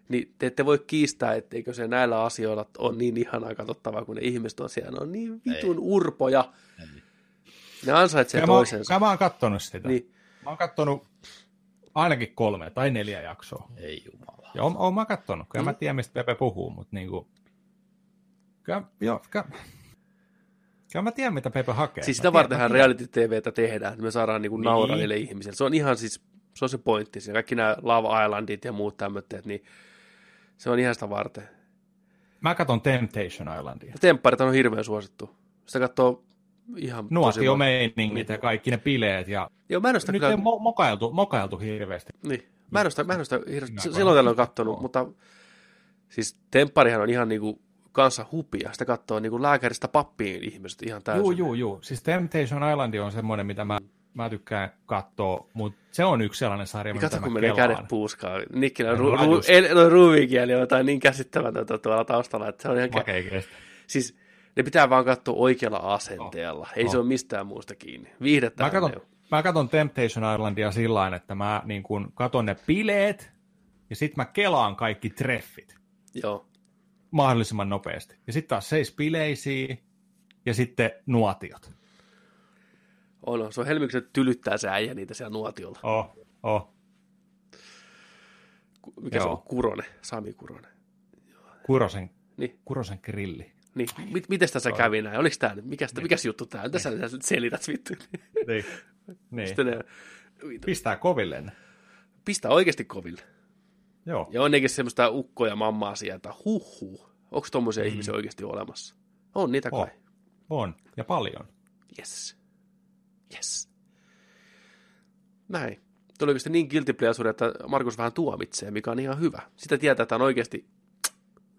Niin te ette voi kiistää, etteikö se näillä asioilla on niin ihanaa katsottavaa, kun ne ihmiset on siellä. Ne on niin vitun ei. urpoja. Ei. Ne ansaitsee toisensa. Mä, mä oon kattonut sitä. Niin. Mä oon kattonut ainakin kolme tai neljä jaksoa. Ei jumala. Ja oon, oon mä kattonut, kyllä mm. mä tiedän, mistä Pepe puhuu, mutta niinku... Kyllä, joo, kyllä, Kyllä mä tiedän, mitä Pepe hakee. Siis sitä vartenhan reality-tvtä tehdään, että me saadaan niinku nauraa niin. niille ihmisille. Se on ihan siis, se on se pointti. Siinä kaikki nämä Love Islandit ja muut tämmöiset, niin se on ihan sitä varten. Mä katson Temptation Islandia. Tempparit on hirveän suosittu. Sitä katsoo ihan Nuotio meiningit ja kaikki ne bileet. Ja... Joo, mä en Nyt kyllä... ei mokailtu, mokailtu hirveästi. Niin. Mä en sitä, mä en sitä hirveästi, silloin tällöin katsonut, mutta siis Tempparihan on ihan niinku kanssa hupia. Sitä katsoo niinku lääkäristä pappiin ihmiset ihan täysin. Joo, joo, joo. Siis Temptation Island on semmoinen, mitä mä, mä tykkään katsoa, mutta se on yksi sellainen sarja, mitä mä kun menee kädet puuskaan. Nikkilä on ru- ru- ruuvikieli jotain niin käsittämätöntä tuolla taustalla, että se on ihan... Kä- siis ne pitää vaan katsoa oikealla asenteella. Oh. Ei oh. se ole mistään muusta kiinni. Viihdettä mä katson, mä katson Temptation Islandia sillä että mä niin kun katon ne bileet ja sitten mä kelaan kaikki treffit. Joo. Mahdollisimman nopeasti. Ja sitten taas seis bileisiä ja sitten nuotiot. On, se on helmiksi, tylyttää se äijä niitä siellä nuotiolla. Oh, oh. Mikä Joo. se on? Kurone, Sami Kurone. Kurosen, niin. Kurosen grilli. Niin, mit, miten tässä kävi näin? Oliko tämä nyt? Mikäs, niin. mikäs juttu tämä? Tässä niin. selität vittu? Niin. niin. ne, Pistää koville. Pistää oikeasti koville. Joo. Ja on semmoista ukko- ja mammaa sieltä. Huhhuh. Onko tommosia mm. ihmisiä oikeasti olemassa? On niitä kai. On. on. Ja paljon. Yes. Yes. Näin. Tuli niin guilty pleasure, että Markus vähän tuomitsee, mikä on ihan hyvä. Sitä tietää, että on oikeasti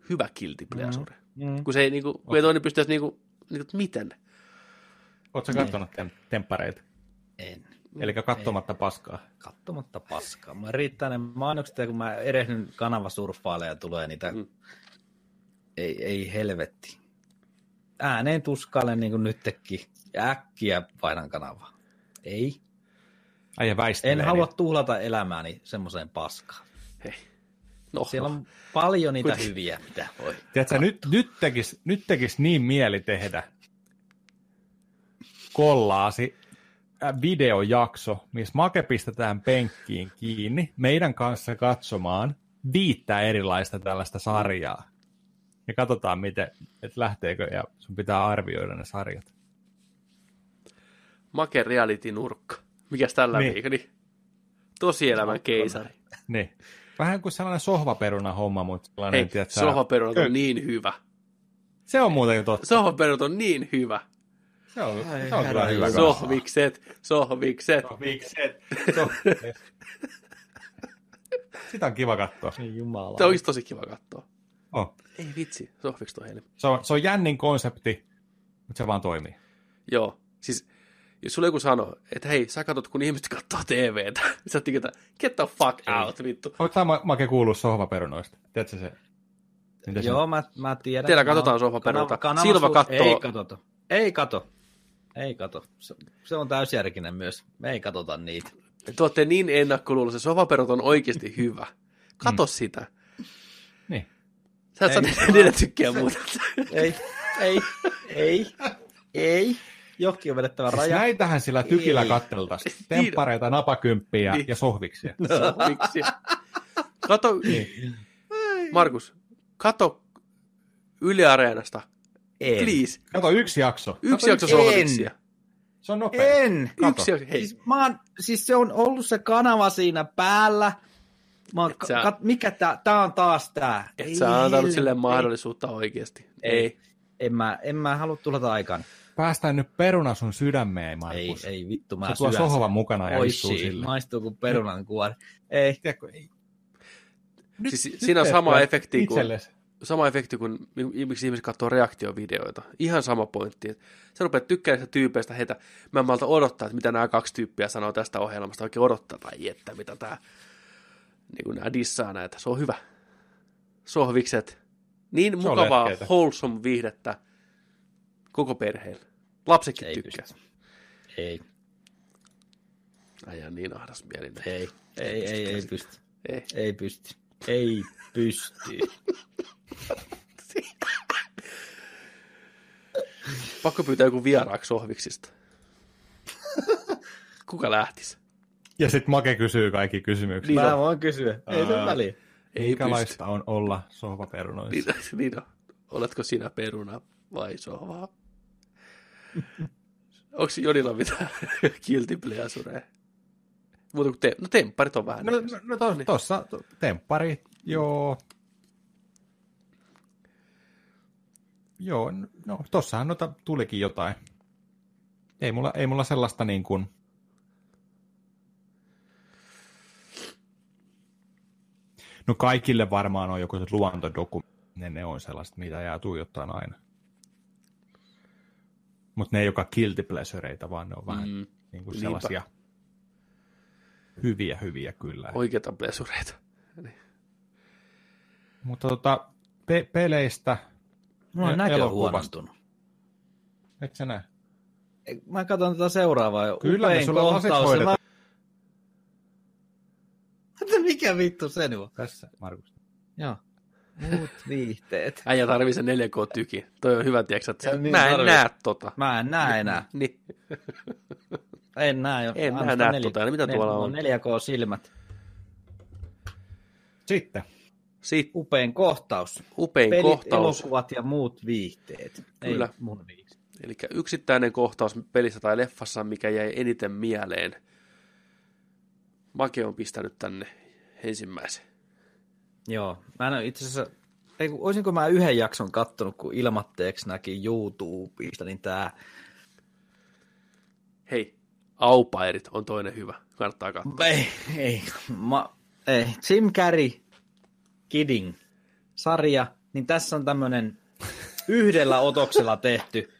hyvä kiltipleasure. Mm. Mm. Kun se ei, niinku, kun ei toinen pystyisi niinku, niinku, että miten? Oletko sä katsonut tem- temppareita? En. Eli katsomatta paskaa. Kattomatta paskaa. Mä riittää ne mainokset, ja kun mä erehdyn kanavasurffailemaan ja tulee niitä, Mm. ei, ei helvetti. Ääneen tuskalle niin kuin nyt teki, ja äkkiä painan kanavaa. Ei. Äijä väistelee. En niin- halua tuhlata elämääni semmoiseen paskaan. Hei. No, Siellä on paljon niitä Kut- hyviä, mitä voi. Tiedätkö, nyt, nyt, tekis, nyt tekis niin mieli tehdä kollaasi äh, videojakso, missä Make pistetään penkkiin kiinni meidän kanssa katsomaan viittä erilaista tällaista sarjaa. Ja katsotaan, miten, että lähteekö, ja sun pitää arvioida ne sarjat. Make reality-nurkka. Mikäs tällä Niin. niin. viikolla? Niin. Tosielämän keisari. Niin. Vähän kuin sellainen sohvaperuna homma, mutta sellainen, Hei, tiedätkö, sohvaperunat on niin hyvä. se on muuten totta. Sohvaperunat on niin hyvä. Se on, Ai se on kyllä hyvä. Kanssa. Sohvikset, sohvikset. Sohvikset. Sitä on kiva katsoa. Ei jumala. Se olisi tosi kiva katsoa. Oh. Ei vitsi, sohvikset on helmi. Se, on, se on jännin konsepti, mutta se vaan toimii. Joo, siis jos sulle joku sanoo, että hei, sä katsot, kun ihmiset katsoo TVtä, sä oot että get the fuck out, vittu. Oletko sä Make kuullut sohvaperunoista? Tiedätkö se? Mitä se Joo, mä, mä tiedän. Teillä katsotaan sohvaperunoita. kanava- Silva kattoo. Ei katsoto. Ei kato. Ei kato. Se, se on täysjärkinen myös. Me ei katsota niitä. Te olette niin ennakkoluuloisia, sohvaperut on oikeasti hyvä. Kato mm. sitä. Niin. Sä et saa niitä tykkää muuta. Ei, ei, ei, ei. Johonkin on vedettävä Siis raja. näitähän sillä tykillä Ei. katteltaisiin. Temppareita, napakymppiä Niin. ja sohviksia. Sohviksi. Kato, Niin. Markus, kato Yle Areenasta. En. Please. Kato yksi jakso. Yksi Kato jakso en. sohviksia. Se on nopea. En. Kato. Yksi jakso. Hei, Siis, mä oon, siis se on ollut se kanava siinä päällä. Mä oon, sä- kat, mikä tää, tää on taas tää. et sä antanut Ei, sille ei, mahdollisuutta oikeasti. Ei. Ei. En mä, en mä halua tuhlata aikaan. Päästään nyt peruna sun sydämeen, Ei, Markus. ei vittu, mä Se tuo sohvan mukana ja istuu sille. maistuu kuin perunan kuori. Ei. Tiedätkö, ei. Siis siinä on sama efekti kuin, sama efekti kuin mi- miksi ihmiset katsoo reaktiovideoita. Ihan sama pointti. että Sä rupeat tykkäämään sitä tyypeistä, heitä, mä en malta odottaa, että mitä nämä kaksi tyyppiä sanoo tästä ohjelmasta. Oikein odottaa, tai että mitä tää, niin kuin nämä dissaa näitä. Se on hyvä. Sohvikset. Niin Se on mukavaa, wholesome viihdettä koko perheelle. Lapsetkin Ei tykkää. pysty. Ei, Ai niin ahdas mielinen. ei, ei, ei, ei pysty. Ei. Ei pysty. Ei pysty. Pakko pyytää joku vieraaksi sohviksista. Kuka lähtisi? Ja sitten Make kysyy kaikki kysymykset. Niin Mä on. voin kysyä. Ei se väliä. Ei pysty. Minkälaista on olla sohvaperunoissa? Niin, niin on. Oletko sinä peruna vai sohva? Onko Jonilla mitään guilty pleasurea? Muuta kuin te- no tempparit on vähän. No, no, no to, tossa to, temppari, joo. Joo, no tossahan noita tulikin jotain. Ei mulla, ei mulla sellaista niin kuin... No kaikille varmaan on joku se luontodokumentti, ne, ne on sellaista, mitä jää tuijottaa aina. Mutta ne ei joka guilty pleasureita, vaan ne on vähän Mm, niin kuin niinpä. sellaisia hyviä, hyviä kyllä. oikeita pleasureita. Mutta tota, pe- peleistä, Mulla on näkö huonontunut. et sä näe? Mä katson tätä seuraavaa. Kyllä, Upein me sulla lasit kohtaus. Mä... Mikä vittu se nyt on? Tässä, Markus. Joo. Muut viihteet. Äijä tarvii sen 4K-tyki. Toi on hyvä, tiedätkö, että niin mä en tarvii. näe tota. Mä en näe enää. Niin. En näe jo. En näe näe neljä- tota, eli mitä nel- tuolla on? 4K-silmät. Sitten, Sitten Upein kohtaus. upein Pelit, kohtaus. elokuvat ja muut viihteet. Kyllä. Ei mun viihteet. Eli yksittäinen kohtaus pelissä tai leffassa, mikä jäi eniten mieleen. Make on pistänyt tänne ensimmäisen. Joo. Mä en itse asiassa... Ei, olisinko mä yhden jakson kattonut, kun ilmatteeksi näki YouTubesta, niin tää... Hei, Aupairit on toinen hyvä. Kannattaa katsoa. Ei, ei. Ma, ei. Jim Carrey, Kidding, sarja, niin tässä on tämmöinen yhdellä otoksella tehty.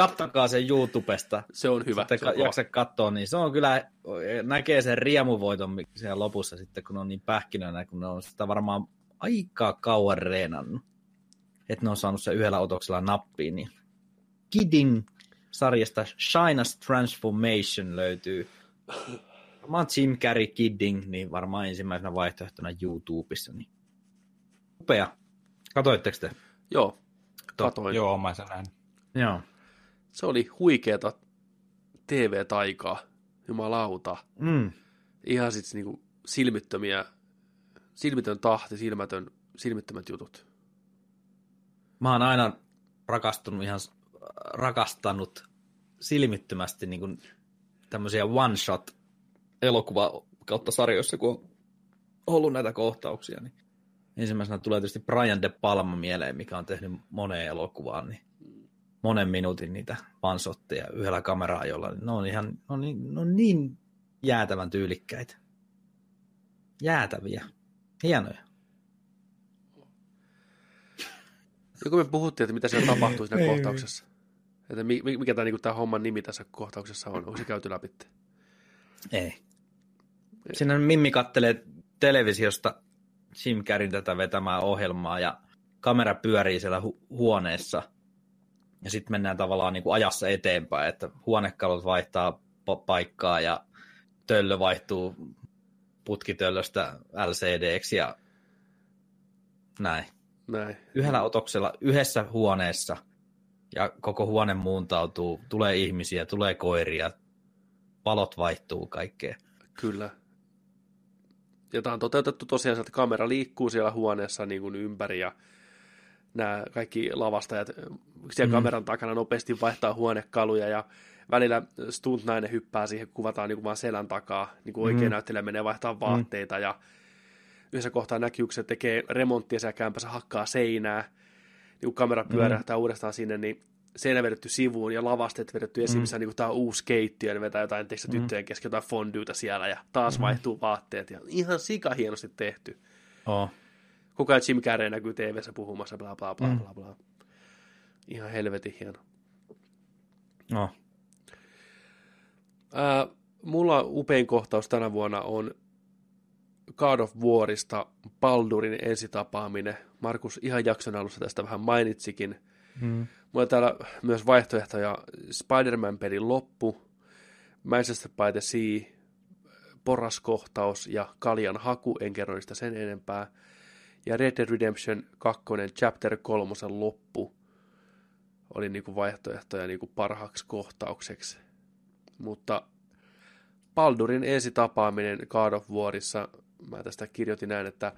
Kattakaa sen YouTubesta. Se on hyvä. Sitten se on jaksa katsoa, niin se on kyllä, näkee sen riemuvoiton siellä lopussa sitten, kun on niin pähkinönä, kun ne on sitä varmaan aika kauan reenannut. Että ne on saanut se yhdellä otoksella nappiin. Niin Kidding sarjasta Shinas Transformation löytyy. Mä oon Jim Carrey Kidding, niin varmaan ensimmäisenä vaihtoehtona YouTubessa. Niin. Upea. Katoitteko te? Joo, katoin. Joo, mä sen näin. Joo. Se oli huikeeta TV-taikaa, jumalauta. Mm. Ihan sitten niinku silmittömiä, silmitön tahti, silmätön, silmittömät jutut. Mä oon aina rakastunut ihan, rakastanut silmittömästi niin kuin tämmöisiä one-shot elokuva kautta sarjoissa, kun on ollut näitä kohtauksia, niin ensimmäisenä tulee tietysti Brian De Palma mieleen, mikä on tehnyt moneen elokuvaan, niin monen minuutin niitä vansotteja yhdellä kameraa, jolla ne on ihan ne on niin, ne on niin jäätävän tyylikkäitä. Jäätäviä. Hienoja. Ja kun me puhuttiin, että mitä siellä tapahtuu siinä kohtauksessa. Että mikä tämä, niin tämä homman nimi tässä kohtauksessa on. Onko se käyty läpi? Ei. Siinä Mimmi kattelee televisiosta Jim Carreyn tätä vetämää ohjelmaa ja kamera pyörii siellä hu- huoneessa. Ja sitten mennään tavallaan niin kuin ajassa eteenpäin, että huonekalut vaihtaa paikkaa ja töllö vaihtuu putkitöllöstä LCDksi ja näin. näin. Yhdellä otoksella, yhdessä huoneessa ja koko huone muuntautuu, tulee ihmisiä, tulee koiria, valot vaihtuu kaikkea. Kyllä. Ja tämä on toteutettu tosiaan, että kamera liikkuu siellä huoneessa niin kuin ympäri ja nämä kaikki lavastajat siellä mm. kameran takana nopeasti vaihtaa huonekaluja ja välillä stuntnainen hyppää siihen, kuvataan niin kuin vaan selän takaa, niin kuin oikein mm. näyttelijä menee vaihtaa vaatteita mm. ja yhdessä kohtaa näkyy, kun se tekee remonttia siellä kämpässä, hakkaa seinää, niin kun kamera pyörähtää mm. uudestaan sinne, niin seinä vedetty sivuun ja lavasteet vedetty esiin, mm. missä niin tämä on uusi keittiö, niin vetää jotain teistä mm. tyttöjen kesken jotain fondyuta siellä ja taas mm. vaihtuu vaatteet ja ihan sika hienosti tehty. Oh. Koko ajan Jim Carrey näkyy tv puhumassa, bla bla bla mm. bla bla. Ihan helvetin hieno. No. Ää, mulla upein kohtaus tänä vuonna on God of Warista Baldurin ensitapaaminen. Markus ihan jakson alussa tästä vähän mainitsikin. Mm. Mulla on täällä myös vaihtoehtoja Spider-Man-pelin loppu, Manchester by the Sea, porraskohtaus ja kaljan haku, en kerro niistä sen enempää. Ja Red Dead Redemption 2 Chapter 3 loppu oli niinku vaihtoehtoja niinku parhaaksi kohtaukseksi. Mutta Baldurin ensi tapaaminen God of Warissa, mä tästä kirjoitin näin, että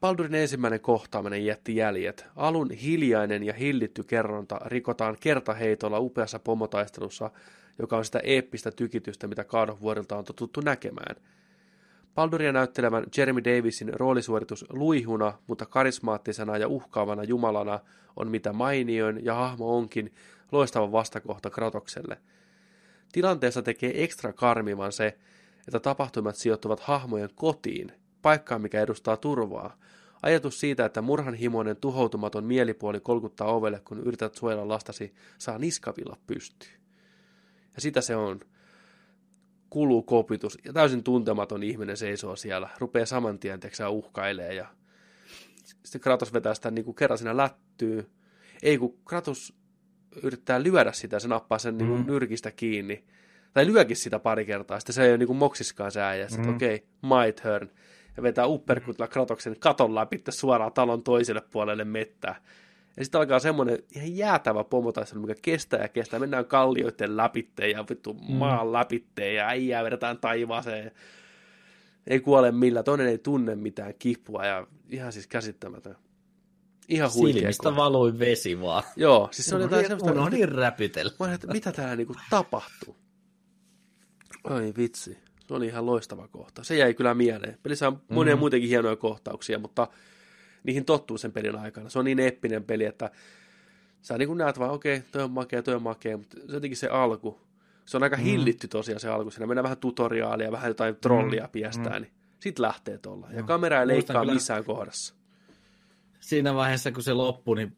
Baldurin ensimmäinen kohtaaminen jätti jäljet. Alun hiljainen ja hillitty kerronta rikotaan kertaheitolla upeassa pomotaistelussa, joka on sitä eeppistä tykitystä, mitä God of Warilta on totuttu näkemään. Balduria näyttelevän Jeremy Davisin roolisuoritus luihuna, mutta karismaattisena ja uhkaavana jumalana on mitä mainioin ja hahmo onkin loistava vastakohta Kratokselle. Tilanteessa tekee ekstra karmivan se, että tapahtumat sijoittuvat hahmojen kotiin – paikkaan, mikä edustaa turvaa. Ajatus siitä, että murhanhimoinen tuhoutumaton mielipuoli kolkuttaa ovelle, kun yrität suojella lastasi, saa niskavilla pystyyn. Ja sitä se on. Kuluu kopitus ja täysin tuntematon ihminen seisoo siellä, rupeaa saman tien teksää uhkailee ja sitten Kratos vetää sitä niin kuin kerran siinä lättyy. Ei kun Kratos yrittää lyödä sitä, se nappaa sen niin kuin mm. nyrkistä kiinni. Tai lyökin sitä pari kertaa, sitten se ei ole niin kuin moksiskaan se äijä. Sitten mm. okei, okay, my turn ja vetää uppercutilla Kratoksen katon läpi suoraan talon toiselle puolelle mettää. Ja sitten alkaa semmoinen ihan jäätävä pomotaistelu, mikä kestää ja kestää. Mennään kallioiden läpitteen ja vittu mm. maan läpitteen ja äijää vedetään taivaaseen. Ei kuole millään, toinen ei tunne mitään kipua ja ihan siis käsittämätön. Ihan huikea. Silmistä valui vesi vaan. Joo, siis se oli jotain semmoista... Unohdin räpytellä. Mä että mitä täällä niinku tapahtuu. Oi vitsi. Se oli ihan loistava kohta. Se jäi kyllä mieleen. Pelissä on monia mm-hmm. muitakin hienoja kohtauksia, mutta niihin tottuu sen pelin aikana. Se on niin eeppinen peli, että sä niin kuin näet vaan, okei, okay, toi on makea, toi on makea, mutta se jotenkin se alku, se on aika mm. hillitty tosiaan se alku. Siinä mennään vähän tutoriaalia, vähän jotain trollia mm. piestää, mm. niin Sitten lähtee tuolla. Ja kamera ei leikkaa kyllä... missään kohdassa. Siinä vaiheessa, kun se loppui, niin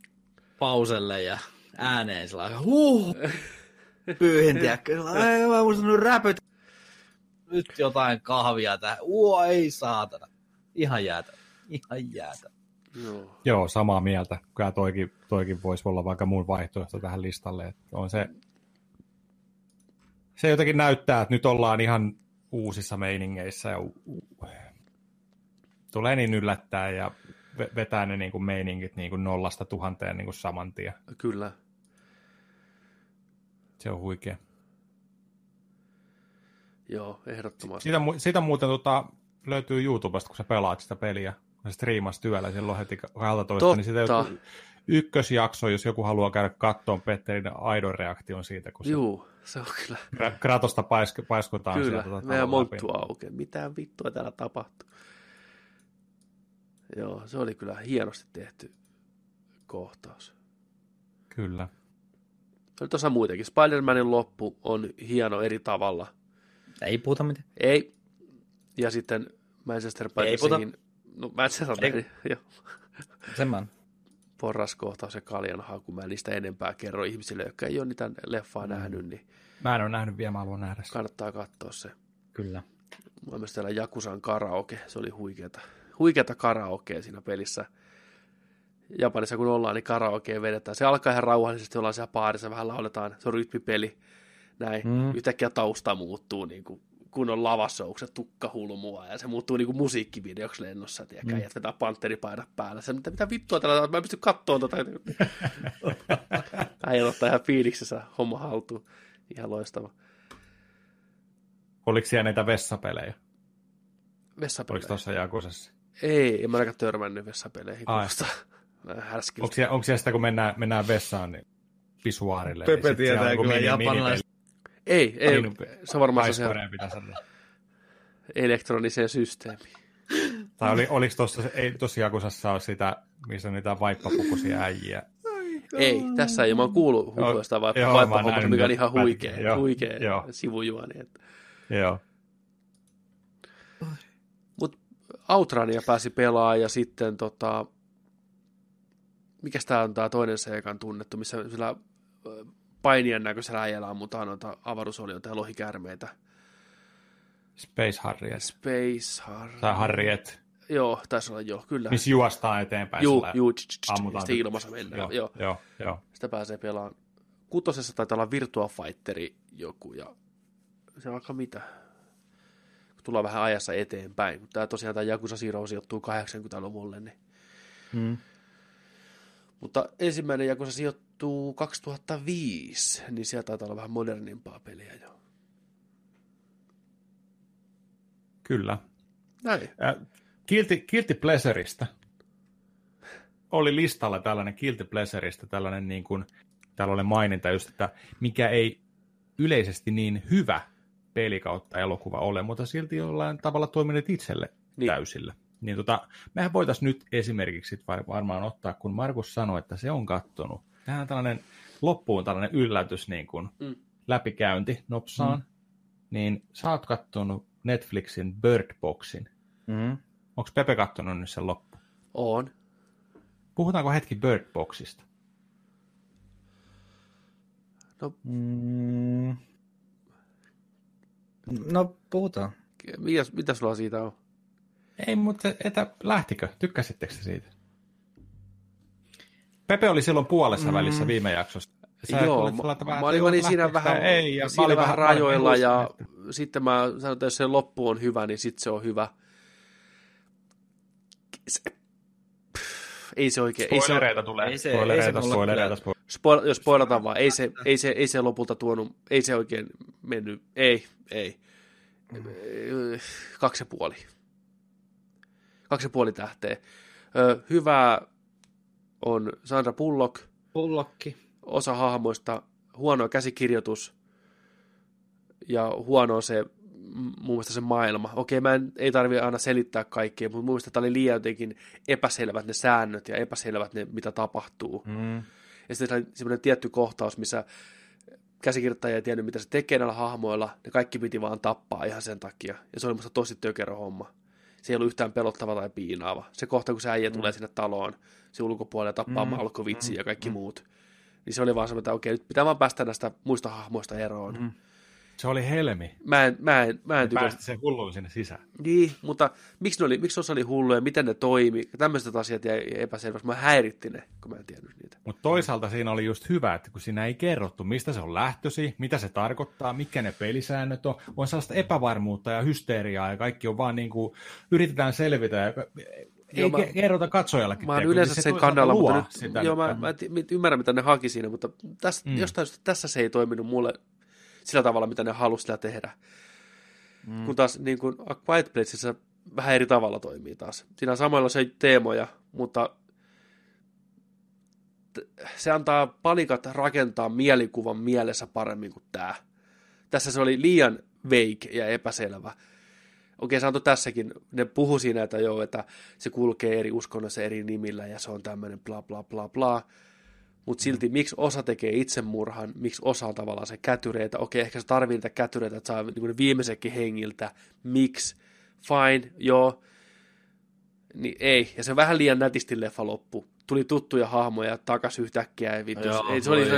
pauselle ja ääneen sillä huh, pyyhin, tiedätkö, ei mä muistanut räpyt. Nyt jotain kahvia tähän. Uo, ei saatana. Ihan jäätä. Ihan jäätä. Joo. Joo, samaa mieltä. Kyllä toikin, toikin voisi olla vaikka muun vaihtoehto tähän listalle. Että on se, se jotenkin näyttää, että nyt ollaan ihan uusissa meiningeissä ja tulee niin yllättää ja vetää ne niin kuin meiningit niin kuin nollasta tuhanteen niin kuin saman tien. Kyllä. Se on huikea. Joo, ehdottomasti. Siitä, siitä muuten tota, löytyy YouTubesta, kun sä pelaat sitä peliä. Kun sä striimas työllä silloin heti 12, niin sitä joku ykkösjakso, jos joku haluaa käydä kattoon Petterin aidon reaktion siitä, kun Juu, se on kyllä. Kratosta paisk- paiskutaan kyllä, sieltä. Kyllä, meidän monttu aukeaa. Mitä vittua täällä tapahtuu? Joo, se oli kyllä hienosti tehty kohtaus. Kyllä. Oli tuossa muitakin. Spider-Manin loppu on hieno eri tavalla. Ei puhuta mitään. Ei. Ja sitten Manchester by Ei puhuta. No Manchester Ei. joo. Semman. Porraskohtaus ja kaljan haku. Mä en niistä enempää kerro ihmisille, jotka ei ole niitä leffaa mm. nähnyt. Niin mä en ole nähnyt vielä, mä haluan nähdä Kannattaa katsoa se. Kyllä. Mä myös täällä Jakusan karaoke. Se oli huikeeta. Huikeeta karaokea siinä pelissä. Japanissa kun ollaan, niin karaoke vedetään. Se alkaa ihan rauhallisesti, ollaan siellä baarissa, vähän lauletaan, se on rytmipeli. Näin. Mm. Yhtäkkiä tausta muuttuu niin kuin kun on lavassa, onko se tukka hulmua, ja se muuttuu niinku musiikkivideoksi lennossa, tiedäkö, mm. ja vetää panteripaidat päällä. Se, mitä, mitä vittua tällä, mä en pysty kattoon tota. Äijä ottaa ihan fiiliksessä homma haltuun. Ihan loistava. Oliko siellä näitä vessapelejä? Vessapelejä? Oliko tuossa Jakusessa? Ei, en mä ainakaan törmännyt vessapeleihin. Onko siellä, onko siellä sitä, kun mennään, mennään vessaan, niin pisuaarille? Pepe niin tietää kyllä japanilaiset ei, ei se on varmaan se elektroniseen systeemiin. Tai oli, oliko tuossa, ei tuossa Jakusassa ole sitä, missä niitä vaippapukuisia äijiä? Ei, tässä ei. Mä oon kuullut huhuista vaippapukuista, mikä on ihan huikea, joo, huikea joo. sivujuoni. Että. Joo. Mut Outrania pääsi pelaa ja sitten tota, mikä tämä on tämä toinen seikan tunnettu, missä sillä painian näköisellä äijällä ammutaan noita avaruusolioita ja lohikärmeitä. Space Harriet. Space Harriet. Tai Harriet. Joo, taisi olla joo, kyllä. Missä juostaan eteenpäin. Juu, juu, ammutaan. Sitten ilmassa mennään. Joo, joo, joo, joo. Sitä pääsee pelaamaan. Kutosessa taitaa olla Virtua Fighteri joku ja se on vaikka mitä. Tullaan vähän ajassa eteenpäin. Tämä tosiaan tämä Yakuza Zero sijoittuu 80-luvulle, niin hmm. Mutta ensimmäinen Yakuza sijoittuu sijoittuu 2005, niin sieltä taitaa olla vähän modernimpaa peliä jo. Kyllä. Näin. Äh, Guilty, Guilty Pleasureista oli listalla tällainen Guilty Pleasureista tällainen niin kuin, tällainen maininta just, että mikä ei yleisesti niin hyvä peli kautta elokuva ole, mutta silti jollain tavalla toiminut itselle niin. täysillä. Niin tota, mehän voitaisiin nyt esimerkiksi varmaan ottaa, kun Markus sanoi, että se on kattonut Tähän tällainen loppuun tällainen yllätys niin kuin mm. läpikäynti nopsaan. Mm. Niin sä oot kattonut Netflixin Bird Boxin. Mm. Onko Pepe kattonut nyt sen loppu? On. Puhutaanko hetki Bird Boxista? No, mm. no puhutaan. Mitä, mitä sulla siitä on? Ei, mutta etä, lähtikö? Tykkäsittekö siitä? Pepe oli silloin puolessa mm. välissä viime jaksossa. Sä Joo, mä, vähän, mä olin niin siinä vähän, ei, ja siinä vähän, vähän rajoilla ja sitten mä sanoin, että jos se loppu on hyvä, niin sitten se on hyvä. Se, pff, ei se oikein. Spoilereita tulee. Ei se, spoilereita, ei se spoilereita, spoilereita. Spoil, jos spoilataan vaan, ei se, ei, se, ei se lopulta tuonut, ei se oikein mennyt, ei, ei. Mm. Kaksi ja puoli. Kaksi ja puoli tähteä. Ö, hyvää on Sandra Bullock. Pullokki. Osa hahmoista, huono käsikirjoitus ja huono se muun muassa se maailma. Okei, mä en, ei tarvi aina selittää kaikkea, mutta mun mielestä tämä oli liian jotenkin epäselvät ne säännöt ja epäselvät ne, mitä tapahtuu. Mm. Ja sitten semmoinen tietty kohtaus, missä käsikirjoittaja ei tiennyt, mitä se tekee näillä hahmoilla, ne kaikki piti vaan tappaa ihan sen takia. Ja se oli musta tosi tökerö homma. Se ei ollut yhtään pelottava tai piinaava. Se kohta, kun se äijä mm. tulee sinne taloon, se ulkopuolelle tappaa mm. Malkovitsi mm. ja kaikki mm. muut, niin se oli vaan semmoinen, että okei, nyt pitää vaan päästä näistä muista hahmoista eroon. Mm. Se oli helmi. Mä en, mä en, mä en Päästi sen hullun sinne sisään. Niin, mutta miksi, ne oli, miksi osa oli hulluja, miten ne toimi, tämmöiset asiat jäi epäselväksi. Mä häiritti ne, kun mä en tiennyt niitä. Mutta toisaalta siinä oli just hyvä, että kun siinä ei kerrottu, mistä se on lähtösi, mitä se tarkoittaa, mikä ne pelisäännöt on, on sellaista epävarmuutta ja hysteeriaa ja kaikki on vaan niin kuin, yritetään selvitä ja ei joo, mä, kerrota katsojallekin. Mä oon yleensä se sen kannalla, mutta nyt, sitä joo, mä, mä, ymmärrän, mitä ne haki siinä, mutta tässä, mm. jostain tässä se ei toiminut mulle sillä tavalla, mitä ne halusi tehdä. Mm. Kun taas niin kuin A Quiet Placeissa vähän eri tavalla toimii taas. Siinä on samalla se teemoja, mutta se antaa palikat rakentaa mielikuvan mielessä paremmin kuin tämä. Tässä se oli liian veik ja epäselvä. Okei, se antoi tässäkin, ne puhu siinä, että joo, että se kulkee eri uskonnossa eri nimillä ja se on tämmöinen bla bla bla bla mutta silti miksi osa tekee itsemurhan, miksi osa on tavallaan se kätyreitä, okei, ehkä se tarvii niitä kätyreitä, että saa niin viimeisenkin hengiltä, miksi, fine, joo, niin ei, ja se vähän liian nätisti leffa loppu. Tuli tuttuja hahmoja takas yhtäkkiä, ja vittu, joo, ei, se oli se,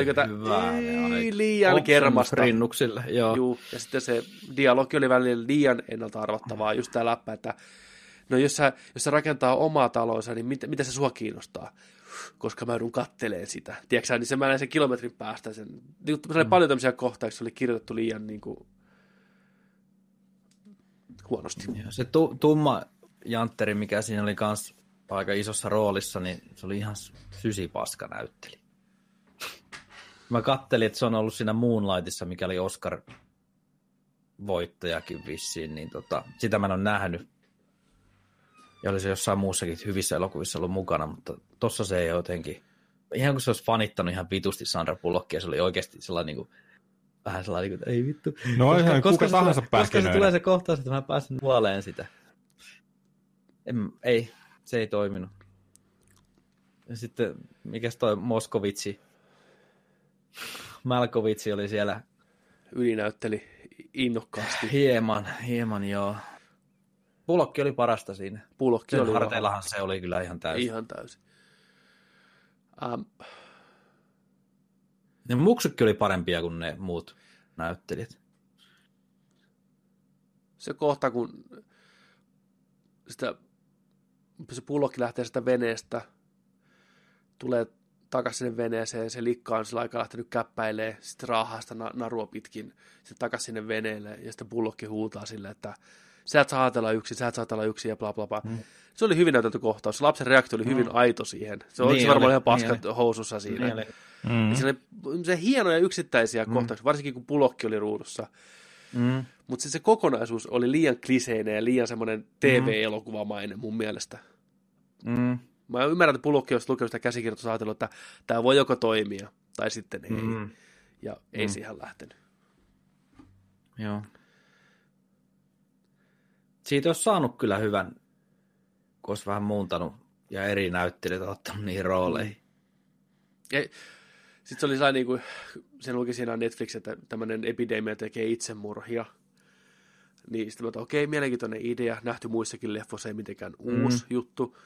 ei, liian kermasta. Rinnuksille, joo. Juu, ja sitten se dialogi oli välillä liian ennalta arvattavaa, just tämä läppä, että no jos sä, jos sä rakentaa omaa talonsa, niin mitä, mitä se sua kiinnostaa? Koska mä joudun katteleen sitä. Tiedätkö niin se mä näin sen kilometrin päästä. Sen, niin, mm. paljon tämmöisiä kohtaa, se oli kirjoitettu liian niin kuin, huonosti. Ja se tu- tumma jantteri, mikä siinä oli kans aika isossa roolissa, niin se oli ihan sysipaska näytteli. Mä kattelin, että se on ollut siinä Moonlightissa, mikä oli Oscar voittajakin vissiin, niin tota, sitä mä en ole nähnyt ja oli se jossain muussakin hyvissä elokuvissa ollut mukana, mutta tossa se ei jotenkin, ihan kuin se olisi fanittanut ihan vitusti Sandra Bullockia, se oli oikeasti sellainen niin kuin, vähän sellainen, että ei vittu. No koska, ihan koska, kuka tahansa Koska se tulee se kohtaus, että mä pääsen nuoleen sitä. En, ei, se ei toiminut. Ja sitten, mikäs toi Moskovitsi, Malkovitsi oli siellä. Ylinäytteli innokkaasti. Hieman, hieman joo. Pulokki oli parasta siinä. Pulokki oli harteillahan se oli kyllä ihan täysin. Ihan täysin. Um. Ne muksukki oli parempia kuin ne muut näyttelijät. Se kohta, kun sitä, se pullokki lähtee sitä veneestä, tulee takaisin sinne veneeseen, se likka on sillä aikaa lähtenyt käppäilee, sitten raahaa sitä narua pitkin, sitten takaisin sinne veneelle, ja sitten pullokki huutaa sille, että sä et saa ajatella yksin, sä et saa ajatella yksin ja bla bla bla. Mm. Se oli hyvin näytelty kohtaus. Lapsen reaktio oli hyvin mm. aito siihen. Se oli niin varmaan oli, ihan paskat niin housussa siinä. Niin mm. siinä oli se hienoja yksittäisiä mm. kohtauksia, varsinkin kun pulokki oli ruudussa. Mm. Mutta se, se kokonaisuus oli liian kliseinen ja liian semmoinen TV-elokuvamainen mun mielestä. Mm. Mä ymmärrän, että pulokki olisi lukenut sitä käsikirjoitusta ajatellut, että tämä voi joko toimia tai sitten ei. Mm. Ja ei mm. siihen lähtenyt. Joo siitä olisi saanut kyllä hyvän, kun olisi vähän muuntanut ja eri näyttelijät ottanut niihin rooleihin. Sitten se oli sellainen, niin kuin, sen luki siinä Netflix, että tämmöinen epidemia tekee itsemurhia. Niin sitten mä okei, okay, mielenkiintoinen idea, nähty muissakin leffoissa, ei mitenkään mm. uusi juttu.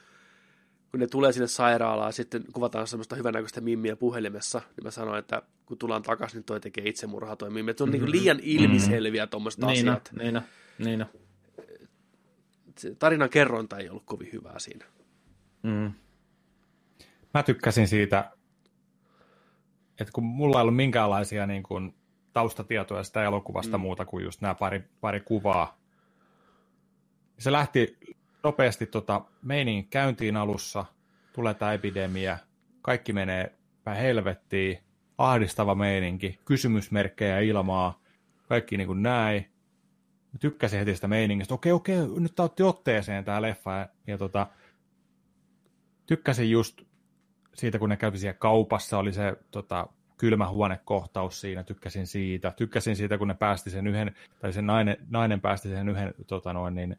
Kun ne tulee sinne sairaalaan, sitten kuvataan semmoista hyvänäköistä mimmiä puhelimessa, niin mä sanoin, että kun tullaan takaisin, niin toi tekee itsemurhaa toi mimmi. Että on mm-hmm. niin liian ilmiselviä mm-hmm. tuommoiset niin asiat. Niin, niin, se tarinan kerronta ei ollut kovin hyvää siinä. Mm. Mä tykkäsin siitä, että kun mulla ei ollut minkäänlaisia niin kuin, taustatietoja sitä elokuvasta mm. muuta kuin just nämä pari, pari kuvaa, se lähti nopeasti tota, meinin käyntiin alussa, tulee tämä epidemia, kaikki menee päin helvettiin, ahdistava meininki, kysymysmerkkejä ilmaa, kaikki niin kuin näin tykkäsin heti sitä meiningistä. Okei, okei, nyt otti otteeseen tämä leffa. Ja, ja tota, tykkäsin just siitä, kun ne kävi siellä kaupassa, oli se tota, kylmä huonekohtaus siinä, tykkäsin siitä. Tykkäsin siitä, kun ne päästi sen yhden, tai se nainen, nainen päästi sen yhden tota noin, niin,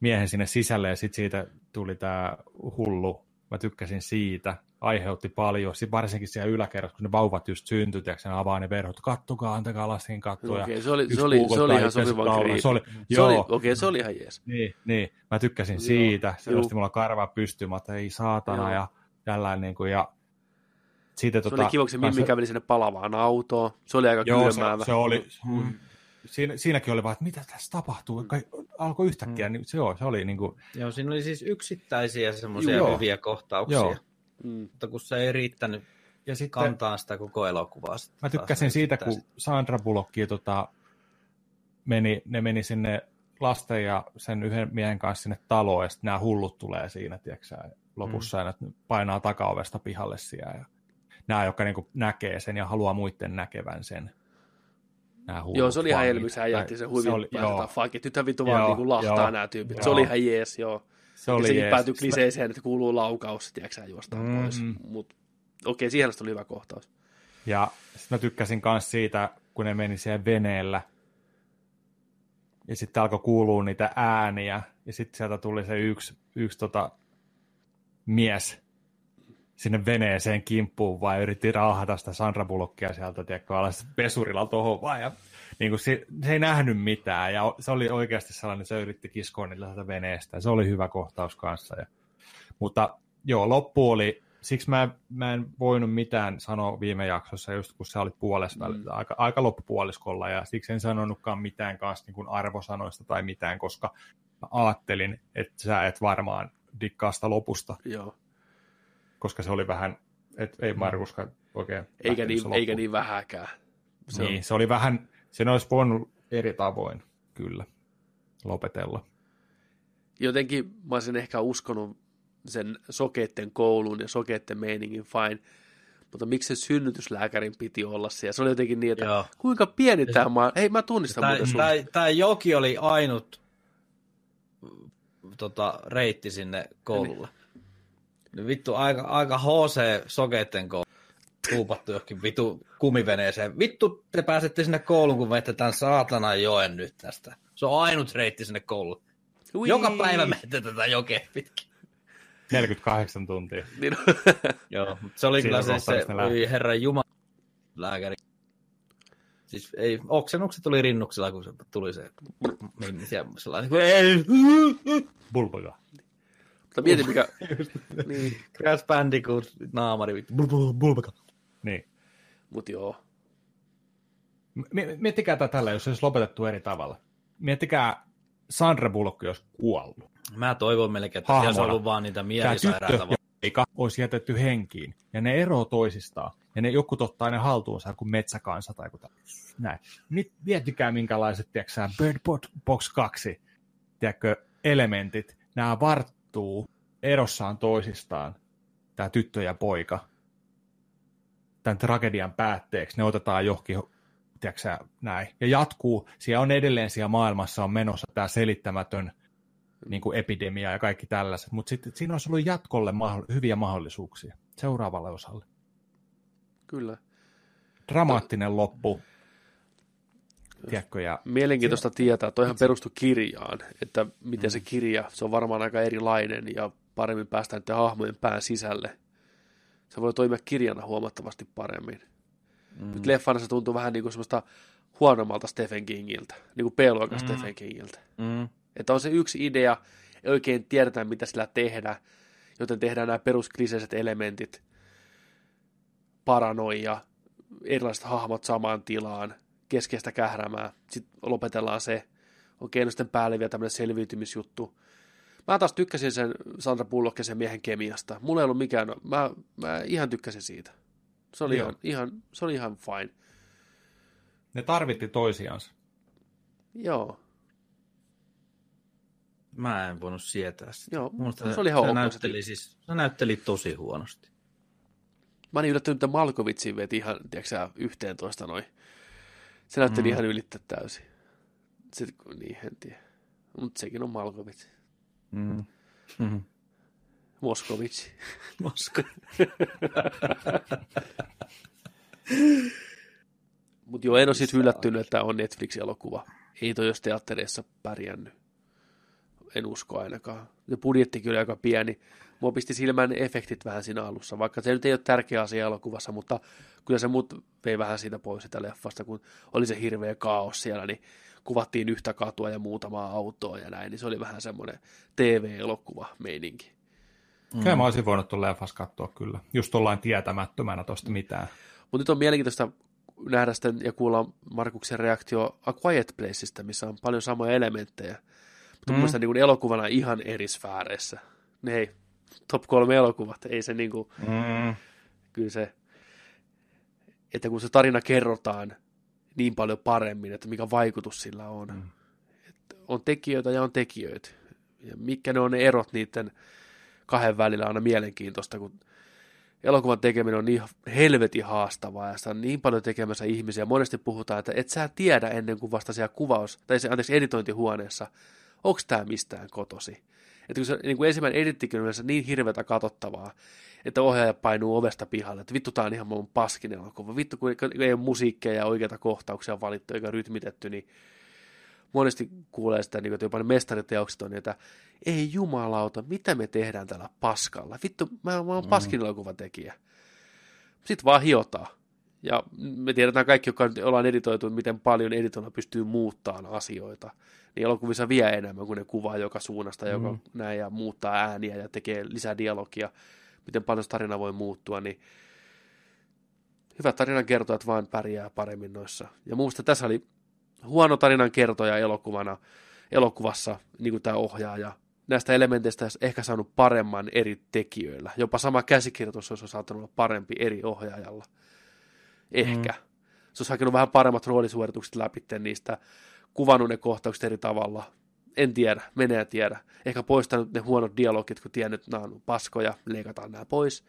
miehen sinne sisälle, ja sitten siitä tuli tämä hullu. Mä tykkäsin siitä. Aiheutti paljon, varsinkin siellä yläkerrassa, kun ne vauvat just syntyi, ja ne avaa ne verhot, kattokaa, antakaa lasten katsoa. Okei, se oli, se oli, se oli ihan sopivan kriipi. Se oli, se oli, okei, se oli ihan jees. Niin, niin, mä tykkäsin joo, siitä, se nosti mulla karva pystyyn, että ei saatana, joo. ja tällainen, niin kuin, ja siitä, se tota, oli kiva, kun se Mimmi käveli sinne palavaan autoon. Se oli aika joo, kylmäävä. Se, se oli, mm. Siinä, siinäkin oli vaan, että mitä tässä tapahtuu, mm. alkoi yhtäkkiä, mm. niin se, joo, se oli niin kuin... Joo, siinä oli siis yksittäisiä semmoisia hyviä kohtauksia. Joo. Mm. Mutta kun se ei riittänyt ja sitten, kantaa sitä koko elokuvaa. Mä tykkäsin siitä, kun Sandra Bullock tota, meni, ne meni sinne lasten ja sen yhden miehen kanssa sinne taloon, ja sitten nämä hullut tulee siinä, tiedätkö lopussa, mm. ja ne painaa takaovesta pihalle siellä, ja nämä, jotka niin näkee sen ja haluaa muiden näkevän sen. Nämä joo, se oli ihan elmys, hän jätti sen huivin päästä, fuck it, nythän vittu vaan niin lahtaa joo, nämä tyypit, joo. se oli ihan jees, joo. Se oli sekin jees. päätyi kliseeseen, että kuuluu laukaus, tiedätkö juostaan mm-hmm. pois. Mutta okei, siihen oli hyvä kohtaus. Ja sitten mä tykkäsin myös siitä, kun ne meni siihen veneellä, ja sitten alkoi kuulua niitä ääniä, ja sitten sieltä tuli se yksi, yksi tota, mies sinne veneeseen kimppuun, vai yritti raahata sitä Sandra Bullockia sieltä, tiedätkö, alas pesurilla tuohon vaan, ja niin kuin se, se, ei nähnyt mitään, ja se oli oikeasti sellainen, että se yritti kiskoa niitä veneestä, se oli hyvä kohtaus kanssa. Ja, mutta joo, loppu oli, siksi mä, mä en voinut mitään sanoa viime jaksossa, just kun sä olit puolessa, mm. aika, aika loppupuoliskolla, ja siksi en sanonutkaan mitään kanssa niin kuin arvosanoista tai mitään, koska mä ajattelin, että sä et varmaan dikkaa sitä lopusta. Joo. Koska se oli vähän, et, ei Markuskaan oikein. Eikä niin, eikä niin vähäkään. Se niin, on... se oli vähän, sen olisi voinut eri tavoin, kyllä, lopetella. Jotenkin mä olisin ehkä uskonut sen sokeitten koulun ja sokeitten meiningin fine, mutta miksi se synnytyslääkärin piti olla siellä? Se oli jotenkin niin, että Joo. kuinka pieni tämä maa... Hei, mä tunnistan tämä, muuten tämä, tämä Joki oli ainut tota, reitti sinne koululle. Niin. Vittu, aika, aika HC sokeitten koulu tuupattu johonkin vitu kumiveneeseen. Vittu, te pääsette sinne kouluun, kun vette tämän saatana joen nyt tästä. Se on ainut reitti sinne kouluun. Ui. Joka päivä menette tätä jokea pitkin. 48 tuntia. Niin Joo, mutta se oli Siinä kyllä se, se oli herran Jumala lääkäri. Siis ei, oksennukset tuli rinnuksella, kun se tuli se, sellainen, Bulbaga. Mutta mieti mikä... niin. Crash Bandicoot, naamari, Bulbaga. Niin. Mut joo. Miettikää tätä tällä, jos se olisi lopetettu eri tavalla. Miettikää Sandra Bullock, jos kuollut. Mä toivon melkein, että Hahmona. siellä olisi ollut vaan niitä mielisairaita. Eikä olisi jätetty henkiin. Ja ne eroo toisistaan. Ja ne joku ottaa ne haltuunsa kuin metsäkansa tai joku näin. Nyt miettikää minkälaiset, tiedätkö Bird Box 2, tiedätkö, elementit. Nämä varttuu erossaan toisistaan, tämä tyttö ja poika tämän tragedian päätteeksi, ne otetaan johonkin, tiedätkö näin, ja jatkuu, siellä on edelleen siellä maailmassa on menossa tämä selittämätön niin kuin epidemia ja kaikki tällaiset, mutta sitten siinä olisi ollut jatkolle maho- hyviä mahdollisuuksia seuraavalle osalle. Kyllä. Dramaattinen to... loppu. Tiedätkö, ja... Mielenkiintoista tietää, toihan perustui kirjaan, että miten mm. se kirja, se on varmaan aika erilainen ja paremmin päästään näiden hahmojen pään sisälle se voi toimia kirjana huomattavasti paremmin. Mm. Nyt leffana se tuntuu vähän niin kuin semmoista huonommalta Stephen Kingiltä, niin kuin B-luokan mm. Stephen Kingiltä. Mm. Että on se yksi idea, ei oikein tiedetä, mitä sillä tehdä, joten tehdään nämä peruskliseiset elementit, paranoia, erilaiset hahmot samaan tilaan, keskeistä kährämää, sitten lopetellaan se, okei, no sitten päälle vielä tämmöinen selviytymisjuttu, Mä taas tykkäsin sen Sandra Bullock ja sen miehen kemiasta. Mulla ei ollut mikään, mä, mä ihan tykkäsin siitä. Se oli, ihan, ihan, se oli ihan fine. Ne tarvitti toisiansa. Joo. Mä en voinut sietää sitä. Joo, Musta se oli ihan se, näytteli, siis, se näytteli tosi huonosti. Mä olin yllättynyt, että Malkovitsi veti ihan, tiedätkö 11 noin. Se näytteli mm. ihan ylittä täysin. Sitten, niin, en tiedä. Mutta sekin on Malkovitsi. Mm. Mm-hmm. Moskovitsi. Mosko. Mutta joo, en ole siis yllättynyt, että on Netflix-elokuva. Ei toi jos teattereissa pärjännyt. en usko ainakaan. Ja budjettikin oli aika pieni. Mua pisti silmään efektit vähän siinä alussa, vaikka se nyt ei ole tärkeä asia elokuvassa, mutta kyllä se mut vei vähän siitä pois sitä leffasta, kun oli se hirveä kaos siellä, niin kuvattiin yhtä katua ja muutamaa autoa ja näin, niin se oli vähän semmoinen TV-elokuva meininki. Mm. Kyllä mä olisin voinut tuon leffas katsoa kyllä, just tuollain tietämättömänä tuosta mitään. Mutta nyt on mielenkiintoista nähdä sitten ja kuulla Markuksen reaktio A Quiet Placeista, missä on paljon samoja elementtejä. Mutta mm. mun niin elokuvana ihan eri sfääreissä. Ne hei, top kolme elokuvat, ei se niin kuin, mm. kyllä se, että kun se tarina kerrotaan niin paljon paremmin, että mikä vaikutus sillä on. Mm. Että on tekijöitä ja on tekijöitä. Ja mitkä ne on ne erot niiden kahden välillä aina mielenkiintoista, kun elokuvan tekeminen on niin helvetin haastavaa ja sitä on niin paljon tekemässä ihmisiä. Monesti puhutaan, että et sä tiedä ennen kuin vasta siellä kuvaus, tai se, anteeksi, editointihuoneessa, onko tämä mistään kotosi. Että kun se niin kuin ensimmäinen edittikin on niin hirveätä katsottavaa, että ohjaaja painuu ovesta pihalle, että vittu tää on ihan mun paskin elokuva. Vittu kun ei ole musiikkia ja oikeita kohtauksia valittu eikä rytmitetty, niin monesti kuulee sitä, niin että jopa ne mestariteokset on, että ei jumalauta, mitä me tehdään tällä paskalla? Vittu, mä, mä oon mm. paskin elokuvan tekijä. Sitten vaan hiotaan. Ja me tiedetään kaikki, jotka ollaan editoitu, miten paljon editoilla pystyy muuttamaan asioita. Niin elokuvissa vie enemmän, kun ne kuvaa joka suunnasta, mm. joka näin ja muuttaa ääniä ja tekee lisää dialogia. Miten paljon tarina voi muuttua, niin hyvät tarinan kertojat vaan pärjää paremmin noissa. Ja muusta tässä oli huono tarinan kertoja elokuvana, elokuvassa, niin kuin tämä ohjaaja. Näistä elementeistä olisi ehkä saanut paremman eri tekijöillä. Jopa sama käsikirjoitus olisi saattanut olla parempi eri ohjaajalla. Ehkä. Mm. Se olisi hakenut vähän paremmat roolisuoritukset läpi niistä, kuvannut ne kohtaukset eri tavalla. En tiedä, menee tiedä. Ehkä poistanut ne huonot dialogit, kun tiennyt, että nämä on paskoja, leikataan nämä pois.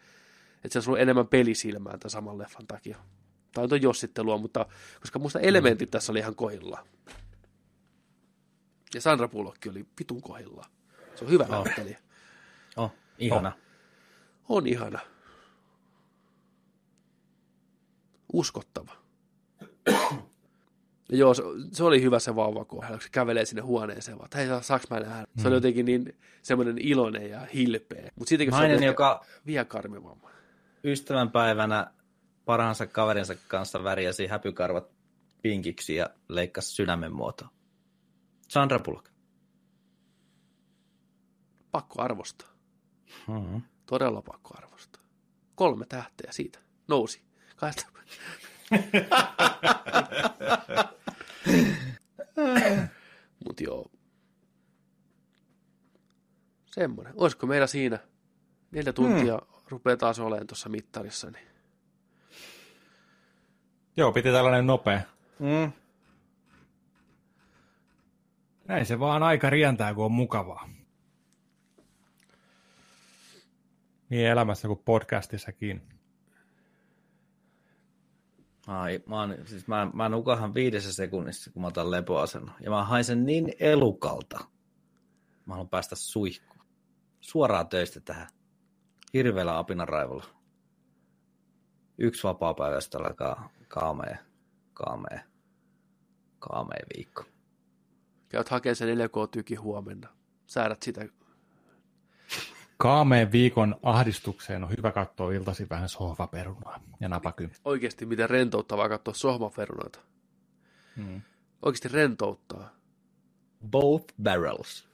Että se olisi ollut enemmän pelisilmää tämän saman leffan takia tai on jossittelua, mutta koska muista elementit mm. tässä oli ihan kohilla. Ja Sandra Bullock oli vitun kohilla. Se on hyvä oh. näyttelijä. Oh, ihana. Oh. On ihana. Uskottava. Ja joo, se, se, oli hyvä se vauvakohdalla, kun se kävelee sinne huoneeseen, vaan, hei, saaks mä nähdä? Mm. Se oli mm. jotenkin niin semmoinen iloinen ja hilpeä. Mutta siitäkin Nainen, se on joka vielä karmivamma. Ystävänpäivänä parhaansa kaverinsa kanssa värjäsi häpykarvat pinkiksi ja leikkasi sydämen muotoa. Sandra Bullock. Pakko arvostaa. Mm-hmm. Todella pakko arvostaa. Kolme tähteä siitä. Nousi. Kahdesta. Mut joo. Semmoinen. Olisiko meillä siinä neljä tuntia hmm. rupeaa taas olemaan tuossa mittarissa, niin Joo, piti tällainen nopea. Mm. Näin se vaan aika rientää, kun on mukavaa. Niin elämässä kuin podcastissakin. Ai, mä, oon, siis mä, mä nukahan viidessä sekunnissa, kun mä otan lepoasennon. Ja mä haisen niin elukalta. Mä haluan päästä suihkuun. Suoraan töistä tähän. Hirveällä apinaraivolla. Yksi vapaa päivästä alkaa kaamea, kaamea, kaamea viikko. Käyt hakemaan sen 4K-tyki huomenna. Säädät sitä. Kaameen viikon ahdistukseen on hyvä katsoa iltasi vähän sohvaperunaa ja napaky. Oikeasti miten rentouttavaa katsoa sohvaperunoita. Hmm. Oikeasti rentouttaa. Both barrels.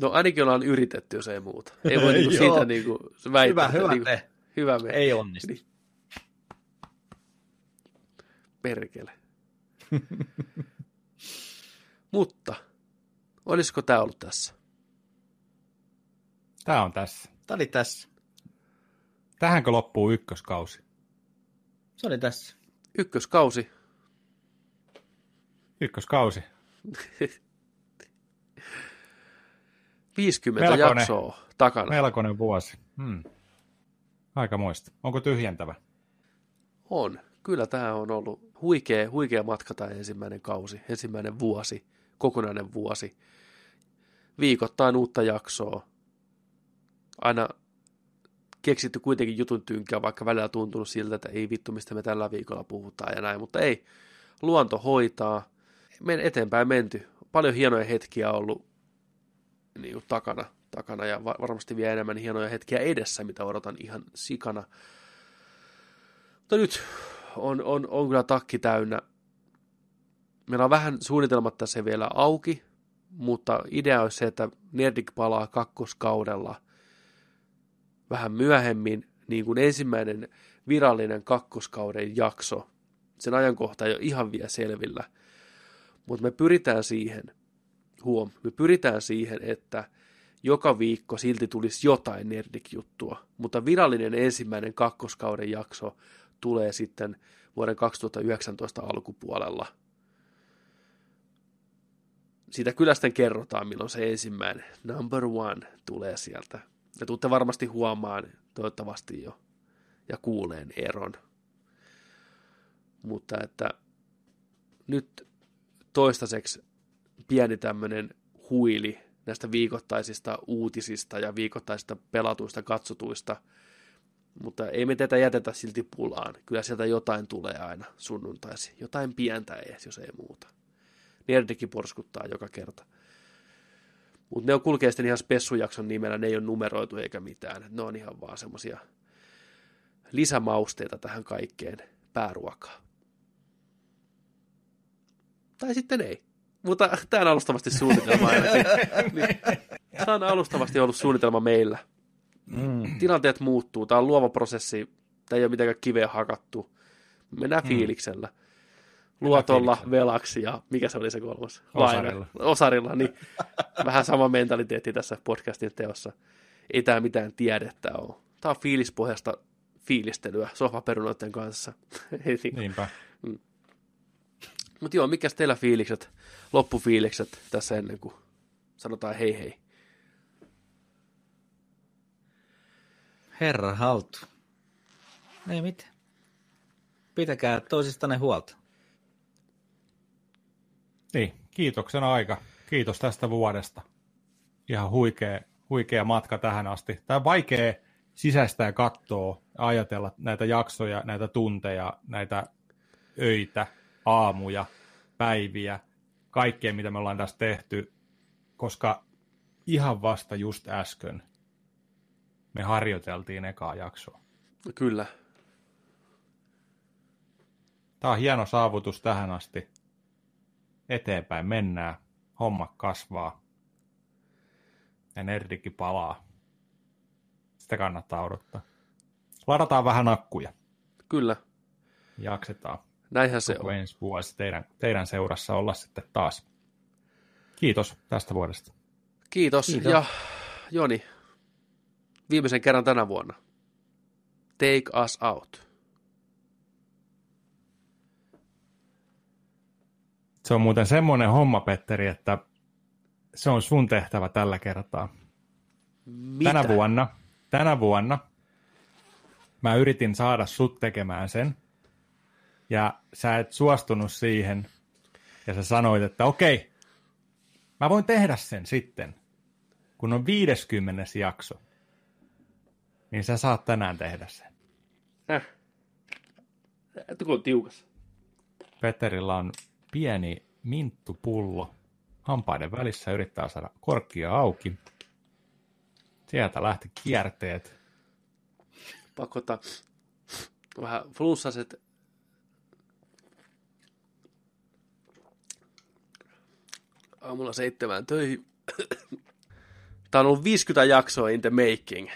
No ainakin ollaan yritetty, jos ei muuta. Ei voi niinku siitä niinku väittää. Hyvä, hyvä, niinku, me. hyvä me. Ei onnistu. Niin. Perkele. Mutta, olisiko tämä ollut tässä? Tämä on tässä. Tämä oli tässä. Tähänkö loppuu ykköskausi? Se oli tässä. Ykköskausi. Ykköskausi. 50 melkoinen, jaksoa takana. Melkoinen vuosi. Hmm. Aika muista. Onko tyhjentävä? On. Kyllä tämä on ollut huikea, huikea matka tämä ensimmäinen kausi, ensimmäinen vuosi, kokonainen vuosi. Viikoittain uutta jaksoa. Aina keksitty kuitenkin jutun tynkää, vaikka välillä tuntunut siltä, että ei vittu, mistä me tällä viikolla puhutaan ja näin, mutta ei. Luonto hoitaa. Men eteenpäin menty. Paljon hienoja hetkiä ollut niin kuin takana, takana ja varmasti vielä enemmän hienoja hetkiä edessä, mitä odotan ihan sikana. Mutta nyt on, on, on kyllä takki täynnä. Meillä on vähän suunnitelmat tässä vielä auki, mutta idea olisi se, että Nerdik palaa kakkoskaudella vähän myöhemmin, niin kuin ensimmäinen virallinen kakkoskauden jakso. Sen ajankohta ei ole ihan vielä selvillä, mutta me pyritään siihen, huom, me pyritään siihen, että joka viikko silti tulisi jotain Nerdik-juttua, mutta virallinen ensimmäinen kakkoskauden jakso tulee sitten vuoden 2019 alkupuolella. Siitä kyllä sitten kerrotaan, milloin se ensimmäinen number one tulee sieltä. Ja tuutte varmasti huomaan, toivottavasti jo, ja kuuleen eron. Mutta että nyt toistaiseksi pieni tämmöinen huili näistä viikoittaisista uutisista ja viikoittaisista pelatuista katsotuista – mutta ei me tätä jätetä silti pulaan. Kyllä sieltä jotain tulee aina sunnuntaisi. Jotain pientä edes, jos ei muuta. Nerdikin porskuttaa joka kerta. Mutta ne on kulkee sitten ihan spessujakson nimellä, ne ei ole numeroitu eikä mitään. Ne on ihan vaan semmosia lisämausteita tähän kaikkeen pääruokaan. Tai sitten ei. Mutta tämä on alustavasti suunnitelma ainakin. Tämä on alustavasti ollut suunnitelma meillä. Mm. Tilanteet muuttuu, tämä on luova prosessi, tämä ei ole mitenkään kiveä hakattu. Mennään mm. fiiliksellä. Luotolla, fiiliksellä. velaksi ja mikä se oli se kolmas? Osarilla. Osarilla, niin vähän sama mentaliteetti tässä podcastin teossa. Ei tämä mitään tiedettä ole. Tämä on fiilispohjasta fiilistelyä sohvaperunoiden kanssa. Niin. Niinpä. Mm. Mutta joo, mikä teillä fiilikset, loppufiilikset tässä ennen kuin sanotaan hei hei? Herra haltu. Ei mitään. Pitäkää toisistanne huolta. Niin, kiitoksen aika. Kiitos tästä vuodesta. Ihan huikea, huikea matka tähän asti. Tämä on vaikea sisäistää ja katsoa, ajatella näitä jaksoja, näitä tunteja, näitä öitä, aamuja, päiviä, kaikkea mitä me ollaan tässä tehty, koska ihan vasta just äsken me harjoiteltiin ekaa jaksoa. Kyllä. Tämä on hieno saavutus tähän asti. Eteenpäin mennään, homma kasvaa ja nerdikki palaa. Sitä kannattaa odottaa. Ladataan vähän akkuja. Kyllä. Jaksetaan. Näinhän se on. ensi vuosi teidän, teidän seurassa olla sitten taas. Kiitos tästä vuodesta. Kiitos. Kiitos. Ja Joni, viimeisen kerran tänä vuonna. Take us out. Se on muuten semmoinen homma, Petteri, että se on sun tehtävä tällä kertaa. Mitä? Tänä vuonna, tänä vuonna mä yritin saada sut tekemään sen, ja sä et suostunut siihen, ja sä sanoit, että okei, mä voin tehdä sen sitten, kun on 50. jakso. Niin sä saat tänään tehdä sen. Äh. Tuko on tiukas. Petterillä on pieni minttupullo hampaiden välissä, yrittää saada korkkia auki. Sieltä lähti kierteet. Pakota vähän flunssaset aamulla seitsemään töihin. Tämä on ollut 50 jaksoa in the making.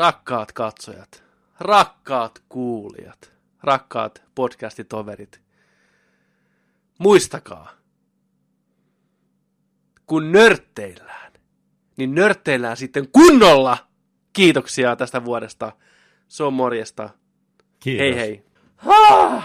Rakkaat katsojat, rakkaat kuulijat, rakkaat podcastitoverit, muistakaa, kun nörtteillään, niin nörtteillään sitten kunnolla. Kiitoksia tästä vuodesta. Se on morjesta. Kiitos. Hei hei. Ah!